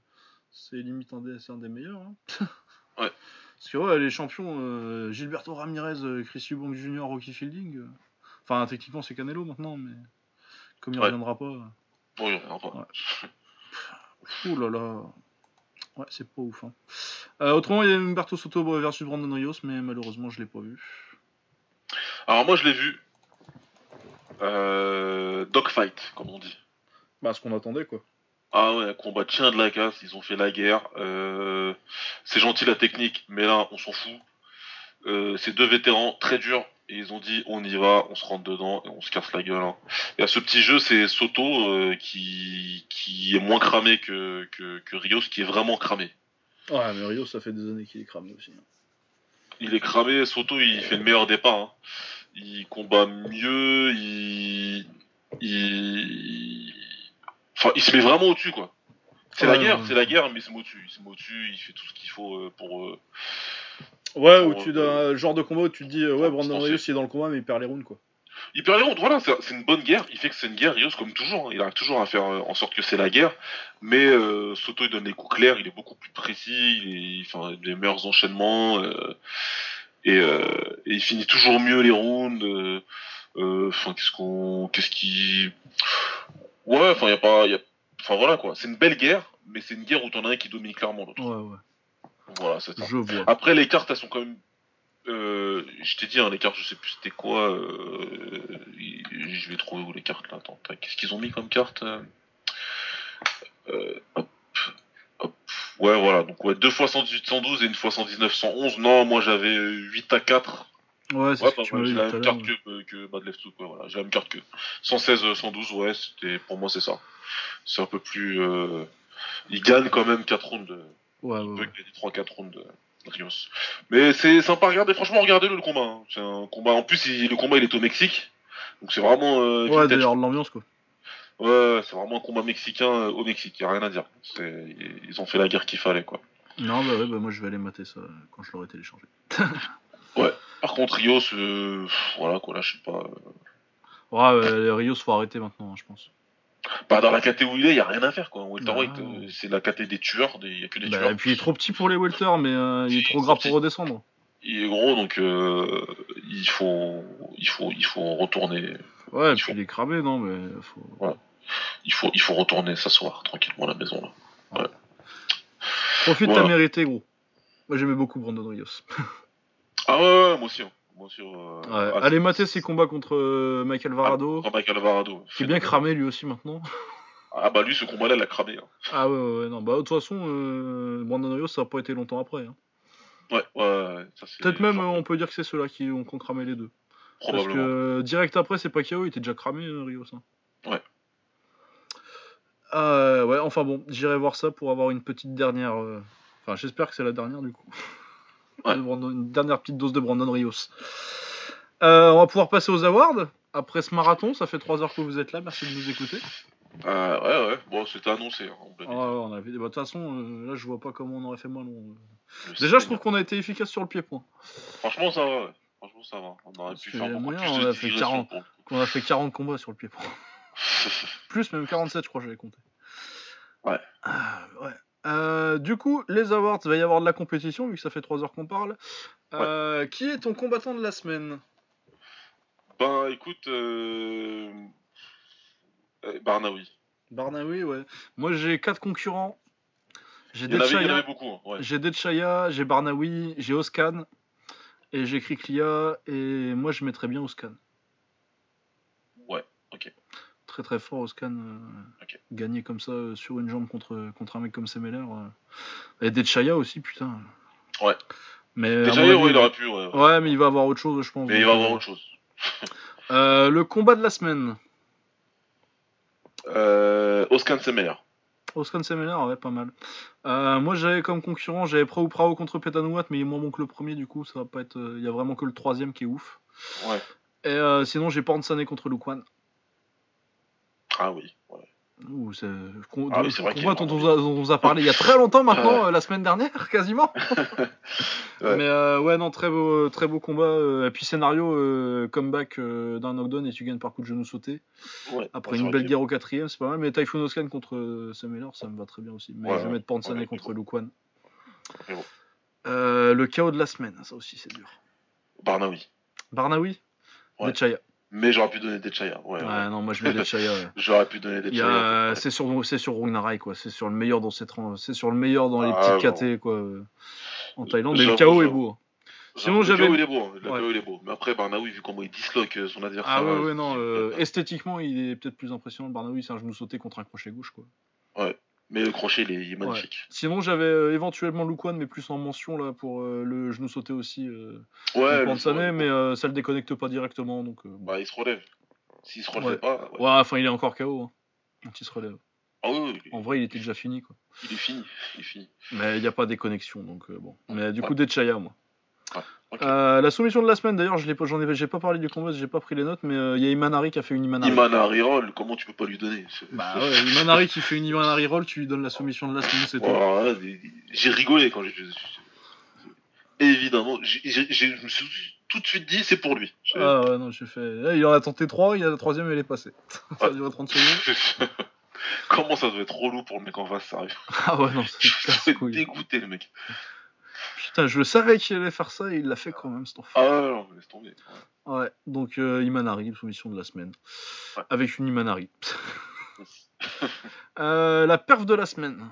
c'est limite un des, c'est un des meilleurs. hein. Ouais. Parce que ouais, les champions, euh, Gilberto Ramirez, euh, Chris Eubank Jr., Rocky Fielding. euh, Enfin, techniquement, c'est Canelo maintenant, mais comme il Ouais. reviendra pas. euh, Oui, enfin, Ouais. Ouh là là. Ouais, c'est pas ouf. hein. Euh, autrement, il y a Humberto Soto versus Brandon Rios, mais malheureusement, je l'ai pas vu. Alors moi je l'ai vu. Euh, dogfight, comme on dit. Bah, ce qu'on attendait, quoi. Ah ouais, combat de chien de la casse, ils ont fait la guerre. Euh, c'est gentil la technique, mais là on s'en fout. Euh, c'est deux vétérans très durs et ils ont dit on y va, on se rentre dedans et on se casse la gueule. hein. Et à ce petit jeu, c'est Soto euh, qui, qui est moins cramé que, que, que Rios, qui est vraiment cramé. Ouais, mais Rios, ça fait des années qu'il est cramé aussi. hein. Il est cramé, Soto il fait le meilleur départ. hein. Il combat mieux, il, il, enfin il se met vraiment au-dessus quoi. C'est la guerre, ouais. c'est la guerre, mais il se met au-dessus, il se met au-dessus, il fait tout ce qu'il faut euh, pour. Ouais, où tu euh, genre de combat où tu te dis, euh, ouais, pour Brandon Rios, il est dans le combat, mais il perd les rounds, quoi. Il perd les rounds, voilà, c'est une bonne guerre. Il fait que c'est une guerre, Rios comme toujours. hein. Il arrive toujours à faire euh, en sorte que c'est la guerre. Mais euh, Soto il donne les coups clairs, il est beaucoup plus précis, il est, enfin, des meilleurs enchaînements. euh, et, euh, et il finit toujours mieux les rounds. Enfin, qu'est-ce qu'on, qu'est-ce qui, ouais, enfin, y a pas, y a, enfin voilà quoi. C'est une belle guerre, mais c'est une guerre où t'en as un qui domine clairement l'autre. Ouais, ouais. Voilà, c'est ça. Je vois. Après, les cartes, elles sont quand même. Euh, je t'ai dit, hein, les cartes, je sais plus c'était quoi. euh, je vais trouver où les cartes là. Attends, qu'est-ce qu'ils ont mis comme carte euh, hop, hop. Ouais, voilà. Donc, ouais, deux fois 118 112 et une fois 119 111. Non, moi j'avais 8 à 4. Ouais, c'est Ouais, bah, ouais, la même carte que, que Bad Left ouais, voilà. J'ai la même carte que 116 euh, 112, ouais, c'était pour moi c'est ça. C'est un peu plus. Euh... Il gagne quand même 4 rounds. De... Ouais, ouais, peut ouais. gagner 3-4 rounds de Rios. Mais c'est sympa à regarder, franchement, regardez-le le combat. hein. C'est un combat. En plus, il- le combat il est au Mexique. Donc c'est vraiment. Euh, Ouais, d'ailleurs, de l'ambiance, quoi. Ouais, ouais, c'est vraiment un combat mexicain euh, au Mexique, y a rien à dire. Ils ont fait la guerre qu'il fallait, quoi. Non, bah ouais, bah moi je vais aller mater ça euh, quand je l'aurai téléchargé. Par contre, Rios, euh, voilà, quoi, là, je sais pas. Ouais, Rios, faut arrêter maintenant, hein, je pense. Bah, dans la caté où il est, y a rien à faire, quoi. Welterweight, Bah, euh, c'est la caté des tueurs, des... y a que des Bah, tueurs. et puis il est trop petit pour les welter, mais euh, il est Il trop gras pour redescendre. Il est gros, donc euh, il faut. il faut, il faut retourner. Ouais, Il puis faut- il est cramé, non, mais faut... Il faut, il faut retourner s'asseoir tranquillement à la maison là. profite Voilà. t'as mérité, gros. Moi j'aimais beaucoup Brandon Rios. Ah ouais, ouais, moi aussi. hein. Euh, Ouais. ah, Allez mater ses combats contre Michael Varado, Ah, Michael qui est bien cramé lui aussi maintenant. Ah bah lui, ce combat-là, il a cramé. hein. Ah ouais, ouais, non, bah de toute façon, euh, Brandon Rios ça a pas été longtemps après. hein. Ouais, ouais, Peut-être même, on peut dire que c'est ceux-là qui ont, cramé les deux. Parce Probablement. que euh, direct après, c'est Pacquiao, il était déjà cramé, Rios. Ouais. Euh, ouais, enfin bon, j'irai voir ça pour avoir une petite dernière. Enfin, j'espère que c'est la dernière du coup. Ouais. De Brandon- Une dernière petite dose de Brandon Rios. Euh, on va pouvoir passer aux awards. Après ce marathon, ça fait 3 heures que vous êtes là, merci de nous écouter. Euh, ouais, ouais. Bon, c'était annoncé. hein, on Ah, ouais, on avait... bah, De toute façon, euh, là je vois pas comment on aurait fait moins long. Le Déjà, je trouve qu'on a été efficace sur le pied-point. Franchement, ça va. Ouais. Franchement, ça va. On aurait pu faire moyen, plus on de a fait digression 40. pour- Qu'on a fait 40 combats sur le pied-point. Plus, même 47, je crois, j'avais compté. Ouais. Ah, ouais. Euh, du coup, les awards, il va y avoir de la compétition, vu que ça fait 3 heures qu'on parle. Euh, Qui est ton combattant de la semaine? Ben, écoute, euh... euh, Barnaoui. Barnaoui, ouais. Moi, j'ai 4 concurrents. J'ai Il y en avait, il y en Detchaya, hein, Ouais. j'ai j'ai Barnaoui, j'ai Oscan, et j'ai Kriklia, et moi, je mettrais bien Oscan. Très très fort, Oscan. euh, Ok. Gagner comme ça euh, sur une jambe contre, contre un mec comme Semeller. euh. Et Detchaya aussi, putain. Ouais. Mais, mon ouais, il aurait pu. Ouais, ouais. Ouais, mais il va avoir autre chose, je pense. Mais il va euh, avoir autre chose. euh, le combat de la semaine. Euh, Oscan Semeyer. Oscar Semeller, ouais, pas mal. Euh, moi, j'avais comme concurrent, j'avais Prao Prao contre Petanouat, mais il est moins bon que le premier, du coup, ça va pas être. euh, Il y a vraiment que le troisième qui est ouf. Ouais. Et euh, sinon, j'ai Pornsané contre Lukwan. Ah oui. Ouais. Ouh, c'est con- Ah oui, c'est vrai combat dont on, a, dont on vous a parlé il y a très longtemps maintenant, Ouais. euh, la semaine dernière, quasiment. Ouais. Mais euh, ouais, non, très beau, très beau combat. euh, et puis scénario, euh, comeback euh, d'un knockdown et tu gagnes par coup de genou sauté. Ouais. Après une belle guerre au quatrième, c'est pas mal. Mais Typhoon Oscan contre euh, Semeller, ça me va très bien aussi. Mais je vais mettre Ouais, contre Lukwan. Bon. Euh, le chaos de la semaine, ça aussi c'est dur. Barnaoui. Barnaoui? Ouais. Mais j'aurais pu donner Detchaya. Ouais, Ouais, ouais. non, moi je mets Detchaya. ouais. J'aurais pu donner Il y Detchaya. a- ouais. C'est sur, c'est sur Rungnarai, quoi. C'est sur le meilleur dans tran- c'est sur le meilleur dans les Ah, petites. KT, quoi. euh, En Thaïlande. Et le chaos est beau. hein. Sinon, Le j'avais- KO, il est beau. hein. Le Ouais. KO, il est beau. Mais après, Barnaoui, vu comment il disloque euh, son adversaire. Ah ouais, euh, ouais, non. euh, esthétiquement, il est peut-être plus impressionnant. Le Barnaoui, c'est un genou sauté contre un crochet gauche, quoi. Mais le crochet, il est, il est magnifique. Sinon, j'avais euh, éventuellement Lukwan, mais plus en mention là pour euh, le genou sauté aussi. Euh, Ouais, le- mais euh, ça le déconnecte pas directement, donc. euh. Bah, il se relève. S'il se relève Ouais. pas. ouais. Enfin, il est encore KO. Hein, quand il se relève. Ah oui, oui, il, En vrai, il était déjà fini, quoi. il est fini. Il est fini. Mais il n'y a pas des connexions, donc bon. Mais du coup, Detchaya, moi. Euh, la soumission de la semaine, d'ailleurs, je l'ai pas, j'en ai, j'ai pas parlé du combat, j'ai pas pris les notes, mais euh, il y a Imanari qui a fait une Imanari. Imanari roll, comment tu peux pas lui donner C'est- Bah ouais, Imanari qui fait une Imanari roll, tu lui donnes la soumission de la semaine, c'est tout. Voilà, des- J'ai rigolé quand j'ai. Évidemment, j'ai- j'ai- j'ai- je me suis tout de suite dit, c'est pour lui. J'ai- Ah ouais, non, j'ai fait. eh, il en a tenté 3, il y a la troisième, elle est passée. ça a duré 30 secondes. Comment ça doit être relou pour le mec en face, sérieux. Ah ouais, non, c'est casse-couille. dégoûté, le mec. Putain, je savais qu'il allait faire ça et il l'a fait quand même, cet enfant. Ah ouais, non, laisse tomber. Ouais. Ouais, donc euh, Imanari, soumission de la semaine. Ouais. Avec une Imanari. Euh, la perf de la semaine.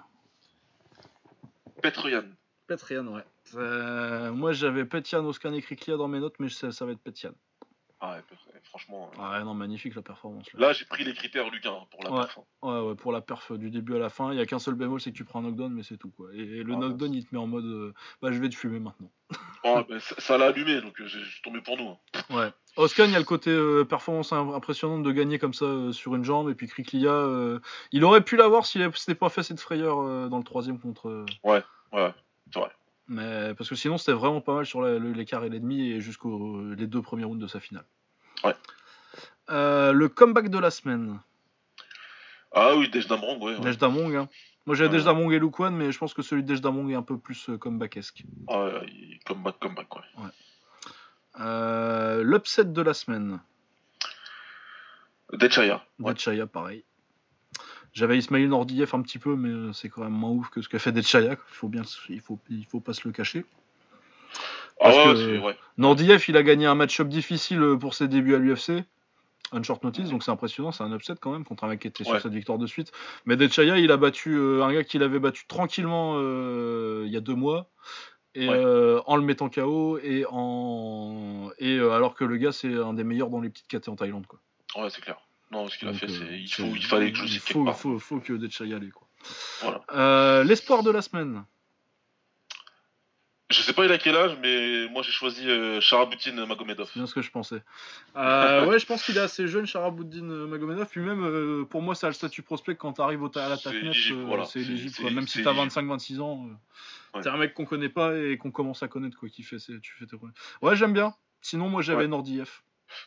Petroyan. Petrian, ouais. Euh, moi j'avais Petian, Oscar et Kriklia dans mes notes, mais ça, ça va être Petian. Ah ouais, Petroyan, franchement. euh, Ah ouais, non, magnifique la performance. Là. Là, j'ai pris les critères Lucas pour la Ouais. perf, hein. Ouais, ouais, pour la perf du début à la fin, il y a qu'un seul bémol, c'est que tu prends un knockdown, mais c'est tout quoi. Et, et le Ah, knockdown, il te met en mode, euh, bah je vais te fumer maintenant. Ah, bah, ça ça l'a allumé, donc euh, j'ai- je suis tombé pour nous. hein. Ouais. Oscan, il y a le côté euh, performance im- impressionnante de gagner comme ça sur une jambe, et puis Kriklia, il aurait pu l'avoir s'il s'était pas fait cette frayeur dans le troisième contre. Ouais, ouais, c'est vrai. Mais parce que sinon, c'était vraiment pas mal sur l'écart et l'ennemi et jusqu'aux les deux premiers rounds de sa finale. Ouais. Euh, le comeback de la semaine. Ah oui, Dej Damrong, ouais. ouais. Hein. Moi j'avais Ouais. Dej Damong et Lukwan, mais je pense que celui de Dej Damong est un peu plus euh, comebackesque. Ah ouais, comeback, comeback, ouais. Euh, L'upset de la semaine. Dechaya. Ouais. Detchaya, pareil. J'avais Ismail Nordiev un petit peu, mais c'est quand même moins ouf que ce qu'a fait Detchaya. Il faut bien, il faut, il faut pas se le cacher. Ah Parce ouais, que-. Nordiev, il a gagné un match-up difficile pour ses débuts à l'UFC. Un short notice, donc c'est impressionnant, c'est un upset quand même contre un mec qui était sur cette victoire de suite. Mais Dechaya, il a battu euh, un gars qu'il avait battu tranquillement euh, il y a deux mois, et Ouais. euh, en le mettant KO et en et alors que le gars c'est un des meilleurs dans les petites KT en Thaïlande quoi. Ouais, c'est clair. Non, ce qu'il a fait, euh, c'est il, c'est- faut, il fallait que je le il cite faut, quelque part. faut, faut que Dechaya l'ait quoi. Voilà. Euh, L'espoir de la semaine. Je sais pas il a quel âge, mais moi j'ai choisi euh, Sharabutin Magomedov. C'est bien ce que je pensais. Euh, ouais, je pense qu'il est assez jeune, Sharabuddin euh, Magomedov. Puis même, euh, pour moi, ça a le statut prospect quand t'arrives au ta- à la TACNET. voilà. C'est éligible, c'est- quoi. Même si t'as éligible. 25-26 ans, Ouais. t'es un mec qu'on connaît pas et qu'on commence à connaître, quoi. Qui fait, tu fais tes. Ouais, j'aime bien. Sinon, moi, j'avais Ouais.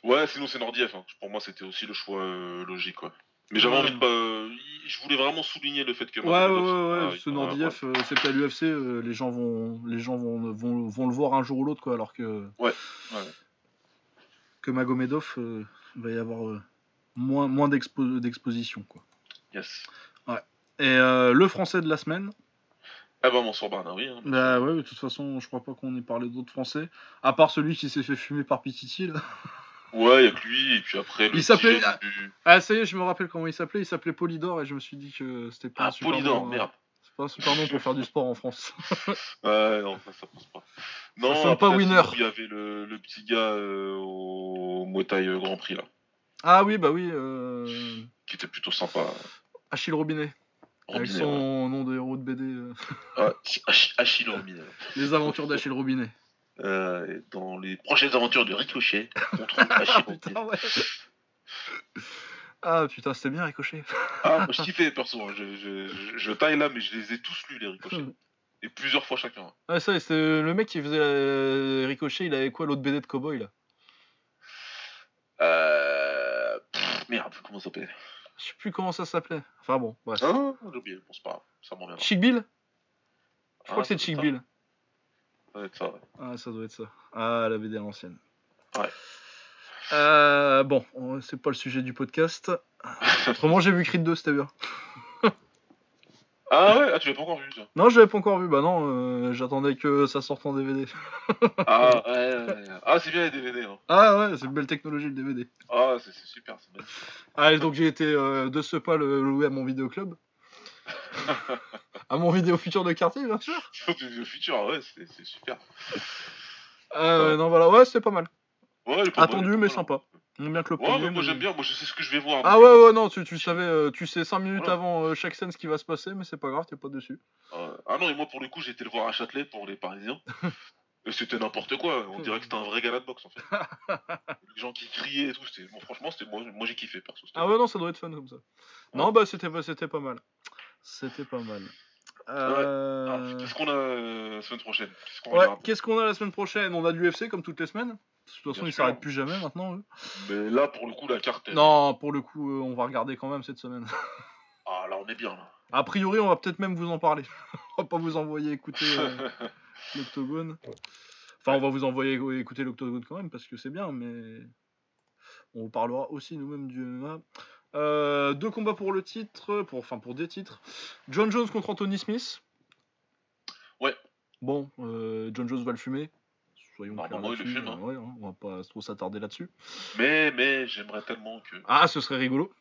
Ouais, sinon c'est Nordiev. hein. Pour moi c'était aussi le choix euh, logique. Quoi. Mais j'avais Ouais. envie de pas. euh, Je voulais vraiment souligner le fait que. Ouais, ouais, ouais, ouais. ah, Ce il- Nordiev, euh, c'est qu'à l'UFC, euh, les gens, vont, les gens vont, vont, vont le voir un jour ou l'autre, quoi. Alors que. Ouais, ouais. Que Magomedov, euh, va y avoir moins, moins d'expo- d'exposition, quoi. Yes. Et euh, le français de la semaine? Ah bah Mansour Barnaoui. Hein, Bah ouais, de toute façon, je crois pas qu'on ait parlé d'autres français. À part celui qui s'est fait fumer par Pititi, là. Ouais, il y a que lui, et puis après. le Il s'appelait- du- Ah, ça y est, je me rappelle comment il s'appelait. Il s'appelait Polydor et je me suis dit que c'était pas un Ah, super Polydor, nom, euh, merde. C'est pas un super nom pour faire du sport en France. Ouais, non, ça, ça passe pas. Non, pas après, winner. sinon, Il y avait le, le petit gars euh, au Thai euh, Grand Prix, là, Ah oui, bah oui. Euh... qui était plutôt sympa. Achille Robinet. Avec Robinet, son nom de héros de BD. euh, Ach- Achille Robinet. Les aventures d'Achille Robinet. Euh, dans les prochaines aventures de Ricochet contre Ah putain, ouais. Ah putain, c'était bien Ricochet. Ah, moi, je kiffais perso. hein. Je, je, je, je taille là, mais je les ai tous lus, les Ricochets. Et plusieurs fois chacun. Ouais, ça, c'est le mec qui faisait Ricochet. Il avait quoi l'autre BD de Cowboy là? Euh... pff, merde, comment ça s'appelle Je sais plus comment ça s'appelait. Enfin bon, bref. Ah, j'ai oublié, bon, c'est pas grave, ça m'en viendra. Chic Bill? Je Ah, crois que c'est ça Chic doit être Bill. Ça doit être ça, ouais. Ah, ça doit être ça. Ah, la BD à l'ancienne. Ouais. Euh, bon, on- c'est pas le sujet du podcast. Autrement, j'ai vu Creed 2, c'était bien. Ah ouais, ah, tu l'as pas encore vu, ça. Non, je l'avais pas encore vu. Bah non, euh, j'attendais que ça sorte en DVD. Ah, ouais, ouais, ouais. Ah, c'est bien les DVD, hein. Ah ouais, c'est une belle technologie le DVD. Ah, c'est c'est super, c'est magnifique. Ah, et donc j'ai été euh, de ce pas le louer à mon vidéoclub. à mon vidéo futur de quartier, bien sûr. Le futur, ouais, c'est c'est super. Euh. Non, voilà, ouais, c'était pas mal. Ouais, pas Attendu, mais pas sympa. On bien que le Ouais, premier. mais moi mais- j'aime bien, moi je sais ce que je vais voir. Ah ouais, ouais, non, tu, tu savais, euh, tu sais 5 minutes Voilà. avant euh, chaque scène ce qui va se passer, mais c'est pas grave, t'es pas dessus. euh, Ah non, et moi pour le coup, j'ai été le voir à Châtelet pour les Parisiens. Et c'était n'importe quoi, on dirait que c'était un vrai gala de boxe en fait. les gens qui criaient et tout. Bon, franchement, c'était moi, moi j'ai kiffé perso. Ah ouais, non, ça doit être fun comme ça. Non, bah c'était pas mal. C'était pas mal. Euh, Qu'est-ce qu'on a la semaine prochaine? Qu'est-ce qu'on Ouais, a la semaine prochaine? On a du UFC comme toutes les semaines. De toute façon, Bien ils s'arrêtent plus jamais maintenant. eux. Mais là, pour le coup, la carte. elle- Non, pour le coup, euh, on va regarder quand même cette semaine. Ah, là, on est bien là. A priori, on va peut-être même vous en parler. on va pas vous envoyer écouter euh, l'Octogone. Enfin, on va vous envoyer écouter l'Octogone quand même parce que c'est bien, mais on vous parlera aussi nous-mêmes du MMA. Euh, deux combats pour le titre, pour, enfin pour des titres. John Jones contre Anthony Smith. Ouais. Bon, euh, John Jones va le fumer. Soyons clairs hein. Ouais, hein, on va pas trop s'attarder là-dessus. mais, mais, j'aimerais tellement que. Ah, ce serait rigolo.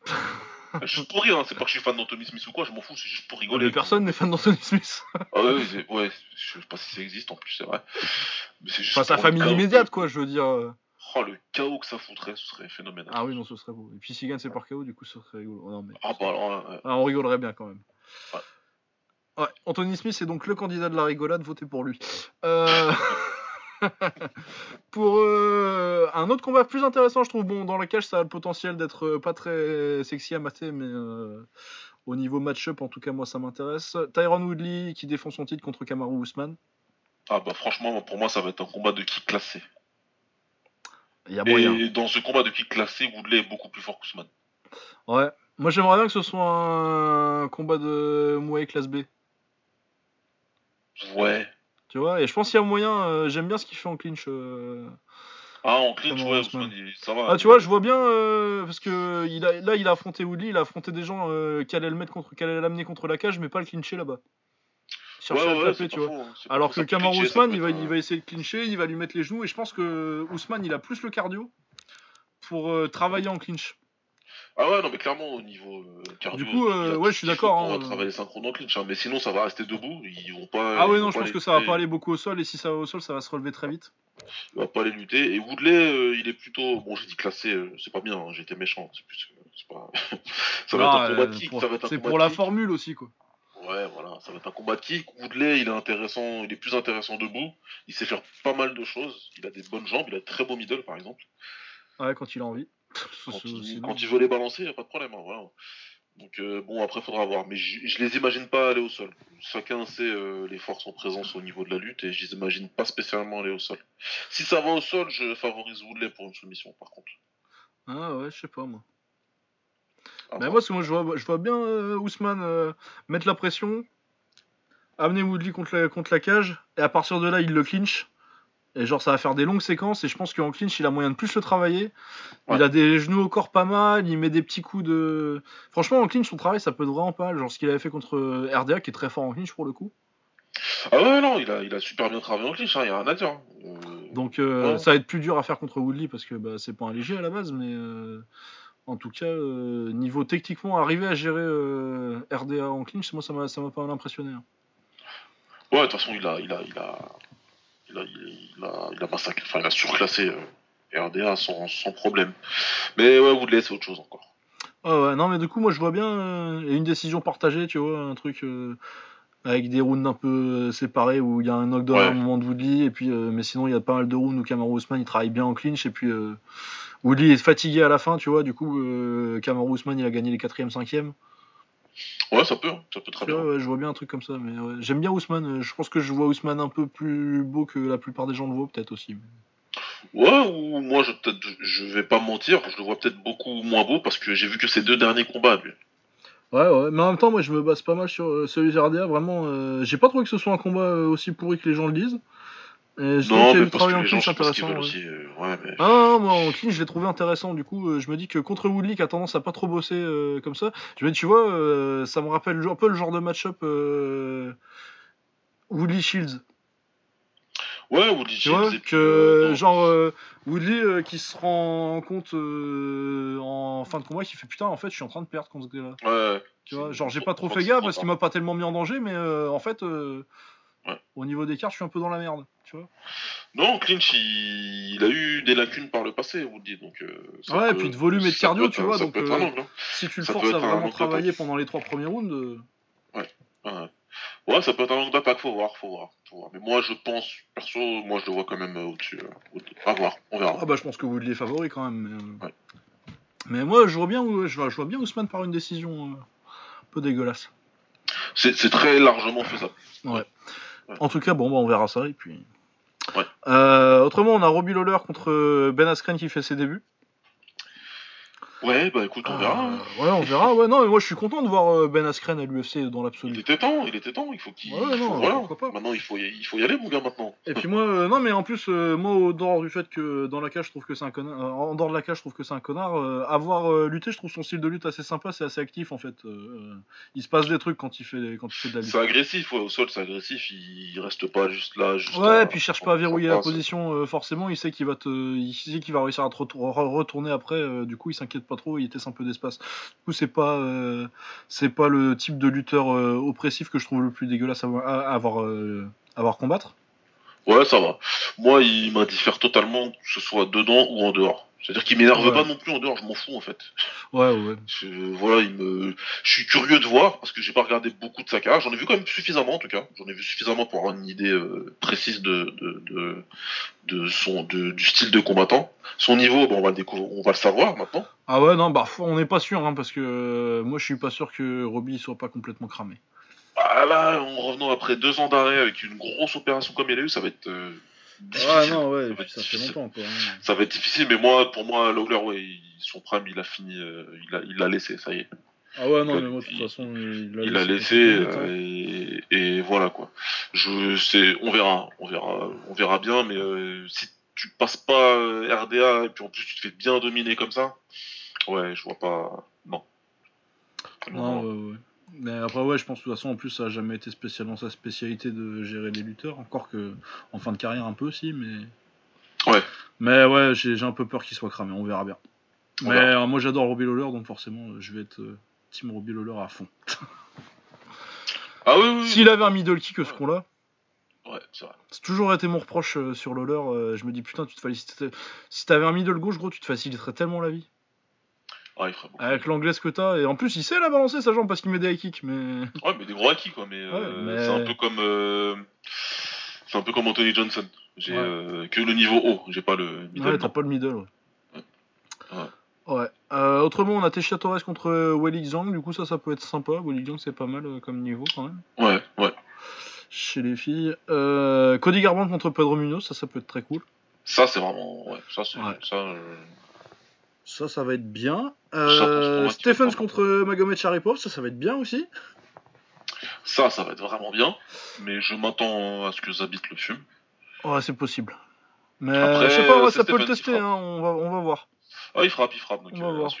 Juste pour rire, hein, c'est pas que je suis fan d'Anthony Smith ou quoi, je m'en fous, c'est juste pour rigoler. Mais personne n'est fan d'Anthony Smith. Ah ouais, ouais, je sais pas si ça existe en plus, c'est vrai. Mais c'est juste Enfin, sa famille immédiate, quoi, je veux dire. Oh, le chaos que ça foutrait, ce serait phénoménal. Ah oui, non, ce serait beau. Et puis s'il gagne, c'est par KO, du coup, ce serait rigolo. Oh, non, mais... Ah bah alors. Ah, on rigolerait bien quand même. Ouais. Ouais, Anthony Smith est donc le candidat de la rigolade, votez pour lui. Euh, pour euh, un autre combat plus intéressant, je trouve, bon, dans la cage, ça a le potentiel d'être pas très sexy à mater, mais euh, au niveau match-up, en tout cas, moi, ça m'intéresse. Tyron Woodley qui défend son titre contre Kamaru Usman. Ah bah franchement, pour moi, ça va être un combat de kick classé. Il y a moyen. Et dans ce combat de kick classé, Woodley est beaucoup plus fort qu'Ousmane. Ouais. Moi, j'aimerais bien que ce soit un combat de Muay classe B. Ouais. Tu vois, et je pense qu'il y a moyen. euh, J'aime bien ce qu'il fait en clinch. euh. Ah, en clinch, ouais, Ousmane Ousmane, il- ça va. Ah, tu vois, je vois bien euh, parce que il a, là, il a affronté Woodley, il a affronté des gens euh, qui allaient le mettre contre, qui allaient l'amener contre la cage, mais pas le clincher là-bas. Ouais, ouais, tu vois. Alors que Kamaru Ousmane, il va, il va essayer de clincher, il va lui mettre les genoux, et je pense que Ousmane, il a plus le cardio pour euh, travailler en clinch. Ah ouais, non, mais clairement, au niveau euh, cardio. Du coup, euh, ouais, je suis d'accord, pour hein. travailler synchrone en clinch, hein. Mais sinon, ça va rester debout. Ils vont pas. Ah ouais, non, je pense que ça va pas aller beaucoup au sol, et si ça va au sol, ça va se relever très vite. Il va pas les lutter. Et Woodley, euh, il est plutôt. Bon, j'ai dit classé, c'est pas bien, hein, été méchant. C'est plus. c'est pas... ça va Ah, être un combat de kick. pour- ça va être un C'est pour la formule aussi, quoi. Ouais, voilà, ça va être un combat de kick. Woodley, il est intéressant, il est plus intéressant debout. Il sait faire pas mal de choses. Il a des bonnes jambes, il a de très beaux middle, par exemple. Ouais, quand il a envie. Quand il, quand il veut les balancer, y a pas de problème. hein, voilà. Donc euh, bon, après faudra voir. Mais je je les imagine pas aller au sol. Chacun sait euh, les forces en présence au niveau de la lutte et je les imagine pas spécialement aller au sol. Si ça va au sol, je favorise Woodley pour une soumission, par contre. Ah ouais, je sais pas, moi. Voir. moi, parce que moi, je vois, je vois bien euh, Ousmane euh, mettre la pression, amener Woodley contre la, contre la cage, et à partir de là, il le clinch. Et genre, ça va faire des longues séquences, et je pense qu'en clinch, il a moyen de plus le travailler. Ouais. Il a des genoux au corps pas mal, il met des petits coups de. Franchement, en clinch, son travail, ça peut être vraiment pas mal. Genre, ce qu'il avait fait contre euh, RDA, qui est très fort en clinch pour le coup. Ah ouais, non, il a, il a super bien travaillé en clinch, hein, y a rien à dire. hein. Euh, Donc, Ouais. ça va être plus dur à faire contre Woodley, parce que bah, c'est pas un léger à la base, mais. En tout cas, euh, niveau techniquement, arriver à gérer euh, RDA en clinch, moi ça m'a ça m'a pas mal impressionné. hein. Ouais, de toute façon, il a, il a, il a, il a, il a, il a massacré, enfin, il a surclassé euh, RDA sans, sans problème. Mais ouais, Woodley, c'est autre chose encore. Ah ouais, non, mais du coup, moi je vois bien une décision partagée, tu vois, un truc avec des rounds un peu séparés où il y a un knockdown Ouais. à un moment de Woodley, et puis, mais sinon il y a pas mal de rounds où Kamaru Usman il travaille bien en clinch, et puis Woodley est fatigué à la fin, tu vois, du coup, euh, Kamaru Usman il a gagné les 4ème, 5ème. Ouais, ça peut, hein, ça peut très bien. ouais, je vois bien un truc comme ça, mais ouais. j'aime bien Ousmane, euh, je pense que je vois Ousmane un peu plus beau que la plupart des gens le voient, peut-être aussi. Ouais, ou moi, je, vais pas mentir, je le vois peut-être beaucoup moins beau parce que j'ai vu que ses deux derniers combats, lui. Ouais, ouais, mais en même temps, moi je me base pas mal sur euh, celui de vraiment, euh, j'ai pas trouvé que ce soit un combat euh, aussi pourri que les gens le disent. Je trouve Non, mais eu parce travail que en les gens, clinch je pense qu'ils intéressant. veulent ouais. aussi. euh, ouais, mais. Ah non, moi en clinch je l'ai trouvé intéressant du coup euh, je me dis que contre Woodley qui a tendance à pas trop bosser euh, comme ça, je me dis tu vois euh, ça me rappelle un peu le genre de match-up euh, Woodley Shields. Ouais, Woodley vois Shields, que euh, genre euh, Woodley euh, qui se rend compte euh, en fin de combat qui fait putain en fait je suis en train de perdre contre ce gars-là. Ouais. Tu vois, genre j'ai pas trop fait gaffe parce qu'il m'a pas tellement mis en danger mais euh, en fait euh, Ouais. au niveau des cartes je suis un peu dans la merde, tu vois. Non, Clinch, il... il a eu des lacunes par le passé, Woodley, donc. euh, ça Ouais, peut- puis de volume et de cardio, tu un- vois, donc, euh, angle, hein. Si tu le Ça forces à vraiment travailler pendant les trois premiers rounds, euh, Ouais. Ouais, ça peut être un angle d'attaque, faut voir, faut voir, faut voir. Mais moi, je pense, perso, moi, je le vois quand même euh, au-dessus. Woodley. À voir, on verra. Ah bah je pense que Woodley est favori quand même. Mais, euh, Ouais. mais moi je vois bien, je vois, je vois bien Ousmane par une décision un peu dégueulasse. C'est très largement faisable. En tout cas bon bah on verra ça et puis. Ouais. Euh, autrement on a Robbie Lawler contre Ben Askren qui fait ses débuts. Ouais, bah écoute, on verra. hein. Euh, ouais on verra. Ouais non mais moi je suis content de voir euh, Ben Askren à l'UFC dans Il l'absolu. était temps, il était temps, il faut qu'il. Ouais, ouais, il faut- non, voilà. pourquoi pas. Maintenant, il faut, y... il faut y aller, mon gars, maintenant. Et puis moi, euh, non mais en plus, euh, moi au dehors du fait que dans la cage je trouve que c'est un connard, euh, en dehors de la cage je trouve que c'est un connard, euh, avoir euh, lutté je trouve son style de lutte assez sympa, c'est assez actif en fait. Euh, il se passe des trucs quand il fait, quand il fait de la lutte. C'est agressif, ouais, au sol, c'est agressif, il reste pas juste là. Juste Ouais, à- puis il cherche pas à verrouiller la position euh, forcément, il sait qu'il va te, il sait qu'il va réussir à te retour- re- retourner après, euh, du coup il s'inquiète pas trop, il laisse un peu d'espace. Du coup c'est pas, euh, c'est pas le type de lutteur euh, oppressif que je trouve le plus dégueulasse à, avoir- à avoir, euh, combattre. Ouais, ça va. Moi, il m'indiffère totalement que ce soit dedans ou en dehors. C'est-à-dire qu'il m'énerve Ouais. pas non plus en dehors, je m'en fous en fait. Ouais, ouais. Je- voilà, il me... je suis curieux de voir parce que j'ai pas regardé beaucoup de sa carrière. J'en ai vu quand même suffisamment en tout cas. J'en ai vu suffisamment pour avoir une idée euh, précise de, de, de, de son, de, du style de combattant. Son niveau, on va le découvrir, on va le savoir maintenant. Ah ouais, non, bah on n'est pas sûr, hein, parce que euh, moi je suis pas sûr que Robbie soit pas complètement cramé. Ah là, en revenant après deux ans d'arrêt avec une grosse opération comme il a eu, ça va être euh, difficile. ouais, et puis ça fait longtemps, quoi. Ça va être difficile, mais moi, pour moi, Lawler, ouais, son prime, il a fini, euh, il a, il l'a laissé, ça y est. Ah ouais, non, Il- mais moi de toute façon, il a Il a laissé, euh, et, et voilà quoi. Je sais, on verra, on verra, on verra bien, mais euh, si tu passes pas euh, RDA et puis en plus tu te fais bien dominer comme ça, ouais, je vois pas, non. Non, ouais, ouais. Mais après, ouais, je pense de toute façon, en plus, ça a jamais été spécialement sa spécialité de gérer les lutteurs. Encore que en fin de carrière, un peu aussi, mais. Ouais. Mais ouais, j'ai j'ai un peu peur qu'il soit cramé, on verra bien. On mais verra. euh, moi, j'adore Robbie Lawler, donc forcément, je vais être euh, Team Robbie Lawler à fond. Ah oui, oui, oui. S'il avait un middle kick, ce qu'on là, Ouais, c'est vrai. c'est toujours été mon reproche euh, sur Lawler. euh, je me dis, putain, tu te facilites- Si t'avais un middle gauche, gros, tu te faciliterais tellement la vie. Ah, il ferait beaucoup. Avec l'anglaise que t'as, et en plus, il sait la balancer sa jambe parce qu'il met des high kicks, mais. Ouais, mais des gros acquis, quoi. Mais, euh, mais- c'est un peu comme. euh, C'est un peu comme Anthony Johnson. J'ai Ouais. euh, que le niveau haut, j'ai pas le middle. Ouais, t'as pas le middle, ouais. Ouais. Ouais. Euh, autrement, on a Tesha Torres contre Weili Zhang, du coup, ça, ça peut être sympa. Weili Zhang, c'est pas mal euh, comme niveau quand même. Ouais, ouais. Chez les filles. Euh, Cody Garbrandt contre Pedro Munoz, ça, ça peut être très cool. Ça, c'est vraiment. Ouais, ça, c'est. Ouais. Ça, Ça, ça va être bien. Euh, Stephens contre Magomed Sharipov, ça, ça va être bien aussi. ça, ça va être vraiment bien. Mais je m'attends à ce que Zabit le fume. Ouais, c'est possible. Mais Après, je sais pas, ouais, c'est ça peut le tester, hein, on, va, on va voir. Ah, il frappe, il frappe, donc On va euh, voir.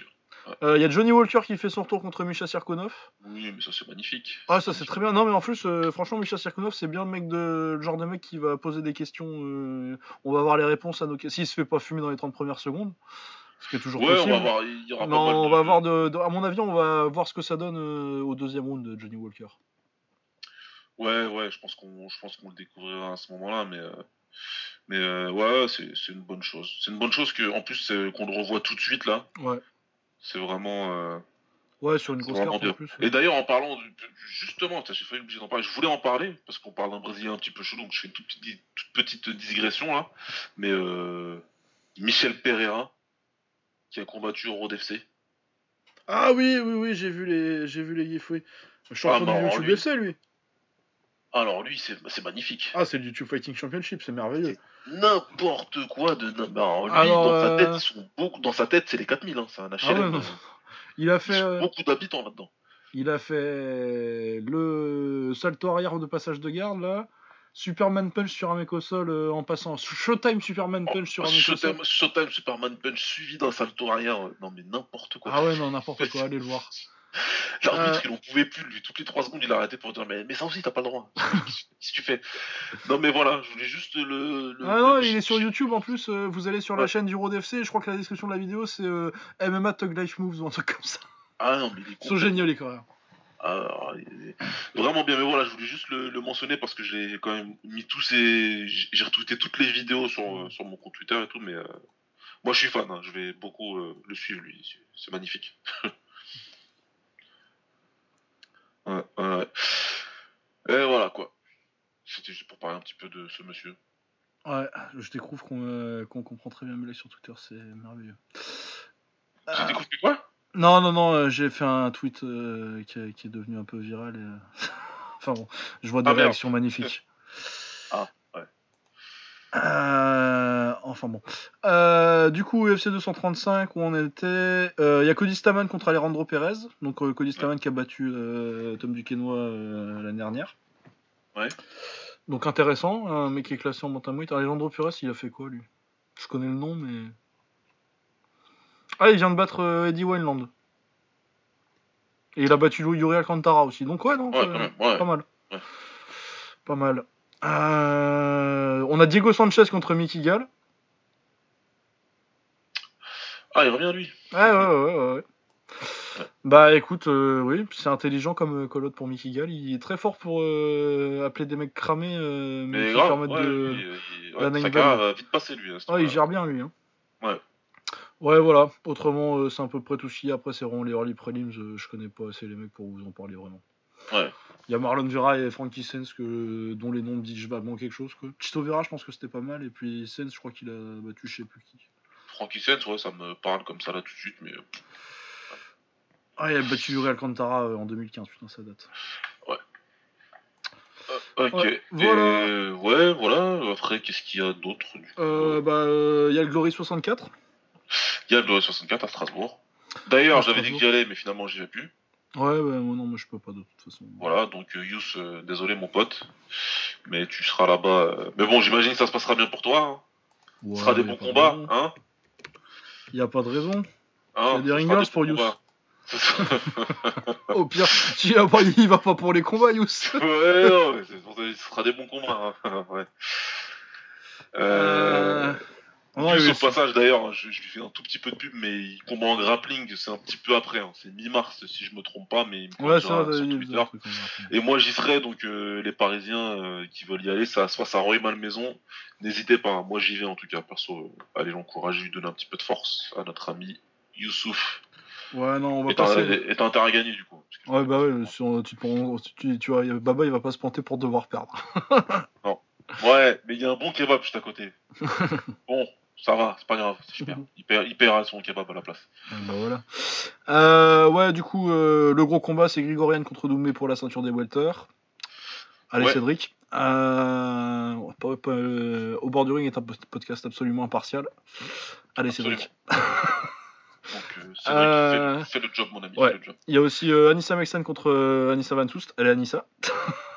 Il y a Johnny Walker qui fait son retour contre Misha Sirkunov. Oui, mais ça, c'est magnifique. Ah, ça c'est très bien. Non, mais en plus, euh, franchement, Misha Sirkunov, c'est bien le mec de le genre de mec qui va poser des questions. euh, on va avoir les réponses à nos questions. S'il se fait pas fumer dans les 30 premières secondes, ce qui est toujours Ouais, on possible. va voir. Il y aura non, pas on de- va voir de, de- à mon avis, on va voir ce que ça donne euh, au deuxième round de Johnny Walker. Ouais, ouais, je pense qu'on, je pense qu'on le découvrira à ce moment-là, mais, euh, mais euh, ouais, c'est, c'est une bonne chose. C'est une bonne chose que, en plus, qu'on le revoit tout de suite là. Ouais. C'est vraiment. Ouais, sur une grosse carte en plus. Et d'ailleurs, en parlant du- justement, j'ai failli oublier d'en parler. Je voulais en parler parce qu'on parle d'un Brésilien un petit peu chaud, donc je fais une toute petite, toute petite digression là. Mais euh, Michel Pereira, qui a combattu au Road FC. Ah oui, oui, oui, j'ai vu les, j'ai vu les gifs, oui. Champion Ah, du YouTube lui. FC, lui. Alors lui, c'est, c'est magnifique. Ah, c'est le YouTube Fighting Championship, c'est merveilleux. N'importe quoi de. bah, lui, Alors, dans sa euh, tête, ils sont beaucoup. Dans sa tête, c'est les 4000. Hein. C'est un HLM. Ah ouais, Il a fait, euh, beaucoup d'habitants là-dedans. il a fait le salto arrière de passage de garde là. Superman punch sur un mec au sol euh, en passant. Showtime Superman punch sur un mec au sol. Showtime, Superman Punch suivi d'un salto arrière. euh, Non mais n'importe quoi. Ah ouais, non, n'importe quoi, allez le voir. L'arbitre, Euh. il en pouvait plus, lui. Toutes les 3 secondes, il arrêtait pour dire Mais, mais ça aussi, t'as pas le droit. Qu'est-ce que tu fais? Non, mais voilà, je voulais juste le. le- Ah non, le- il est sur YouTube en plus. euh, vous allez sur la chaîne du Road FC. Je crois que la description de la vidéo c'est euh, MMA Tug Life Moves ou un truc comme ça. Ah non, mais il est Ils sont géniaux les coréens. Ah, est Vraiment bien, mais voilà, je voulais juste le, le mentionner parce que j'ai quand même mis tous ces. J'ai retweeté toutes les vidéos sur, euh, sur mon compte Twitter et tout, mais. euh, Moi, je suis fan, hein, je vais beaucoup euh, le suivre, lui. C'est- magnifique. ouais, ouais. Et voilà, quoi. C'était juste pour parler un petit peu de ce monsieur. Ouais, je découvre qu'on euh, comprend très bien Melee sur Twitter, c'est merveilleux. Tu Ah. découvres quoi? Non, non, non, euh, j'ai fait un tweet euh, qui, a- qui est devenu un peu viral. Et, euh, enfin bon, je vois des Ah, merde. réactions magnifiques. Ah, ouais. Euh, enfin bon. Euh, du coup, UFC 235, où on était. Il y a Cody Staman contre Alejandro Perez. Donc euh, Cody Staman qui a battu euh, Tom Duquesnoy euh, l'année dernière. Ouais. Donc intéressant, un mec qui est classé en bantamweight. Alejandro Perez, il a fait quoi lui? Je connais le nom, mais. Ah, il vient de battre euh, Eddie Wineland. Et il a battu Yuri Alcantara aussi. Donc ouais, non, Ouais, ouais. pas mal. Ouais. Pas mal. Euh, on a Diego Sanchez contre Mickey Gall. Ah, il revient, lui. Ouais, ouais, ouais. Bah écoute, euh, oui, c'est intelligent comme colotte pour Mickey Gall. Il est très fort pour appeler des mecs cramés, mais, grave, de. il- vite passer, lui. gère bien lui. Hein. Ouais. Ouais, voilà. Autrement, euh, c'est à peu près tout ce qu'il y a. Après, c'est vraiment les early prelims. euh, je connais pas assez les mecs pour vous en parler vraiment. Ouais. Il y a Marlon Vera et Frankie Sens que, dont les noms me disent vaguement quelque chose. Quoi. Chito Vera, je pense que c'était pas mal. Et puis Sens, je crois qu'il a battu je sais plus qui. Frankie Sens, ouais, ça me parle comme ça là tout de suite, mais. euh, Ah, il a battu Yuri Alcantara en 2015, putain, ça date. Ok. Ouais, voilà. ouais, voilà. Après, qu'est-ce qu'il y a d'autre du coup Euh, bah, il y a le Glory 64. Il y a le 64 à Strasbourg. D'ailleurs, j'avais dit que j'y allais, mais finalement, j'y vais plus. Ouais, ouais, moi non, moi je peux pas de toute façon. Voilà, donc euh, Yous, euh, désolé mon pote, mais tu seras là-bas. euh, Mais bon, j'imagine que ça se passera bien pour toi. Hein. Ouais, Ce sera des bons de combats, hein, Y a pas de raison. hein C'est des ringers pour Yous. Au pire, il va, pas, il va pas pour les combats, Yous. ouais, non, mais ce sera des bons combats. hein. ouais. Euh... Ouais, oui, au passage d'ailleurs, je, je lui fais un tout petit peu de pub, mais il combat en grappling, c'est un petit peu après, hein. c'est mi-mars si je me trompe pas, mais il me Ouais, ça, sur Twitter. Et moi j'y serai, donc euh, les Parisiens euh, qui veulent y aller, ça se passe à Roy Malmaison. N'hésitez pas, hein. moi j'y vais en tout cas, perso. euh, allez l'encourager, lui donner un petit peu de force à notre ami Youssouf. Ouais, non, on va Et passer. et t'as intérêt à gagner du coup. Ouais, bah ouais, sur- tu, tu, tu vois, Baba il va pas se planter pour devoir perdre. Ouais, mais il y a un bon kebab juste à côté. bon, ça va, c'est pas grave, perds. Il, perd, il paiera son kebab à la place. Ah, Bah voilà. Euh, ouais, du coup, euh, le gros combat c'est Grigorian contre Doumbé pour la ceinture des welter. Allez, Ouais. Cédric. Euh, pas- pas- au bord du ring est un pod- podcast absolument impartial. Allez, Absolument. Cédric. Donc, Cédric, fais, le, fais le job, mon ami, ouais. fais le job. Il y a aussi Anissa Mexen contre Anissa Van Soest. Allez, Anissa.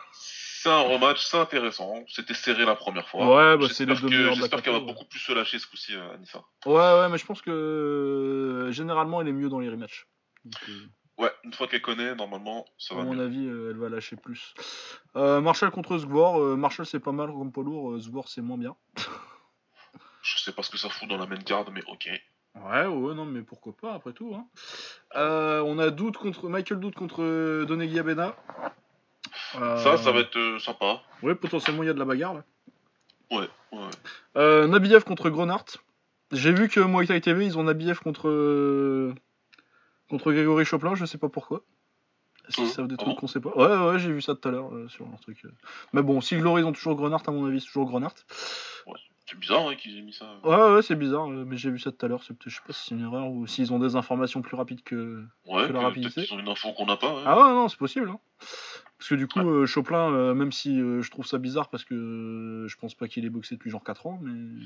C'est un rematch, c'est intéressant. C'était serré la première fois. Ouais, bah, c'est les deux meilleurs J'espère qu'elle va beaucoup plus se lâcher ce coup-ci, euh, Anissa. Ouais, ouais, mais je pense que euh, généralement elle est mieux dans les rematchs. Donc, euh, Ouais, une fois qu'elle connaît, normalement, ça à va mon mieux. avis, euh, elle va lâcher plus. Euh, Marshall contre. Euh, Marshall c'est pas mal comme poids lourd. Zgor c'est moins bien. Je sais pas ce que ça fout dans la main card, mais ok. Ouais, ouais, non, mais pourquoi pas après tout. Hein. On a Doute contre Michael Doute contre Donegui Abena. Euh, Ça, ça va être euh, sympa. Ouais, potentiellement il y a de la bagarre là. Ouais, ouais. Euh, Nabiev contre Grenard. J'ai vu que Muay Thai TV ils ont Nabiev contre euh, contre Grégory Choplin. Je sais pas pourquoi. Si Mhm. ça veut des trucs qu'on sait pas? Ouais, ouais, j'ai vu ça tout à l'heure euh, sur leur truc. euh. Mais bon, si Glory ils ont toujours Grenard, à mon avis, c'est toujours Grenard. C'est bizarre hein, qu'ils aient mis ça. Ouais, ouais, c'est bizarre, euh, mais j'ai vu ça tout à l'heure. C'est peut-être, je sais pas si c'est une erreur ou s'ils ont des informations plus rapides que. Ouais, que la que- rapidité. peut-être qu'ils ont une info qu'on n'a pas. ouais. Ah ouais, non, c'est possible. hein. Parce que du coup, euh, Choplin, euh, même si euh, je trouve ça bizarre parce que euh, je pense pas qu'il ait boxé depuis genre 4 ans, mais.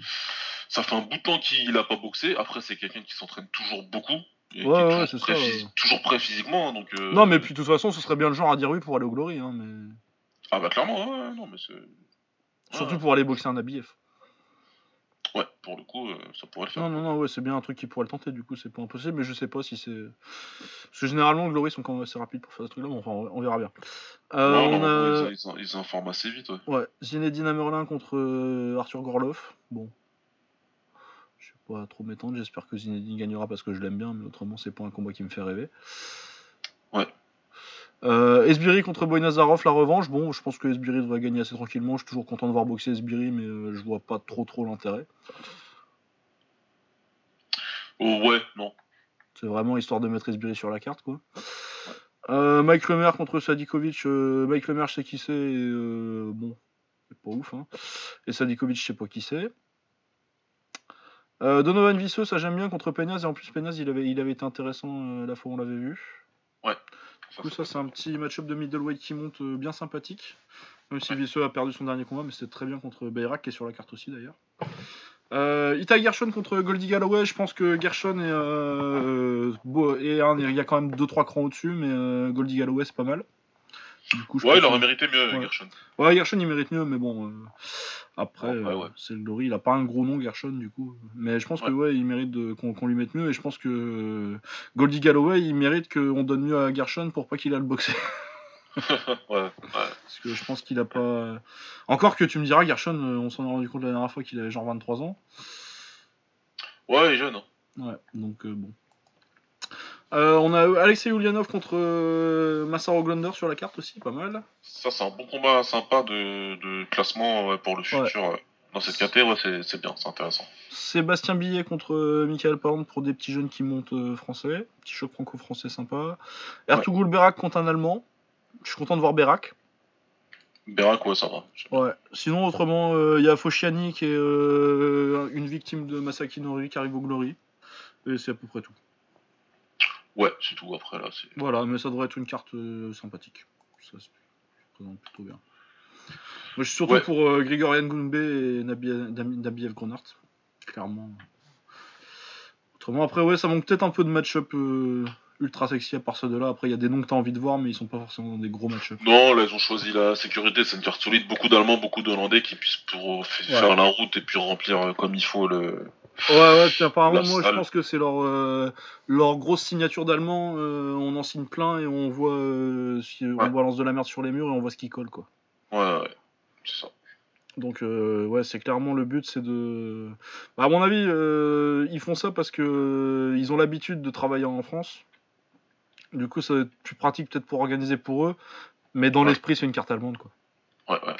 Ça fait un bout de temps qu'il a pas boxé. Après, c'est quelqu'un qui s'entraîne toujours beaucoup. Et Ouais, qui est ouais, c'est prêt ça, phys- ouais. toujours prêt physiquement. hein, Donc, euh, Non, mais puis de toute façon, ce serait bien le genre à dire oui pour aller au Glory, hein, mais. Ah bah clairement, ouais, ouais, non, mais c'est. Surtout Ouais. pour aller boxer un ABF. Ouais, pour le coup, euh, ça pourrait le faire. Non, non, non, ouais, c'est bien un truc qui pourrait le tenter, du coup, c'est pas impossible, mais je sais pas si c'est. Parce que généralement, le Glory sont quand même assez rapides pour faire ce truc-là, mais enfin, on verra bien. Euh, Non, on non, a. ils, ils, ils informent assez vite, ouais. Ouais, Zinedine Amerlin contre euh, Arthur Gorloff. Bon. Je sais pas trop m'étendre, j'espère que Zinedine gagnera parce que je l'aime bien, mais autrement, c'est pas un combat qui me fait rêver. Ouais. Euh, Esbiri contre Boy Nazarov, la revanche. Bon, je pense que Esbiri devrait gagner assez tranquillement. Je suis toujours content de voir boxer Esbiri, mais euh, je vois pas trop trop l'intérêt. Oh, ouais, non. C'est vraiment histoire de mettre Esbiri sur la carte, quoi. Euh, Mike Lemaire contre Sadikovic. Mike Lemaire, je sais qui c'est. et, bon, c'est pas ouf. Hein. Et Sadikovic, je sais pas qui c'est. Donovan Visseux, ça j'aime bien contre Peñas. Et en plus, Peñas, il avait, il avait été intéressant la fois où on l'avait vu. Du coup, ça, c'est un petit match-up de middleweight qui monte euh, bien sympathique. Même si. Visseux a perdu son dernier combat, mais c'était très bien contre Bayrak, qui est sur la carte aussi d'ailleurs. Euh, Ita Gershon contre Goldie Galloway, je pense que Gershon est, euh, beau- un- il y a quand même 2-3 crans au-dessus, mais euh, Goldie Galloway c'est pas mal. Du coup, je Ouais, il aurait mérité mieux, Ouais. Gershon. Ouais, Gershon il mérite mieux, mais bon, euh, après, ouais, euh, ouais. c'est le Glory, il a pas un gros nom Gershon du coup. Mais je pense que ouais, il mérite de- qu'on lui mette mieux, et je pense que euh, Goldie Galloway il mérite qu'on donne mieux à Gershon pour pas qu'il a le boxer. ouais, ouais. Parce que je pense qu'il a pas. Encore que tu me diras, Gershon, on s'en est rendu compte la dernière fois qu'il avait genre 23 ans. Ouais, il est jeune. hein. Ouais, donc euh, bon. Euh, on a Alexei Ulyanov contre euh, Massaro Glunder sur la carte aussi, pas mal. Ça, c'est un bon combat sympa de, de classement ouais, pour le futur. ouais. Dans cette caté, ouais, c'est bien, c'est intéressant. Sébastien Billet contre euh, Michael Pound pour des petits jeunes qui montent euh, français. Petit choc franco-français sympa. Ertugrul Berak contre un Allemand. Je suis content de voir Berak. Berak, ouais, ça va. Ouais. Sinon, autrement, euh, il y a Fosciani qui est une victime de Masaki Nori qui arrive au Glory. Et c'est à peu près tout. Ouais, c'est tout après là. Voilà, mais ça devrait être une carte euh, sympathique. Ça se présente plutôt bien. Moi, je suis surtout Ouais. pour euh, Grigorian Gumbe et Nabiev Gronart. Clairement. Autrement, après, ouais, ça manque peut-être un peu de match-up euh, ultra sexy à part ceux de là. Après, il y a des noms que t'as envie de voir, mais ils sont pas forcément des gros match-up. Non, là, ils ont choisi la sécurité. C'est une carte solide. Beaucoup d'Allemands, beaucoup d'Hollandais qui puissent pour Ouais. faire la route et puis remplir euh, comme il faut le, Ouais, ouais, puis apparemment, moi, je pense que c'est leur, euh, leur grosse signature d'allemand. Euh, on en signe plein et on voit euh, si on balance de la merde sur les murs et on voit ce qui colle, quoi. Ouais, ouais, c'est ça. Donc, ouais, c'est clairement le but, c'est de. Bah, à mon avis, ils font ça parce que ils ont l'habitude de travailler en France. Du coup, ça va être plus pratique peut-être pour organiser pour eux. Mais dans l'esprit, c'est une carte allemande, quoi. Ouais, ouais.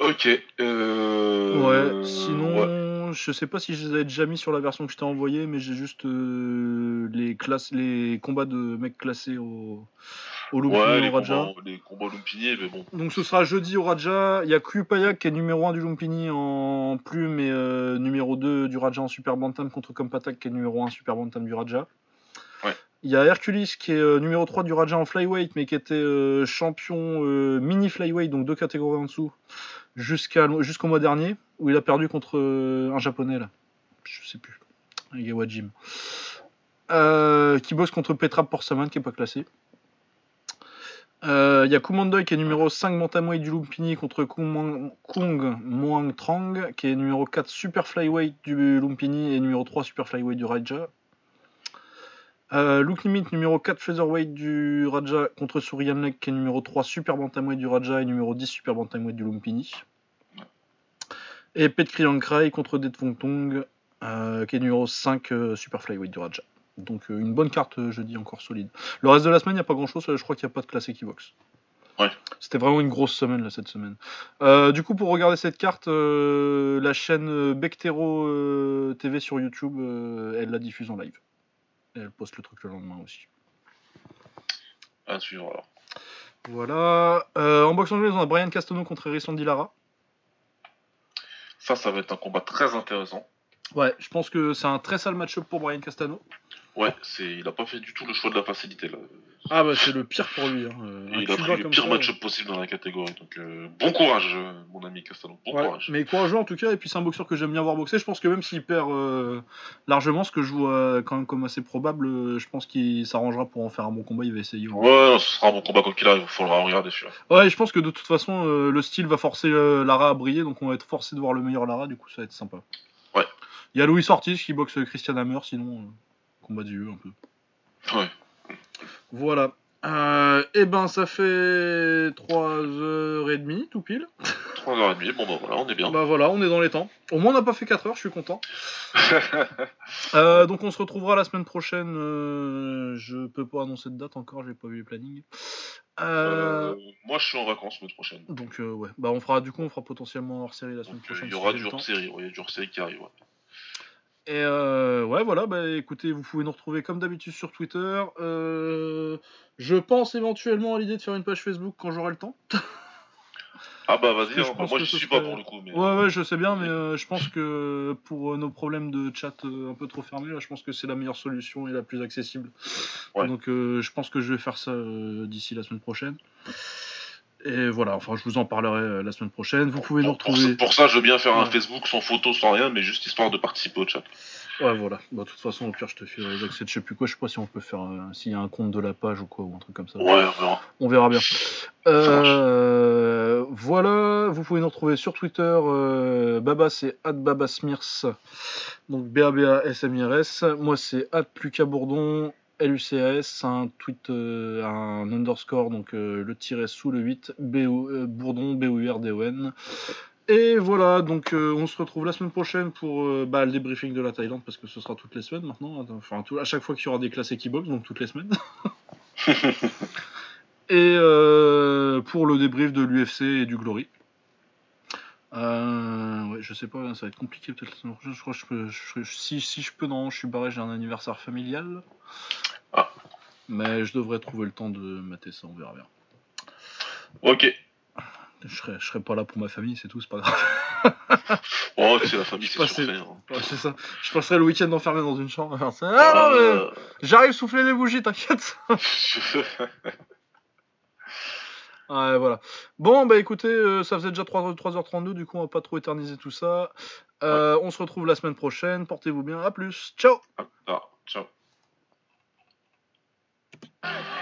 Ok. Euh... Ouais, sinon, je sais pas si je les avais déjà mis sur la version que je t'ai envoyée, mais j'ai juste euh, les, classes, les combats de mecs classés au, au Lumpini ouais, au Raja. Combats, les combats Lumpini, mais bon. Donc ce sera jeudi au Raja. Il y a Kupayak qui est numéro 1 du Lumpini en plume et euh, numéro 2 du Raja en Super Bantam contre Kompatak qui est numéro 1 Super Bantam du Raja. Il y a Hercules qui est euh, numéro 3 du Raja en flyweight, mais qui était champion mini flyweight, donc deux catégories en dessous, jusqu'au mois dernier, où il a perdu contre euh, un japonais, là. Je sais plus. Igawa Jim. Euh, qui bosse contre Petra Porsaman, qui est pas classé. Euh, il y a Kumandoy qui est numéro 5 bantamweight du Lumpini contre Kung, Muang Trang qui est numéro 4 super flyweight du Lumpini et numéro 3 super flyweight du Raja. Euh, Luke Limit numéro 4 featherweight du Raja contre Surian qui est numéro 3 super bantamweight du Raja et numéro 10 super bantamweight du Lumpini. Et Pet Kriankrai contre Det Tong euh, qui est numéro 5 euh, super flyweight du Raja. Donc une bonne carte jeudi encore solide. Le reste de la semaine, il n'y a pas grand chose, je crois qu'il n'y a pas de classe Equivox. Ouais. C'était vraiment une grosse semaine là cette semaine. du coup, pour regarder cette carte, la chaîne Bectero TV sur YouTube, elle la diffuse en live. Et elle poste le truc le lendemain aussi. À suivre alors. Voilà. Euh, en boxe anglaise, on a Brian Castano contre Erisson Dilara. Ça, ça va être un combat très intéressant. Ouais, je pense que c'est un très sale match-up pour Brian Castano. Ouais, c'est, il a pas fait du tout le choix de la facilité là. Ah bah c'est le pire pour lui. Hein. Euh, il a pris le pire match-up possible dans la catégorie. Donc euh, bon courage, euh, mon ami Castano. Bon courage. Mais courageux en tout cas. Et puis c'est un boxeur que j'aime bien voir boxer. Je pense que même s'il perd largement, ce que je vois quand même comme assez probable, je pense qu'il s'arrangera pour en faire un bon combat. Il va essayer. Ouais, ce sera un bon combat quoi qu'il arrive. Il faudra regarder celui-là. Ouais, je pense que de toute façon, le style va forcer Lara à briller. Donc on va être forcé de voir le meilleur Lara. Du coup, ça va être sympa. Ouais. Il y a Louis Ortiz qui boxe Christian Hammer. Sinon, combat du un peu. Ouais. Voilà. Euh, eh ben, ça fait 3h30, tout pile. 3h30, bon bah voilà, on est bien. Bah voilà, on est dans les temps. Au moins, on n'a pas fait 4 heures, je suis content. Euh, donc, on se retrouvera la semaine prochaine. Euh, je peux pas annoncer de date encore, j'ai pas vu les plannings. moi, je suis en vacances la semaine prochaine. Donc, ouais. Bah, on fera, du coup, on fera potentiellement hors série la semaine prochaine. Il y aura du hors série, il y a du hors série qui arrive. Et euh, ouais, voilà, bah écoutez, vous pouvez nous retrouver comme d'habitude sur Twitter. Euh, je pense éventuellement à l'idée de faire une page Facebook quand j'aurai le temps. ah bah vas-y, hein, moi je suis pas pour le coup. Mais... Ouais, ouais, je sais bien, mais euh, je pense que pour nos problèmes de chat un peu trop fermés, là, je pense que c'est la meilleure solution et la plus accessible. Donc je pense que je vais faire ça d'ici la semaine prochaine. Et voilà, enfin, je vous en parlerai euh, la semaine prochaine. Vous pouvez nous retrouver. Pour ça, je veux bien faire un Facebook sans photo, sans rien, mais juste histoire de participer au chat. Ouais, voilà. Bah, de toute façon, au pire, je te fais les accès de je sais plus quoi. Je sais pas si on peut faire. Euh, s'il y a un compte de la page ou quoi, ou un truc comme ça. Ouais, on verra. On verra bien. Euh, voilà. Vous pouvez nous retrouver sur Twitter. Euh, Baba, c'est Babasmirs. Donc B-A-B-A-S-M-I-R-S. Moi, c'est Bourdon. LUCAS, un tweet, euh, un underscore, donc euh, le tiret sous le 8, euh, Bourdon, B-O-U-R-D-O-N. Et voilà, donc on se retrouve la semaine prochaine pour bah, le débriefing de la Thaïlande, parce que ce sera toutes les semaines maintenant, enfin à chaque fois qu'il y aura des classes Equibox, donc toutes les semaines. et pour le débrief de l'UFC et du Glory. ouais, je sais pas, ça va être compliqué peut-être Je crois que je peux, si, si je peux, non, je suis barré, j'ai un anniversaire familial. Ah. Mais je devrais trouver le temps de mater ça, on verra bien. Ok. Je serai, je serai pas là pour ma famille, c'est tout, c'est pas grave. oh, c'est la famille, c'est sûr. Ouais, c'est ça. Je passerai le week-end enfermé dans une chambre. Ah, euh... J'arrive souffler les bougies, t'inquiète. ouais, voilà. Bon, bah écoutez, euh, ça faisait déjà 3, h 32 du coup, on va pas trop éterniser tout ça. Euh, on se retrouve la semaine prochaine. Portez-vous bien. À plus. Ciao. Ah, ciao. Earth.